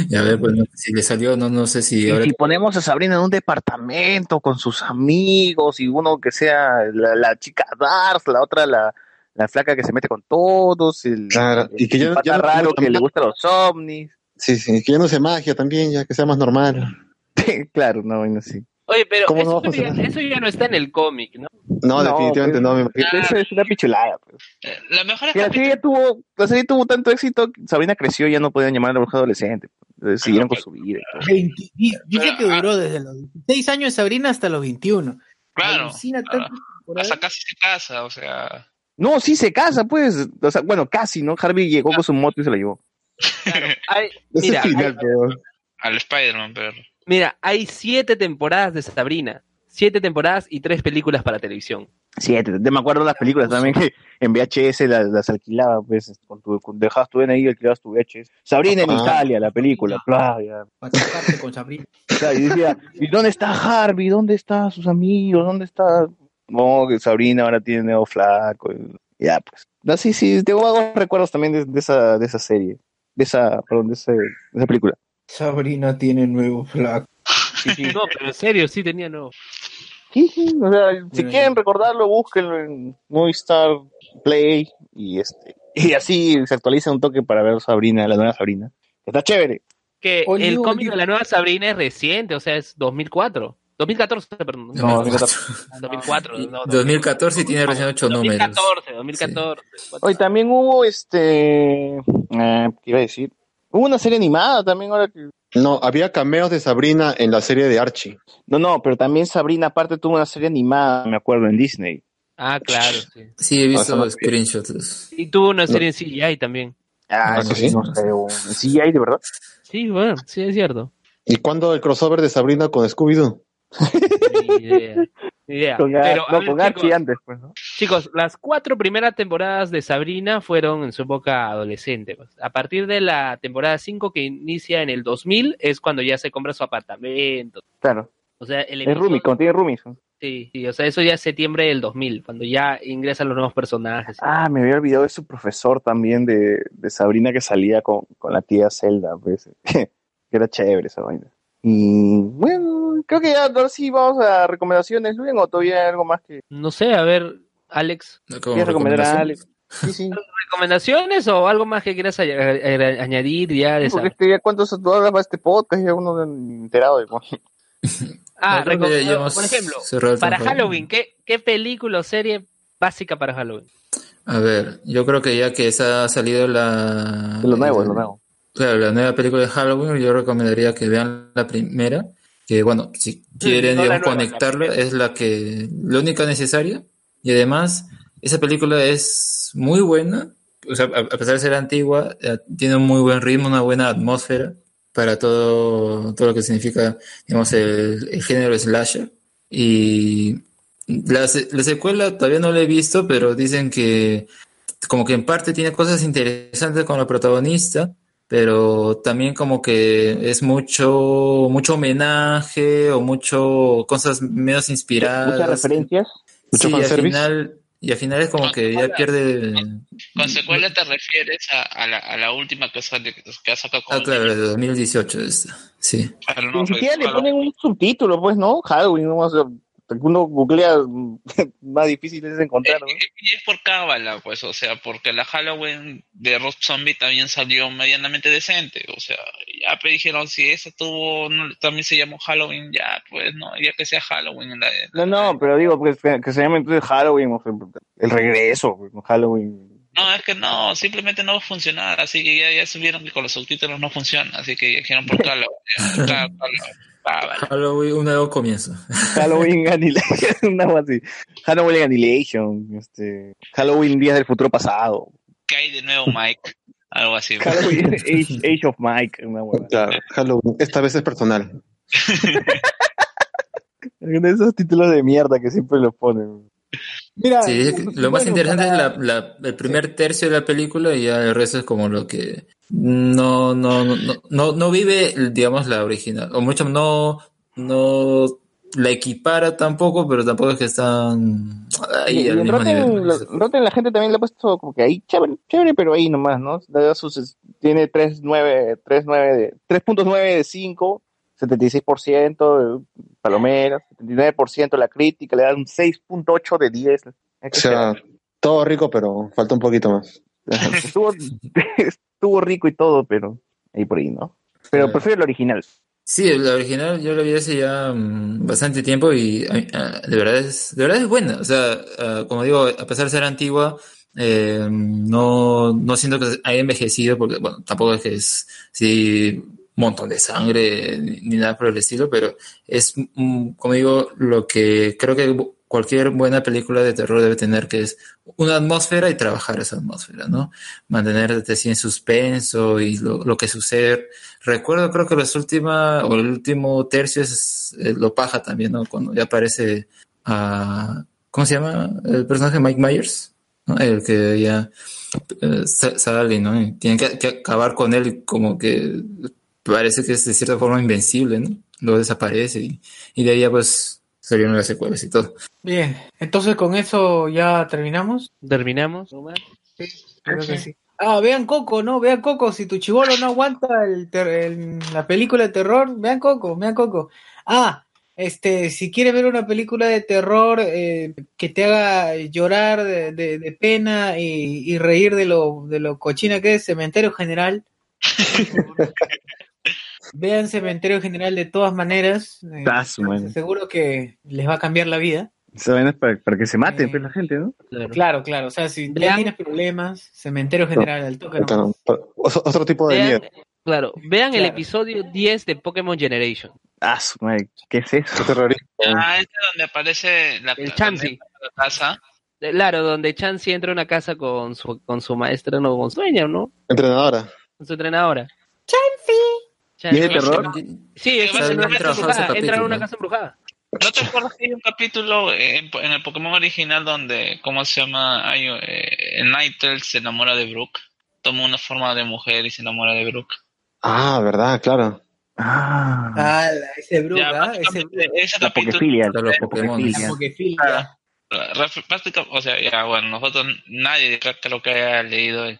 y a ver, pues no sé si le salió, no, no sé si Y ahora si ponemos a Sabrina en un departamento con sus amigos y uno que sea la, la chica Darth, la otra la, la flaca que se mete con todos, el, Claro, y que ya- el pata ya no- raro que le gustan los ovnis. Sí, sí, que ya no se magia también, ya que sea más normal. (laughs) claro, no, bueno, sí. Oye, pero ¿Cómo no va eso, ya, eso ya no está en el cómic, ¿no? No, definitivamente pues, no, me imagino. Eso es una pichulada. Pues. eh, la mejor es Que la serie tuvo, la serie tuvo tanto éxito, que Sabrina creció y ya no podían llamar a la bruja adolescente. Entonces, siguieron con su vida. y todo. 20 di- dice que duró desde los 16 años de Sabrina hasta los 21. Claro, temporadas. hasta casi se casa, o sea. No, sí se casa, pues. O sea, bueno, casi, ¿no? Harvey llegó con su moto y se la llevó. (laughs) Hay, (laughs) mira, final, hay- pero. Al Spider-Man, pero. mira, hay siete temporadas de Sabrina. Siete temporadas y tres películas para televisión. Siete. Te me acuerdo las películas también que en VHS las, las alquilaba, pues. Con tu, con- dejabas tu DNI y alquilabas tu VHS. Sabrina en Ah. Italia, la película. Bla, ya. Para tocarte con Sabrina. (laughs) Claro, y decía, ¿y dónde está Harvey? ¿Dónde están sus amigos? ¿Dónde está? No, que Sabrina ahora tiene nuevo flaco. y- Ya, pues. No, sí, sí, tengo vagos recuerdos también de, de esa, de esa serie. De esa, perdón, de, ese- de esa película. Sabrina tiene nuevo flaco. No, pero en serio, sí tenía no. Sí, sí, o sea, si quieren recordarlo, búsquenlo en Movistar Play y este y así se actualiza un toque para ver Sabrina, la nueva Sabrina. Está chévere. Que el cómic de la nueva Sabrina es reciente, o sea, es 2004. 2014, perdón. No, 2004. No, 2014 y tiene recién ocho números. 2014, 2014. Hoy también hubo este eh, ¿qué iba a decir? Hubo una serie animada también ahora que No, había cameos de Sabrina en la serie de Archie. No, no, pero también Sabrina aparte tuvo una serie animada, me acuerdo, en Disney. Ah, claro, sí. Sí, he visto screenshots. Y tuvo una serie en CGI también. Ah, Ah, eso ¿sí? sí, no sé, sí hay de verdad. Sí, bueno, sí, es cierto. ¿Y cuándo el crossover de Sabrina con Scooby-Doo? Ni idea. Ni idea. Con, Pero, no, ver, con Archie chicos, antes, pues, ¿no? Chicos, las cuatro primeras temporadas de Sabrina fueron en su época adolescente. pues. A partir de la temporada 5 que inicia en el 2000 es cuando ya se compra su apartamento. Claro. O sea, el Es episodio- Rumi, tiene Rumi. Sí, sí, o sea, eso ya es septiembre del 2000, cuando ya ingresan los nuevos personajes. Ah, me había olvidado de su profesor también de, de Sabrina que salía con, con la tía Zelda, pues. (laughs) que era chévere esa vaina. Y bueno, creo que ya ahora sí vamos a recomendaciones, Luis, o todavía hay algo más que No sé, a ver, Alex, Como quieras recomendar a. Alex. Sí, sí. (laughs) ¿recomendaciones o algo más que quieras a- a- añadir ya de Porque este, ya cuántos este podcast, ya uno enterado de (laughs) Ah, Yo creo que ya recom- hayamos por ejemplo, para. Halloween, ¿qué, ¿qué película o serie básica para Halloween? A ver, yo creo que ya que esa ha salido la... lo nuevo, de el- lo nuevo. Claro, la nueva película de Halloween, yo recomendaría que vean la primera, que bueno, si quieren, no digamos, nueva, la conectarla, es la que, la única necesaria, y además, esa película es muy buena, o sea, a, pesar de ser antigua, eh, tiene un muy buen ritmo, una buena atmósfera para todo, todo lo que significa, digamos, el, el género slasher, y la, la secuela todavía no la he visto, pero dicen que como que en parte tiene cosas interesantes con la protagonista, pero también como que es mucho, mucho homenaje o mucho cosas menos inspiradas. Muchas referencias. Mucho Sí, y al final, y al final es como que ya pierde. Con secuela te refieres a, a la, a la última que, sale, que ha sacado Ah, claro, de 2018 esta. Sí. Ni no, pues, siquiera le ponen un subtítulo, pues, ¿no? Halloween, ¿no? Uno googlea, (laughs) más difícil es encontrar, ¿no? Y es por cábala, pues, o sea, porque la Halloween de Rob Zombie también salió medianamente decente, o sea, ya pues dijeron, si esa tuvo, no, también se llamó Halloween, ya, pues, no, ya que sea Halloween. en la- No, no, pero digo, pues, que, se llame entonces Halloween, o sea, el regreso, pues. Halloween. No, es que no, simplemente no va a funcionar, así que ya, ya supieron que con los subtítulos no funciona, así que dijeron por (laughs) Halloween, cábala. Halloween, un nuevo comienzo. (laughs) Halloween Annihilation, una cosa así. Halloween Annihilation, este, Halloween Días del Futuro Pasado. ¿Qué hay de nuevo, Mike? Algo así. Halloween (laughs) Age, Age of Mike, una hueá. Claro, Halloween. Esta vez es personal. (laughs) De esos títulos de mierda que siempre los ponen. Mira, Sí, es que lo más interesante para- es la, la- el primer tercio de la película y ya el resto es como lo que no, no, no, no, no, no vive, digamos, la original. O mucho no, no la equipara tampoco, pero tampoco es que están ahí Y, al mismo Rotten, nivel. la- Rotten la gente también le ha puesto como que ahí chévere, chévere pero ahí nomás, ¿no? Tiene 3.9 3.9 de- 3.9 de 5, 76% de Palomeras, 79% la crítica, le da un 6.8 de 10. O sea, todo rico, pero falta un poquito más. estuvo, (laughs) estuvo rico y todo, pero ahí por ahí, ¿no? Pero Claro. prefiero el original. Sí, la original yo la vi hace ya mm, bastante tiempo y ah, de verdad es, de verdad es buena. O sea, ah, como digo, a pesar de ser antigua, eh, no, no siento que haya envejecido porque, bueno, tampoco es que es, sí, un montón de sangre ni, nada por el estilo, pero es, mm, como digo, lo que creo que cualquier buena película de terror debe tener, que es una atmósfera y trabajar esa atmósfera, ¿no? Mantenerte así en suspenso y lo, lo que sucede. Recuerdo, creo que las últimas, o el último tercio es lo paja también, ¿no? Cuando ya aparece a, ¿cómo se llama? El personaje Mike Myers, ¿no? El que ya eh, ¿no? Tienen que, que acabar con él como que parece que es de cierta forma invencible, ¿no? Luego desaparece y, y de ahí ya pues salieron las secuelas y todo. Bien, entonces con eso ya terminamos. ¿Terminamos? Creo que sí. Ah, vean Coco, ¿no? Vean Coco. Si tu chivolo no aguanta el ter- el- la película de terror, vean Coco, vean Coco. Ah, este, si quieres ver una película de terror eh, que te haga llorar de, de- de pena y, y reír de lo, de lo cochina que es Cementerio General. (laughs) Vean Cementerio General de todas maneras. eh, seguro que les va a cambiar la vida. Para, para que se maten, Eh, pues, la gente, ¿no? Claro, claro. O sea, si ya Vean- tienes problemas, Cementerio General al toque. No. Otro otro tipo de Vean, miedo. claro, vean el episodio 10 de Pokémon Generation. Ah, su madre, ¿qué es eso? Ah, este es donde aparece la, El Chansey. la casa. Claro, donde Chansey entra a una casa con su, con su maestra, no, con su dueña, ¿no? Entrenadora. Con su entrenadora. ¿Tiene Chansey. terror? Sí, es una casa embrujada. A una ¿no? casa embrujada. ¿No te acuerdas que hay un capítulo en, en el Pokémon original donde, ¿cómo se llama? Hay, eh, Nightel se enamora de Brook. Toma una forma de mujer y se enamora de Brook. Ah, verdad, claro. Ah, Ah, ese bruja, Ya, ¿ah? ese ese la capítulo, pokefilia. Claro, los Pokémon. la pokefilia. básica- o sea, ya bueno, nosotros, nadie de creo que haya leído el,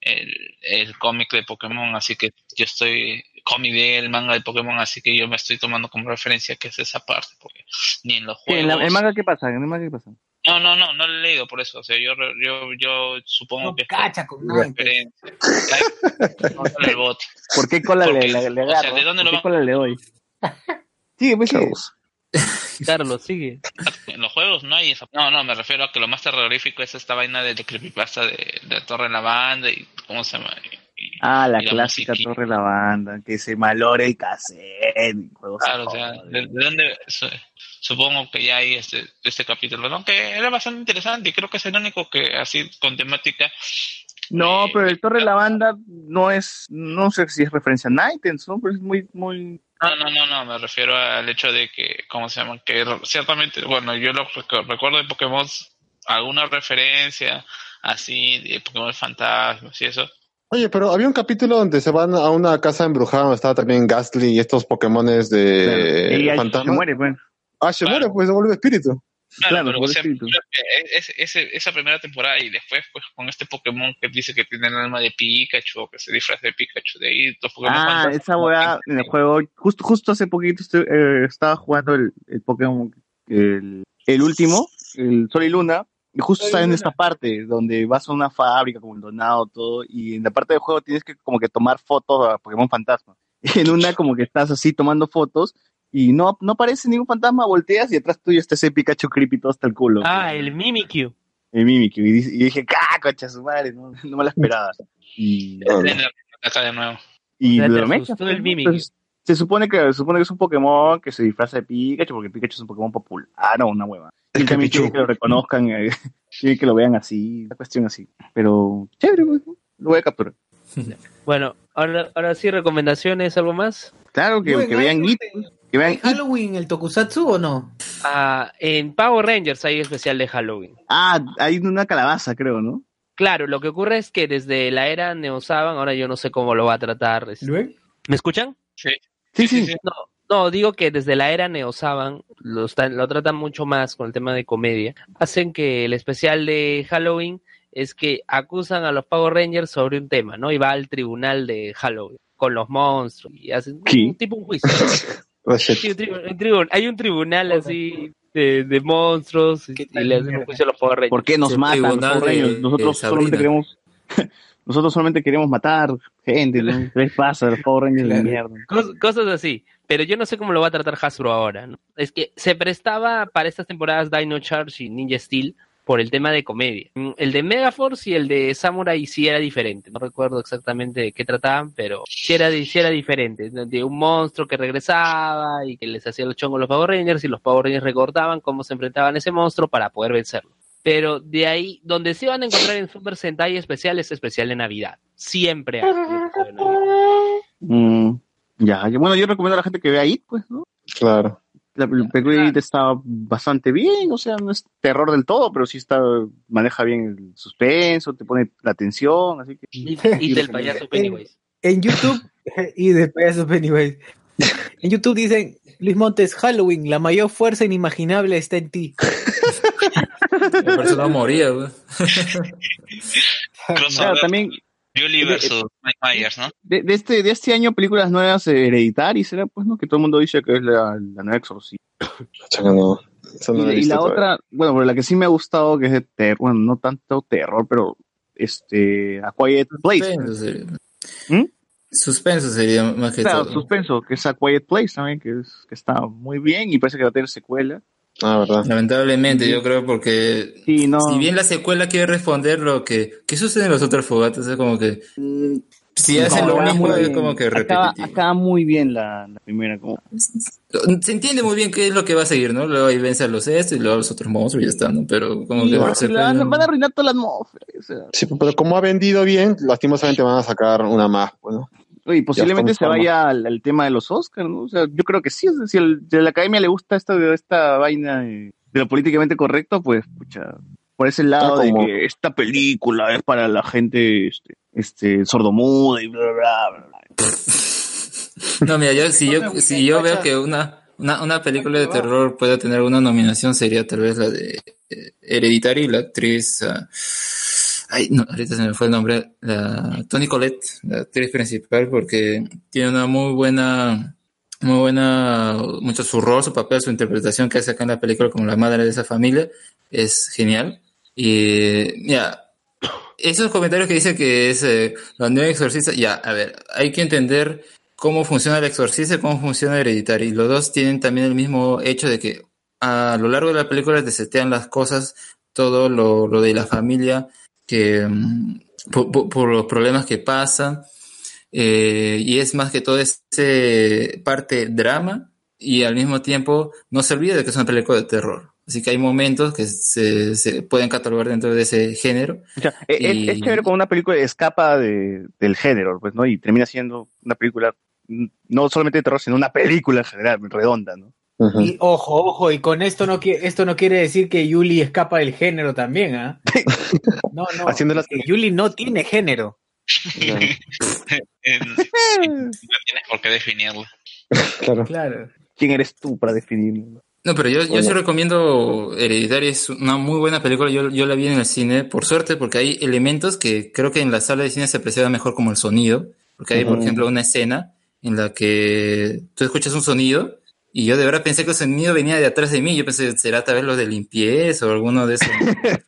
el, el cómic de Pokémon, así que yo estoy, cómic del manga de Pokémon, así que yo me estoy tomando como referencia que es esa parte, porque ni en los ¿Qué, juegos... ¿En la- ¿El manga qué pasa? ¿En el manga qué pasa? No, no, no, no lo he leído por eso, o sea, yo, re- yo, yo supongo No que cacha con nada. referencia. El bot. (laughs) ¿Por qué cola le, Porque, le, le o sea, agarro? ¿de dónde ¿Por lo qué van- cola le doy? (laughs) Sí, pues sí. Chavos. Carlos, sigue. En los juegos no hay esa. No, no, me refiero a que lo más terrorífico es esta vaina de, de creepypasta de, de Torre en la banda y cómo se llama. Y- Ah, la y clásica torre de la banda, que se malore el cassette. Claro, o sea, ¿de, de dónde? su- Supongo que ya hay este, este capítulo, ¿no? Que era bastante interesante y creo que es el único que así con temática. No, eh, pero el Torre de la Banda no es, no sé si es referencia a Nightens, ¿no? Pero es muy, muy... No, no, no, no, me refiero al hecho de que, ¿cómo se llama? Que ciertamente, bueno, yo lo recu- recuerdo de Pokémon, alguna referencia así, de Pokémon fantasmas y eso, Oye, pero había un capítulo donde se van a una casa embrujada donde estaba también Ghastly y estos Pokémones de y fantasma. se muere, pues. Ah, se muere, pues se vuelve espíritu. Claro, Claro, pero, o sea, espíritu. es- ese- esa primera temporada y después pues con este Pokémon que dice que tiene el alma de Pikachu o que se disfraza de Pikachu de ahí los Pokémon Ah, esa weá en el juego. Justo, justo hace poquito eh, estaba jugando el, el Pokémon, el, el último, el Sol y Luna. Y justo está en esta parte donde vas a una fábrica como el donado todo y en la parte del juego tienes que como que tomar fotos a Pokémon fantasma. Y (laughs) en una como que estás así tomando fotos y no, no aparece ningún fantasma, volteas y atrás tuyo está ese Pikachu creepy todo hasta el culo. Ah, el Mimikyu. El Mimikyu. Y, y dije, ¡ah, concha su madre! No, no me la esperaba. (laughs) Y, acá de nuevo. y O sea, lo mecha, pues, el ¿no? Mimikyu. Entonces, se supone que se supone que es un Pokémon que se disfraza de Pikachu porque Pikachu es un Pokémon popular. Ah, no, una hueva. Que lo reconozcan, eh, (laughs) que lo vean así, una cuestión así. Pero chévere, pues, lo voy a capturar. (laughs) Bueno, ahora, ahora sí, recomendaciones, ¿algo más? Claro, que, Bueno, que vean ¿hay- It, que vean ¿Hay It. Halloween el Tokusatsu o no? Ah, en Power Rangers hay especial de Halloween. Ah, hay una calabaza, creo, ¿no? Claro, lo que ocurre es que desde la era Neo Saban, ahora yo no sé cómo lo va a tratar. este- ¿Luego? ¿Me escuchan? Sí. Sí, sí. No, no, digo que desde la era Neo Saban lo, están- lo tratan mucho más con el tema de comedia. Hacen que el especial de Halloween es que acusan a los Power Rangers sobre un tema, ¿no? Y va al tribunal de Halloween con los monstruos y hacen ¿Qué? un tipo un juicio. (laughs) Sí, un un hay un tribunal así de, de monstruos y, ¿Qué y tal le hacen mierda? un juicio a los Power Rangers. ¿Por qué nos El matan los Power Rangers? de- Nosotros de solamente queremos... (laughs) Nosotros solamente queremos matar gente, ¿no? (laughs) ¿Qué les pasa los Power Rangers de Claro. mierda? Cos- cosas así. Pero yo no sé cómo lo va a tratar Hasbro ahora. Es que se prestaba para estas temporadas Dino Charge y Ninja Steel por el tema de comedia. Mm, El de Megaforce y el de Samurai sí era diferente. No recuerdo exactamente de qué trataban, pero sí era, diferente. De un monstruo que regresaba y que les hacía los chongos a los Power Rangers y los Power Rangers recordaban cómo se enfrentaban a ese monstruo para poder vencerlo. Pero de ahí, donde se van a encontrar en Super Sentai especial es especial de Navidad. Siempre hay. Mm, ya, bueno, yo recomiendo a la gente que vea It, pues, ¿no? Claro. La el película de It está bastante bien, o sea, no es terror del todo, pero sí está, maneja bien el suspenso, te pone la tensión, así que... Y, y del payaso Pennywise. En YouTube, (laughs) y de payaso Pennywise. En YouTube dicen, Luis Montes, Halloween, la mayor fuerza inimaginable está en ti. La persona moría, güey. Claro, también Julie de- versus Mike Myers, ¿no? de, de este, de este año películas nuevas eh, hereditarias, ¿será? Pues, ¿no? Que todo el mundo dice que es la, la nueva Exorcista. (coughs) No. No Y, y la todavía. otra, bueno, pero la que sí me ha gustado, que es de terror, bueno, no tanto terror, pero este, A Quiet Place. Suspenso sería. ¿Mm? Suspenso sería más que Claro, todo. suspenso, que es A Quiet Place también, que, es, que está muy bien y parece que va a tener secuela. Ah, verdad. Lamentablemente, yo creo porque Sí, no. si bien la secuela quiere responder lo que, ¿qué sucede en los otros fogatas? Es como que mm, si hacen lo mismo muy es bien. como que Acaba, repetitivo. acaba muy bien la, la primera. Como, Se entiende muy bien qué es lo que va a seguir, ¿no? Luego ahí vence a los estos y luego a los otros monstruos y ya está, ¿no? Pero como Sí, que se van, a arruinar toda la atmósfera. o sea. Sí, pero como ha vendido bien, lastimosamente van a sacar una más, pues, ¿no? Y posiblemente se vaya al, al tema de los Oscars, ¿no? O sea, yo creo que sí. sea, si, el- si a la academia le gusta esta, esta vaina de, de lo políticamente correcto, pues, pucha, por ese lado como- de que esta película es para la gente este, este sordomuda y bla, bla, bla, bla, bla. No, mira, yo, si yo, si yo veo que una, una, una película de terror puede tener una nominación, sería tal vez la de eh, Hereditary, y la actriz. ah, ay, no, ahorita se me fue el nombre. La Toni Collette, la actriz principal, porque tiene una muy buena. Muy buena, mucho su rol, su papel, su interpretación que hace acá en la película como la madre de esa familia es genial. Y mira, esos comentarios que dice que es eh, la nueva exorcista, ya, a ver, hay que entender cómo funciona el exorcista y cómo funciona Hereditary. Los dos tienen también el mismo hecho de que a lo largo de la película te las cosas, todo lo de la familia, que mm, por, por- por los problemas que pasan, eh, y es más que todo ese parte drama, y al mismo tiempo no se olvide de que es una película de terror. Así que hay momentos que se, se pueden catalogar dentro de ese género. O sea, e- es, es chévere cuando una película escapa de, del género, pues, ¿no? Y termina siendo una película mm, no solamente de terror, sino una película en general, redonda, ¿no? Y ojo, ojo, y con esto no, esto no quiere decir que Yuli escapa del género también, ¿ah? (laughs) No, no. Haciéndolas- que Yuli no tiene género. Eh, no tienes por qué definirlo. (laughs) Claro. Claro. ¿Quién eres tú para definirlo? No, pero yo, yo sí recomiendo Hereditary, es una muy buena película, yo, yo la vi en el cine, por suerte, porque hay elementos que creo que en la sala de cine se aprecia mejor como el sonido, porque hay, por ejemplo, una escena en la que tú escuchas un sonido y yo de verdad pensé que el sonido venía de atrás de mí, yo pensé, será tal vez lo de limpieza o alguno de esos. (laughs)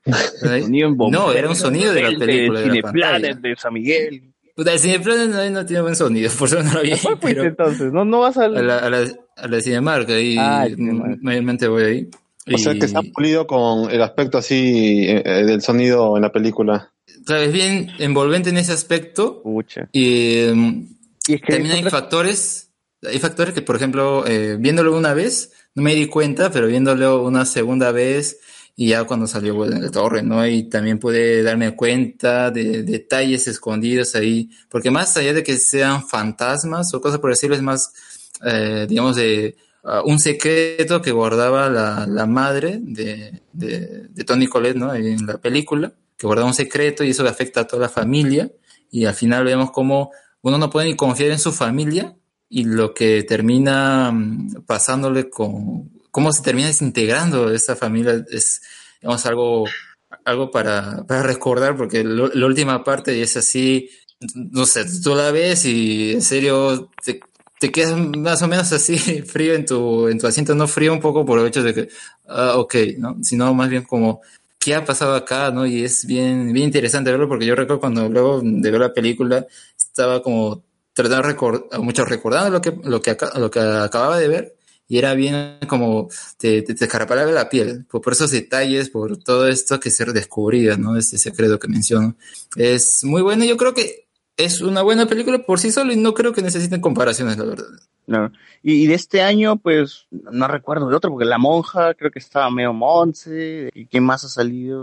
No, era un sonido de la película, de la pantalla. de San Miguel. Puta, el Cineplanet no, no tiene buen sonido, (laughs) por eso no lo vi. ¿A cuál fuiste pero- entonces? ¿No, no vas al...? a la, a la, a la Cinemark, ahí Ah, Cinemark. mayormente voy ahí. O sea que Y- está pulido con el aspecto así eh, eh, del sonido en la película. Claro, es bien envolvente en ese aspecto. Pucha. Y, em, Y es que también hay otra- factores, hay factores que, por ejemplo, eh, viéndolo una vez, no me di cuenta, pero viéndolo una segunda vez, y ya cuando salió bueno, el torre, ¿no? Y también pude darme cuenta de detalles escondidos ahí, porque más allá de que sean fantasmas o cosas por decirlo, es más, eh, digamos, de ah, un secreto que guardaba la, la madre de, de, Tony Collette, ¿no? En la película, que guardaba un secreto y eso afecta a toda la familia, y al final vemos cómo uno no puede ni confiar en su familia y lo que termina mm, pasándole con cómo se termina desintegrando esa familia es digamos algo algo para, para recordar porque la última parte es así no sé tú la ves y en serio te, te quedas más o menos así (laughs) frío en tu en tu asiento no frío un poco por el hecho de que ah, ok no sino más bien como qué ha pasado acá, ¿no? Y es bien, bien interesante verlo porque yo recuerdo cuando luego de ver la película estaba como recordar, mucho recordando lo que, lo que, lo que acababa de ver y era bien como te, te, te la piel por, por esos detalles, por todo esto que se descubría, ¿no? Este secreto que menciono. Es muy bueno, yo creo que es una buena película por sí solo y no creo que necesiten comparaciones, la verdad. No. Y, y de este año, pues, no recuerdo de otro, porque La Monja creo que estaba medio Monse. ¿Y quién más ha salido?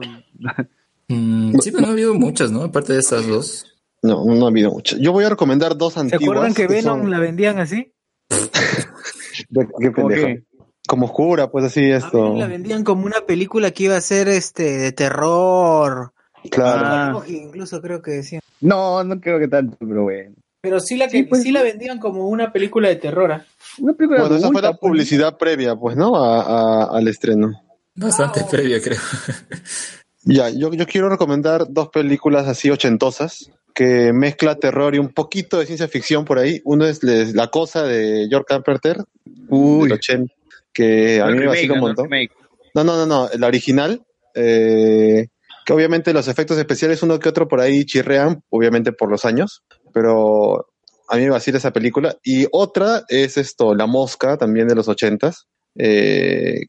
Mm, sí, pero no ha habido muchas, ¿no? Aparte de estas dos. No, no ha habido mucho. Yo voy a recomendar dos ¿Se antiguas. acuerdan que Venom son- la vendían así? (laughs) de- qué ¿Cómo pendejo. qué? Como oscura, pues así A esto. Venom la vendían como una película que iba a ser este de terror. Claro. Ah. Incluso creo que decían. No, no creo que tanto, pero bueno. Pero sí la que Sí, pues. sí la vendían como una película de terror. ¿ah? Una película Bueno, esa fue la publicidad previa, pues, ¿no? A- a- al estreno. Bastante previa, creo. Ya, yo, yo quiero recomendar dos películas así ochentosas que mezcla terror y un poquito de ciencia ficción por ahí. Uno es La Cosa de George Carpenter, Uy. del 80, que a El mí me remake, vacila un ¿no? montón. No, no, no, no, la original, eh, que obviamente los efectos especiales uno que otro por ahí chirrean, obviamente por los años, pero a mí me vacila esa película. Y otra es esto, La Mosca, también de los ochentas, eh,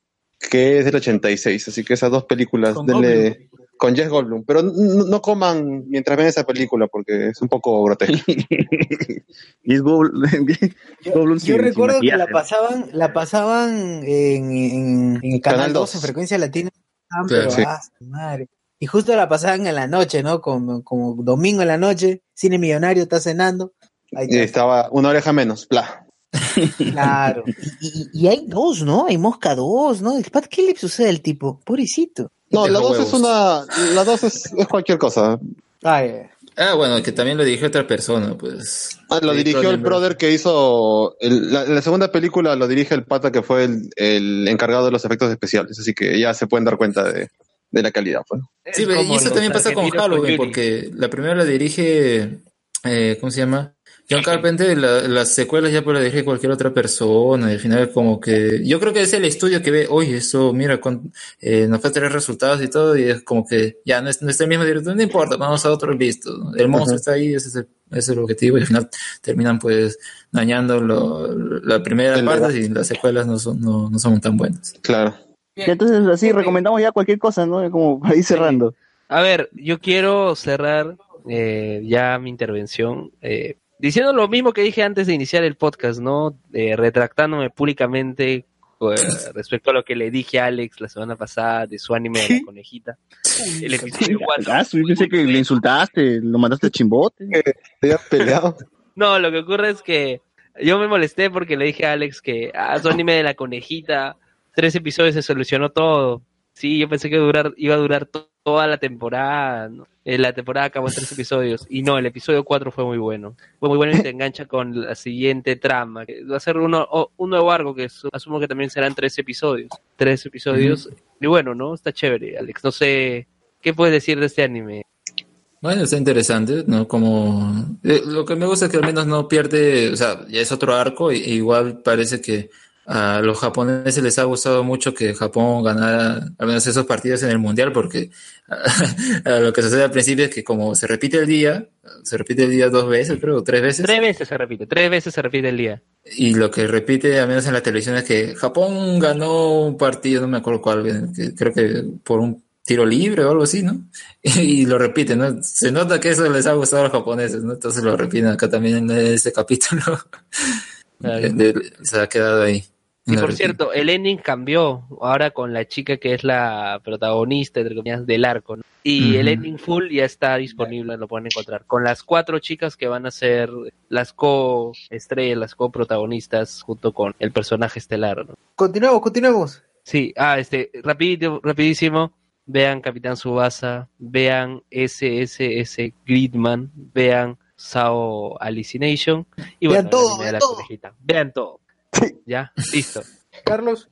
que es del 86, así que esas dos películas, denle- con Jeff Goldblum, pero no coman mientras ven esa película porque es un poco. Y (laughs) Goldblum. Yo, yo recuerdo que la pasaban, la pasaban en, en, en el canal, Canal 2, 2. en frecuencia latina. Ah, pero, sí. ah, madre. Y justo la pasaban en la noche, ¿no? Como, como domingo en la noche, cine millonario está cenando. Ahí Y está. estaba una oreja menos, bla. (laughs) Claro. (laughs) Y, y- y hay dos, ¿no? Hay Mosca 2, ¿no? ¿Qué le sucede al tipo? Pobrecito. No, la dos huevos. es una, la dos es, es cualquier cosa. Ay, Ah, bueno, que también lo dirigió otra persona, pues. Ah, lo dirigió el brother que hizo. el- la, la segunda película lo dirige el pata que fue el, el encargado de los efectos especiales. Así que ya se pueden dar cuenta de, de la calidad. Pues. Sí, y eso también pasa con Halloween, porque la primera la dirige, eh, ¿cómo se llama? John Carpenter, la- las secuelas ya puede dirigir cualquier otra persona, y al final como que, yo creo que es el estudio que ve, oye, eso, mira, con, eh, nos va a tener resultados y todo, y es como que ya no es, no es el mismo director, no importa, vamos a otro listo, el monstruo está ahí, ese es el, ese es el objetivo, y al final terminan pues dañando lo, la primera parte y las secuelas no son, no, no son tan buenas. Claro. Ya, Entonces, así recomendamos ya cualquier cosa, ¿no? Como (laughs) para ir cerrando. A ver, yo quiero cerrar eh, ya mi intervención eh, diciendo lo mismo que dije antes de iniciar el podcast, ¿no? Eh, retractándome públicamente eh, (laughs) respecto a lo que le dije a Alex la semana pasada de su anime de la conejita. El episodio 4. Ah, sí, pensé que le insultaste, lo mandaste a chimbote. ¿Te has peleado? (laughs) No, lo que ocurre es que yo me molesté porque le dije a Alex que ah, su anime de la conejita, tres episodios se solucionó todo. Sí, yo pensé que durar, iba a durar to- toda la temporada, ¿no? Eh, la temporada acabó en tres episodios. Y no, el episodio 4 fue muy bueno. Fue muy bueno y te engancha con la siguiente trama. que Va a ser uno, o- un nuevo arco que su- asumo que también serán tres episodios. Tres episodios. Y bueno, ¿no? Está chévere, Alex. No sé, ¿qué puedes decir de este anime? Bueno, está interesante, ¿no? Como eh, lo que me gusta es que al menos no pierde, o sea, ya es otro arco, y, igual parece que a los japoneses les ha gustado mucho que Japón ganara al menos esos partidos en el mundial, porque (laughs) lo que sucede al principio es que como se repite el día, se repite el día dos veces, creo, tres veces, Tres veces se repite, tres veces se repite el día. y lo que repite, al menos en la televisión, es que Japón ganó un partido, no me acuerdo cuál, eh, que- creo que por un tiro libre o algo así, ¿no? (laughs) Y lo repiten, ¿no? Se nota que eso les ha gustado a los japoneses, ¿no? Entonces lo repiten acá también en este capítulo. (laughs) Claro. De- se ha quedado ahí. Y Lo por cierto, el ending cambió ahora con la chica que es la protagonista entre comillas, del arco. ¿no? Y Ujú. el ending full ya está disponible, lo pueden encontrar. Con las cuatro chicas que van a ser las co-estrellas, las co-protagonistas, junto con el personaje estelar. ¿no? Continuemos, continuemos. Sí, ah, este, rapidito, rapidísimo. Vean Capitán Subasa, vean SSS Gridman, vean Sao Hallucination y Vean bueno, todo, vean la todo. conejita. Vean todo. Ya, listo. Carlos.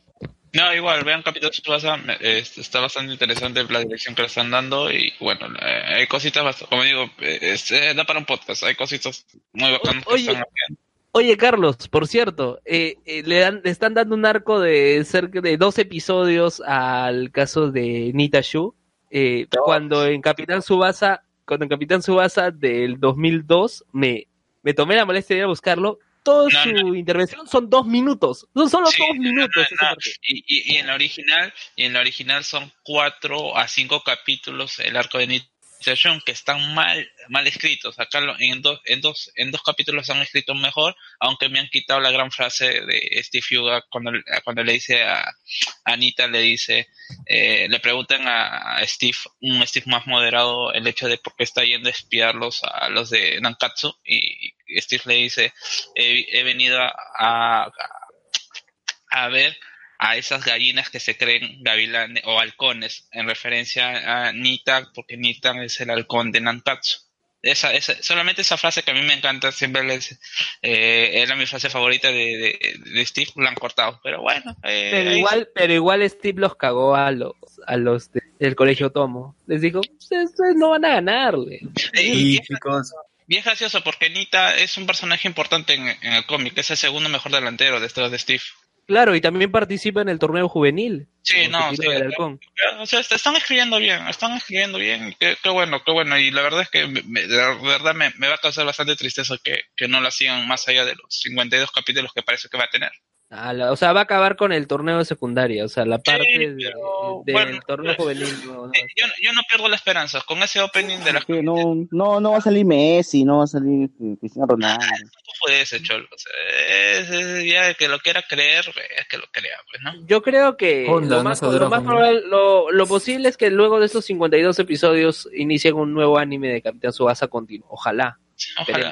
No, igual, vean Capitán Tsubasa, es- está bastante interesante la dirección que le están dando y bueno, eh, hay cositas, bast- como digo, eh, eh, da para un podcast, hay cositas muy bacanas que Oye. están haciendo. Oye, Carlos, por cierto, eh, eh, le, dan, le están dando un arco de cerca de dos episodios al caso de Nita Shu, eh, cuando en Capitán Subasa, cuando en Capitán Subasa del 2002 me, me tomé la molestia de ir a buscarlo, toda su intervención son dos minutos, son solo Sí, dos minutos. No, y, y, y en la original, y en la original son cuatro a cinco capítulos el arco de Initiation que están mal, mal escritos. Acá lo- en dos, en dos, en dos capítulos han escrito mejor, aunque me han quitado la gran frase de Steve Huga cuando, cuando le dice a, a Anita, le dice, eh, le preguntan a, a Steve, un Steve más moderado, el hecho de por qué está yendo a espiarlos a los de Nankatsu, y Steve le dice, he, he venido a, a, a ver a esas gallinas que se creen gavilanes o halcones, en referencia a Nita, porque Nita es el halcón de Nankatsu. Esa, esa, solamente esa frase que a mí me encanta, siempre les, eh, era mi frase favorita de, de, de Steve, la han cortado, pero bueno. eh, Pero ahí- igual, pero igual Steve los cagó a los, a los de- del colegio Tomo. Les dijo, ustedes, no van a ganarle. Y, y es gracioso porque Nita es un personaje importante en, en el cómic, es el segundo mejor delantero detrás de Steve. Claro, y también participa en el torneo juvenil. Sí, no, sí. O sea, están escribiendo bien, están escribiendo bien, qué, qué bueno, qué bueno. Y la verdad es que me- de verdad me, me va a causar bastante tristeza que, que no la sigan más allá de los 52 capítulos que parece que va a tener. Ah, la- o sea, va a acabar con el torneo de secundaria, o sea, la parte de- del bueno, torneo juvenil. no, no. Yo, yo no pierdo la esperanza con ese opening de la Que no, no, no va a salir Messi, no va a salir eh, Cristiano Ronaldo. fue ese cholo. O sea, es, es- ya que lo quiera creer, es que lo crea, pues, ¿no? Yo creo que Honda, lo, no más, lo, más probable- lo, lo posible es que luego de estos 52 episodios inicien un nuevo anime de Capitán Subasa continuo. Ojalá.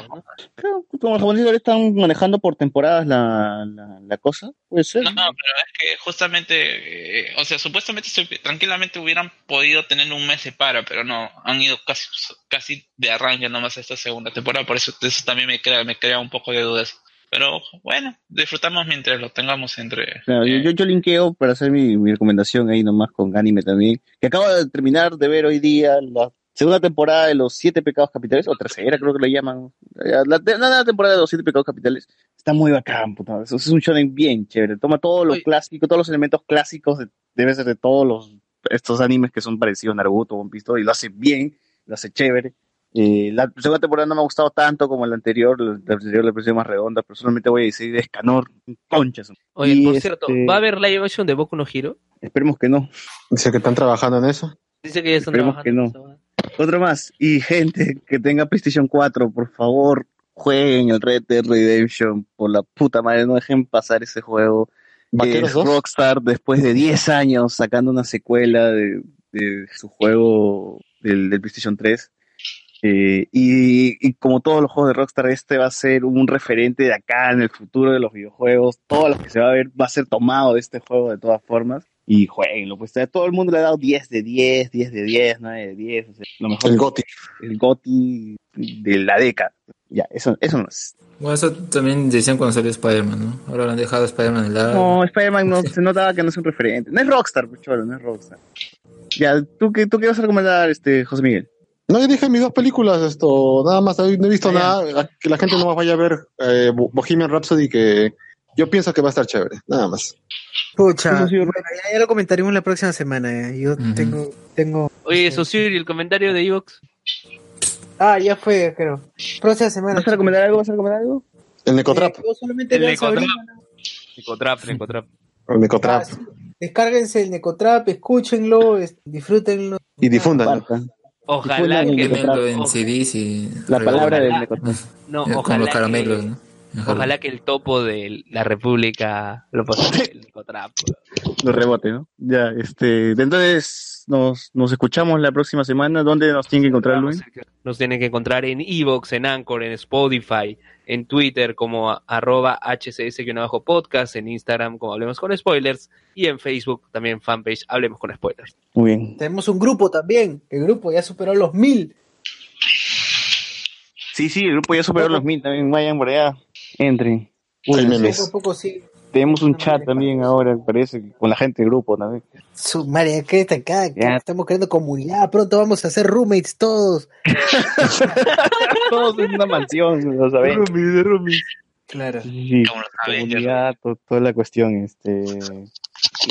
¿No? Creo que como los japoneses ahora están manejando por temporadas la, la, la cosa, puede ser. No, no, pero es que justamente, eh, o sea, supuestamente tranquilamente hubieran podido tener un mes de para, pero no, han ido casi, casi de arranque nomás esta segunda temporada, por eso, eso también me crea, me crea un poco de dudas. Pero bueno, disfrutamos mientras lo tengamos entre... Claro, yo, yo, yo linkeo para hacer mi, mi recomendación ahí nomás con anime también. Que acabo de terminar de ver hoy día la segunda temporada de Los Siete Pecados Capitales, o tercera creo que le llaman. La, la, la- la temporada de Los Siete Pecados Capitales está muy bacán, puta. Es, es un shonen bien chévere. Toma todo lo clásico, todos los elementos clásicos, de- debe ser de todos los estos animes que son parecidos a Naruto, One Piece, y lo hace bien, lo hace chévere. Eh, la segunda temporada no me ha gustado tanto como la anterior, la, la anterior le pareció más redonda, pero solamente voy a decir de Escanor, conchas. Oye, Y, por cierto, este, ¿va a haber live action de Boku no Hero? Esperemos que no. Dice que están trabajando en eso. Dice que ya están Esperemos trabajando. que no. Otro más. Y gente que tenga PlayStation 4, por favor, jueguen el Red Dead Redemption. Por la puta madre, no dejen pasar ese juego. ¿Vaqueros Es 2? Rockstar, después de 10 años, sacando una secuela de, de su juego del, del PlayStation 3. Eh, y, y como todos los juegos de Rockstar, este va a ser un referente de acá en el futuro de los videojuegos. Todo lo que se va a ver va a ser tomado de este juego de todas formas. Y jueguenlo. Pues a todo el mundo le ha dado 10 de 10, 10 de 10, 9 de 10. O sea, lo mejor. El Goti. El Goti de la década. Ya, eso, eso no es. Bueno, eso también decían cuando salió Spider-Man, ¿no? Ahora lo han dejado a Spider-Man de lado. No, Spider-Man no, se notaba que no es un referente. No es Rockstar, pues cholo, no es Rockstar. Ya, ¿tú qué, tú qué vas a recomendar, este, José Miguel? No, yo dije mis dos películas, esto, nada más, no he visto Ah, ya. nada, que la gente no más vaya a ver eh, Bo- Bohemian Rhapsody, que yo pienso que va a estar chévere, nada más. Pucha, bueno, ya, ya lo comentaremos la próxima semana. eh. Yo tengo, tengo. Oye, Sosiri, el comentario de Evox. Ah, ya fue, creo. Próxima semana. ¿Vas a recomendar algo? ¿Vas a recomendar algo? El Necotrap, Eh, solamente El Necotrap. Necotrap, Necotrap. el Necotrap, Ah, sí. Descárguense el Necotrap, escúchenlo, es- disfrútenlo. y difúndanlo. Ojalá que el Véanlo en CDs y... La palabra del. Necotrap. no, Con ojalá los caramelos, que, ¿no? Ojalá que el topo de la República lo pase el. Los rebotes, ¿no? Ya, este, entonces nos, nos escuchamos la próxima semana. ¿Dónde nos tienen que encontrar, Luis? Nos tienen que encontrar en Evox, en Anchor, en Spotify, en Twitter como a- arroba hcs-podcast, en Instagram como Hablemos con Spoilers y en Facebook también fanpage Hablemos con Spoilers. Muy bien. Tenemos un grupo también. El grupo ya superó los mil. Sí, sí, el grupo ya superó los mil. También vayan por allá. Entren. Únanse. Poco a poco sí. Tenemos un chat también ahora, parece, con la gente del grupo también. Su madre, que está acá, Ya. estamos creando comunidad. Pronto vamos a ser roommates todos. (laughs) Todos en una mansión, lo saben. Claro. Sí, Como lo saben, comunidad, to- toda la cuestión. Este,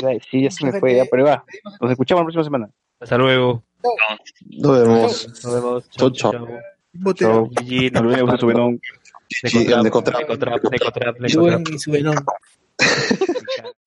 decir, ya se me fue, ya, pero va. Nos escuchamos la próxima semana. Hasta luego. Nos vemos. Nos vemos. Chau, chau. Chao. GG, Hasta luego, Necotrap. Necotrap, Necotrap, Necotrap. (laughs)